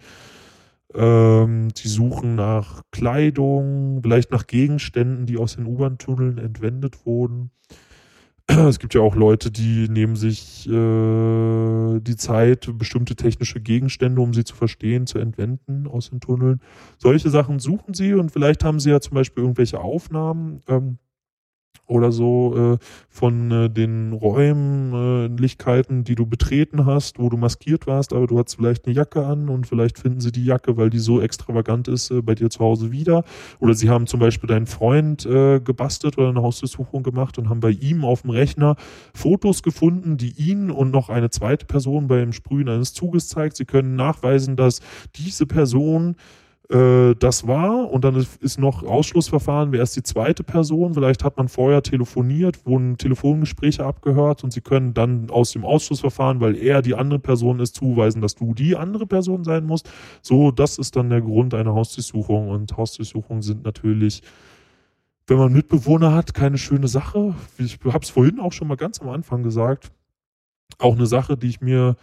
Ähm, die suchen nach Kleidung, vielleicht nach Gegenständen, die aus den U-Bahn-Tunneln entwendet wurden. [CLEARS THROAT] Es gibt ja auch Leute, die nehmen sich äh, die Zeit, bestimmte technische Gegenstände, um sie zu verstehen, zu entwenden aus den Tunneln. Solche Sachen suchen sie und vielleicht haben sie ja zum Beispiel irgendwelche Aufnahmen. Ähm, oder so äh, von äh, den Räumlichkeiten, die du betreten hast, wo du maskiert warst, aber du hast vielleicht eine Jacke an und vielleicht finden sie die Jacke, weil die so extravagant ist, äh, bei dir zu Hause wieder. Oder sie haben zum Beispiel deinen Freund äh, gebastelt oder eine Hausdurchsuchung gemacht und haben bei ihm auf dem Rechner Fotos gefunden, die ihn und noch eine zweite Person beim Sprühen eines Zuges zeigt. Sie können nachweisen, dass diese Person äh, das war und dann ist noch Ausschlussverfahren, wer ist die zweite Person, vielleicht hat man vorher telefoniert, wurden Telefongespräche abgehört und sie können dann aus dem Ausschlussverfahren, weil er die andere Person ist, zuweisen, dass du die andere Person sein musst. So, das ist dann der Grund einer Hausdurchsuchung und Hausdurchsuchungen sind natürlich wenn man Mitbewohner hat, keine schöne Sache. Ich habe es vorhin auch schon mal ganz am Anfang gesagt. Auch eine Sache, die ich mir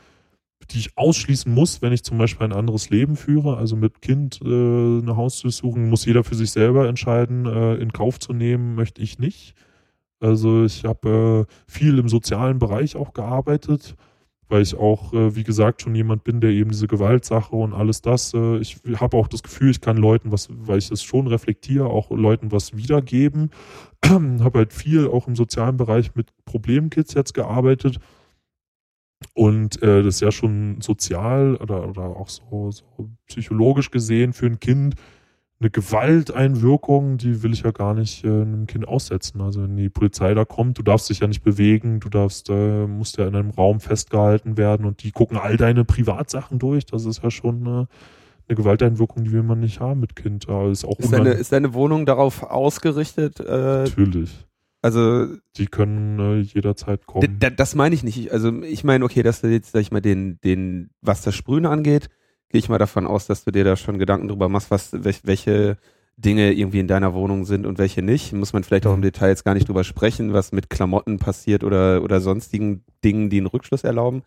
die ich ausschließen muss, wenn ich zum Beispiel ein anderes Leben führe, also mit Kind äh, eine Hausdurchsuchung, muss jeder für sich selber entscheiden, äh, in Kauf zu nehmen, möchte ich nicht. Also ich habe äh, viel im sozialen Bereich auch gearbeitet, weil ich auch, äh, wie gesagt, schon jemand bin, der eben diese Gewaltsache und alles das, äh, ich habe auch das Gefühl, ich kann Leuten was, weil ich es schon reflektiere, auch Leuten was wiedergeben. [CLEARS THROAT] habe halt viel auch im sozialen Bereich mit Problemkids jetzt gearbeitet und äh, das ist ja schon sozial oder, oder auch so, so psychologisch gesehen für ein Kind eine Gewalteinwirkung, die will ich ja gar nicht äh, einem Kind aussetzen. Also wenn die Polizei da kommt, du darfst dich ja nicht bewegen, du darfst, äh, musst ja in einem Raum festgehalten werden und die gucken all deine Privatsachen durch. Das ist ja schon eine, eine Gewalteinwirkung, die will man nicht haben mit Kind. Aber ist, auch ist, deine, ist deine Wohnung darauf ausgerichtet? Äh, Natürlich. Also die können äh, jederzeit kommen. Das meine ich nicht. Also ich meine, okay, dass du jetzt, sag ich mal, den, den, was das Sprühen angeht, gehe ich mal davon aus, dass du dir da schon Gedanken drüber machst, was, welche Dinge irgendwie in deiner Wohnung sind und welche nicht. Muss man vielleicht auch im mhm. Detail jetzt gar nicht drüber sprechen, was mit Klamotten passiert oder, oder sonstigen Dingen, die einen Rückschluss erlauben.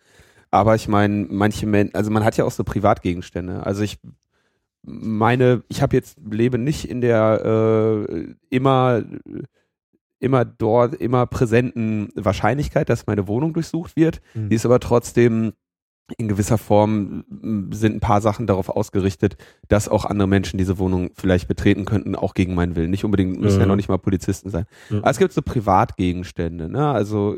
Aber ich meine, manche Menschen, also man hat ja auch so Privatgegenstände. Also ich meine, ich habe jetzt lebe nicht in der äh, immer immer dort, immer präsenten Wahrscheinlichkeit, dass meine Wohnung durchsucht wird. Mhm. Die ist aber trotzdem in gewisser Form sind ein paar Sachen darauf ausgerichtet, dass auch andere Menschen diese Wohnung vielleicht betreten könnten, auch gegen meinen Willen. Nicht unbedingt, müssen ja, ja noch nicht mal Polizisten sein. Ja. Aber es gibt so Privatgegenstände, ne? Also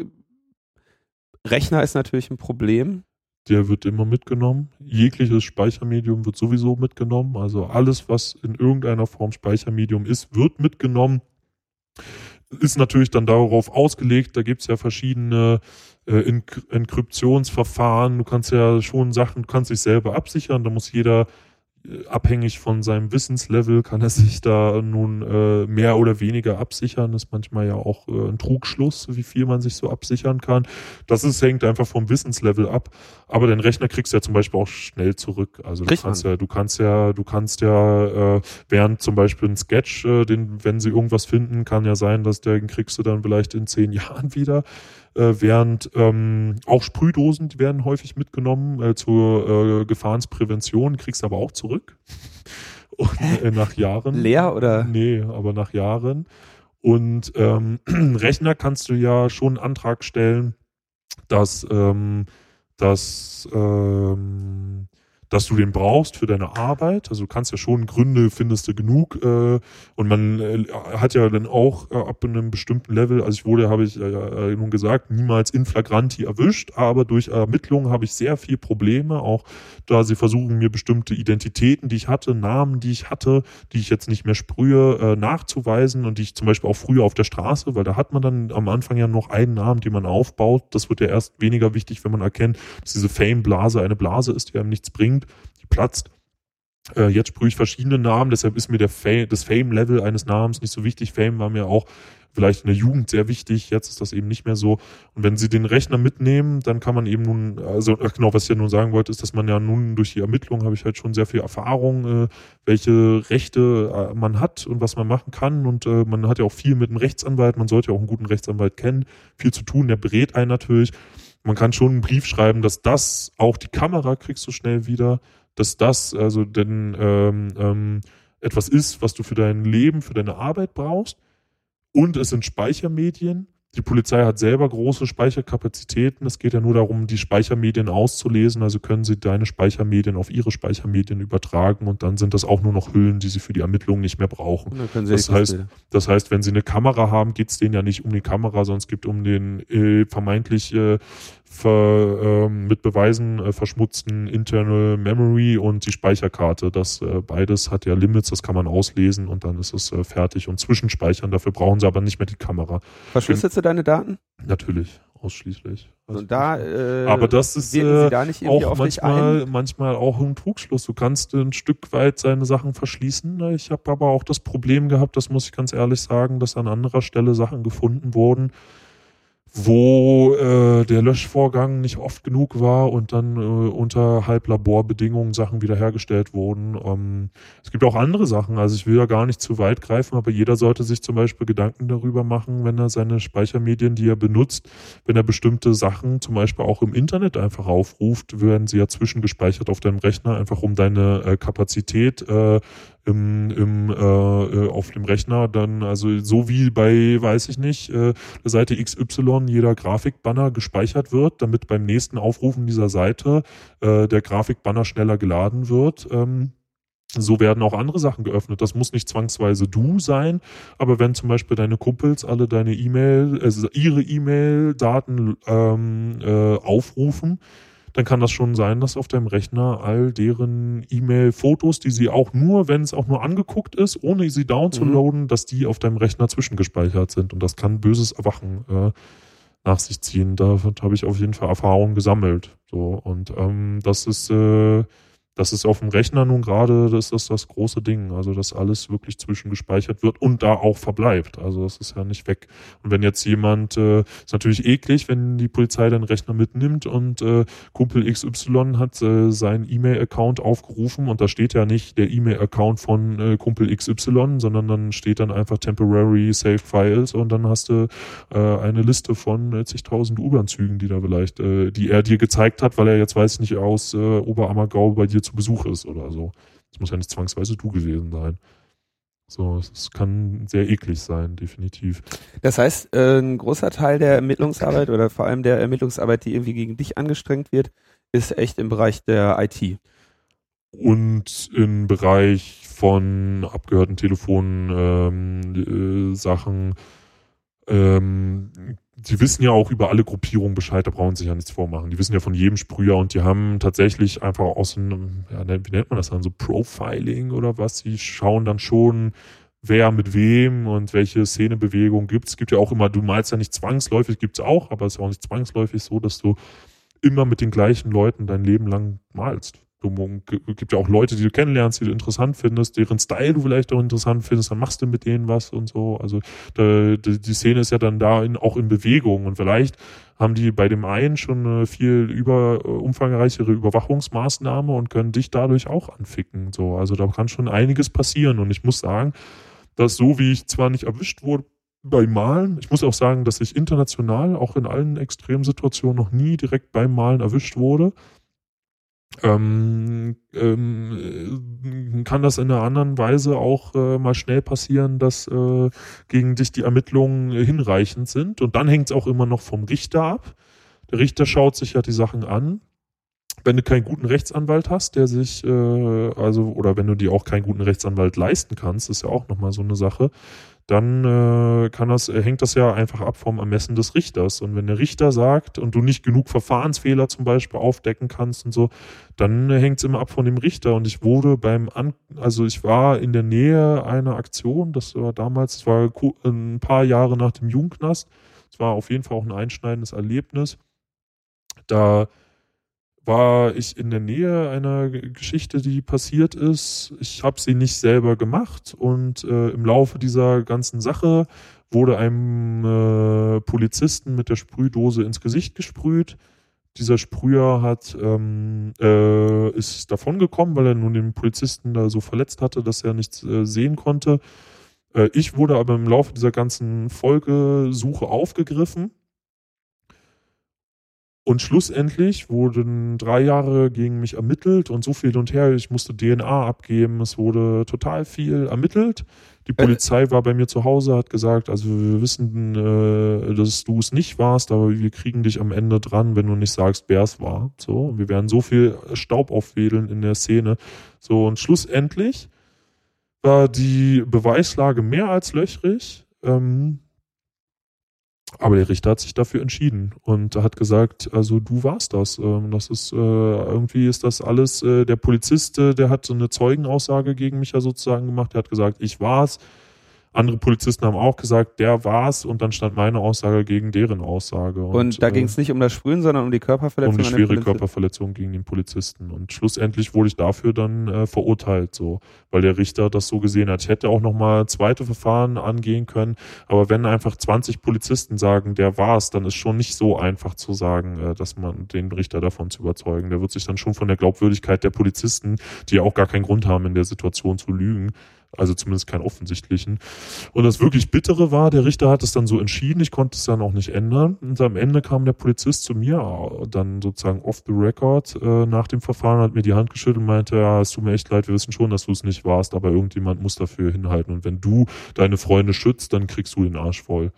Rechner ist natürlich ein Problem. Der wird immer mitgenommen. Jegliches Speichermedium wird sowieso mitgenommen. Also alles, was in irgendeiner Form Speichermedium ist, wird mitgenommen ist natürlich dann darauf ausgelegt, da gibt's ja verschiedene äh, Enkryptionsverfahren, du kannst ja schon Sachen, du kannst dich selber absichern, da muss jeder abhängig von seinem Wissenslevel kann er sich da nun äh, mehr oder weniger absichern. Das ist manchmal ja auch äh, ein Trugschluss, wie viel man sich so absichern kann. Das ist, hängt einfach vom Wissenslevel ab. Aber den Rechner kriegst du ja zum Beispiel auch schnell zurück. Also du kannst ja, du kannst ja, du kannst ja, äh, während zum Beispiel ein Sketch, äh, den, wenn sie irgendwas finden, kann ja sein, dass der den kriegst du dann vielleicht in zehn [LAUGHS] Jahren wieder äh, während ähm, auch Sprühdosen, die werden häufig mitgenommen äh, zur äh, Gefahrensprävention, kriegst aber auch zurück. [LAUGHS] Und, äh, nach Jahren. Leer oder? Nee, aber nach Jahren. Und ähm, [CLEARS THROAT] Rechner kannst du ja schon einen Antrag stellen, dass, ähm, dass ähm, dass du den brauchst für deine Arbeit. Also du kannst ja schon Gründe, findest du genug. Äh, und man äh, hat ja dann auch äh, ab einem bestimmten Level, also ich wurde, habe ich äh, nun gesagt, niemals in flagranti erwischt, aber durch Ermittlungen habe ich sehr viel Probleme, auch da sie versuchen mir bestimmte Identitäten, die ich hatte, Namen, die ich hatte, die ich jetzt nicht mehr sprühe, äh, nachzuweisen und die ich zum Beispiel auch früher auf der Straße, weil da hat man dann am Anfang ja noch einen Namen, den man aufbaut. Das wird ja erst weniger wichtig, wenn man erkennt, dass diese Fame-Blase eine Blase ist, die einem nichts bringt bringt, die platzt. Äh, jetzt sprühe ich verschiedene Namen, deshalb ist mir der Fame, das Fame-Level eines Namens nicht so wichtig. Fame war mir auch vielleicht in der Jugend sehr wichtig, jetzt ist das eben nicht mehr so. Und wenn Sie den Rechner mitnehmen, dann kann man eben nun, also genau, was ich ja nun sagen wollte, ist, dass man ja nun durch die Ermittlung habe ich halt schon sehr viel Erfahrung, äh, welche Rechte äh, man hat und was man machen kann. Und äh, man hat ja auch viel mit einem Rechtsanwalt, man sollte ja auch einen guten Rechtsanwalt kennen, viel zu tun, der berät einen natürlich man kann schon einen Brief schreiben, dass das auch die Kamera kriegst du schnell wieder, dass das also denn ähm, ähm, etwas ist, was du für dein Leben, für deine Arbeit brauchst. Und es sind Speichermedien. Die Polizei hat selber große Speicherkapazitäten. Es geht ja nur darum, die Speichermedien auszulesen. Also können sie deine Speichermedien auf ihre Speichermedien übertragen und dann sind das auch nur noch Hüllen, die sie für die Ermittlungen nicht mehr brauchen. Das heißt, das heißt, wenn sie eine Kamera haben, geht es denen ja nicht um die Kamera, sondern es geht um den äh, vermeintlich äh, ver, äh, mit Beweisen äh, verschmutzten Internal Memory und die Speicherkarte. Das äh, beides hat ja Limits, das kann man auslesen und dann ist es äh, fertig und zwischenspeichern. Dafür brauchen sie aber nicht mehr die Kamera. Verschlüsselst du deine Daten? Natürlich, ausschließlich. Also da, äh, aber das ist äh, da auch manchmal, manchmal auch ein Trugschluss. Du kannst ein Stück weit seine Sachen verschließen. Ich habe aber auch das Problem gehabt, das muss ich ganz ehrlich sagen, dass an anderer Stelle Sachen gefunden wurden, wo äh, der Löschvorgang nicht oft genug war und dann äh, unter Halblaborbedingungen Sachen wiederhergestellt wurden. Ähm, es gibt auch andere Sachen, also ich will ja gar nicht zu weit greifen, aber jeder sollte sich zum Beispiel Gedanken darüber machen, wenn er seine Speichermedien, die er benutzt, wenn er bestimmte Sachen zum Beispiel auch im Internet einfach aufruft, werden sie ja zwischengespeichert auf deinem Rechner, einfach um deine äh, Kapazität äh, im, im, äh, äh, auf dem Rechner dann, also so wie bei, weiß ich nicht, äh, der Seite XY jeder Grafikbanner gespeichert wird, damit beim nächsten Aufrufen dieser Seite äh, der Grafikbanner schneller geladen wird. Ähm, so werden auch andere Sachen geöffnet. Das muss nicht zwangsweise du sein, aber wenn zum Beispiel deine Kumpels alle deine E-Mail, also ihre E-Mail-Daten ähm, äh, aufrufen, dann kann das schon sein, dass auf deinem Rechner all deren E-Mail-Fotos, die sie auch nur, wenn es auch nur angeguckt ist, ohne sie downzuladen, mhm. dass die auf deinem Rechner zwischengespeichert sind. Und das kann böses Erwachen äh, nach sich ziehen. Da habe ich auf jeden Fall Erfahrungen gesammelt. So und ähm, das ist äh, das ist auf dem Rechner nun gerade, das ist das große Ding. Also, dass alles wirklich zwischengespeichert wird und da auch verbleibt. Also, das ist ja nicht weg. Und wenn jetzt jemand, äh, ist natürlich eklig, wenn die Polizei den Rechner mitnimmt und äh, Kumpel XY hat äh, seinen E-Mail-Account aufgerufen und da steht ja nicht der E-Mail-Account von äh, Kumpel XY, sondern dann steht dann einfach Temporary Saved Files und dann hast du äh, eine Liste von äh, zigtausend U-Bahn-Zügen, die da vielleicht, äh, die er dir gezeigt hat, weil er jetzt weiß nicht aus äh, Oberammergau bei dir zu Besuch ist oder so. Das muss ja nicht zwangsweise du gewesen sein. So, es kann sehr eklig sein, definitiv. Das heißt, äh, ein großer Teil der Ermittlungsarbeit oder vor allem der Ermittlungsarbeit, die irgendwie gegen dich angestrengt wird, ist echt im Bereich der IT. Und im Bereich von abgehörten Telefonen, ähm, äh, Sachen, ähm, die wissen ja auch über alle Gruppierungen Bescheid, da brauchen sie sich ja nichts vormachen. Die wissen ja von jedem Sprüher und die haben tatsächlich einfach aus einem, ja, ne, wie nennt man das dann, so Profiling oder was, sie schauen dann schon, wer mit wem und welche Szenebewegung gibt es. gibt ja auch immer, du malst ja nicht zwangsläufig, gibt es auch, aber es ist auch nicht zwangsläufig so, dass du immer mit den gleichen Leuten dein Leben lang malst. Du gibt ja auch Leute, die du kennenlernst, die du interessant findest, deren Style du vielleicht auch interessant findest, dann machst du mit denen was und so. Also da, die Szene ist ja dann da in, auch in Bewegung und vielleicht haben die bei dem einen schon eine viel über äh, umfangreichere Überwachungsmaßnahme und können dich dadurch auch anficken. So, also da kann schon einiges passieren und ich muss sagen, dass so wie ich zwar nicht erwischt wurde beim Malen, ich muss auch sagen, dass ich international auch in allen Extremsituationen noch nie direkt beim Malen erwischt wurde ähm, ähm, kann das in einer anderen Weise auch äh, mal schnell passieren, dass äh, gegen dich die Ermittlungen hinreichend sind. Und dann hängt es auch immer noch vom Richter ab. Der Richter schaut sich ja die Sachen an. Wenn du keinen guten Rechtsanwalt hast, der sich, äh, also, oder wenn du dir auch keinen guten Rechtsanwalt leisten kannst, ist ja auch nochmal so eine Sache, dann äh, kann das, äh, hängt das ja einfach ab vom Ermessen des Richters. Und wenn der Richter sagt und du nicht genug Verfahrensfehler zum Beispiel aufdecken kannst und so, dann äh, hängt es immer ab von dem Richter. Und ich wurde beim, An also ich war in der Nähe einer Aktion, das war damals, das war ein paar Jahre nach dem Jugendknast. Es war auf jeden Fall auch ein einschneidendes Erlebnis. Da war ich in der Nähe einer Geschichte, die passiert ist. Ich habe sie nicht selber gemacht und äh, im Laufe dieser ganzen Sache wurde einem äh, Polizisten mit der Sprühdose ins Gesicht gesprüht. Dieser Sprüher hat ähm, äh, ist davongekommen, weil er nun den Polizisten da so verletzt hatte, dass er nichts äh, sehen konnte. Äh, ich wurde aber im Laufe dieser ganzen Folgesuche aufgegriffen Und schlussendlich wurden drei Jahre gegen mich ermittelt und so viel hin und her. Ich musste DNA abgeben. Es wurde total viel ermittelt. Die Polizei war bei mir zu Hause, hat gesagt, also wir wissen, äh, dass du es nicht warst, aber wir kriegen dich am Ende dran, wenn du nicht sagst, wer es war. So, wir werden so viel Staub aufwedeln in der Szene. So, und schlussendlich war die Beweislage mehr als löchrig. Ähm, aber der Richter hat sich dafür entschieden und hat gesagt, also du warst das. Ähm, das ist äh, irgendwie ist das alles. Äh, der Polizist, äh, der hat so eine Zeugenaussage gegen mich ja sozusagen gemacht. Der hat gesagt, ich war's. Andere Polizisten haben auch gesagt, der war's und dann stand meine Aussage gegen deren Aussage. Und, und da äh, ging es nicht um das Sprühen, sondern um die Körperverletzung. Um die schwere Körperverletzung gegen den Polizisten. Und schlussendlich wurde ich dafür dann äh, verurteilt, so, weil der Richter das so gesehen hat. Ich hätte auch nochmal zweite Verfahren angehen können, aber wenn einfach 20 Polizisten sagen, der war's, dann ist schon nicht so einfach zu sagen, äh, dass man den Richter davon zu überzeugen. Der wird sich dann schon von der Glaubwürdigkeit der Polizisten, die ja auch gar keinen Grund haben, in der Situation zu lügen, also zumindest keinen offensichtlichen. Und das wirklich Bittere war, der Richter hat es dann so entschieden, ich konnte es dann auch nicht ändern. Und am Ende kam der Polizist zu mir, dann sozusagen off the record, äh, nach dem Verfahren, hat mir die Hand geschüttelt und meinte, ja, es tut mir echt leid, wir wissen schon, dass du es nicht warst, aber irgendjemand muss dafür hinhalten. Und wenn du deine Freunde schützt, dann kriegst du den Arsch voll.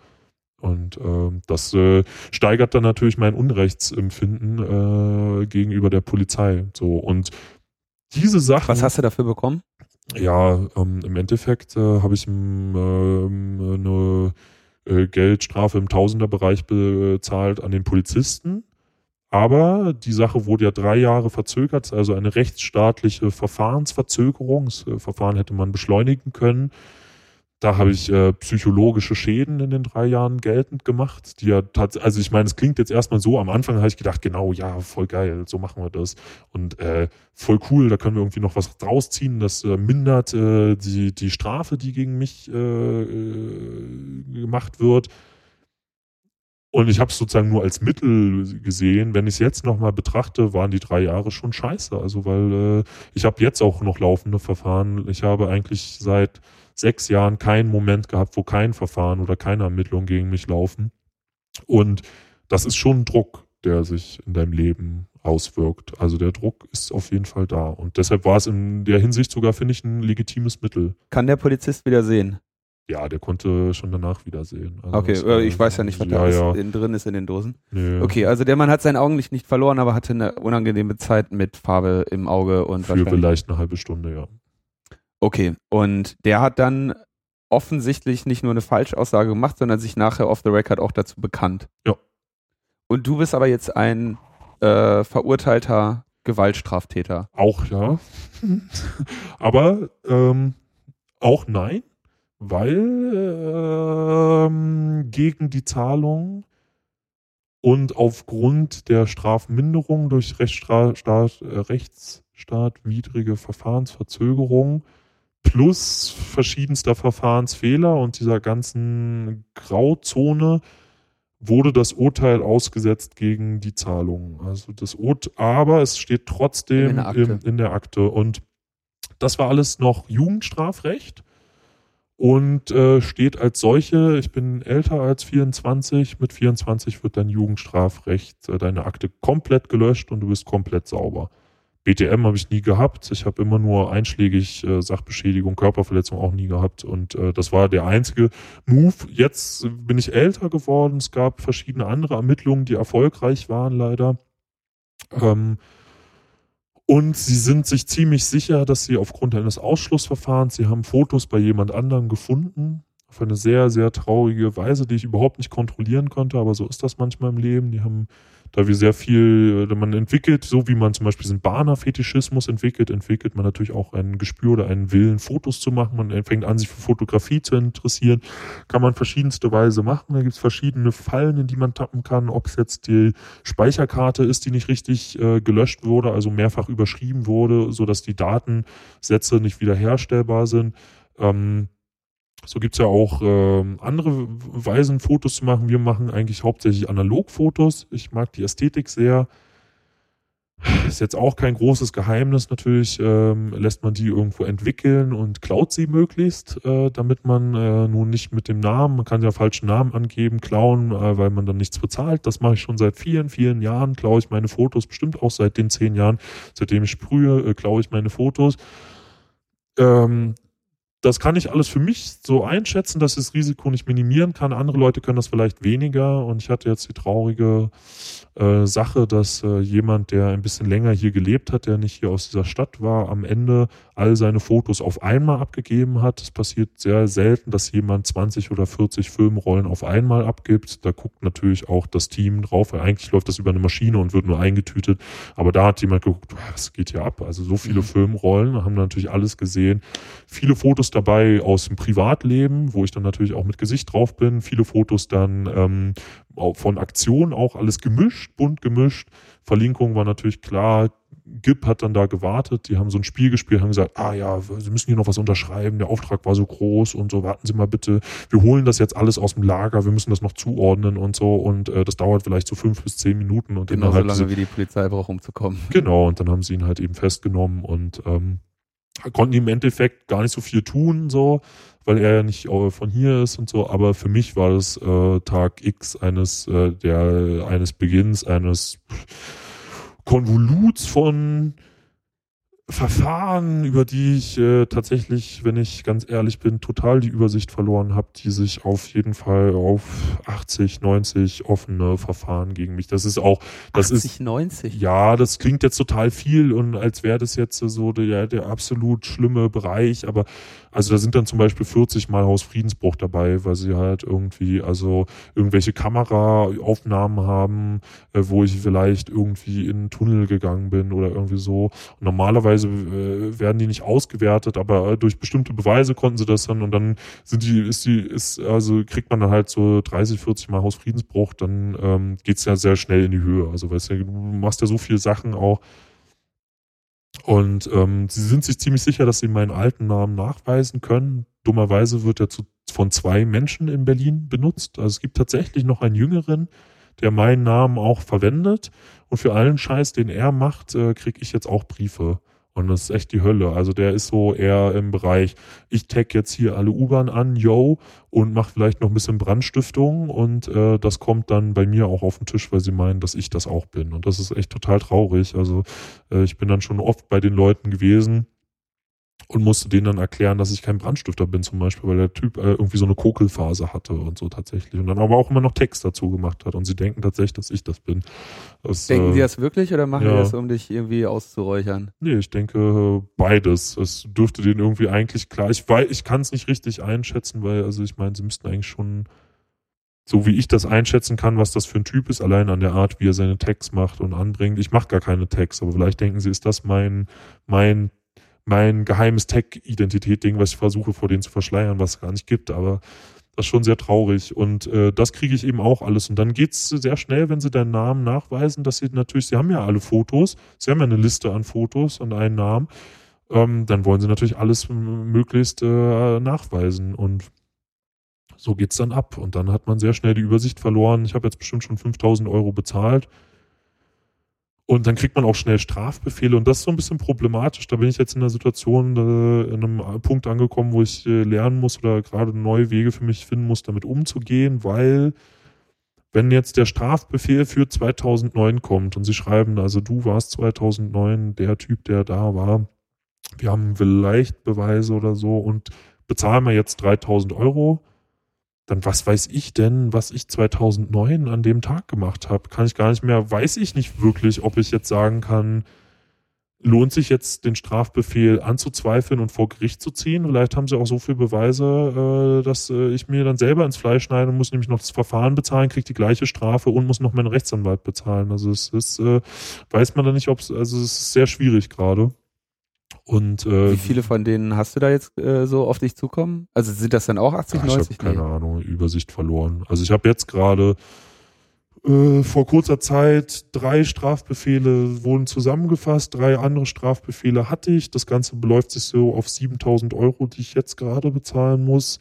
Und äh, das äh, steigert dann natürlich mein Unrechtsempfinden äh, gegenüber der Polizei. So und diese Sachen. Was hast du dafür bekommen? Ja, ähm, im Endeffekt äh, habe ich ähm, eine äh, Geldstrafe im Tausenderbereich bezahlt an den Polizisten. Aber die Sache wurde ja drei Jahre verzögert, also eine rechtsstaatliche Verfahrensverzögerung. Das äh, Verfahren hätte man beschleunigen können. Da habe ich äh, psychologische Schäden in den drei Jahren geltend gemacht, die ja tatsächlich, also ich meine, es klingt jetzt erstmal so, am Anfang habe ich gedacht, genau, ja, voll geil, so machen wir das. Und äh, voll cool, da können wir irgendwie noch was draus ziehen, das äh, mindert äh, die, die Strafe, die gegen mich äh, äh, gemacht wird. Und ich habe es sozusagen nur als Mittel gesehen. Wenn ich es jetzt nochmal betrachte, waren die drei Jahre schon scheiße. Also weil äh, ich habe jetzt auch noch laufende Verfahren. Ich habe eigentlich seit sechs Jahren keinen Moment gehabt, wo kein Verfahren oder keine Ermittlungen gegen mich laufen. Und das ist schon ein Druck, der sich in deinem Leben auswirkt. Also der Druck ist auf jeden Fall da. Und deshalb war es in der Hinsicht sogar, finde ich, ein legitimes Mittel. Kann der Polizist wieder sehen? Ja, der konnte schon danach wieder sehen. Also okay, war, ich weiß ja nicht, was ja, da ja. Ist, drin ist in den Dosen. Nee. Okay, also der Mann hat sein Augenlicht nicht verloren, aber hatte eine unangenehme Zeit mit Farbe im Auge und Für vielleicht eine halbe Stunde, ja. Okay, und der hat dann offensichtlich nicht nur eine Falschaussage gemacht, sondern sich nachher off the record auch dazu bekannt. Ja. Und du bist aber jetzt ein äh, verurteilter Gewaltstraftäter. Auch ja. [LAUGHS] aber ähm, auch nein, weil ähm, gegen die Zahlung und aufgrund der Strafminderung durch Rechtsstaat, äh, rechtsstaatwidrige Verfahrensverzögerung plus verschiedenster Verfahrensfehler und dieser ganzen Grauzone wurde das Urteil ausgesetzt gegen die Zahlungen. Also das Urteil, aber es steht trotzdem in der, im, in der Akte. Und das war alles noch Jugendstrafrecht und äh, steht als solche, ich bin älter als 24, mit 24 wird dein Jugendstrafrecht, äh, deine Akte komplett gelöscht und du bist komplett sauber. BTM habe ich nie gehabt. Ich habe immer nur einschlägig äh, Sachbeschädigung, Körperverletzung auch nie gehabt. Und äh, das war der einzige Move. Jetzt bin ich älter geworden. Es gab verschiedene andere Ermittlungen, die erfolgreich waren, leider. Ähm, und sie sind sich ziemlich sicher, dass sie aufgrund eines Ausschlussverfahrens, sie haben Fotos bei jemand anderem gefunden, auf eine sehr, sehr traurige Weise, die ich überhaupt nicht kontrollieren konnte, aber so ist das manchmal im Leben. Die haben da wir sehr viel, äh, man entwickelt, so wie man zum Beispiel diesen Bahner-Fetischismus entwickelt, entwickelt man natürlich auch ein Gespür oder einen Willen, Fotos zu machen. Man fängt an, sich für Fotografie zu interessieren. Kann man verschiedenste Weise machen. Da gibt es verschiedene Fallen, in die man tappen kann. Ob es jetzt die Speicherkarte ist, die nicht richtig äh, gelöscht wurde, also mehrfach überschrieben wurde, so dass die Datensätze nicht wiederherstellbar sind. Ähm, so gibt's ja auch äh, andere Weisen, Fotos zu machen. Wir machen eigentlich hauptsächlich Analogfotos. Ich mag die Ästhetik sehr. ist jetzt auch kein großes Geheimnis. Natürlich ähm, lässt man die irgendwo entwickeln und klaut sie möglichst, äh, damit man äh, nun nicht mit dem Namen, man kann ja falschen Namen angeben, klauen, äh, weil man dann nichts bezahlt. Das mache ich schon seit vielen, vielen Jahren. Klaue ich meine Fotos, bestimmt auch seit den zehn Jahren, seitdem ich sprühe, äh, klaue ich meine Fotos. Ähm, das kann ich alles für mich so einschätzen, dass ich das Risiko nicht minimieren kann. Andere Leute können das vielleicht weniger. Und ich hatte jetzt die traurige äh, Sache, dass äh, jemand, der ein bisschen länger hier gelebt hat, der nicht hier aus dieser Stadt war, am Ende all seine Fotos auf einmal abgegeben hat. Es passiert sehr selten, dass jemand 20 oder 40 Filmrollen auf einmal abgibt. Da guckt natürlich auch das Team drauf, weil eigentlich läuft das über eine Maschine und wird nur eingetütet. Aber da hat jemand geguckt, was geht hier ab? Also so viele mhm. Filmrollen, haben natürlich alles gesehen. Viele Fotos dabei aus dem Privatleben, wo ich dann natürlich auch mit Gesicht drauf bin. Viele Fotos dann ähm, von Aktionen auch alles gemischt, bunt gemischt. Verlinkung war natürlich klar. GIP hat dann da gewartet, die haben so ein Spiel gespielt, haben gesagt, ah ja, Sie müssen hier noch was unterschreiben, der Auftrag war so groß und so, warten Sie mal bitte, wir holen das jetzt alles aus dem Lager, wir müssen das noch zuordnen und so und äh, das dauert vielleicht so fünf bis zehn Minuten. Und genau so lange, diese, wie die Polizei braucht, um zu kommen. [LAUGHS] Genau, und dann haben sie ihn halt eben festgenommen und ähm, konnten im Endeffekt gar nicht so viel tun, so, weil er ja nicht äh, von hier ist und so. Aber für mich war das äh, Tag X eines äh, der eines Beginns eines Konvoluts von Verfahren, über die ich äh, tatsächlich, wenn ich ganz ehrlich bin, total die Übersicht verloren habe, die sich auf jeden Fall auf 80, 90 offene Verfahren gegen mich. Das ist auch, das 80, ist 90. Ja, das klingt jetzt total viel und als wäre das jetzt so der, der absolut schlimme Bereich, aber also da sind dann zum Beispiel 40 Mal Hausfriedensbruch dabei, weil sie halt irgendwie, also irgendwelche Kameraaufnahmen haben, äh, wo ich vielleicht irgendwie in einen Tunnel gegangen bin oder irgendwie so. Und normalerweise äh, werden die nicht ausgewertet, aber äh, durch bestimmte Beweise konnten sie das dann und dann sind die, ist die, ist, also kriegt man dann halt so 30, 40 Mal Hausfriedensbruch, dann ähm, geht's ja sehr schnell in die Höhe. Also weißt du, du machst ja so viele Sachen auch, und ähm, sie sind sich ziemlich sicher, dass sie meinen alten Namen nachweisen können. Dummerweise wird er zu, von zwei Menschen in Berlin benutzt. Also es gibt tatsächlich noch einen Jüngeren, der meinen Namen auch verwendet. Und für allen Scheiß, den er macht, äh, kriege ich jetzt auch Briefe. Und das ist echt die Hölle. Also der ist so eher im Bereich, ich tag jetzt hier alle U-Bahn an, yo, und mach vielleicht noch ein bisschen Brandstiftung und äh, das kommt dann bei mir auch auf den Tisch, weil sie meinen, dass ich das auch bin. Und das ist echt total traurig. Also äh, ich bin dann schon oft bei den Leuten gewesen, und musste denen dann erklären, dass ich kein Brandstifter bin zum Beispiel, weil der Typ äh, irgendwie so eine Kokelphase hatte und so tatsächlich und dann aber auch immer noch Text dazu gemacht hat und sie denken tatsächlich, dass ich das bin. Das, denken äh, die das wirklich oder machen ja. die das, um dich irgendwie auszuräuchern? Nee, ich denke beides. Es dürfte denen irgendwie eigentlich klar. Ich weiß, ich kann es nicht richtig einschätzen, weil also ich meine, sie müssten eigentlich schon so wie ich das einschätzen kann, was das für ein Typ ist, allein an der Art, wie er seine Tags macht und anbringt. Ich mache gar keine Tags, aber vielleicht denken sie, ist das mein mein mein geheimes Tech-Identität-Ding, was ich versuche vor denen zu verschleiern, was es gar nicht gibt, aber das ist schon sehr traurig. Und äh, das kriege ich eben auch alles. Und dann geht's sehr schnell, wenn sie deinen Namen nachweisen, dass sie natürlich, sie haben ja alle Fotos, sie haben ja eine Liste an Fotos und einen Namen, ähm, dann wollen sie natürlich alles möglichst äh, nachweisen. Und so geht's dann ab. Und dann hat man sehr schnell die Übersicht verloren. Ich habe jetzt bestimmt schon 5000 Euro bezahlt und dann kriegt man auch schnell Strafbefehle und das ist so ein bisschen problematisch. Da bin ich jetzt in einer Situation, äh, in einem Punkt angekommen, wo ich äh, lernen muss oder gerade neue Wege für mich finden muss, damit umzugehen, weil wenn jetzt der Strafbefehl für 2009 kommt und sie schreiben, also du warst 2009 der Typ, der da war, wir haben vielleicht Beweise oder so und bezahlen wir jetzt 3000 Euro, dann was weiß ich denn, was ich 2009 an dem Tag gemacht habe? Kann ich gar nicht mehr, weiß ich nicht wirklich, ob ich jetzt sagen kann, lohnt sich jetzt den Strafbefehl anzuzweifeln und vor Gericht zu ziehen? Vielleicht haben sie auch so viele Beweise, äh, dass äh, ich mir dann selber ins Fleisch schneide und muss nämlich noch das Verfahren bezahlen, kriege die gleiche Strafe und muss noch meinen Rechtsanwalt bezahlen. Also es ist, äh, weiß man da nicht, ob es, also es ist sehr schwierig gerade. Und, äh, Wie viele von denen hast du da jetzt äh, so auf dich zukommen? Also sind das dann auch 80, ach, 90? Ich habe keine nee. Ahnung, Übersicht verloren. Also ich habe jetzt gerade äh, vor kurzer Zeit drei Strafbefehle wurden zusammengefasst, drei andere Strafbefehle hatte ich. Das Ganze beläuft sich so auf 7000 Euro, die ich jetzt gerade bezahlen muss.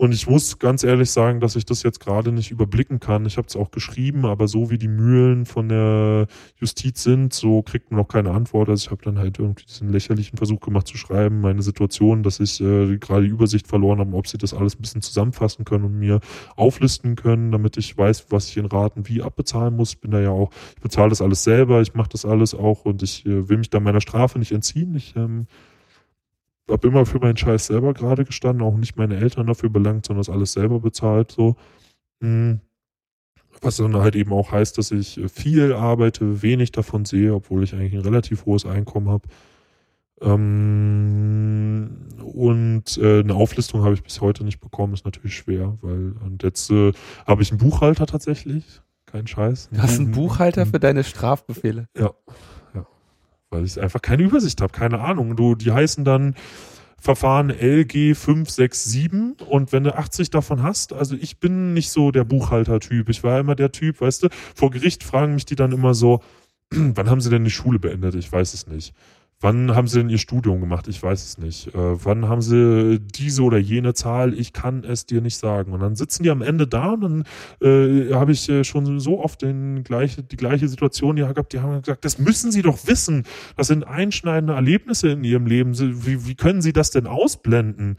Und ich muss ganz ehrlich sagen, dass ich das jetzt gerade nicht überblicken kann. Ich habe es auch geschrieben, aber so wie die Mühlen von der Justiz sind, so kriegt man noch keine Antwort. Also ich habe dann halt irgendwie diesen lächerlichen Versuch gemacht zu schreiben, meine Situation, dass ich äh, gerade die Übersicht verloren habe, ob sie das alles ein bisschen zusammenfassen können und mir auflisten können, damit ich weiß, was ich in Raten wie abbezahlen muss. Ich bin da ja auch, ich bezahle das alles selber, ich mache das alles auch und ich äh, will mich da meiner Strafe nicht entziehen. Ich ähm, habe immer für meinen Scheiß selber gerade gestanden, auch nicht meine Eltern dafür belangt, sondern das alles selber bezahlt. So. Hm. Was dann halt eben auch heißt, dass ich viel arbeite, wenig davon sehe, obwohl ich eigentlich ein relativ hohes Einkommen habe. Ähm, und äh, eine Auflistung habe ich bis heute nicht bekommen, ist natürlich schwer, weil und jetzt äh, habe ich einen Buchhalter tatsächlich. Kein Scheiß. Du hast einen Buchhalter für deine Strafbefehle. Ja weil ich einfach keine Übersicht habe, keine Ahnung. Du, die heißen dann Verfahren LG 567 und wenn du 80 davon hast, also ich bin nicht so der Buchhalter-Typ. Ich war immer der Typ, weißt du, vor Gericht fragen mich die dann immer so, [CLEARS THROAT] wann haben sie denn die Schule beendet? Ich weiß es nicht. Wann haben sie denn ihr Studium gemacht? Ich weiß es nicht. Äh, wann haben sie diese oder jene Zahl? Ich kann es dir nicht sagen. Und dann sitzen die am Ende da und dann äh, habe ich äh, schon so oft den gleiche, die gleiche Situation hier gehabt. Die haben gesagt, das müssen sie doch wissen. Das sind einschneidende Erlebnisse in ihrem Leben. Wie, wie können sie das denn ausblenden?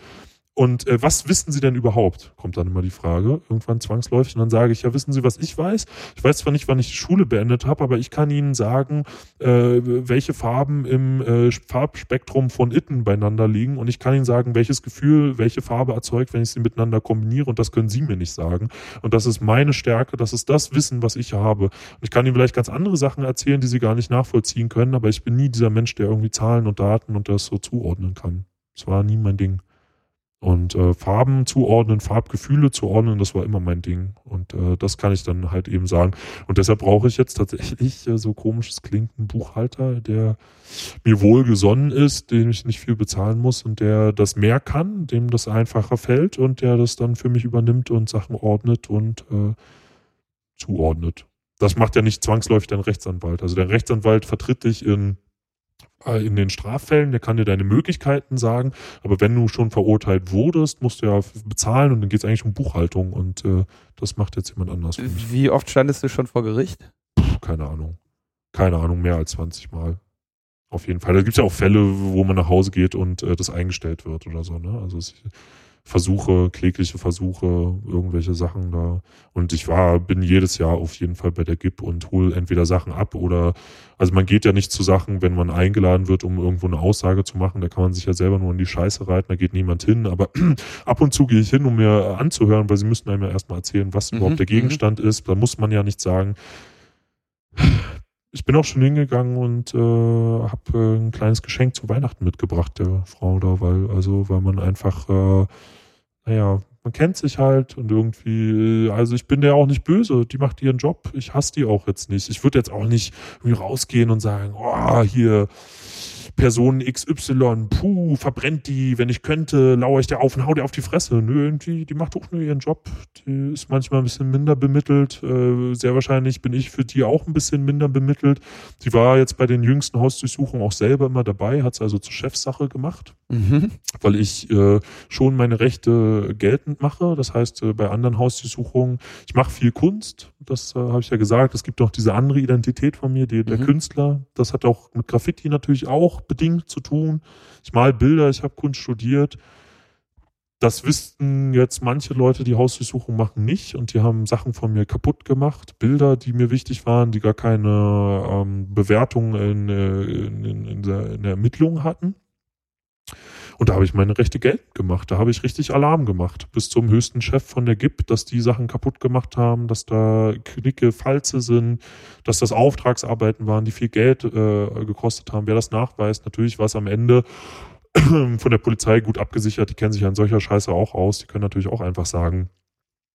Und äh, was wissen Sie denn überhaupt? Kommt dann immer die Frage, irgendwann zwangsläufig. Und dann sage ich, ja, wissen Sie, was ich weiß? Ich weiß zwar nicht, wann ich die Schule beendet habe, aber ich kann Ihnen sagen, äh, welche Farben im äh, Farbspektrum von Itten beieinander liegen. Und ich kann Ihnen sagen, welches Gefühl welche Farbe erzeugt, wenn ich sie miteinander kombiniere. Und das können Sie mir nicht sagen. Und das ist meine Stärke, das ist das Wissen, was ich habe. Und ich kann Ihnen vielleicht ganz andere Sachen erzählen, die Sie gar nicht nachvollziehen können, aber ich bin nie dieser Mensch, der irgendwie Zahlen und Daten und das so zuordnen kann. Das war nie mein Ding. Und äh, Farben zuordnen, Farbgefühle zuordnen, das war immer mein Ding. Und äh, das kann ich dann halt eben sagen. Und deshalb brauche ich jetzt tatsächlich, äh, so komisch es klingt, einen Buchhalter, der mir wohlgesonnen ist, dem ich nicht viel bezahlen muss und der das mehr kann, dem das einfacher fällt und der das dann für mich übernimmt und Sachen ordnet und äh, zuordnet. Das macht ja nicht zwangsläufig dein Rechtsanwalt. Also der Rechtsanwalt vertritt dich in in den Straffällen, der kann dir deine Möglichkeiten sagen, aber wenn du schon verurteilt wurdest, musst du ja bezahlen und dann geht es eigentlich um Buchhaltung und äh, das macht jetzt jemand anders. Wie oft standest du schon vor Gericht? Puh, keine Ahnung. Keine Ahnung, mehr als 20 Mal. Auf jeden Fall. Da gibt es ja auch Fälle, wo man nach Hause geht und äh, das eingestellt wird oder so. Ne? Also es, Versuche, klägliche Versuche, irgendwelche Sachen da. Und ich war, bin jedes Jahr auf jeden Fall bei der GIP und hole entweder Sachen ab oder, also man geht ja nicht zu Sachen, wenn man eingeladen wird, um irgendwo eine Aussage zu machen. Da kann man sich ja selber nur in die Scheiße reiten, da geht niemand hin. Aber [CLEARS THROAT] ab und zu gehe ich hin, um mir anzuhören, weil sie müssen einem ja erstmal erzählen, was mhm, überhaupt der mhm. Gegenstand ist. Da muss man ja nicht sagen, ich bin auch schon hingegangen und äh, habe äh, ein kleines Geschenk zu Weihnachten mitgebracht der Frau da, weil also weil man einfach äh, naja, man kennt sich halt und irgendwie, also ich bin der auch nicht böse, die macht ihren Job, ich hasse die auch jetzt nicht. Ich würde jetzt auch nicht irgendwie rausgehen und sagen, oh, hier, Person XY, puh, verbrennt die, wenn ich könnte, lauere ich der auf und hau der auf die Fresse. Nö, irgendwie, die macht auch nur ihren Job. Die ist manchmal ein bisschen minder bemittelt. Äh, sehr wahrscheinlich bin ich für die auch ein bisschen minder bemittelt. Die war jetzt bei den jüngsten Hausdurchsuchungen auch selber immer dabei, hat es also zur Chefsache gemacht, mhm. weil ich äh, schon meine Rechte geltend mache. Das heißt, äh, bei anderen Hausdurchsuchungen, ich mache viel Kunst, das äh, habe ich ja gesagt. Es gibt auch diese andere Identität von mir, die, der mhm. Künstler. Das hat auch mit Graffiti natürlich auch bedingt zu tun. Ich mal Bilder, ich habe Kunst studiert. Das wüssten jetzt manche Leute, die Hausdurchsuchung machen, nicht und die haben Sachen von mir kaputt gemacht. Bilder, die mir wichtig waren, die gar keine ähm, Bewertung in, äh, in, in, der, in der Ermittlung hatten. Und da habe ich meine Rechte geltend gemacht. Da habe ich richtig Alarm gemacht. Bis zum höchsten Chef von der GIP, dass die Sachen kaputt gemacht haben, dass da Knicke Falze sind, dass das Auftragsarbeiten waren, die viel Geld äh, gekostet haben. Wer das nachweist, natürlich war es am Ende [CLEARS THROAT] von der Polizei gut abgesichert. Die kennen sich an solcher Scheiße auch aus. Die können natürlich auch einfach sagen,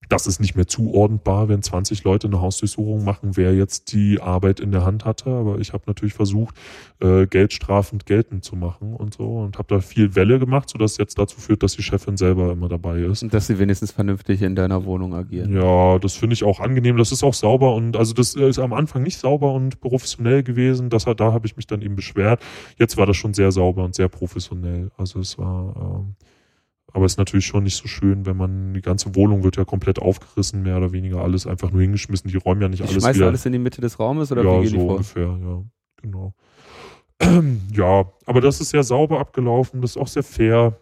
das ist nicht mehr zuordnbar, wenn 20 Leute eine Hausdurchsuchung machen, wer jetzt die Arbeit in der Hand hatte. Aber ich habe natürlich versucht, äh, geldstrafend geltend zu machen und so und habe da viel Welle gemacht, sodass jetzt dazu führt, dass die Chefin selber immer dabei ist. Und dass sie wenigstens vernünftig in deiner Wohnung agieren. Ja, das finde ich auch angenehm. Das ist auch sauber und also das ist am Anfang nicht sauber und professionell gewesen. Das, da habe ich mich dann eben beschwert. Jetzt war das schon sehr sauber und sehr professionell. Also es war ähm, Aber es ist natürlich schon nicht so schön, wenn man, die ganze Wohnung wird ja komplett aufgerissen, mehr oder weniger alles einfach nur hingeschmissen. Die räumen ja nicht Die alles schmeißen wieder. alles in die Mitte des Raumes oder ja, wie so ungefähr, ja, genau. [CLEARS THROAT] ja, aber das ist sehr sauber abgelaufen, das ist auch sehr fair.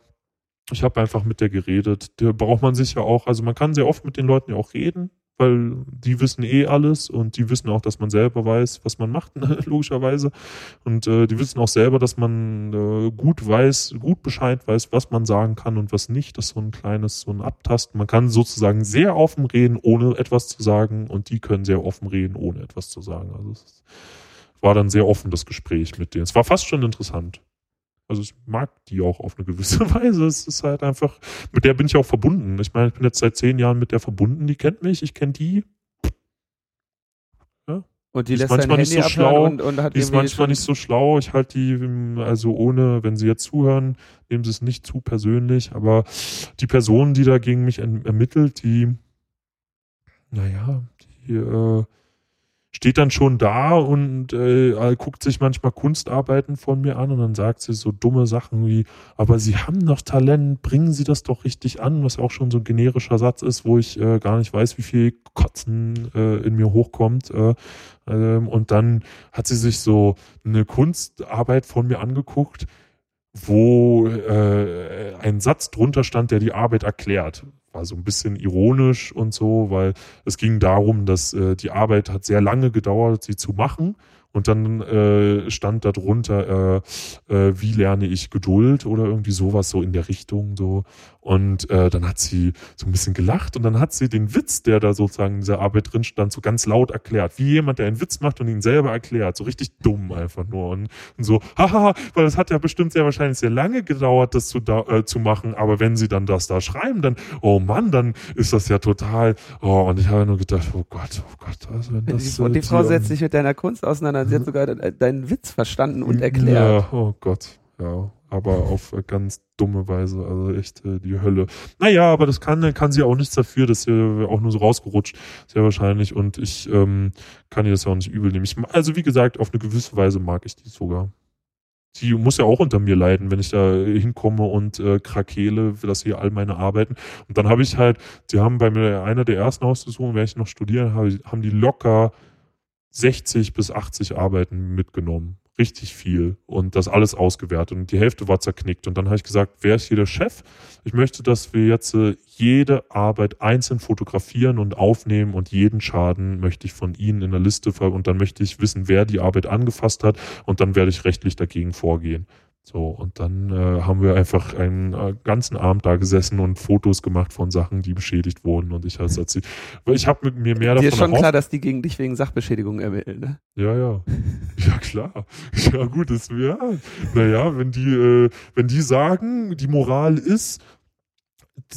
Ich habe einfach mit der geredet. Da braucht man sich ja auch, also man kann sehr oft mit den Leuten ja auch reden, weil die wissen eh alles und die wissen auch, dass man selber weiß, was man macht, [LAUGHS] logischerweise. Und äh, die wissen auch selber, dass man äh, gut weiß, gut Bescheid weiß, was man sagen kann und was nicht. Das ist so ein kleines, so ein Abtasten. Man kann sozusagen sehr offen reden, ohne etwas zu sagen und die können sehr offen reden, ohne etwas zu sagen. Also es war dann sehr offen, das Gespräch mit denen. Es war fast schon interessant. Also ich mag die auch auf eine gewisse [LAUGHS] Weise. Es ist halt einfach, mit der bin ich auch verbunden. Ich meine, ich bin jetzt seit zehn Jahren mit der verbunden, die kennt mich, ich kenne die. Und die Ist lässt sein manchmal nicht so schlau. und, und hat Die ist manchmal nicht so schlau. Ich halte die, ähm, also ohne, wenn sie jetzt zuhören, nehmen sie es nicht zu persönlich. Aber die Person, die da gegen mich ermittelt, die, naja, die äh, steht dann schon da und äh, guckt sich manchmal Kunstarbeiten von mir an und dann sagt sie so dumme Sachen wie, aber Sie haben doch Talent, bringen Sie das doch richtig an, was auch schon so ein generischer Satz ist, wo ich äh, gar nicht weiß, wie viel Kotzen äh, in mir hochkommt. Äh, ähm, und dann hat sie sich so eine Kunstarbeit von mir angeguckt, wo äh, ein Satz drunter stand, der die Arbeit erklärt. War so ein bisschen ironisch und so, weil es ging darum, dass äh, die Arbeit hat sehr lange gedauert, sie zu machen. Und dann äh, stand da drunter, äh, äh, wie lerne ich Geduld oder irgendwie sowas so in der Richtung so. Und äh, dann hat sie so ein bisschen gelacht und dann hat sie den Witz, der da sozusagen in dieser Arbeit drin stand, so ganz laut erklärt. Wie jemand, der einen Witz macht und ihn selber erklärt. So richtig dumm einfach nur. Und, und so, [LAUGHS] haha, weil das hat ja bestimmt sehr wahrscheinlich sehr lange gedauert, das zu, da, äh, zu machen. Aber wenn sie dann das da schreiben, dann, oh Mann, dann ist das ja total. Oh, und ich habe nur gedacht, oh Gott, oh Gott. Also wenn das, die, äh, Frau die- setzt sich mit deiner Kunst auseinander. Sie hat sogar de deinen Witz verstanden und erklärt. Ja, oh Gott, ja. Aber auf ganz dumme Weise, also echt äh, die Hölle. Naja, aber das kann, kann sie auch nichts dafür, dass sie auch nur so rausgerutscht, sehr wahrscheinlich. Und ich ähm, kann ihr das ja auch nicht übel nehmen. Ich, also wie gesagt, auf eine gewisse Weise mag ich die sogar. Sie muss ja auch unter mir leiden, wenn ich da hinkomme und äh, krakele, für das hier all meine Arbeiten. Und dann habe ich halt, sie haben bei mir einer der ersten Aussuchungen, wenn ich noch studieren habe, haben die locker 60 bis 80 Arbeiten mitgenommen. Richtig viel. Und das alles ausgewertet. Und die Hälfte war zerknickt. Und dann habe ich gesagt, wer ist hier der Chef? Ich möchte, dass wir jetzt äh, jede Arbeit einzeln fotografieren und aufnehmen und jeden Schaden möchte ich von Ihnen in der Liste ver und dann möchte ich wissen, wer die Arbeit angefasst hat und dann werde ich rechtlich dagegen vorgehen. So, und dann äh, haben wir einfach einen äh, ganzen Abend da gesessen und Fotos gemacht von Sachen, die beschädigt wurden. Und ich als erzählt, weil ich habe mit mir mehr Dir davon ist schon klar, dass die gegen dich wegen Sachbeschädigung ermitteln, ne? Ja, ja. [LAUGHS] Ja, klar. [LAUGHS] Ja, gut, das ja. Naja, wenn die, äh, wenn die sagen, die Moral ist,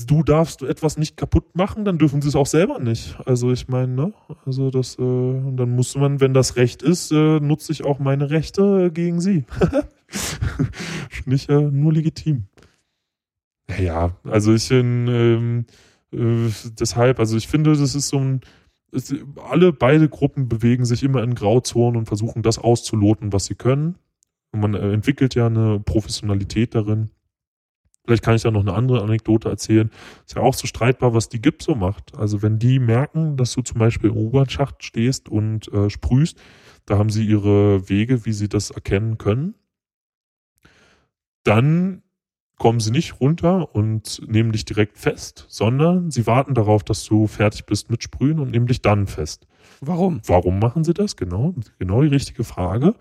du darfst etwas nicht kaputt machen, dann dürfen sie es auch selber nicht. Also ich meine, ne? Also das, äh, dann muss man, wenn das Recht ist, äh, nutze ich auch meine Rechte äh, gegen sie. [LAUGHS] Ich äh, nur legitim. Ja, also ich ähm, äh, deshalb, also ich finde, das ist so ein, es, alle beide Gruppen bewegen sich immer in Grauzonen und versuchen das auszuloten, was sie können. Und man äh, entwickelt ja eine Professionalität darin. Vielleicht kann ich da noch eine andere Anekdote erzählen. Ist ja auch so streitbar, was die GIP so macht. Also wenn die merken, dass du zum Beispiel im U-Bahn-Schacht stehst und äh, sprühst, da haben sie ihre Wege, wie sie das erkennen können. Dann kommen sie nicht runter und nehmen dich direkt fest, sondern sie warten darauf, dass du fertig bist mit Sprühen und nehmen dich dann fest. Warum? Warum machen sie das? Genau, genau die richtige Frage.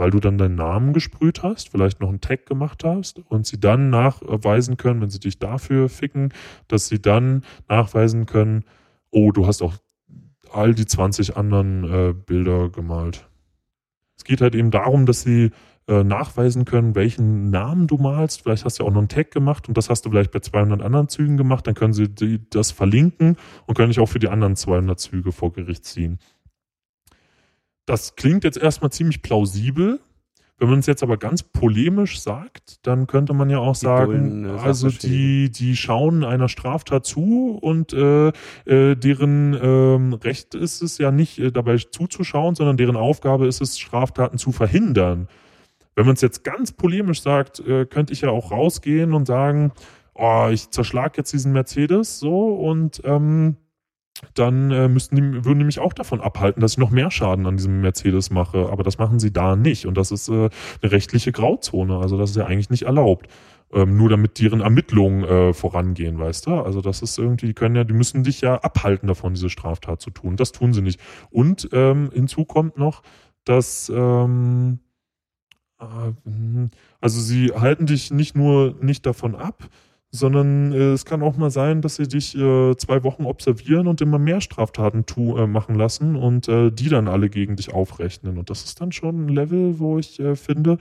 Weil du dann deinen Namen gesprüht hast, vielleicht noch einen Tag gemacht hast und sie dann nachweisen können, wenn sie dich dafür ficken, dass sie dann nachweisen können, oh, du hast auch all die 20 anderen äh, Bilder gemalt. Es geht halt eben darum, dass sie äh, nachweisen können, welchen Namen du malst. Vielleicht hast du ja auch noch einen Tag gemacht und das hast du vielleicht bei 200 anderen Zügen gemacht. Dann können sie die, das verlinken und können dich auch für die anderen 200 Züge vor Gericht ziehen. Das klingt jetzt erstmal ziemlich plausibel. Wenn man es jetzt aber ganz polemisch sagt, dann könnte man ja auch Die sagen, dulden, äh, also die, die schauen einer Straftat zu und äh, äh, deren ähm, Recht ist es ja nicht äh, dabei zuzuschauen, sondern deren Aufgabe ist es, Straftaten zu verhindern. Wenn man es jetzt ganz polemisch sagt, äh, könnte ich ja auch rausgehen und sagen, oh, ich zerschlag jetzt diesen Mercedes so und ähm, dann äh, müssten die, würden die mich auch davon abhalten, dass ich noch mehr Schaden an diesem Mercedes mache. Aber das machen sie da nicht. Und das ist äh, eine rechtliche Grauzone. Also das ist ja eigentlich nicht erlaubt. Ähm, nur damit deren Ermittlungen äh, vorangehen, weißt du? Also das ist irgendwie, die können ja, die müssen dich ja abhalten davon, diese Straftat zu tun. Das tun sie nicht. Und ähm, hinzu kommt noch, dass ähm, äh, also sie halten dich nicht nur nicht davon ab, sondern äh, es kann auch mal sein, dass sie dich äh, zwei Wochen observieren und immer mehr Straftaten tu, äh, machen lassen und äh, die dann alle gegen dich aufrechnen. Und das ist dann schon ein Level, wo ich äh, finde,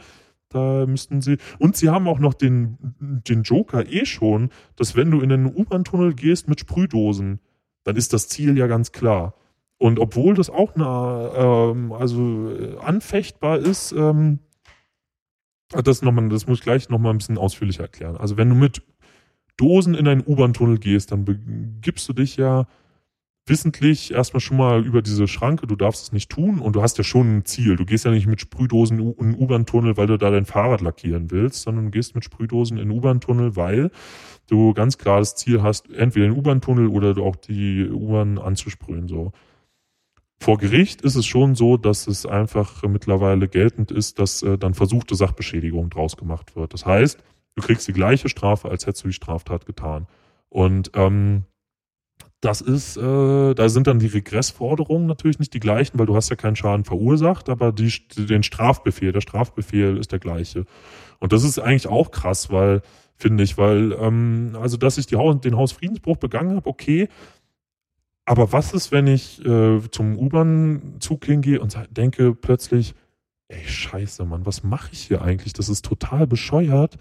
da müssten sie. Und sie haben auch noch den, den Joker eh schon, dass wenn du in einen U-Bahn-Tunnel gehst mit Sprühdosen, dann ist das Ziel ja ganz klar. Und obwohl das auch eine, ähm, also äh, anfechtbar ist, ähm, das, noch mal, das muss ich gleich nochmal ein bisschen ausführlicher erklären. Also wenn du mit Dosen in einen U-Bahn-Tunnel gehst, dann begibst du dich ja wissentlich erstmal schon mal über diese Schranke, du darfst es nicht tun und du hast ja schon ein Ziel. Du gehst ja nicht mit Sprühdosen in einen U-Bahn-Tunnel, weil du da dein Fahrrad lackieren willst, sondern du gehst mit Sprühdosen in den U-Bahn-Tunnel, weil du ganz klar das Ziel hast, entweder den U-Bahn-Tunnel oder auch die U-Bahn anzusprühen, so. Vor Gericht ist es schon so, dass es einfach mittlerweile geltend ist, dass äh, dann versuchte Sachbeschädigung draus gemacht wird. Das heißt, Du kriegst die gleiche Strafe, als hättest du die Straftat getan. Und ähm, das ist, äh, da sind dann die Regressforderungen natürlich nicht die gleichen, weil du hast ja keinen Schaden verursacht, aber die, den Strafbefehl, der Strafbefehl ist der gleiche. Und das ist eigentlich auch krass, weil, finde ich, weil, ähm, also dass ich Haus, den Hausfriedensbruch begangen habe, okay, aber was ist, wenn ich äh, zum U-Bahn-Zug hingehe und denke plötzlich, ey, scheiße, Mann, was mache ich hier eigentlich? Das ist total bescheuert.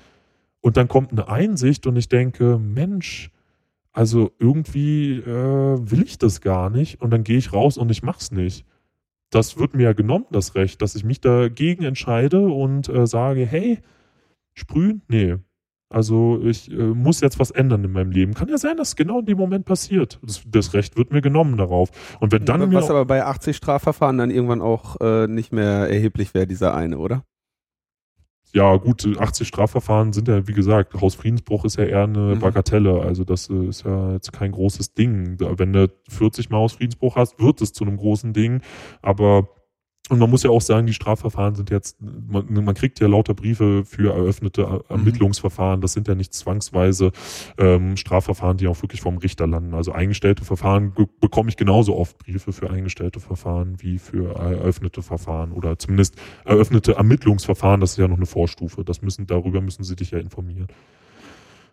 Und dann kommt eine Einsicht und ich denke, Mensch, also irgendwie äh, will ich das gar nicht und dann gehe ich raus und ich mach's nicht. Das wird mir ja genommen, das Recht, dass ich mich dagegen entscheide und äh, sage, hey, sprühen? Nee. Also ich äh, muss jetzt was ändern in meinem Leben. Kann ja sein, dass genau in dem Moment passiert. Das, das Recht wird mir genommen darauf. Und wenn dann was aber bei 80 Strafverfahren dann irgendwann auch äh, nicht mehr erheblich wäre, dieser eine, oder? Ja, gut, 80 Strafverfahren sind ja, wie gesagt, Hausfriedensbruch ist ja eher eine mhm. Bagatelle. Also das äh, ist ja jetzt kein großes Ding. Wenn du 40 Mal Hausfriedensbruch hast, wird es zu einem großen Ding. Aber und man muss ja auch sagen, die Strafverfahren sind jetzt, man, man kriegt ja lauter Briefe für eröffnete mhm. Ermittlungsverfahren. Das sind ja nicht zwangsweise ähm, Strafverfahren, die auch wirklich vom Richter landen. Also eingestellte Verfahren bekomme ich genauso oft Briefe für eingestellte Verfahren wie für eröffnete Verfahren oder zumindest eröffnete Ermittlungsverfahren. Das ist ja noch eine Vorstufe. Das müssen, darüber müssen sie dich ja informieren.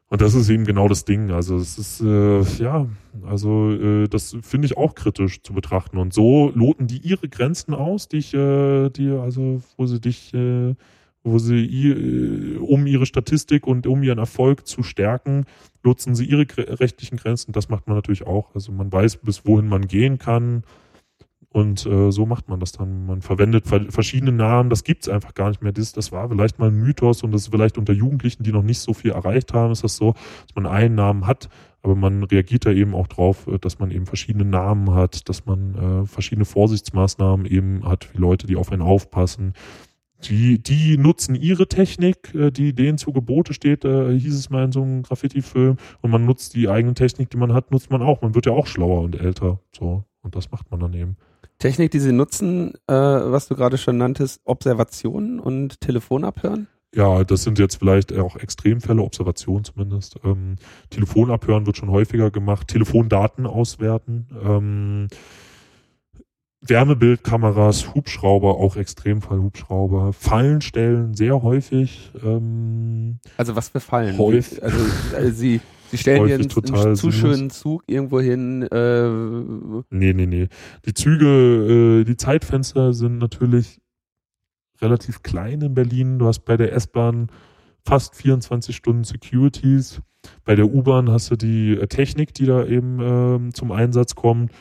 Und das ist eben genau das Ding. Also es ist äh, ja, also äh, das finde ich auch kritisch zu betrachten. Und so loten die ihre Grenzen aus, die ich, äh, die also wo sie dich, äh, wo sie äh, um ihre Statistik und um ihren Erfolg zu stärken, nutzen sie ihre rechtlichen Grenzen. Das macht man natürlich auch. Also man weiß, bis wohin man gehen kann. Und äh, so macht man das dann. Man verwendet verschiedene Namen, das gibt's einfach gar nicht mehr. Das, das war vielleicht mal ein Mythos und das ist vielleicht unter Jugendlichen, die noch nicht so viel erreicht haben, ist das so, dass man einen Namen hat, aber man reagiert da eben auch drauf, äh, dass man eben verschiedene Namen hat, dass man äh, verschiedene Vorsichtsmaßnahmen eben hat, wie Leute, die auf einen aufpassen. Die, die nutzen ihre Technik, äh, die denen zu Gebote steht, äh, hieß es mal in so einem Graffiti-Film, und man nutzt die eigene Technik, die man hat, nutzt man auch. Man wird ja auch schlauer und älter. So. Und das macht man dann eben. Technik, die Sie nutzen, äh, was du gerade schon nanntest, Observationen und Telefonabhören? Ja, das sind jetzt vielleicht auch Extremfälle, Observation zumindest. Ähm, Telefonabhören wird schon häufiger gemacht, Telefondaten auswerten, ähm, Wärmebildkameras, Hubschrauber, auch Extremfall-Hubschrauber, Fallen stellen sehr häufig. Ähm, also was für Fallen? Häufig. Also, also Sie Sie stellen hier einen, einen zu schönen Zug irgendwo hin. Äh, nee, nee, nee. Die Züge, äh, die Zeitfenster sind natürlich relativ klein in Berlin. Du hast bei der S-Bahn fast 24 Stunden Securities. Bei der U-Bahn hast du die äh, Technik, die da eben äh, zum Einsatz kommt.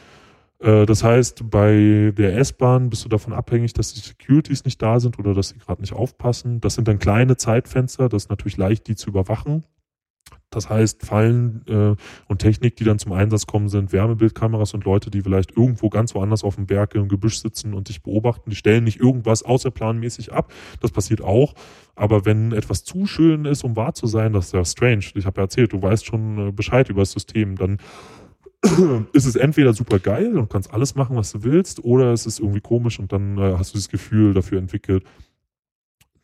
Äh, das heißt, bei der S-Bahn bist du davon abhängig, dass die Securities nicht da sind oder dass sie gerade nicht aufpassen. Das sind dann kleine Zeitfenster. Das ist natürlich leicht, die zu überwachen. Das heißt, Fallen äh, und Technik, die dann zum Einsatz kommen, sind Wärmebildkameras und Leute, die vielleicht irgendwo ganz woanders auf dem Berg im Gebüsch sitzen und dich beobachten. Die stellen nicht irgendwas außerplanmäßig ab. Das passiert auch. Aber wenn etwas zu schön ist, um wahr zu sein, das ist ja strange. Ich habe ja erzählt, du weißt schon äh, Bescheid über das System, dann [CLEARS THROAT] ist es entweder super geil und kannst alles machen, was du willst, oder es ist irgendwie komisch und dann äh, hast du das Gefühl dafür entwickelt,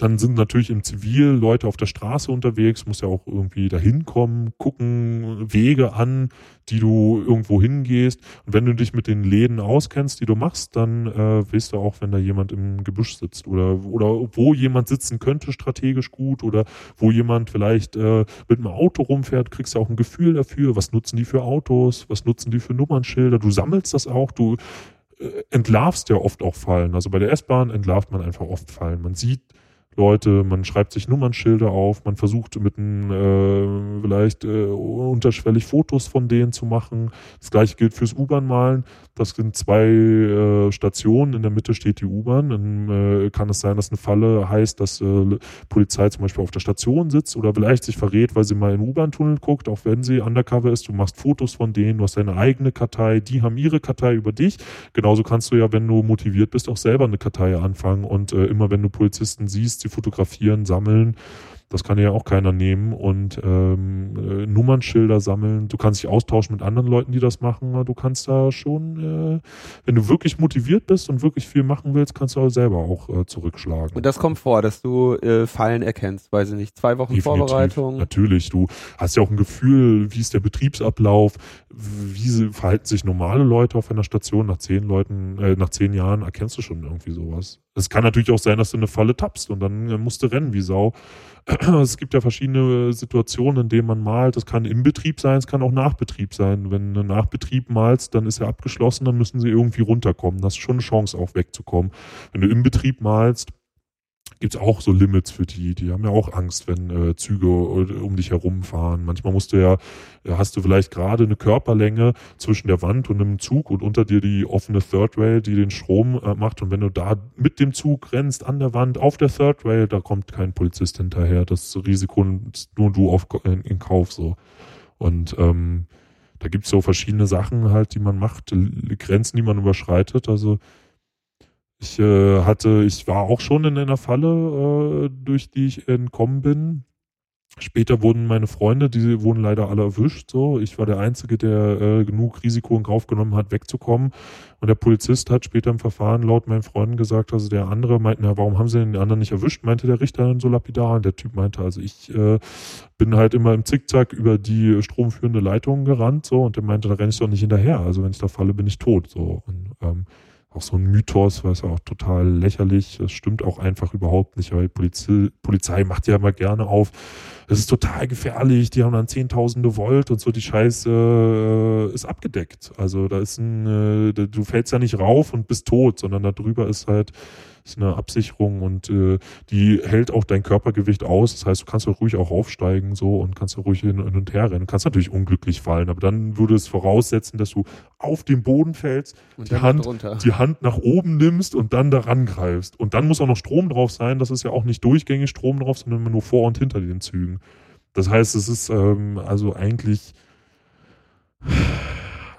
dann sind natürlich im Zivil Leute auf der Straße unterwegs, muss ja auch irgendwie dahin kommen, gucken Wege an, die du irgendwo hingehst. Und wenn du dich mit den Läden auskennst, die du machst, dann äh, weißt du auch, wenn da jemand im Gebüsch sitzt oder, oder wo jemand sitzen könnte strategisch gut oder wo jemand vielleicht äh, mit einem Auto rumfährt, kriegst du auch ein Gefühl dafür, was nutzen die für Autos, was nutzen die für Nummernschilder. Du sammelst das auch, du äh, entlarvst ja oft auch Fallen. Also bei der S-Bahn entlarvt man einfach oft Fallen. Man sieht, Leute, man schreibt sich Nummernschilder auf, man versucht mit einem, äh, vielleicht äh, unterschwellig Fotos von denen zu machen. Das gleiche gilt fürs U-Bahn-Malen. Das sind zwei äh, Stationen, in der Mitte steht die U-Bahn. Dann äh, kann es sein, dass eine Falle heißt, dass äh, Polizei zum Beispiel auf der Station sitzt oder vielleicht sich verrät, weil sie mal in den U-Bahn-Tunnel guckt, auch wenn sie undercover ist. Du machst Fotos von denen, du hast deine eigene Kartei, die haben ihre Kartei über dich. Genauso kannst du ja, wenn du motiviert bist, auch selber eine Kartei anfangen und äh, immer wenn du Polizisten siehst, sie fotografieren, sammeln das kann ja auch keiner nehmen und ähm, äh, Nummernschilder sammeln. Du kannst dich austauschen mit anderen Leuten, die das machen. Du kannst da schon, äh, wenn du wirklich motiviert bist und wirklich viel machen willst, kannst du auch selber auch äh, zurückschlagen. Und das kommt vor, dass du äh, Fallen erkennst, weiß ich nicht, zwei Wochen Definitiv, Vorbereitung. Natürlich, du hast ja auch ein Gefühl, wie ist der Betriebsablauf, wie verhalten sich normale Leute auf einer Station nach zehn Leuten, äh, nach zehn Jahren erkennst du schon irgendwie sowas. Es kann natürlich auch sein, dass du eine Falle tappst und dann äh, musst du rennen wie Sau. [CLEARS THROAT] Es gibt ja verschiedene Situationen, in denen man malt. Das kann im Betrieb sein, es kann auch Nachbetrieb sein. Wenn du Nachbetrieb malst, dann ist er abgeschlossen, dann müssen sie irgendwie runterkommen. Das ist schon eine Chance, auch wegzukommen. Wenn du im Betrieb malst, gibt es auch so Limits für die. Die haben ja auch Angst, wenn äh, Züge äh, um dich herumfahren. Manchmal musst du ja, äh, hast du vielleicht gerade eine Körperlänge zwischen der Wand und einem Zug und unter dir die offene Third Rail, die den Strom äh, macht. Und wenn du da mit dem Zug rennst an der Wand auf der Third Rail, da kommt kein Polizist hinterher. Das Risiko nur du auf, in, in Kauf so. Und ähm, da gibt's so verschiedene Sachen halt, die man macht, Grenzen, die man überschreitet. Also ich äh, hatte, ich war auch schon in einer Falle, äh, durch die ich entkommen bin. Später wurden meine Freunde, die wurden leider alle erwischt. So, ich war der Einzige, der äh, genug Risiko in Kauf genommen hat, wegzukommen. Und der Polizist hat später im Verfahren laut meinen Freunden gesagt, also der andere meinte, na, warum haben sie den anderen nicht erwischt? Meinte der Richter dann so lapidar. Und der Typ meinte, also ich äh, bin halt immer im Zickzack über die stromführende Leitung gerannt. So, und der meinte, da renne ich doch nicht hinterher. Also wenn ich da falle, bin ich tot. So und ähm, auch so ein Mythos, was ja auch total lächerlich. Das stimmt auch einfach überhaupt nicht, weil Polizei, Polizei macht ja immer gerne auf. Es ist total gefährlich, die haben dann zehntausende Volt und so, die Scheiße äh, ist abgedeckt. Also da ist ein, äh, du fällst ja nicht rauf und bist tot, sondern da drüber ist halt ist eine Absicherung und äh, die hält auch dein Körpergewicht aus. Das heißt, du kannst auch ruhig auch aufsteigen so und kannst auch ruhig hin, hin und her rennen. Du kannst natürlich unglücklich fallen, aber dann würde es voraussetzen, dass du auf den Boden fällst, und die Hand, die Hand nach oben nimmst und dann daran greifst. Und dann muss auch noch Strom drauf sein. Das ist ja auch nicht durchgängig Strom drauf, sondern nur vor und hinter den Zügen. Das heißt, es ist ähm, also eigentlich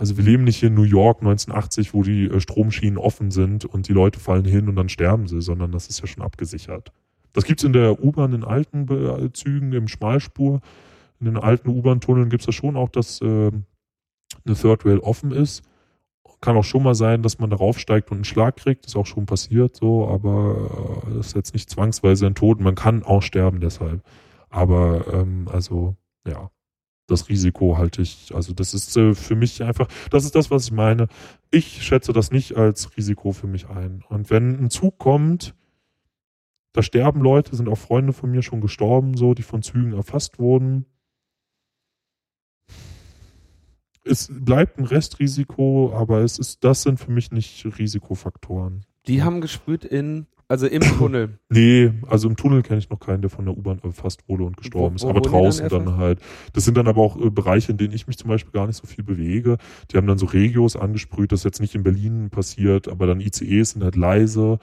also wir leben nicht hier in New York 1980, wo die äh, Stromschienen offen sind und die Leute fallen hin und dann sterben sie, sondern das ist ja schon abgesichert. Das gibt's in der U-Bahn in alten äh, Zügen, im Schmalspur. In den alten U-Bahn-Tunneln gibt's da schon auch, dass äh, eine Third Rail offen ist. Kann auch schon mal sein, dass man darauf steigt und einen Schlag kriegt. ist auch schon passiert so, aber äh, das ist jetzt nicht zwangsweise ein Tod. Man kann auch sterben deshalb. Aber ähm, also ja, das Risiko halte ich, also das ist äh, für mich einfach, das ist das, was ich meine. Ich schätze das nicht als Risiko für mich ein. Und wenn ein Zug kommt, da sterben Leute, sind auch Freunde von mir schon gestorben, so, die von Zügen erfasst wurden. Es bleibt ein Restrisiko, aber es ist, das sind für mich nicht Risikofaktoren. Die haben gesprüht in also im [COUGHS] Tunnel? Nee, also im Tunnel kenne ich noch keinen, der von der U-Bahn erfasst wurde und gestorben wo, wo ist. Aber draußen dann, dann, halt. Das sind dann aber auch äh, Bereiche, in denen ich mich zum Beispiel gar nicht so viel bewege. Die haben dann so Regios angesprüht, das ist jetzt nicht in Berlin passiert, aber dann ICEs sind halt leise.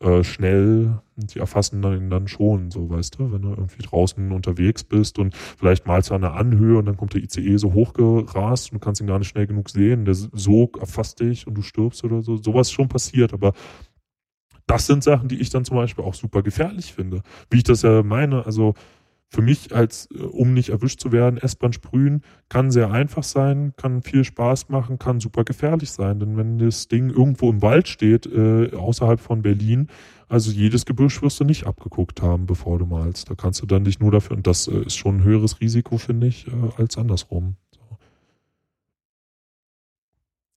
äh, schnell, die erfassen dann, dann schon, so weißt du, wenn du irgendwie draußen unterwegs bist und vielleicht malst du an der Anhöhe und dann kommt der ICE so hochgerast und du kannst ihn gar nicht schnell genug sehen, der Sog erfasst dich und du stirbst oder so. Sowas ist schon passiert, aber das sind Sachen, die ich dann zum Beispiel auch super gefährlich finde. Wie ich das ja meine, also für mich als, äh, um nicht erwischt zu werden, S-Bahn sprühen, kann sehr einfach sein, kann viel Spaß machen, kann super gefährlich sein. Denn wenn das Ding irgendwo im Wald steht, äh, außerhalb von Berlin, also jedes Gebüsch wirst du nicht abgeguckt haben, bevor du malst. Da kannst du dann dich nur dafür, und das äh, ist schon ein höheres Risiko, finde ich, äh, als andersrum. So.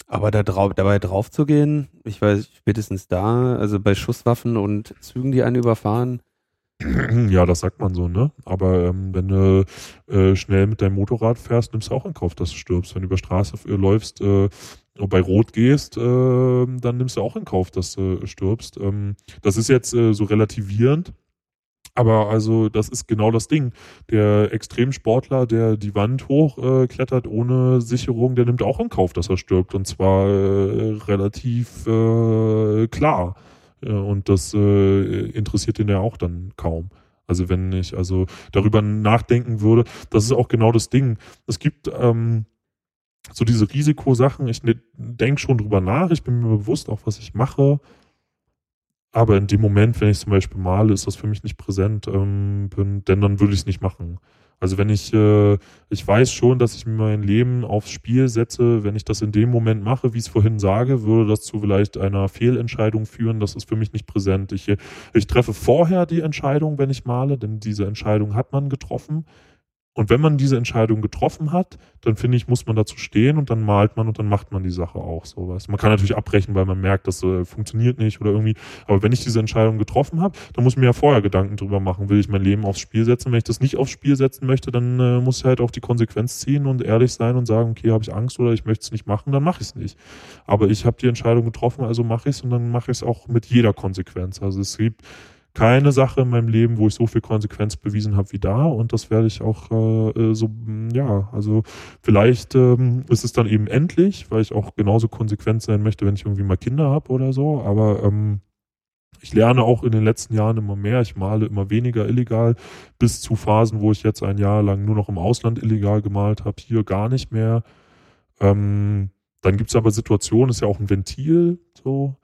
Aber da drauf, dabei drauf zu gehen, ich weiß, spätestens da, also bei Schusswaffen und Zügen, die einen überfahren, [CLEARS THROAT] Ja, das sagt man so, ne? Aber ähm, wenn du äh, schnell mit deinem Motorrad fährst, nimmst du auch in Kauf, dass du stirbst. Wenn du über Straße äh, läufst, äh, bei Rot gehst, äh, dann nimmst du auch in Kauf, dass du stirbst. Ähm, das ist jetzt äh, so relativierend. Aber also, das ist genau das Ding. Der Extremsportler, der die Wand hochklettert äh, ohne Sicherung, der nimmt auch in Kauf, dass er stirbt. Und zwar äh, relativ äh, klar. Und das äh, interessiert ihn ja auch dann kaum. Also wenn ich also darüber nachdenken würde, das ist auch genau das Ding. Es gibt ähm, so diese Risikosachen, ich ne, denke schon drüber nach, ich bin mir bewusst auch, was ich mache. Aber in dem Moment, wenn ich zum Beispiel male, ist das für mich nicht präsent, ähm, bin, denn dann würde ich es nicht machen. Also wenn ich, äh, ich weiß schon, dass ich mein Leben aufs Spiel setze, wenn ich das in dem Moment mache, wie ich es vorhin sage, würde das zu vielleicht einer Fehlentscheidung führen. Das ist für mich nicht präsent. Ich, ich treffe vorher die Entscheidung, wenn ich male, denn diese Entscheidung hat man getroffen. Und wenn man diese Entscheidung getroffen hat, dann finde ich, muss man dazu stehen und dann malt man und dann macht man die Sache auch so was. Man kann natürlich abbrechen, weil man merkt, das äh, funktioniert nicht oder irgendwie. Aber wenn ich diese Entscheidung getroffen habe, dann muss ich mir ja vorher Gedanken drüber machen. Will ich mein Leben aufs Spiel setzen? Wenn ich das nicht aufs Spiel setzen möchte, dann äh, muss ich halt auch die Konsequenz ziehen und ehrlich sein und sagen, okay, habe ich Angst oder ich möchte es nicht machen, dann mache ich es nicht. Aber ich habe die Entscheidung getroffen, also mache ich es und dann mache ich es auch mit jeder Konsequenz. Also es gibt keine Sache in meinem Leben, wo ich so viel Konsequenz bewiesen habe wie da und das werde ich auch äh, äh so, ja, also vielleicht ähm, ist es dann eben endlich, weil ich auch genauso konsequent sein möchte, wenn ich irgendwie mal Kinder habe oder so, aber ähm, ich lerne auch in den letzten Jahren immer mehr. Ich male immer weniger illegal, bis zu Phasen, wo ich jetzt ein Jahr lang nur noch im Ausland illegal gemalt habe, hier gar nicht mehr. Ähm, dann gibt es aber Situationen, ist ja auch ein Ventil, so,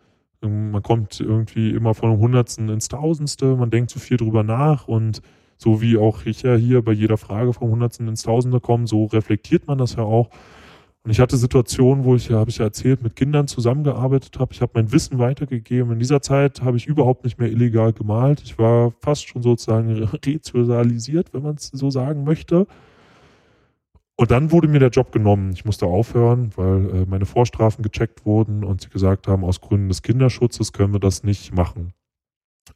man kommt irgendwie immer von einem Hundertsten ins Tausendste, man denkt zu viel drüber nach und so wie auch ich ja hier bei jeder Frage vom Hundertsten ins Tausende komme, so reflektiert man das ja auch. Und ich hatte Situationen, wo ich, ja, habe ich ja erzählt, mit Kindern zusammengearbeitet habe. Ich habe mein Wissen weitergegeben. In dieser Zeit habe ich überhaupt nicht mehr illegal gemalt. Ich war fast schon sozusagen [LAUGHS] resozialisiert, wenn man es so sagen möchte. Und dann wurde mir der Job genommen. Ich musste aufhören, weil äh, meine Vorstrafen gecheckt wurden und sie gesagt haben, aus Gründen des Kinderschutzes können wir das nicht machen.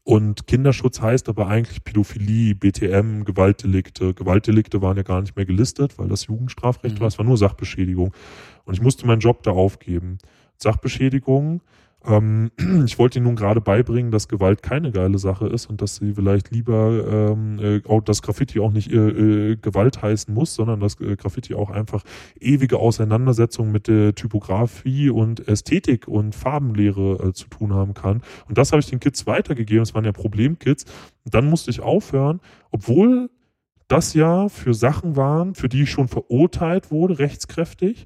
Und Kinderschutz heißt aber eigentlich Pädophilie, BTM, Gewaltdelikte. Gewaltdelikte waren ja gar nicht mehr gelistet, weil das Jugendstrafrecht mhm. war. Es war nur Sachbeschädigung. Und ich musste meinen Job da aufgeben. Sachbeschädigung ähm, [CLEARS THROAT] ich wollte Ihnen nun gerade beibringen, dass Gewalt keine geile Sache ist und dass Sie vielleicht lieber, ähm, äh, dass Graffiti auch nicht äh, äh, Gewalt heißen muss, sondern dass äh, Graffiti auch einfach ewige Auseinandersetzungen mit der Typografie und Ästhetik und Farbenlehre äh, zu tun haben kann. Und das habe ich den Kids weitergegeben. Es waren ja Problemkids. Dann musste ich aufhören, obwohl das ja für Sachen waren, für die ich schon verurteilt wurde, rechtskräftig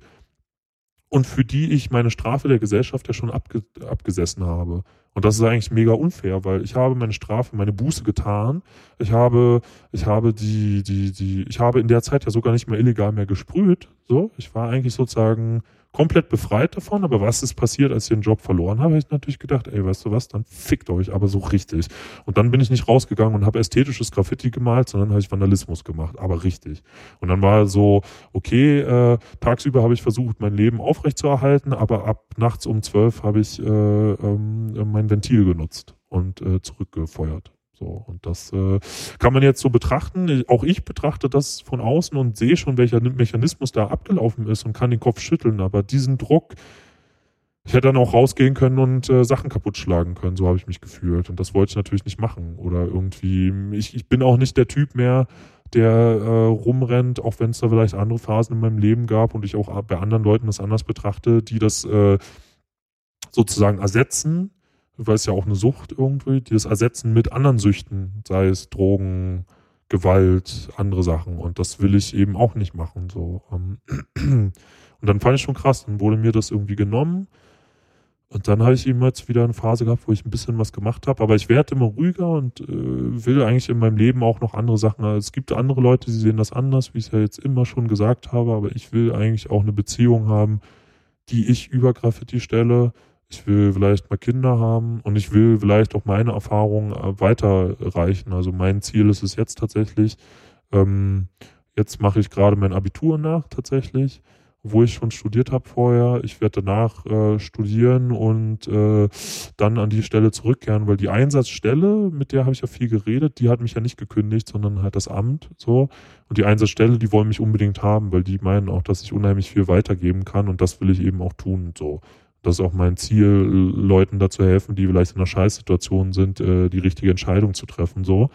und für die ich meine Strafe der Gesellschaft ja schon abge abgesessen habe. Und das ist eigentlich mega unfair, weil ich habe meine Strafe, meine Buße getan. Ich habe, ich habe die, die, die, ich habe in der Zeit ja sogar nicht mehr illegal mehr gesprüht. So, ich war eigentlich sozusagen komplett befreit davon, aber was ist passiert, als ich den Job verloren habe, habe ich natürlich gedacht, ey, weißt du was, dann fickt euch aber so richtig. Und dann bin ich nicht rausgegangen und habe ästhetisches Graffiti gemalt, sondern habe ich Vandalismus gemacht, aber richtig. Und dann war so, okay, äh, tagsüber habe ich versucht, mein Leben aufrechtzuerhalten, aber ab nachts um zwölf habe ich äh, ähm, mein Ventil genutzt und äh, zurückgefeuert. So, und das äh, kann man jetzt so betrachten. Auch ich betrachte das von außen und sehe schon, welcher Mechanismus da abgelaufen ist und kann den Kopf schütteln. Aber diesen Druck, ich hätte dann auch rausgehen können und äh, Sachen kaputt schlagen können. So habe ich mich gefühlt. Und das wollte ich natürlich nicht machen. Oder irgendwie, ich, ich bin auch nicht der Typ mehr, der äh, rumrennt, auch wenn es da vielleicht andere Phasen in meinem Leben gab und ich auch bei anderen Leuten das anders betrachte, die das äh, sozusagen ersetzen weil es ja auch eine Sucht irgendwie, die das ersetzen mit anderen Süchten, sei es Drogen, Gewalt, andere Sachen. Und das will ich eben auch nicht machen. So. Ähm. [CLEARS THROAT] Und dann fand ich schon krass, dann wurde mir das irgendwie genommen. Und dann habe ich eben jetzt wieder eine Phase gehabt, wo ich ein bisschen was gemacht habe. Aber ich werde immer ruhiger und äh, will eigentlich in meinem Leben auch noch andere Sachen. Also es gibt andere Leute, die sehen das anders, wie ich es ja jetzt immer schon gesagt habe. Aber ich will eigentlich auch eine Beziehung haben, die ich über Graffiti stelle, ich will vielleicht mal Kinder haben und ich will vielleicht auch meine Erfahrungen äh, weiterreichen. Also mein Ziel ist es jetzt tatsächlich, ähm, jetzt mache ich gerade mein Abitur nach tatsächlich, wo ich schon studiert habe vorher. Ich werde danach äh, studieren und äh, dann an die Stelle zurückkehren, weil die Einsatzstelle, mit der habe ich ja viel geredet, die hat mich ja nicht gekündigt, sondern halt das Amt so. Und die Einsatzstelle, die wollen mich unbedingt haben, weil die meinen auch, dass ich unheimlich viel weitergeben kann und das will ich eben auch tun. So. Das ist auch mein Ziel, Leuten dazu helfen, die vielleicht in einer Scheißsituation sind, äh, die richtige Entscheidung zu treffen. So.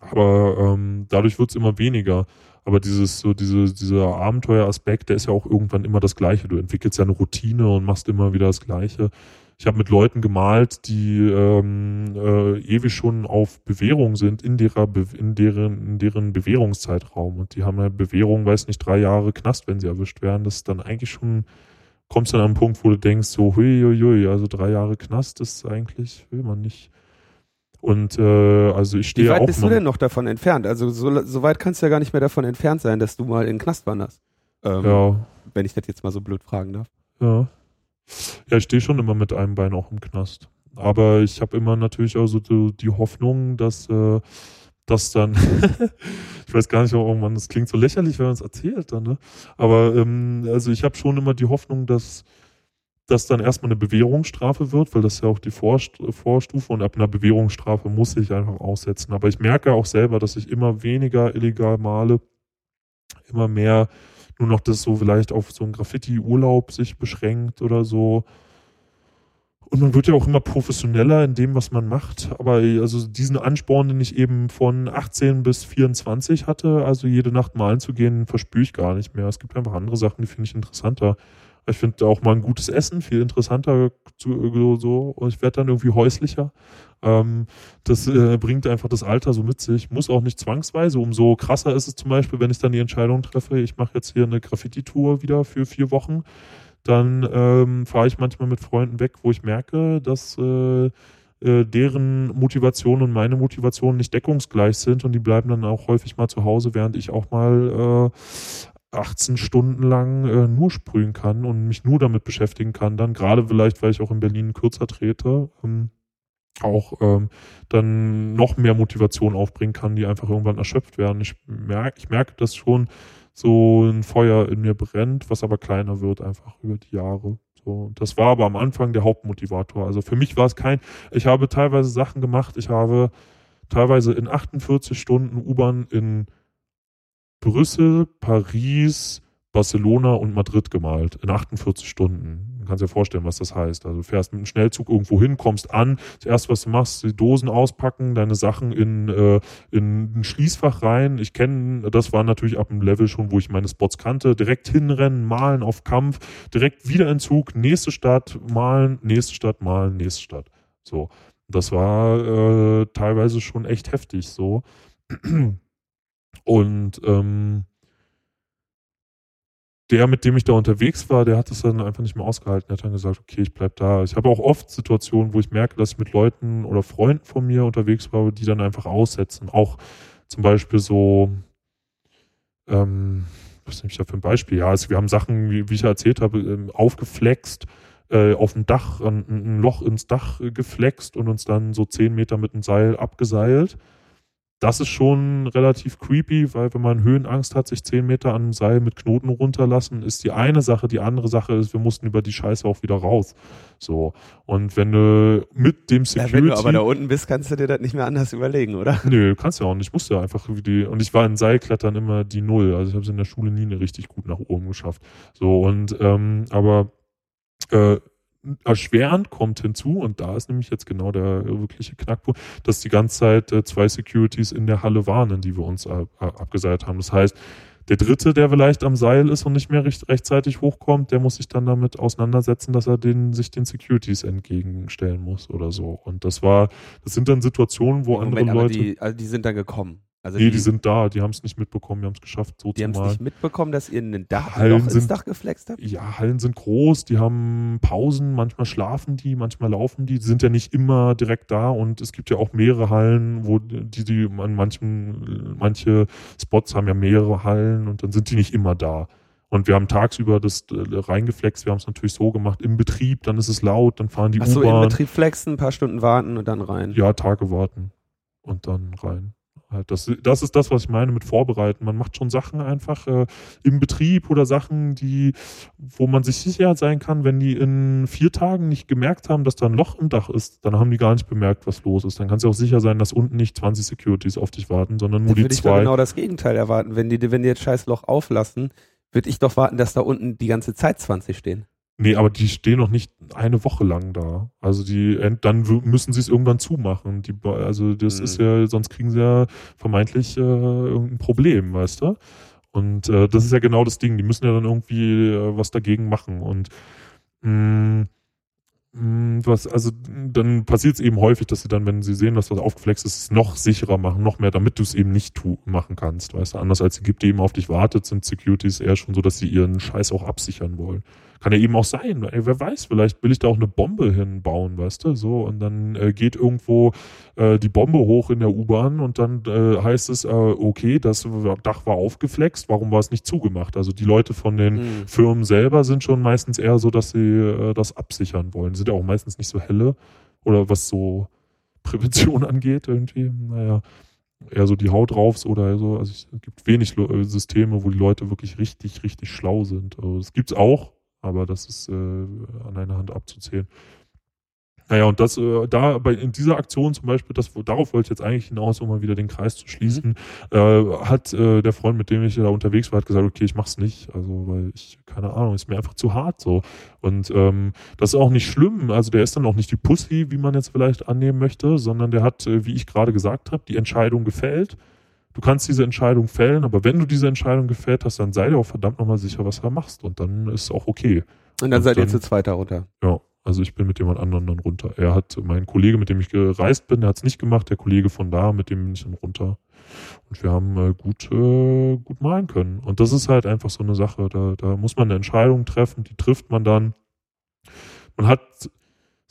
Aber ähm, dadurch wird es immer weniger. Aber dieses, so diese, dieser Abenteueraspekt, der ist ja auch irgendwann immer das Gleiche. Du entwickelst ja eine Routine und machst immer wieder das Gleiche. Ich habe mit Leuten gemalt, die ähm, äh, ewig schon auf Bewährung sind in, derer, in, deren, in deren Bewährungszeitraum. Und die haben eine Bewährung, weiß nicht, drei Jahre Knast, wenn sie erwischt werden. Das ist dann eigentlich schon kommst dann an einen Punkt, wo du denkst, so, hui, hui, hui, also drei Jahre Knast ist eigentlich, will man nicht. Und äh, also ich stehe auch. Wie weit bist du denn noch davon entfernt? Also so, so weit kannst du ja gar nicht mehr davon entfernt sein, dass du mal in den Knast wanderst. Ähm, ja. Wenn ich das jetzt mal so blöd fragen darf. Ja. Ja, ich stehe schon immer mit einem Bein auch im Knast. Aber ich habe immer natürlich auch so die, die Hoffnung, dass äh, das dann, [LAUGHS] ich weiß gar nicht, oh man, das klingt so lächerlich, wenn man es erzählt dann, ne? Aber ähm, also ich habe schon immer die Hoffnung, dass das dann erstmal eine Bewährungsstrafe wird, weil das ja auch die Vorst Vorstufe und ab einer Bewährungsstrafe muss ich einfach aussetzen. Aber ich merke auch selber, dass ich immer weniger illegal male, immer mehr nur noch das so vielleicht auf so einen Graffiti-Urlaub sich beschränkt oder so. Und man wird ja auch immer professioneller in dem, was man macht. Aber also diesen Ansporn, den ich eben von 18 bis 24 hatte, also jede Nacht malen zu gehen, verspüre ich gar nicht mehr. Es gibt einfach andere Sachen, die finde ich interessanter. Ich finde auch mal ein gutes Essen viel interessanter. So, so. Und ich werde dann irgendwie häuslicher. Ähm, das äh, bringt einfach das Alter so mit sich. Muss auch nicht zwangsweise. Umso krasser ist es zum Beispiel, wenn ich dann die Entscheidung treffe, ich mache jetzt hier eine Graffiti-Tour wieder für vier Wochen dann ähm, fahre ich manchmal mit Freunden weg, wo ich merke, dass äh, äh, deren Motivation und meine Motivation nicht deckungsgleich sind und die bleiben dann auch häufig mal zu Hause, während ich auch mal äh, 18 Stunden lang äh, nur sprühen kann und mich nur damit beschäftigen kann. Dann gerade vielleicht, weil ich auch in Berlin kürzer trete, ähm, auch ähm, dann noch mehr Motivation aufbringen kann, die einfach irgendwann erschöpft werden. Ich merke, ich merke das schon, so ein Feuer in mir brennt, was aber kleiner wird einfach über die Jahre. So, das war aber am Anfang der Hauptmotivator. Also für mich war es kein, ich habe teilweise Sachen gemacht, ich habe teilweise in 48 Stunden U-Bahn in Brüssel, Paris, Barcelona und Madrid gemalt in 48 Stunden. Kannst dir vorstellen, was das heißt. Also du fährst mit einem Schnellzug irgendwo hin, kommst an, das erste, was du machst, die Dosen auspacken, deine Sachen in, äh, in ein Schließfach rein. Ich kenne, das war natürlich ab dem Level schon, wo ich meine Spots kannte. Direkt hinrennen, malen auf Kampf, direkt wieder in Zug, nächste Stadt, malen, nächste Stadt, malen, nächste Stadt. So. Das war äh, teilweise schon echt heftig so. [CLEARS THROAT] Und ähm, der, mit dem ich da unterwegs war, der hat es dann einfach nicht mehr ausgehalten. Er hat dann gesagt, okay, ich bleib da. Ich habe auch oft Situationen, wo ich merke, dass ich mit Leuten oder Freunden von mir unterwegs war, die dann einfach aussetzen. Auch zum Beispiel so, ähm, was nehme ich da für ein Beispiel? Ja, also wir haben Sachen, wie, wie ich ja erzählt habe, ähm, aufgeflext, äh, auf dem Dach, ein, ein Loch ins Dach geflext und uns dann so zehn Meter mit einem Seil abgeseilt das ist schon relativ creepy, weil wenn man Höhenangst hat, sich zehn Meter an einem Seil mit Knoten runterlassen, ist die eine Sache. Die andere Sache ist, wir mussten über die Scheiße auch wieder raus. So. Und wenn du mit dem Security. Ja, wenn du aber da unten bist, kannst du dir das nicht mehr anders überlegen, oder? Nö, kannst du ja auch nicht. Ich musste einfach wie die, und ich war in Seilklettern immer die Null. Also ich habe es in der Schule nie richtig gut nach oben geschafft. So, und, ähm, aber, äh, erschwerend kommt hinzu, und da ist nämlich jetzt genau der wirkliche Knackpunkt, dass die ganze Zeit äh, zwei Securities in der Halle waren, in die wir uns äh, abgeseilt haben. Das heißt, Der dritte, der vielleicht am Seil ist und nicht mehr recht, rechtzeitig hochkommt, der muss sich dann damit auseinandersetzen, dass er den, sich den Securities entgegenstellen muss oder so. Und das war, das sind dann Situationen, wo Moment, andere aber Leute. Die, also die sind dann gekommen. Also nee, die, sind da, die haben es nicht mitbekommen, die haben es geschafft, so die zu haben es nicht mitbekommen, dass ihr ein Dach, Hallen ins sind- Dach geflext habt? Ja, Hallen sind groß, die haben Pausen, manchmal schlafen die, manchmal laufen die, die sind ja nicht immer direkt da und es gibt ja auch mehrere Hallen, wo die, die an manchen, manche Spots haben ja mehrere Hallen und dann sind die nicht immer da. Und wir haben tagsüber das äh, reingeflext, wir haben es natürlich so gemacht, im Betrieb, dann ist es laut, dann fahren die Achso, im U-Bahn. Betrieb flexen, ein paar Stunden warten und dann rein. Ja, Tage warten und dann rein. Halt, das, das ist das, was ich meine mit Vorbereiten. Man macht schon Sachen einfach äh, im Betrieb oder Sachen, die, wo man sich sicher sein kann, wenn die in vier Tagen nicht gemerkt haben, dass da ein Loch im Dach ist, dann haben die gar nicht bemerkt, was los ist. Dann kannst du auch sicher sein, dass unten nicht 20 Securities auf dich warten, sondern nur Dann die würde ich zwei. genau das Gegenteil erwarten. Wenn die, wenn die jetzt scheiß Loch auflassen, würde ich doch warten, dass da unten die ganze Zeit 20 stehen. Nee, aber die stehen noch nicht eine Woche lang da. Also die dann müssen sie es irgendwann zumachen. Die, also das Mhm. ist ja, sonst kriegen sie ja vermeintlich äh, irgendein Problem, weißt du? Und äh, das ist ja genau das Ding. Die müssen ja dann irgendwie äh, was dagegen machen. Und mh, mh, was, also dann passiert es eben häufig, dass sie dann, wenn sie sehen, dass was aufgeflext ist, es noch sicherer machen, noch mehr, damit du es eben nicht tu machen kannst, weißt du? Anders als sie gibt, die eben auf dich wartet, sind Securities eher schon so, dass sie ihren Scheiß auch absichern wollen. Kann ja eben auch sein. Ey, wer weiß, vielleicht will ich da auch eine Bombe hinbauen, weißt du? So, und dann äh, geht irgendwo äh, die Bombe hoch in der U-Bahn und dann äh, heißt es, äh, okay, das Dach war aufgeflext, warum war es nicht zugemacht? Also die Leute von den Mhm. Firmen selber sind schon meistens eher so, dass sie äh, das absichern wollen. Sind ja auch meistens nicht so helle oder was so Prävention [LAUGHS] angeht irgendwie. Naja, eher so die Haut draufs oder so. Also es gibt wenig äh, Systeme, wo die Leute wirklich richtig, richtig schlau sind. Also es gibt's auch, aber das ist äh, an einer Hand abzuzählen. Naja, und das, äh, da bei in dieser Aktion zum Beispiel, das, darauf wollte ich jetzt eigentlich hinaus, um mal wieder den Kreis zu schließen, äh, hat äh, der Freund, mit dem ich da unterwegs war, hat gesagt, okay, ich mach's nicht. Also, weil ich, keine Ahnung, ist mir einfach zu hart so. Und ähm, das ist auch nicht schlimm. Also der ist dann auch nicht die Pussy, wie man jetzt vielleicht annehmen möchte, sondern der hat, äh, wie ich gerade gesagt habe, die Entscheidung gefällt. Du kannst diese Entscheidung fällen, aber wenn du diese Entscheidung gefällt hast, dann sei dir auch verdammt nochmal sicher, was du machst. Und dann ist auch okay. Und dann Und seid ihr dann- zu zweit darunter. Ja, also ich bin mit jemand anderem dann runter. Er hat, mein Kollege, mit dem ich gereist bin, der hat es nicht gemacht. Der Kollege von da, mit dem bin ich dann runter. Und wir haben äh, gut, äh, gut malen können. Und das ist halt einfach so eine Sache. Da, da muss man eine Entscheidung treffen, die trifft man dann. Man hat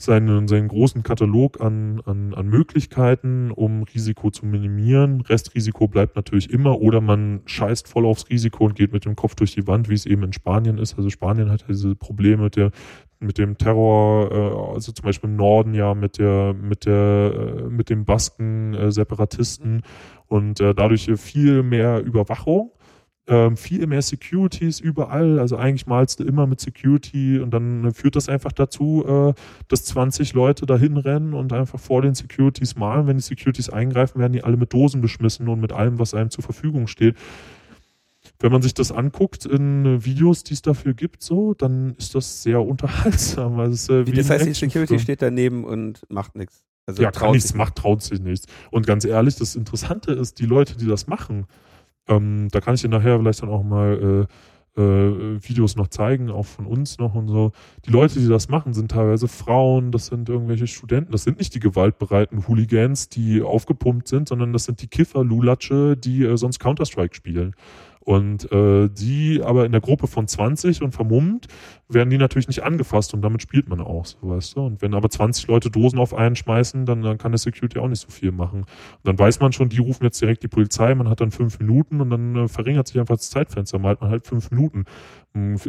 seinen, seinen großen Katalog an, an, an Möglichkeiten, um Risiko zu minimieren. Restrisiko bleibt natürlich immer oder man scheißt voll aufs Risiko und geht mit dem Kopf durch die Wand, wie es eben in Spanien ist. Also Spanien hat ja diese Probleme mit der mit dem Terror, äh, also zum Beispiel im Norden ja mit der mit der äh, mit dem Basken äh, Separatisten und dadurch viel mehr Überwachung ähm, viel mehr Securities überall. Also eigentlich malst du immer mit Security und dann führt das einfach dazu, äh, dass 20 Leute dahin rennen und einfach vor den Securities malen. Wenn die Securities eingreifen, werden die alle mit Dosen beschmissen und mit allem, was einem zur Verfügung steht. Wenn man sich das anguckt in Videos, die es dafür gibt, so, dann ist das sehr unterhaltsam. Also äh, Wie, wie das heißt, die Security steht daneben und macht nichts. Also Ja, traut nichts, macht, traut sich nichts. Und ganz ehrlich, das Interessante ist, die Leute, die das machen, ähm, da kann ich dir nachher vielleicht dann auch mal äh, äh, Videos noch zeigen, auch von uns noch und so. Die Leute, die das machen, sind teilweise Frauen, das sind irgendwelche Studenten, das sind nicht die gewaltbereiten Hooligans, die aufgepumpt sind, sondern das sind die Kiffer, Lulatsche, die äh, sonst Counter-Strike spielen. Und äh, die aber in der Gruppe von 20 und vermummt, werden die natürlich nicht angefasst und damit spielt man auch, so weißt du. Und wenn aber 20 Leute Dosen auf einen schmeißen, dann, dann kann der Security auch nicht so viel machen. Und dann weiß man schon, die rufen jetzt direkt die Polizei, man hat dann fünf Minuten und dann äh, verringert sich einfach das Zeitfenster, man hat man halt fünf Minuten.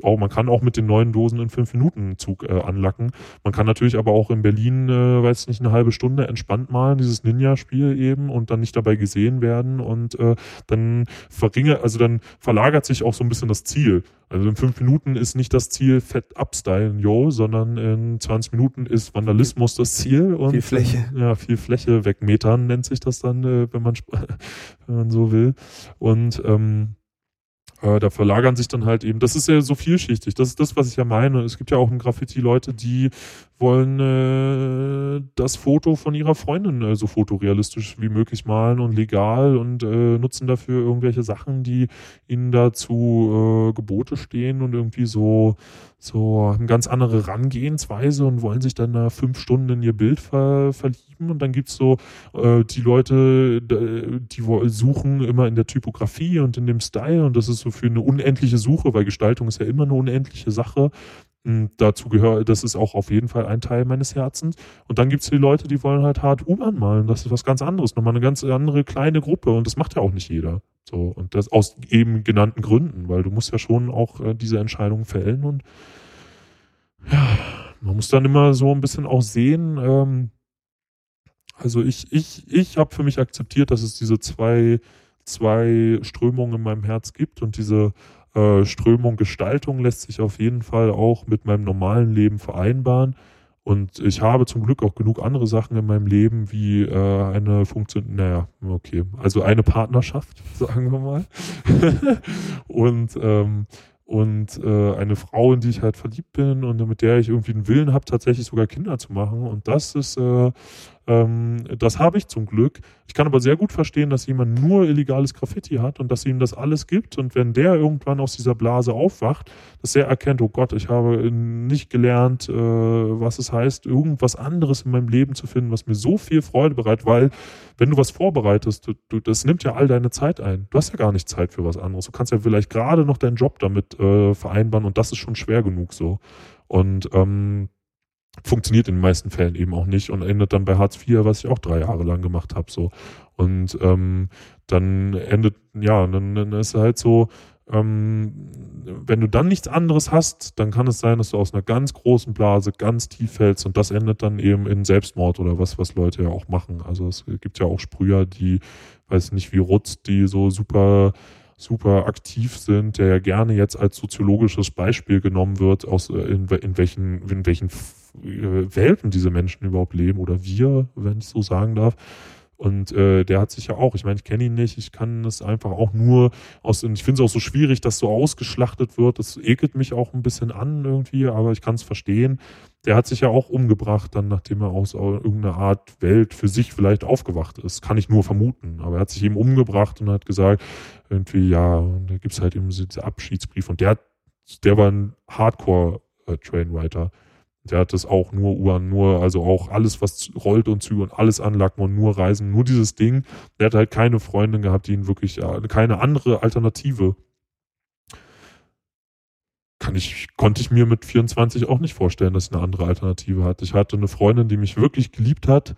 Auch, man kann auch mit den neuen Dosen in fünf Minuten Zug äh, anlacken. Man kann natürlich aber auch in Berlin, äh, weiß nicht, eine halbe Stunde entspannt malen, dieses Ninja-Spiel eben und dann nicht dabei gesehen werden und äh, dann verringert, also dann verlagert sich auch so ein bisschen das Ziel. Also in fünf Minuten ist nicht das Ziel fett upstylen, yo, sondern in 20 Minuten ist Vandalismus das Ziel und Viel Fläche. äh, ja, viel Fläche wegmetern nennt sich das dann, äh, wenn man [LAUGHS] wenn man so will. Und ähm, äh, da verlagern sich dann halt eben, das ist ja so vielschichtig, das ist das, was ich ja meine. Es gibt ja auch im Graffiti Leute, die wollen äh, das Foto von ihrer Freundin äh, so fotorealistisch wie möglich malen und legal und äh, nutzen dafür irgendwelche Sachen, die ihnen dazu äh, Gebote stehen und irgendwie so so eine ganz andere Rangehensweise und wollen sich dann da fünf Stunden in ihr Bild ver verlieben und dann gibt's so äh, die Leute, die suchen immer in der Typografie und in dem Style und das ist so für eine unendliche Suche, weil Gestaltung ist ja immer eine unendliche Sache. Und dazu gehört, das ist auch auf jeden Fall ein Teil meines Herzens. Und dann gibt's die Leute, die wollen halt hart U-Bahn malen. Das ist was ganz anderes. Nochmal eine ganz andere kleine Gruppe. Und das macht ja auch nicht jeder. So. Und das aus eben genannten Gründen, weil du musst ja schon auch äh, diese Entscheidungen fällen. Und ja, man muss dann immer so ein bisschen auch sehen, ähm, also ich, ich, ich habe für mich akzeptiert, dass es diese zwei, zwei Strömungen in meinem Herz gibt und diese äh, Strömung Gestaltung lässt sich auf jeden Fall auch mit meinem normalen Leben vereinbaren. Und ich habe zum Glück auch genug andere Sachen in meinem Leben wie äh, eine Funktion, naja, okay, also eine Partnerschaft, [LAUGHS] sagen wir mal. [LAUGHS] und ähm, und äh, eine Frau, in die ich halt verliebt bin und mit der ich irgendwie einen Willen habe, tatsächlich sogar Kinder zu machen. Und das ist äh, ähm, das habe ich zum Glück. Ich kann aber sehr gut verstehen, dass jemand nur illegales Graffiti hat und dass ihm das alles gibt. Und wenn der irgendwann aus dieser Blase aufwacht, dass er erkennt, oh Gott, ich habe nicht gelernt, äh, was es heißt, irgendwas anderes in meinem Leben zu finden, was mir so viel Freude bereitet, weil wenn du was vorbereitest, du, du, das nimmt ja all deine Zeit ein. Du hast ja gar nicht Zeit für was anderes. Du kannst ja vielleicht gerade noch deinen Job damit äh, vereinbaren und das ist schon schwer genug so. Und ähm, funktioniert in den meisten Fällen eben auch nicht und endet dann bei Hartz IV, was ich auch drei Jahre lang gemacht habe. So. Und ähm, dann endet, ja, dann, dann ist halt so, ähm, wenn du dann nichts anderes hast, dann kann es sein, dass du aus einer ganz großen Blase ganz tief fällst und das endet dann eben in Selbstmord oder was, was Leute ja auch machen. Also es gibt ja auch Sprüher, die, weiß nicht, wie Rutz, die so super super aktiv sind, der ja gerne jetzt als soziologisches Beispiel genommen wird, aus äh, in, in welchen in welchen Welten diese Menschen überhaupt leben oder wir, wenn ich so sagen darf. Und äh, der hat sich ja auch, ich meine, ich kenne ihn nicht, ich kann es einfach auch nur aus, ich finde es auch so schwierig, dass so ausgeschlachtet wird. Das ekelt mich auch ein bisschen an irgendwie, aber ich kann es verstehen. Der hat sich ja auch umgebracht, dann nachdem er aus irgendeiner Art Welt für sich vielleicht aufgewacht ist. Kann ich nur vermuten. Aber er hat sich eben umgebracht und hat gesagt, irgendwie, ja, da gibt's halt eben diese Abschiedsbrief. Und der, der war ein Hardcore-Trainwriter. Äh, der hat das auch nur U-Bahn, nur, also auch alles, was rollt und Züge und alles anlacken und nur Reisen, nur dieses Ding. Der hat halt keine Freundin gehabt, die ihn wirklich, keine andere Alternative. Kann ich, konnte ich mir mit 24 auch nicht vorstellen, dass ich eine andere Alternative hatte. Ich hatte eine Freundin, die mich wirklich geliebt hat.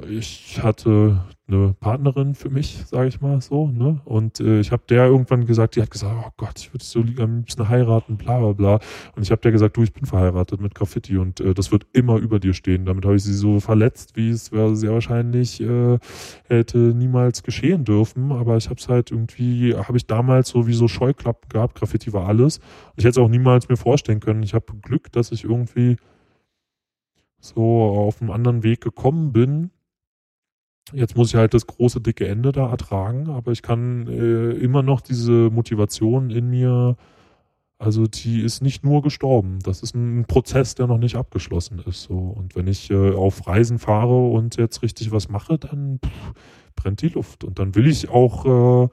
Ich hatte eine Partnerin für mich, sage ich mal so. Ne? Und äh, ich habe der irgendwann gesagt, die hat gesagt, oh Gott, ich würde so am liebsten heiraten, bla bla bla. Und ich habe der gesagt, du, ich bin verheiratet mit Graffiti und äh, das wird immer über dir stehen. Damit habe ich sie so verletzt, wie es sehr wahrscheinlich äh, hätte niemals geschehen dürfen. Aber ich habe es halt irgendwie, habe ich damals so wie so Scheuklappen gehabt. Graffiti war alles. Ich hätte es auch niemals mir vorstellen können. Ich habe Glück, dass ich irgendwie so auf einem anderen Weg gekommen bin Jetzt muss ich halt das große, dicke Ende da ertragen, aber ich kann äh, immer noch diese Motivation in mir, also die ist nicht nur gestorben. Das ist ein Prozess, der noch nicht abgeschlossen ist. So. Und wenn ich äh, auf Reisen fahre und jetzt richtig was mache, dann pff, brennt die Luft. Und dann will ich auch, äh,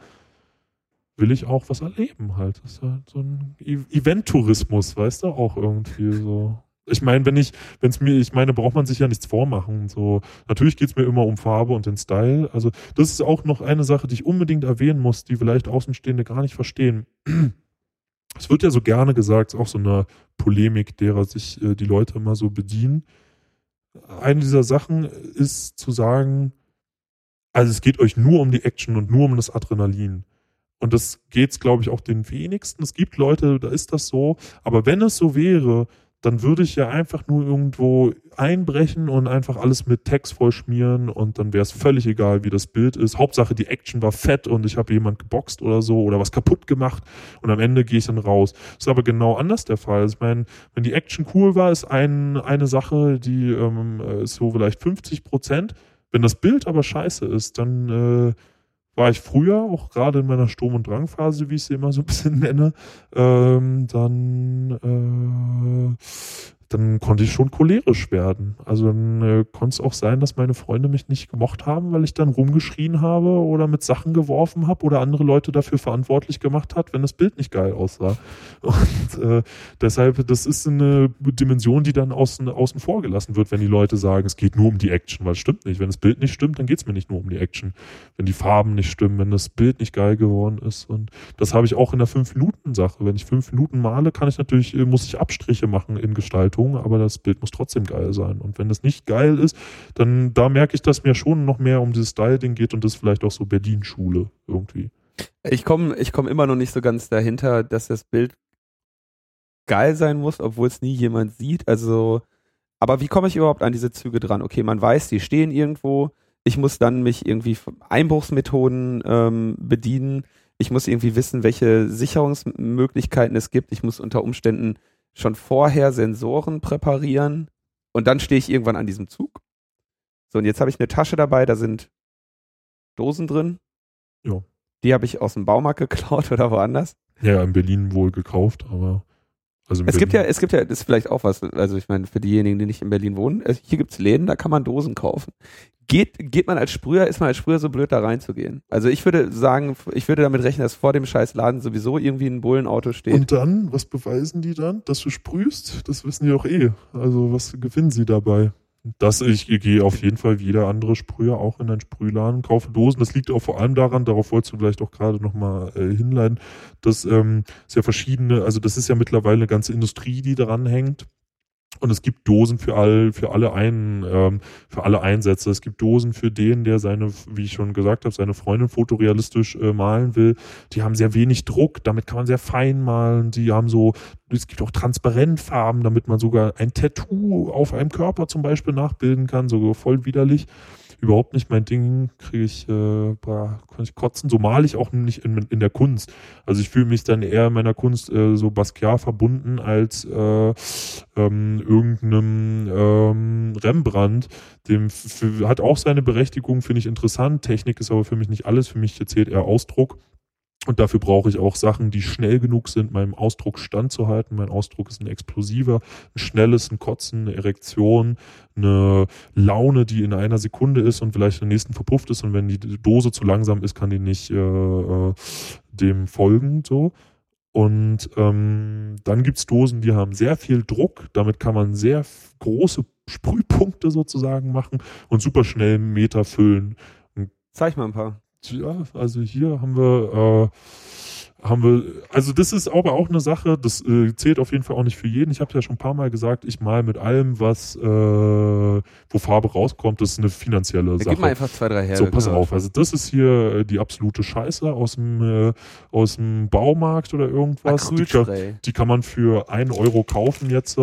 will ich auch was erleben halt. Das ist halt so ein e Event-Tourismus, weißt du, auch irgendwie so ich meine, wenn ich, wenn es mir, ich meine, braucht man sich ja nichts vormachen. So, natürlich geht's mir immer um Farbe und den Style. Also, das ist auch noch eine Sache, die ich unbedingt erwähnen muss, die vielleicht Außenstehende gar nicht verstehen. [CLEARS THROAT] Es wird ja so gerne gesagt, auch so eine Polemik, derer sich äh, die Leute immer so bedienen. Eine dieser Sachen ist zu sagen, also es geht euch nur um die Action und nur um das Adrenalin. Und das geht's, glaube ich, auch den wenigsten. Es gibt Leute, da ist das so. Aber wenn es so wäre, dann würde ich ja einfach nur irgendwo einbrechen und einfach alles mit Text vollschmieren und dann wäre es völlig egal, wie das Bild ist. Hauptsache die Action war fett und ich habe jemand geboxt oder so oder was kaputt gemacht und am Ende gehe ich dann raus. Das ist aber genau anders der Fall. Ich meine, wenn die Action cool war, ist ein, eine Sache, die ähm, ist so vielleicht 50 Prozent. Wenn das Bild aber scheiße ist, dann äh, war ich früher, auch gerade in meiner Sturm- und Drangphase, wie ich sie immer so ein bisschen nenne, ähm, dann äh, dann konnte ich schon cholerisch werden. Also dann äh, konnte es auch sein, dass meine Freunde mich nicht gemocht haben, weil ich dann rumgeschrien habe oder mit Sachen geworfen habe oder andere Leute dafür verantwortlich gemacht hat, wenn das Bild nicht geil aussah. [LAUGHS] Und äh, deshalb, das ist eine Dimension, die dann außen, außen vor gelassen wird, wenn die Leute sagen, es geht nur um die Action, weil es stimmt nicht. Wenn das Bild nicht stimmt, dann geht es mir nicht nur um die Action. Wenn die Farben nicht stimmen, wenn das Bild nicht geil geworden ist. Und das habe ich auch in der Fünf-Minuten-Sache. Wenn ich fünf Minuten male, kann ich natürlich, äh, muss ich Abstriche machen in Gestaltung Beton, aber das Bild muss trotzdem geil sein. Und wenn das nicht geil ist, dann da merke ich, dass mir schon noch mehr um dieses Style-Ding geht und das vielleicht auch so Berlin-Schule irgendwie. Ich komme ich komm immer noch nicht so ganz dahinter, dass das Bild geil sein muss, obwohl es nie jemand sieht. Also, aber wie komme ich überhaupt an diese Züge dran? Okay, man weiß, die stehen irgendwo. Ich muss dann mich irgendwie Einbruchsmethoden ähm, bedienen. Ich muss irgendwie wissen, welche Sicherungsmöglichkeiten es gibt. Ich muss unter Umständen schon vorher Sensoren präparieren und dann stehe ich irgendwann an diesem Zug. So, und jetzt habe ich eine Tasche dabei, da sind Dosen drin. Ja. Die habe ich aus dem Baumarkt geklaut [LAUGHS] oder woanders. Ja, in Berlin wohl gekauft, aber also es gibt ja, es gibt ja, das ist vielleicht auch was, also ich meine, für diejenigen, die nicht in Berlin wohnen, hier gibt's Läden, da kann man Dosen kaufen. Geht, geht man als Sprüher, ist man als Sprüher so blöd da reinzugehen? Also ich würde sagen, ich würde damit rechnen, dass vor dem scheiß Laden sowieso irgendwie ein Bullenauto steht. Und dann, was beweisen die dann? Dass du sprühst? Das wissen die auch eh. Also was gewinnen sie dabei? Dass ich, ich gehe auf jeden Fall wie jeder andere Sprüher auch in einen Sprühladen, kaufe Dosen. Das liegt auch vor allem daran, darauf wolltest du vielleicht auch gerade nochmal äh, hinleiten, dass ähm, es ja verschiedene, also das ist ja mittlerweile eine ganze Industrie, die daran hängt. Und es gibt Dosen für all, für alle ein, ähm, für alle Einsätze. Es gibt Dosen für den, der seine, wie ich schon gesagt habe, seine Freundin fotorealistisch äh, malen will. Die haben sehr wenig Druck, damit kann man sehr fein malen. Die haben so, es gibt auch Transparentfarben, damit man sogar ein Tattoo auf einem Körper zum Beispiel nachbilden kann, so voll widerlich überhaupt nicht mein Ding, kriege ich, äh, kann ich kotzen. So male ich auch nicht in, in der Kunst. Also ich fühle mich dann eher in meiner Kunst äh, so Basquiat verbunden als äh, ähm, irgendeinem ähm, Rembrandt. Dem hat auch seine Berechtigung, finde ich interessant. Technik ist aber für mich nicht alles. Für mich zählt eher Ausdruck. Und dafür brauche ich auch Sachen, die schnell genug sind, meinem Ausdruck standzuhalten. Mein Ausdruck ist ein explosiver, ein schnelles, ein Kotzen, eine Erektion, eine Laune, die in einer Sekunde ist und vielleicht in der nächsten verpufft ist. Und wenn die Dose zu langsam ist, kann die nicht äh, äh dem folgen. So. Und ähm, dann gibt's Dosen, die haben sehr viel Druck. Damit kann man sehr große Sprühpunkte sozusagen machen und super schnell Meter füllen. Zeig mal ein paar ja, also hier haben wir, äh, haben wir, also das ist aber auch eine Sache, das äh, zählt auf jeden Fall auch nicht für jeden. Ich habe ja schon ein paar Mal gesagt, ich mal mit allem, was, äh, wo Farbe rauskommt, das ist eine finanzielle Sache. Gib mal einfach zwei, drei her. So, pass auf, also das ist hier äh, die absolute Scheiße aus dem, äh, aus dem Baumarkt oder irgendwas. Die kann, die kann man für einen Euro kaufen jetzt.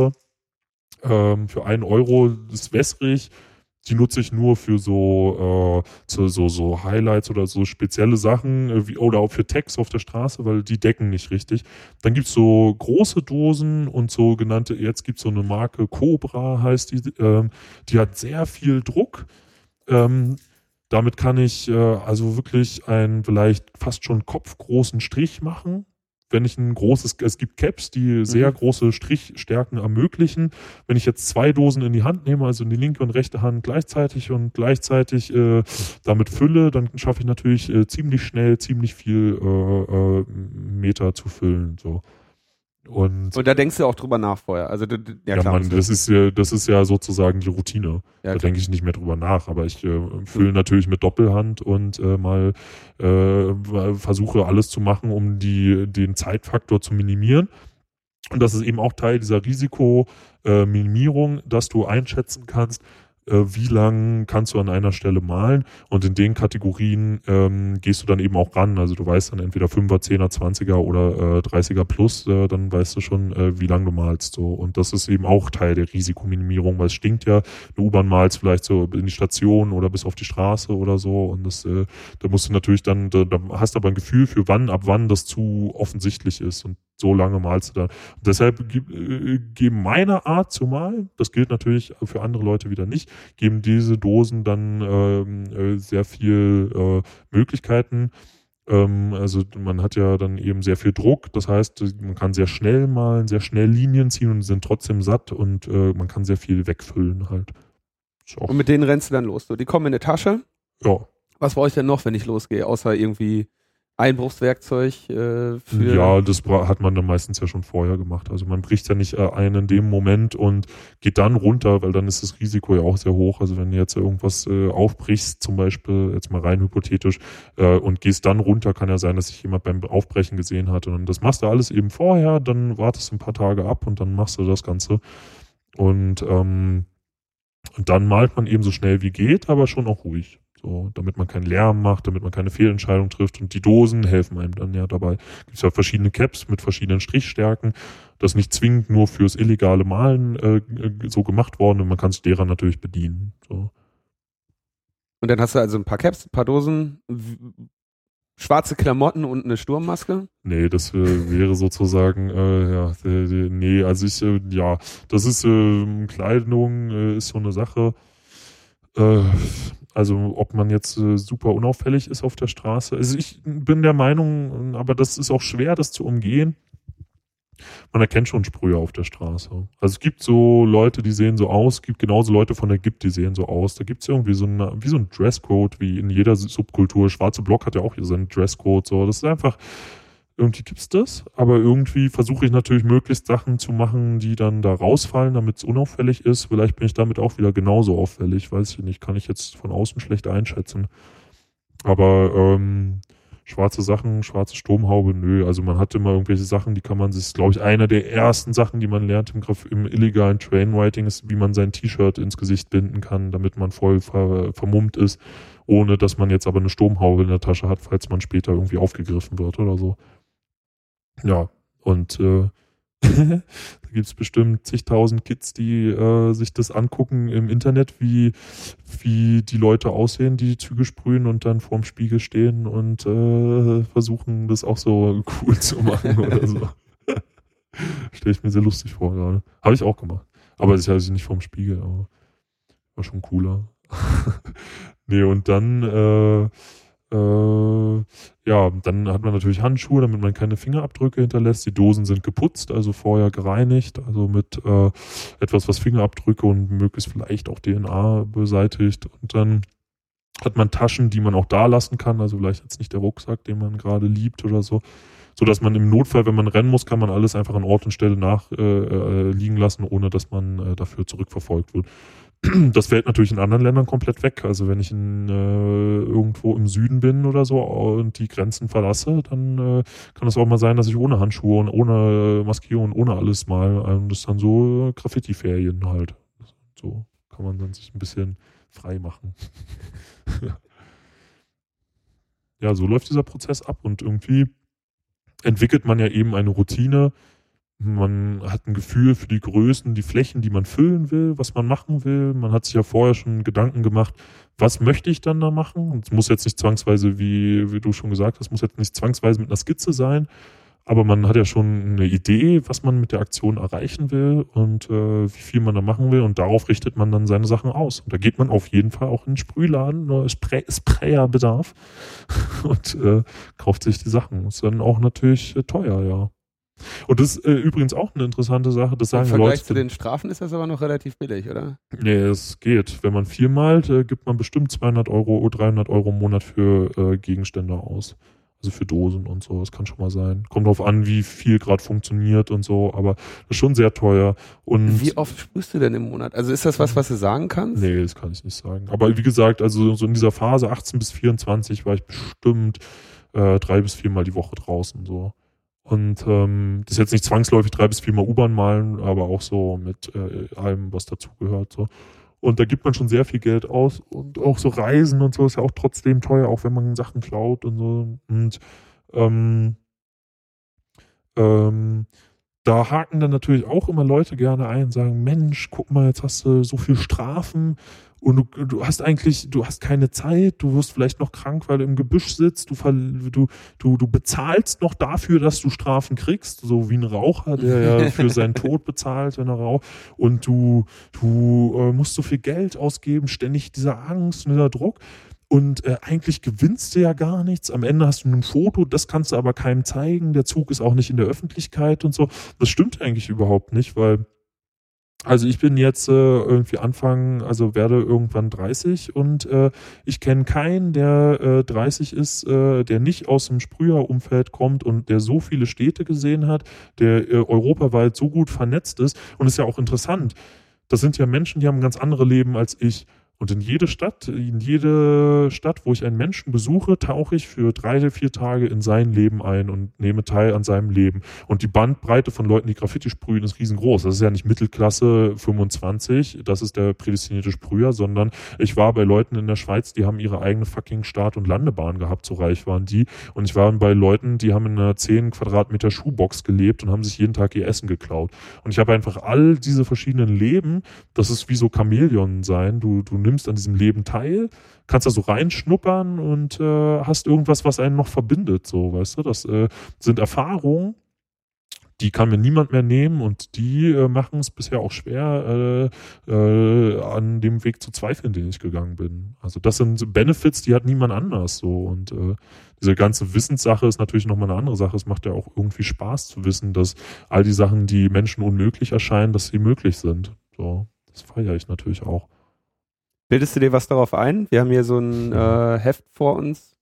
Ähm, für einen Euro ist wässrig die nutze ich nur für so, äh, so, so, so Highlights oder so spezielle Sachen äh, wie, oder auch für Tags auf der Straße, weil die decken nicht richtig. Dann gibt's so große Dosen und so genannte, jetzt gibt's so eine Marke Cobra heißt die, ähm, die hat sehr viel Druck. Ähm, damit kann ich äh, also wirklich einen vielleicht fast schon kopfgroßen Strich machen wenn ich ein großes, es gibt Caps, die sehr mhm. große Strichstärken ermöglichen. Wenn ich jetzt zwei Dosen in die Hand nehme, also in die linke und rechte Hand gleichzeitig und gleichzeitig äh, damit fülle, dann schaffe ich natürlich äh, ziemlich schnell ziemlich viel äh, äh, Meter zu füllen. So. Und, und da denkst du auch drüber nach vorher. Also, ja, ja klar, Mann, das ist ja, das ist ja sozusagen die Routine. Ja, da denke ich nicht mehr drüber nach. Aber ich äh, fülle natürlich mit Doppelhand und äh, mal äh, versuche alles zu machen, um die, den Zeitfaktor zu minimieren. Und das ist eben auch Teil dieser Risikominimierung, dass du einschätzen kannst, äh, wie lang kannst du an einer Stelle malen und in den Kategorien ähm, gehst du dann eben auch ran. Also du weißt dann entweder 5er, 10er, 20er oder äh, 30er plus, äh, dann weißt du schon, äh, wie lang du malst. So. Und das ist eben auch Teil der Risikominimierung, weil es stinkt ja, eine U-Bahn malst vielleicht so in die Station oder bis auf die Straße oder so. Und das, äh, da musst du natürlich dann, da, da hast du aber ein Gefühl für wann, ab wann das zu offensichtlich ist. Und so lange malst du dann. Und deshalb äh, geben meine Art zu malen, das gilt natürlich für andere Leute wieder nicht, geben diese Dosen dann ähm, äh, sehr viel äh, Möglichkeiten. Ähm, also man hat ja dann eben sehr viel Druck, das heißt, man kann sehr schnell malen, sehr schnell Linien ziehen und sind trotzdem satt und äh, man kann sehr viel wegfüllen halt. Und mit denen rennst du dann los. So, die kommen in eine Tasche. Ja. Was brauche ich denn noch, wenn ich losgehe, außer irgendwie Einbruchswerkzeug äh, für. Ja, das hat man dann meistens ja schon vorher gemacht. Also man bricht ja nicht äh, ein in dem Moment und geht dann runter, weil dann ist das Risiko ja auch sehr hoch. Also wenn du jetzt irgendwas äh, aufbrichst, zum Beispiel, jetzt mal rein hypothetisch, äh, und gehst dann runter, kann ja sein, dass sich jemand beim Aufbrechen gesehen hat. Und das machst du alles eben vorher, dann wartest du ein paar Tage ab und dann machst du das Ganze. Und, ähm, und dann malt man eben so schnell wie geht, aber schon auch ruhig. So, damit man keinen Lärm macht, damit man keine Fehlentscheidung trifft. Und die Dosen helfen einem dann ja dabei. Gibt ja verschiedene Caps mit verschiedenen Strichstärken. Das ist nicht zwingend nur fürs illegale Malen äh, so gemacht worden und man kann sich derer natürlich bedienen. So. Und dann hast du also ein paar Caps, ein paar Dosen, schwarze Klamotten und eine Sturmmaske? Nee, das äh, wäre sozusagen, äh, ja, äh, nee, also ich, äh, ja, das ist, äh, Kleidung äh, ist so eine Sache. Äh, also ob man jetzt äh, super unauffällig ist auf der Straße. Also ich bin der Meinung, aber das ist auch schwer, das zu umgehen. Man erkennt schon Sprühe auf der Straße. Also es gibt so Leute, die sehen so aus, es gibt genauso Leute von der GIP, die sehen so aus. Da gibt es irgendwie so, eine, wie so ein Dresscode, wie in jeder Subkultur. Schwarze Block hat ja auch hier seinen Dresscode. So. Das ist einfach, irgendwie gibt's das, aber irgendwie versuche ich natürlich möglichst Sachen zu machen, die dann da rausfallen, damit es unauffällig ist. Vielleicht bin ich damit auch wieder genauso auffällig, weiß ich nicht, kann ich jetzt von außen schlecht einschätzen. Aber ähm, schwarze Sachen, schwarze Sturmhaube, nö. Also man hat immer irgendwelche Sachen, die kann man sich, glaube ich, einer der ersten Sachen, die man lernt im, im illegalen Trainwriting, ist, wie man sein T-Shirt ins Gesicht binden kann, damit man voll ver, vermummt ist, ohne dass man jetzt aber eine Sturmhaube in der Tasche hat, falls man später irgendwie aufgegriffen wird oder so. Ja, und äh, [LAUGHS] da gibt es bestimmt zigtausend Kids, die äh, sich das angucken im Internet, wie, wie die Leute aussehen, die, die Züge sprühen und dann vorm Spiegel stehen und äh, versuchen, das auch so [LAUGHS] cool zu machen oder so. [LAUGHS] Stelle ich mir sehr lustig vor gerade. Habe ich auch gemacht. Aber das ist ja also nicht vorm Spiegel, aber war schon cooler. nee, und dann äh, äh, ja, dann hat man natürlich Handschuhe, damit man keine Fingerabdrücke hinterlässt. Die Dosen sind geputzt, also vorher gereinigt, also mit äh, etwas, was Fingerabdrücke und möglichst vielleicht auch DNA beseitigt. Und dann hat man Taschen, die man auch da lassen kann, also vielleicht jetzt nicht der Rucksack, den man gerade liebt oder so, so dass man im Notfall, wenn man rennen muss, kann man alles einfach an Ort und Stelle nachliegen äh, äh, lassen, ohne dass man äh, dafür zurückverfolgt wird. Das fällt natürlich in anderen Ländern komplett weg. Also wenn ich in, äh, irgendwo im Süden bin oder so und die Grenzen verlasse, dann äh, kann es auch mal sein, dass ich ohne Handschuhe und ohne Maskierung und ohne alles mal, ähm, das ist dann so Graffiti-Ferien halt. So kann man dann sich ein bisschen frei machen. [LAUGHS] ja, so läuft dieser Prozess ab und irgendwie entwickelt man ja eben eine Routine, man hat ein Gefühl für die Größen, die Flächen, die man füllen will, was man machen will. Man hat sich ja vorher schon Gedanken gemacht, was möchte ich dann da machen? es muss jetzt nicht zwangsweise, wie, wie du schon gesagt hast, muss jetzt nicht zwangsweise mit einer Skizze sein, aber man hat ja schon eine Idee, was man mit der Aktion erreichen will und äh, wie viel man da machen will und darauf richtet man dann seine Sachen aus. Und da geht man auf jeden Fall auch in den Sprühladen, nur Spray, Sprayerbedarf [LAUGHS] und äh, kauft sich die Sachen. Ist dann auch natürlich äh, teuer, ja. Und das ist äh, übrigens auch eine interessante Sache. Das sagen Im Vergleich Leute, zu den Strafen ist das aber noch relativ billig, oder? Nee, es geht. Wenn man viel malt, äh, gibt man bestimmt 200 Euro, 300 Euro im Monat für äh, Gegenstände aus. Also für Dosen und so. Das kann schon mal sein. Kommt drauf an, wie viel gerade funktioniert und so. Aber das ist schon sehr teuer. Und wie oft sprühst du denn im Monat? Also ist das was, was du sagen kannst? Nee, das kann ich nicht sagen. Aber wie gesagt, also so in dieser Phase 18 bis 24 war ich bestimmt äh, drei bis viermal die Woche draußen so. Und ähm, das ist jetzt nicht zwangsläufig drei bis viermal U-Bahn malen, aber auch so mit äh, allem, was dazugehört. So. Und da gibt man schon sehr viel Geld aus und auch so Reisen und so ist ja auch trotzdem teuer, auch wenn man Sachen klaut und so. Und ähm, ähm, da haken dann natürlich auch immer Leute gerne ein und sagen, Mensch, guck mal, jetzt hast du so viel Strafen und du, du hast eigentlich, du hast keine Zeit, du wirst vielleicht noch krank, weil du im Gebüsch sitzt, du, du, du, du bezahlst noch dafür, dass du Strafen kriegst, so wie ein Raucher, der ja [LAUGHS] für seinen Tod bezahlt, wenn er raucht. Und du, du äh, musst so viel Geld ausgeben, ständig dieser Angst und dieser Druck. Und äh, eigentlich gewinnst du ja gar nichts. Am Ende hast du ein Foto, das kannst du aber keinem zeigen. Der Zug ist auch nicht in der Öffentlichkeit und so. Das stimmt eigentlich überhaupt nicht, weil also ich bin jetzt äh, irgendwie Anfang, also werde irgendwann 30 und äh, ich kenne keinen, der äh, 30 ist, äh, der nicht aus dem Sprüherumfeld kommt und der so viele Städte gesehen hat, der äh, europaweit so gut vernetzt ist. Und ist ja auch interessant. Das sind ja Menschen, die haben ganz andere Leben als ich. Und in jede Stadt, in jede Stadt, wo ich einen Menschen besuche, tauche ich für drei, vier Tage in sein Leben ein und nehme teil an seinem Leben. Und die Bandbreite von Leuten, die Graffiti sprühen, ist riesengroß. Das ist ja nicht Mittelklasse 25, das ist der prädestinierte Sprüher, sondern ich war bei Leuten in der Schweiz, die haben ihre eigene fucking Start- und Landebahn gehabt, so reich waren die. Und ich war bei Leuten, die haben in einer 10 Quadratmeter Schuhbox gelebt und haben sich jeden Tag ihr Essen geklaut. Und ich habe einfach all diese verschiedenen Leben, das ist wie so Chamäleon sein. Du, du nimmst an diesem Leben teil, kannst da so reinschnuppern und äh, hast irgendwas, was einen noch verbindet, so, weißt du? Das äh, sind Erfahrungen, die kann mir niemand mehr nehmen und die äh, machen es bisher auch schwer, äh, äh, an dem Weg zu zweifeln, den ich gegangen bin. Also das sind Benefits, die hat niemand anders so und äh, diese ganze Wissenssache ist natürlich nochmal eine andere Sache. Es macht ja auch irgendwie Spaß zu wissen, dass all die Sachen, die Menschen unmöglich erscheinen, dass sie möglich sind. So, das feiere ich natürlich auch. Bildest du dir was darauf ein? Wir haben hier so ein äh, Heft vor uns.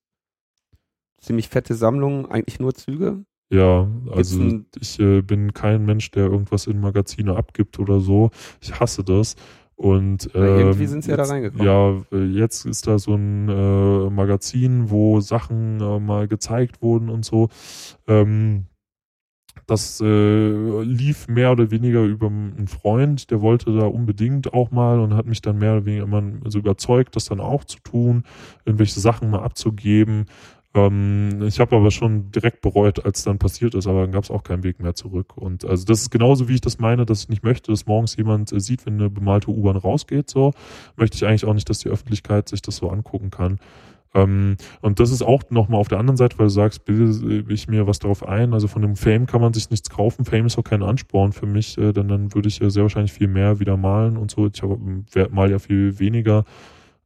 Ziemlich fette Sammlung, eigentlich nur Züge. Ja, also ich äh, bin kein Mensch, der irgendwas in Magazine abgibt oder so. Ich hasse das. Und ähm, irgendwie sind sie ja da reingekommen. Ja, äh, jetzt ist da so ein äh, Magazin, wo Sachen äh, mal gezeigt wurden und so. Ähm, das äh, lief mehr oder weniger über einen Freund, der wollte da unbedingt auch mal und hat mich dann mehr oder weniger immer so überzeugt, das dann auch zu tun, irgendwelche Sachen mal abzugeben. Ähm, ich habe aber schon direkt bereut, als dann passiert ist, aber dann gab es auch keinen Weg mehr zurück. Und also das ist genauso, wie ich das meine, dass ich nicht möchte, dass morgens jemand äh, sieht, wenn eine bemalte U-Bahn rausgeht. So möchte ich eigentlich auch nicht, dass die Öffentlichkeit sich das so angucken kann. Ähm, und das ist auch nochmal auf der anderen Seite, weil du sagst, bilde ich mir was darauf ein. Also von dem Fame kann man sich nichts kaufen. Fame ist auch kein Ansporn für mich, äh, denn dann würde ich ja sehr wahrscheinlich viel mehr wieder malen und so. Ich habe mal ja viel weniger,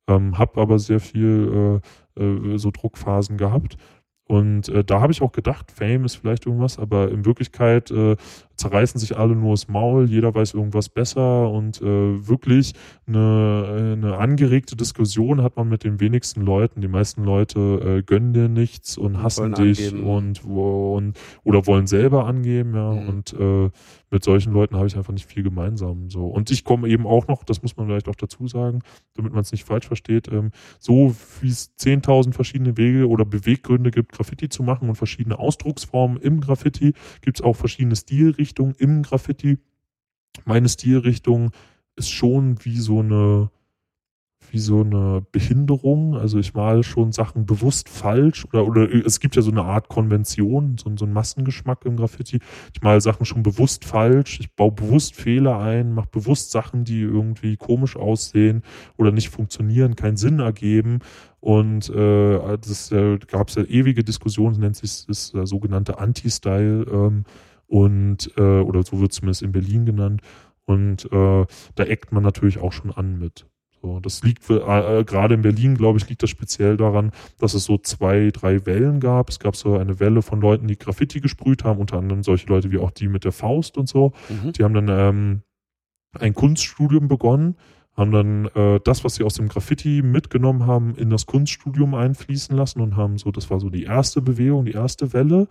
ähm, habe aber sehr viel äh, äh, so Druckphasen gehabt. Und äh, da habe ich auch gedacht, Fame ist vielleicht irgendwas, aber in Wirklichkeit äh, zerreißen sich alle nur das Maul, jeder weiß irgendwas besser und äh, wirklich eine, eine angeregte Diskussion hat man mit den wenigsten Leuten. Die meisten Leute äh, gönnen dir nichts und hassen dich und, und oder wollen selber angeben, ja. Mhm. Und äh, mit solchen Leuten habe ich einfach nicht viel gemeinsam. So. Und ich komme eben auch noch, das muss man vielleicht auch dazu sagen, damit man es nicht falsch versteht, ähm, so wie es 10.000 verschiedene Wege oder Beweggründe gibt, Graffiti zu machen und verschiedene Ausdrucksformen im Graffiti, gibt es auch verschiedene Stilrichtungen im Graffiti. Meine Stilrichtung ist schon wie so eine wie so eine Behinderung. Also ich male schon Sachen bewusst falsch oder, oder es gibt ja so eine Art Konvention, so, so einen Massengeschmack im Graffiti. Ich male Sachen schon bewusst falsch, ich baue bewusst Fehler ein, mache bewusst Sachen, die irgendwie komisch aussehen oder nicht funktionieren, keinen Sinn ergeben. Und äh, das äh, gab es ja ewige Diskussionen, nennt sich das äh, sogenannte Anti-Style ähm, und äh, oder so wird es zumindest in Berlin genannt. Und äh, da eckt man natürlich auch schon an mit. So, das liegt äh, äh, gerade in Berlin, glaube ich, liegt das speziell daran, dass es so zwei, drei Wellen gab. Es gab so eine Welle von Leuten, die Graffiti gesprüht haben, unter anderem solche Leute wie auch die mit der Faust und so. Mhm. Die haben dann ähm, ein Kunststudium begonnen, haben dann äh, das, was sie aus dem Graffiti mitgenommen haben, in das Kunststudium einfließen lassen und haben so, das war so die erste Bewegung, die erste Welle.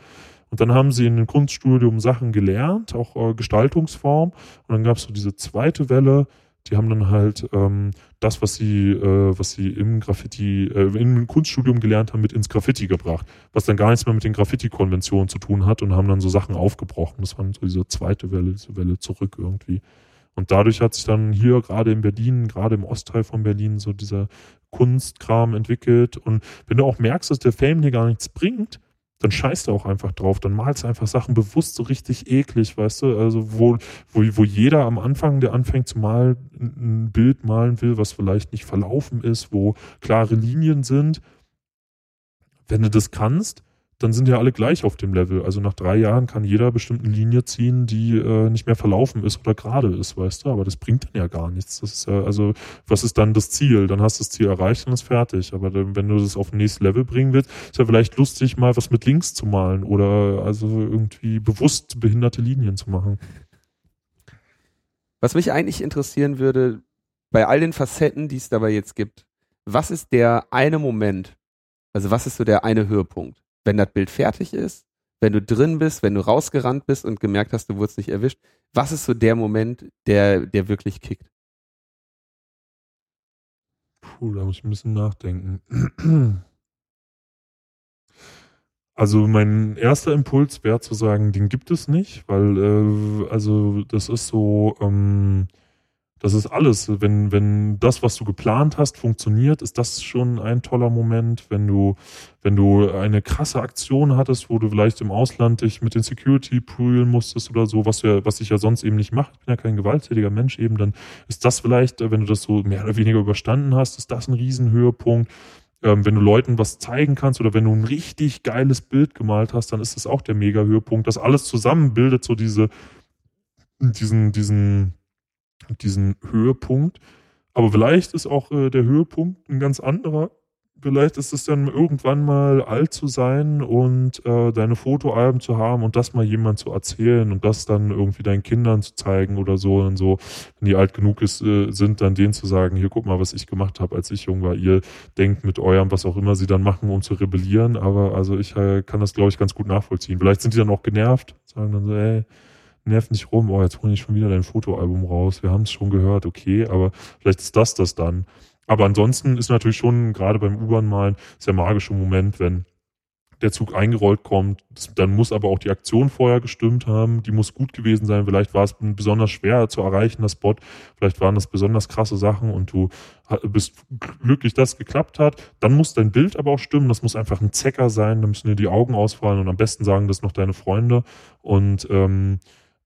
Und dann haben sie in dem Kunststudium Sachen gelernt, auch äh, Gestaltungsform. Und dann gab es so diese zweite Welle, die haben dann halt ähm, das, was sie, äh, was sie im Graffiti, äh, im Kunststudium gelernt haben, mit ins Graffiti gebracht, was dann gar nichts mehr mit den Graffiti-Konventionen zu tun hat und haben dann so Sachen aufgebrochen. Das war so diese zweite Welle, diese Welle zurück irgendwie. Und dadurch hat sich dann hier gerade in Berlin, gerade im Ostteil von Berlin, so dieser Kunstkram entwickelt. Und wenn du auch merkst, dass der Fame dir gar nichts bringt, dann scheißt du auch einfach drauf. Dann malst du einfach Sachen bewusst so richtig eklig, weißt du? Also, wo, wo, wo jeder am Anfang, der anfängt zu malen, ein Bild malen will, was vielleicht nicht verlaufen ist, wo klare Linien sind. Wenn du das kannst, dann sind ja alle gleich auf dem Level. Also nach drei Jahren kann jeder bestimmt eine Linie ziehen, die äh, nicht mehr verlaufen ist oder gerade ist, weißt du? Aber das bringt dann ja gar nichts. Das ist ja, also, was ist dann das Ziel? Dann hast du das Ziel erreicht und ist fertig. Aber dann, wenn du das auf ein nächstes Level bringen willst, ist ja vielleicht lustig, mal was mit links zu malen oder also irgendwie bewusst behinderte Linien zu machen. Was mich eigentlich interessieren würde, bei all den Facetten, die es dabei jetzt gibt, was ist der eine Moment, also was ist so der eine Höhepunkt? Wenn das Bild fertig ist, wenn du drin bist, wenn du rausgerannt bist und gemerkt hast, du wurdest nicht erwischt, was ist so der Moment, der, der wirklich kickt? Puh, da muss ich ein bisschen nachdenken. [CLEARS THROAT] Also mein erster Impuls wäre zu sagen, den gibt es nicht, weil äh, also das ist so, ähm, das ist alles. Wenn, wenn das, was du geplant hast, funktioniert, ist das schon ein toller Moment. Wenn du, wenn du eine krasse Aktion hattest, wo du vielleicht im Ausland dich mit den Security prügeln musstest oder so, was ja, was ich ja sonst eben nicht mache. Ich bin ja kein gewalttätiger Mensch eben, dann ist das vielleicht, wenn du das so mehr oder weniger überstanden hast, ist das ein Riesenhöhepunkt. Ähm, wenn du Leuten was zeigen kannst oder wenn du ein richtig geiles Bild gemalt hast, dann ist das auch der Mega-Höhepunkt. Das alles zusammen bildet so diese, diesen, diesen, diesen Höhepunkt. Aber vielleicht ist auch äh, der Höhepunkt ein ganz anderer. Vielleicht ist es dann irgendwann mal alt zu sein und äh, deine Fotoalben zu haben und das mal jemand zu erzählen und das dann irgendwie deinen Kindern zu zeigen oder so und so, wenn die alt genug ist, äh, sind, dann denen zu sagen, hier guck mal, was ich gemacht habe, als ich jung war. Ihr denkt mit eurem, was auch immer sie dann machen, um zu rebellieren. Aber also ich äh, kann das, glaube ich, ganz gut nachvollziehen. Vielleicht sind die dann auch genervt, sagen dann so, ey, nerv nicht rum, oh, jetzt hole ich schon wieder dein Fotoalbum raus, wir haben es schon gehört, okay, aber vielleicht ist das das dann. Aber ansonsten ist natürlich schon, gerade beim U-Bahn-Malen, sehr magischer Moment, wenn der Zug eingerollt kommt. Das, dann muss aber auch die Aktion vorher gestimmt haben. Die muss gut gewesen sein. Vielleicht war es besonders schwer zu erreichen, das Spot. Vielleicht waren das besonders krasse Sachen und du bist glücklich, dass es geklappt hat. Dann muss dein Bild aber auch stimmen. Das muss einfach ein Zecker sein. Da müssen dir die Augen ausfallen und am besten sagen das noch deine Freunde. Und ähm,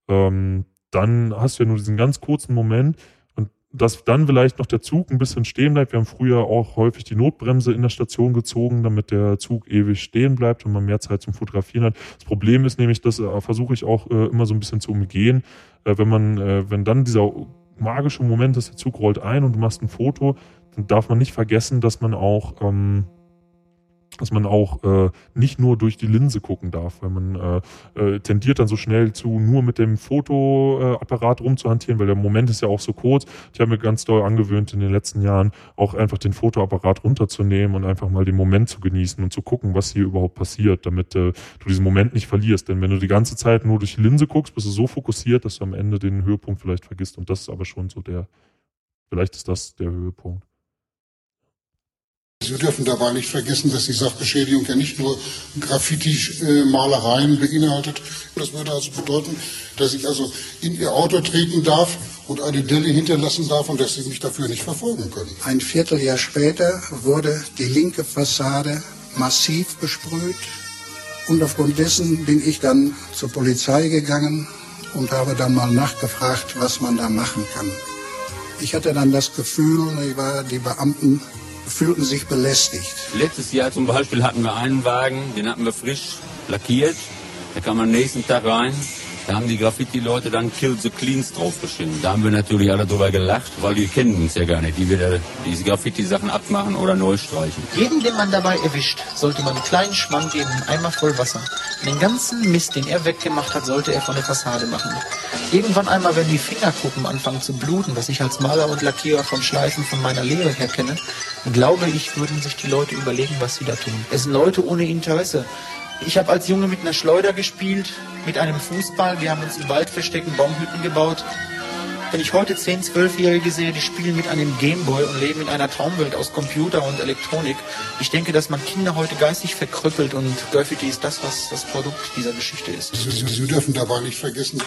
ähm, dann hast du ja nur diesen ganz kurzen Moment und dass dann vielleicht noch der Zug ein bisschen stehen bleibt. Wir haben früher auch häufig die Notbremse in der Station gezogen, damit der Zug ewig stehen bleibt und man mehr Zeit zum Fotografieren hat. Das Problem ist nämlich, das äh, versuche ich auch äh, immer so ein bisschen zu umgehen, äh, wenn man, äh, wenn dann dieser magische Moment ist, der Zug rollt ein und du machst ein Foto, dann darf man nicht vergessen, dass man auch ähm, dass man auch äh, nicht nur durch die Linse gucken darf, weil man äh, äh, tendiert dann so schnell zu, nur mit dem Fotoapparat rumzuhantieren, weil der Moment ist ja auch so kurz. Ich habe mir ganz doll angewöhnt in den letzten Jahren auch einfach den Fotoapparat runterzunehmen und einfach mal den Moment zu genießen und zu gucken, was hier überhaupt passiert, damit äh, du diesen Moment nicht verlierst. Denn wenn du die ganze Zeit nur durch die Linse guckst, bist du so fokussiert, dass du am Ende den Höhepunkt vielleicht vergisst. Und das ist aber schon so der, vielleicht ist das der Höhepunkt. Wir dürfen dabei nicht vergessen, dass die Sachbeschädigung ja nicht nur Graffiti-Malereien beinhaltet. Das würde also bedeuten, dass ich also in ihr Auto treten darf und eine Delle hinterlassen darf und dass sie mich dafür nicht verfolgen können. Ein Vierteljahr später wurde die linke Fassade massiv besprüht und aufgrund dessen bin ich dann zur Polizei gegangen und habe dann mal nachgefragt, was man da machen kann. Ich hatte dann das Gefühl, ich war die Beamten fühlten sich belästigt. Letztes Jahr zum Beispiel hatten wir einen Wagen, den hatten wir frisch lackiert. Da kam man am nächsten Tag rein. Da haben die Graffiti-Leute dann Kill the Cleans draufgeschrieben. Da haben wir natürlich alle drüber gelacht, weil die kennen uns ja gar nicht, die wieder diese Graffiti-Sachen abmachen oder neu streichen. Jeden, den man dabei erwischt, sollte man einen kleinen Schwamm geben, einmal voll Wasser. Den ganzen Mist, den er weggemacht hat, sollte er von der Fassade machen. Irgendwann einmal, wenn die Fingerkuppen anfangen zu bluten, was ich als Maler und Lackierer von Schleifen von meiner Lehre her kenne, glaube ich, würden sich die Leute überlegen, was sie da tun. Es sind Leute ohne Interesse. Ich habe als Junge mit einer Schleuder gespielt, mit einem Fußball. Wir haben uns im Wald verstecken, Baumhütten gebaut. Wenn ich heute 10-, 12-Jährige sehe, die spielen mit einem Gameboy und leben in einer Traumwelt aus Computer und Elektronik, ich denke, dass man Kinder heute geistig verkrüppelt und Graffiti ist das, was das Produkt dieser Geschichte ist. Sie, Sie dürfen dabei nicht vergessen.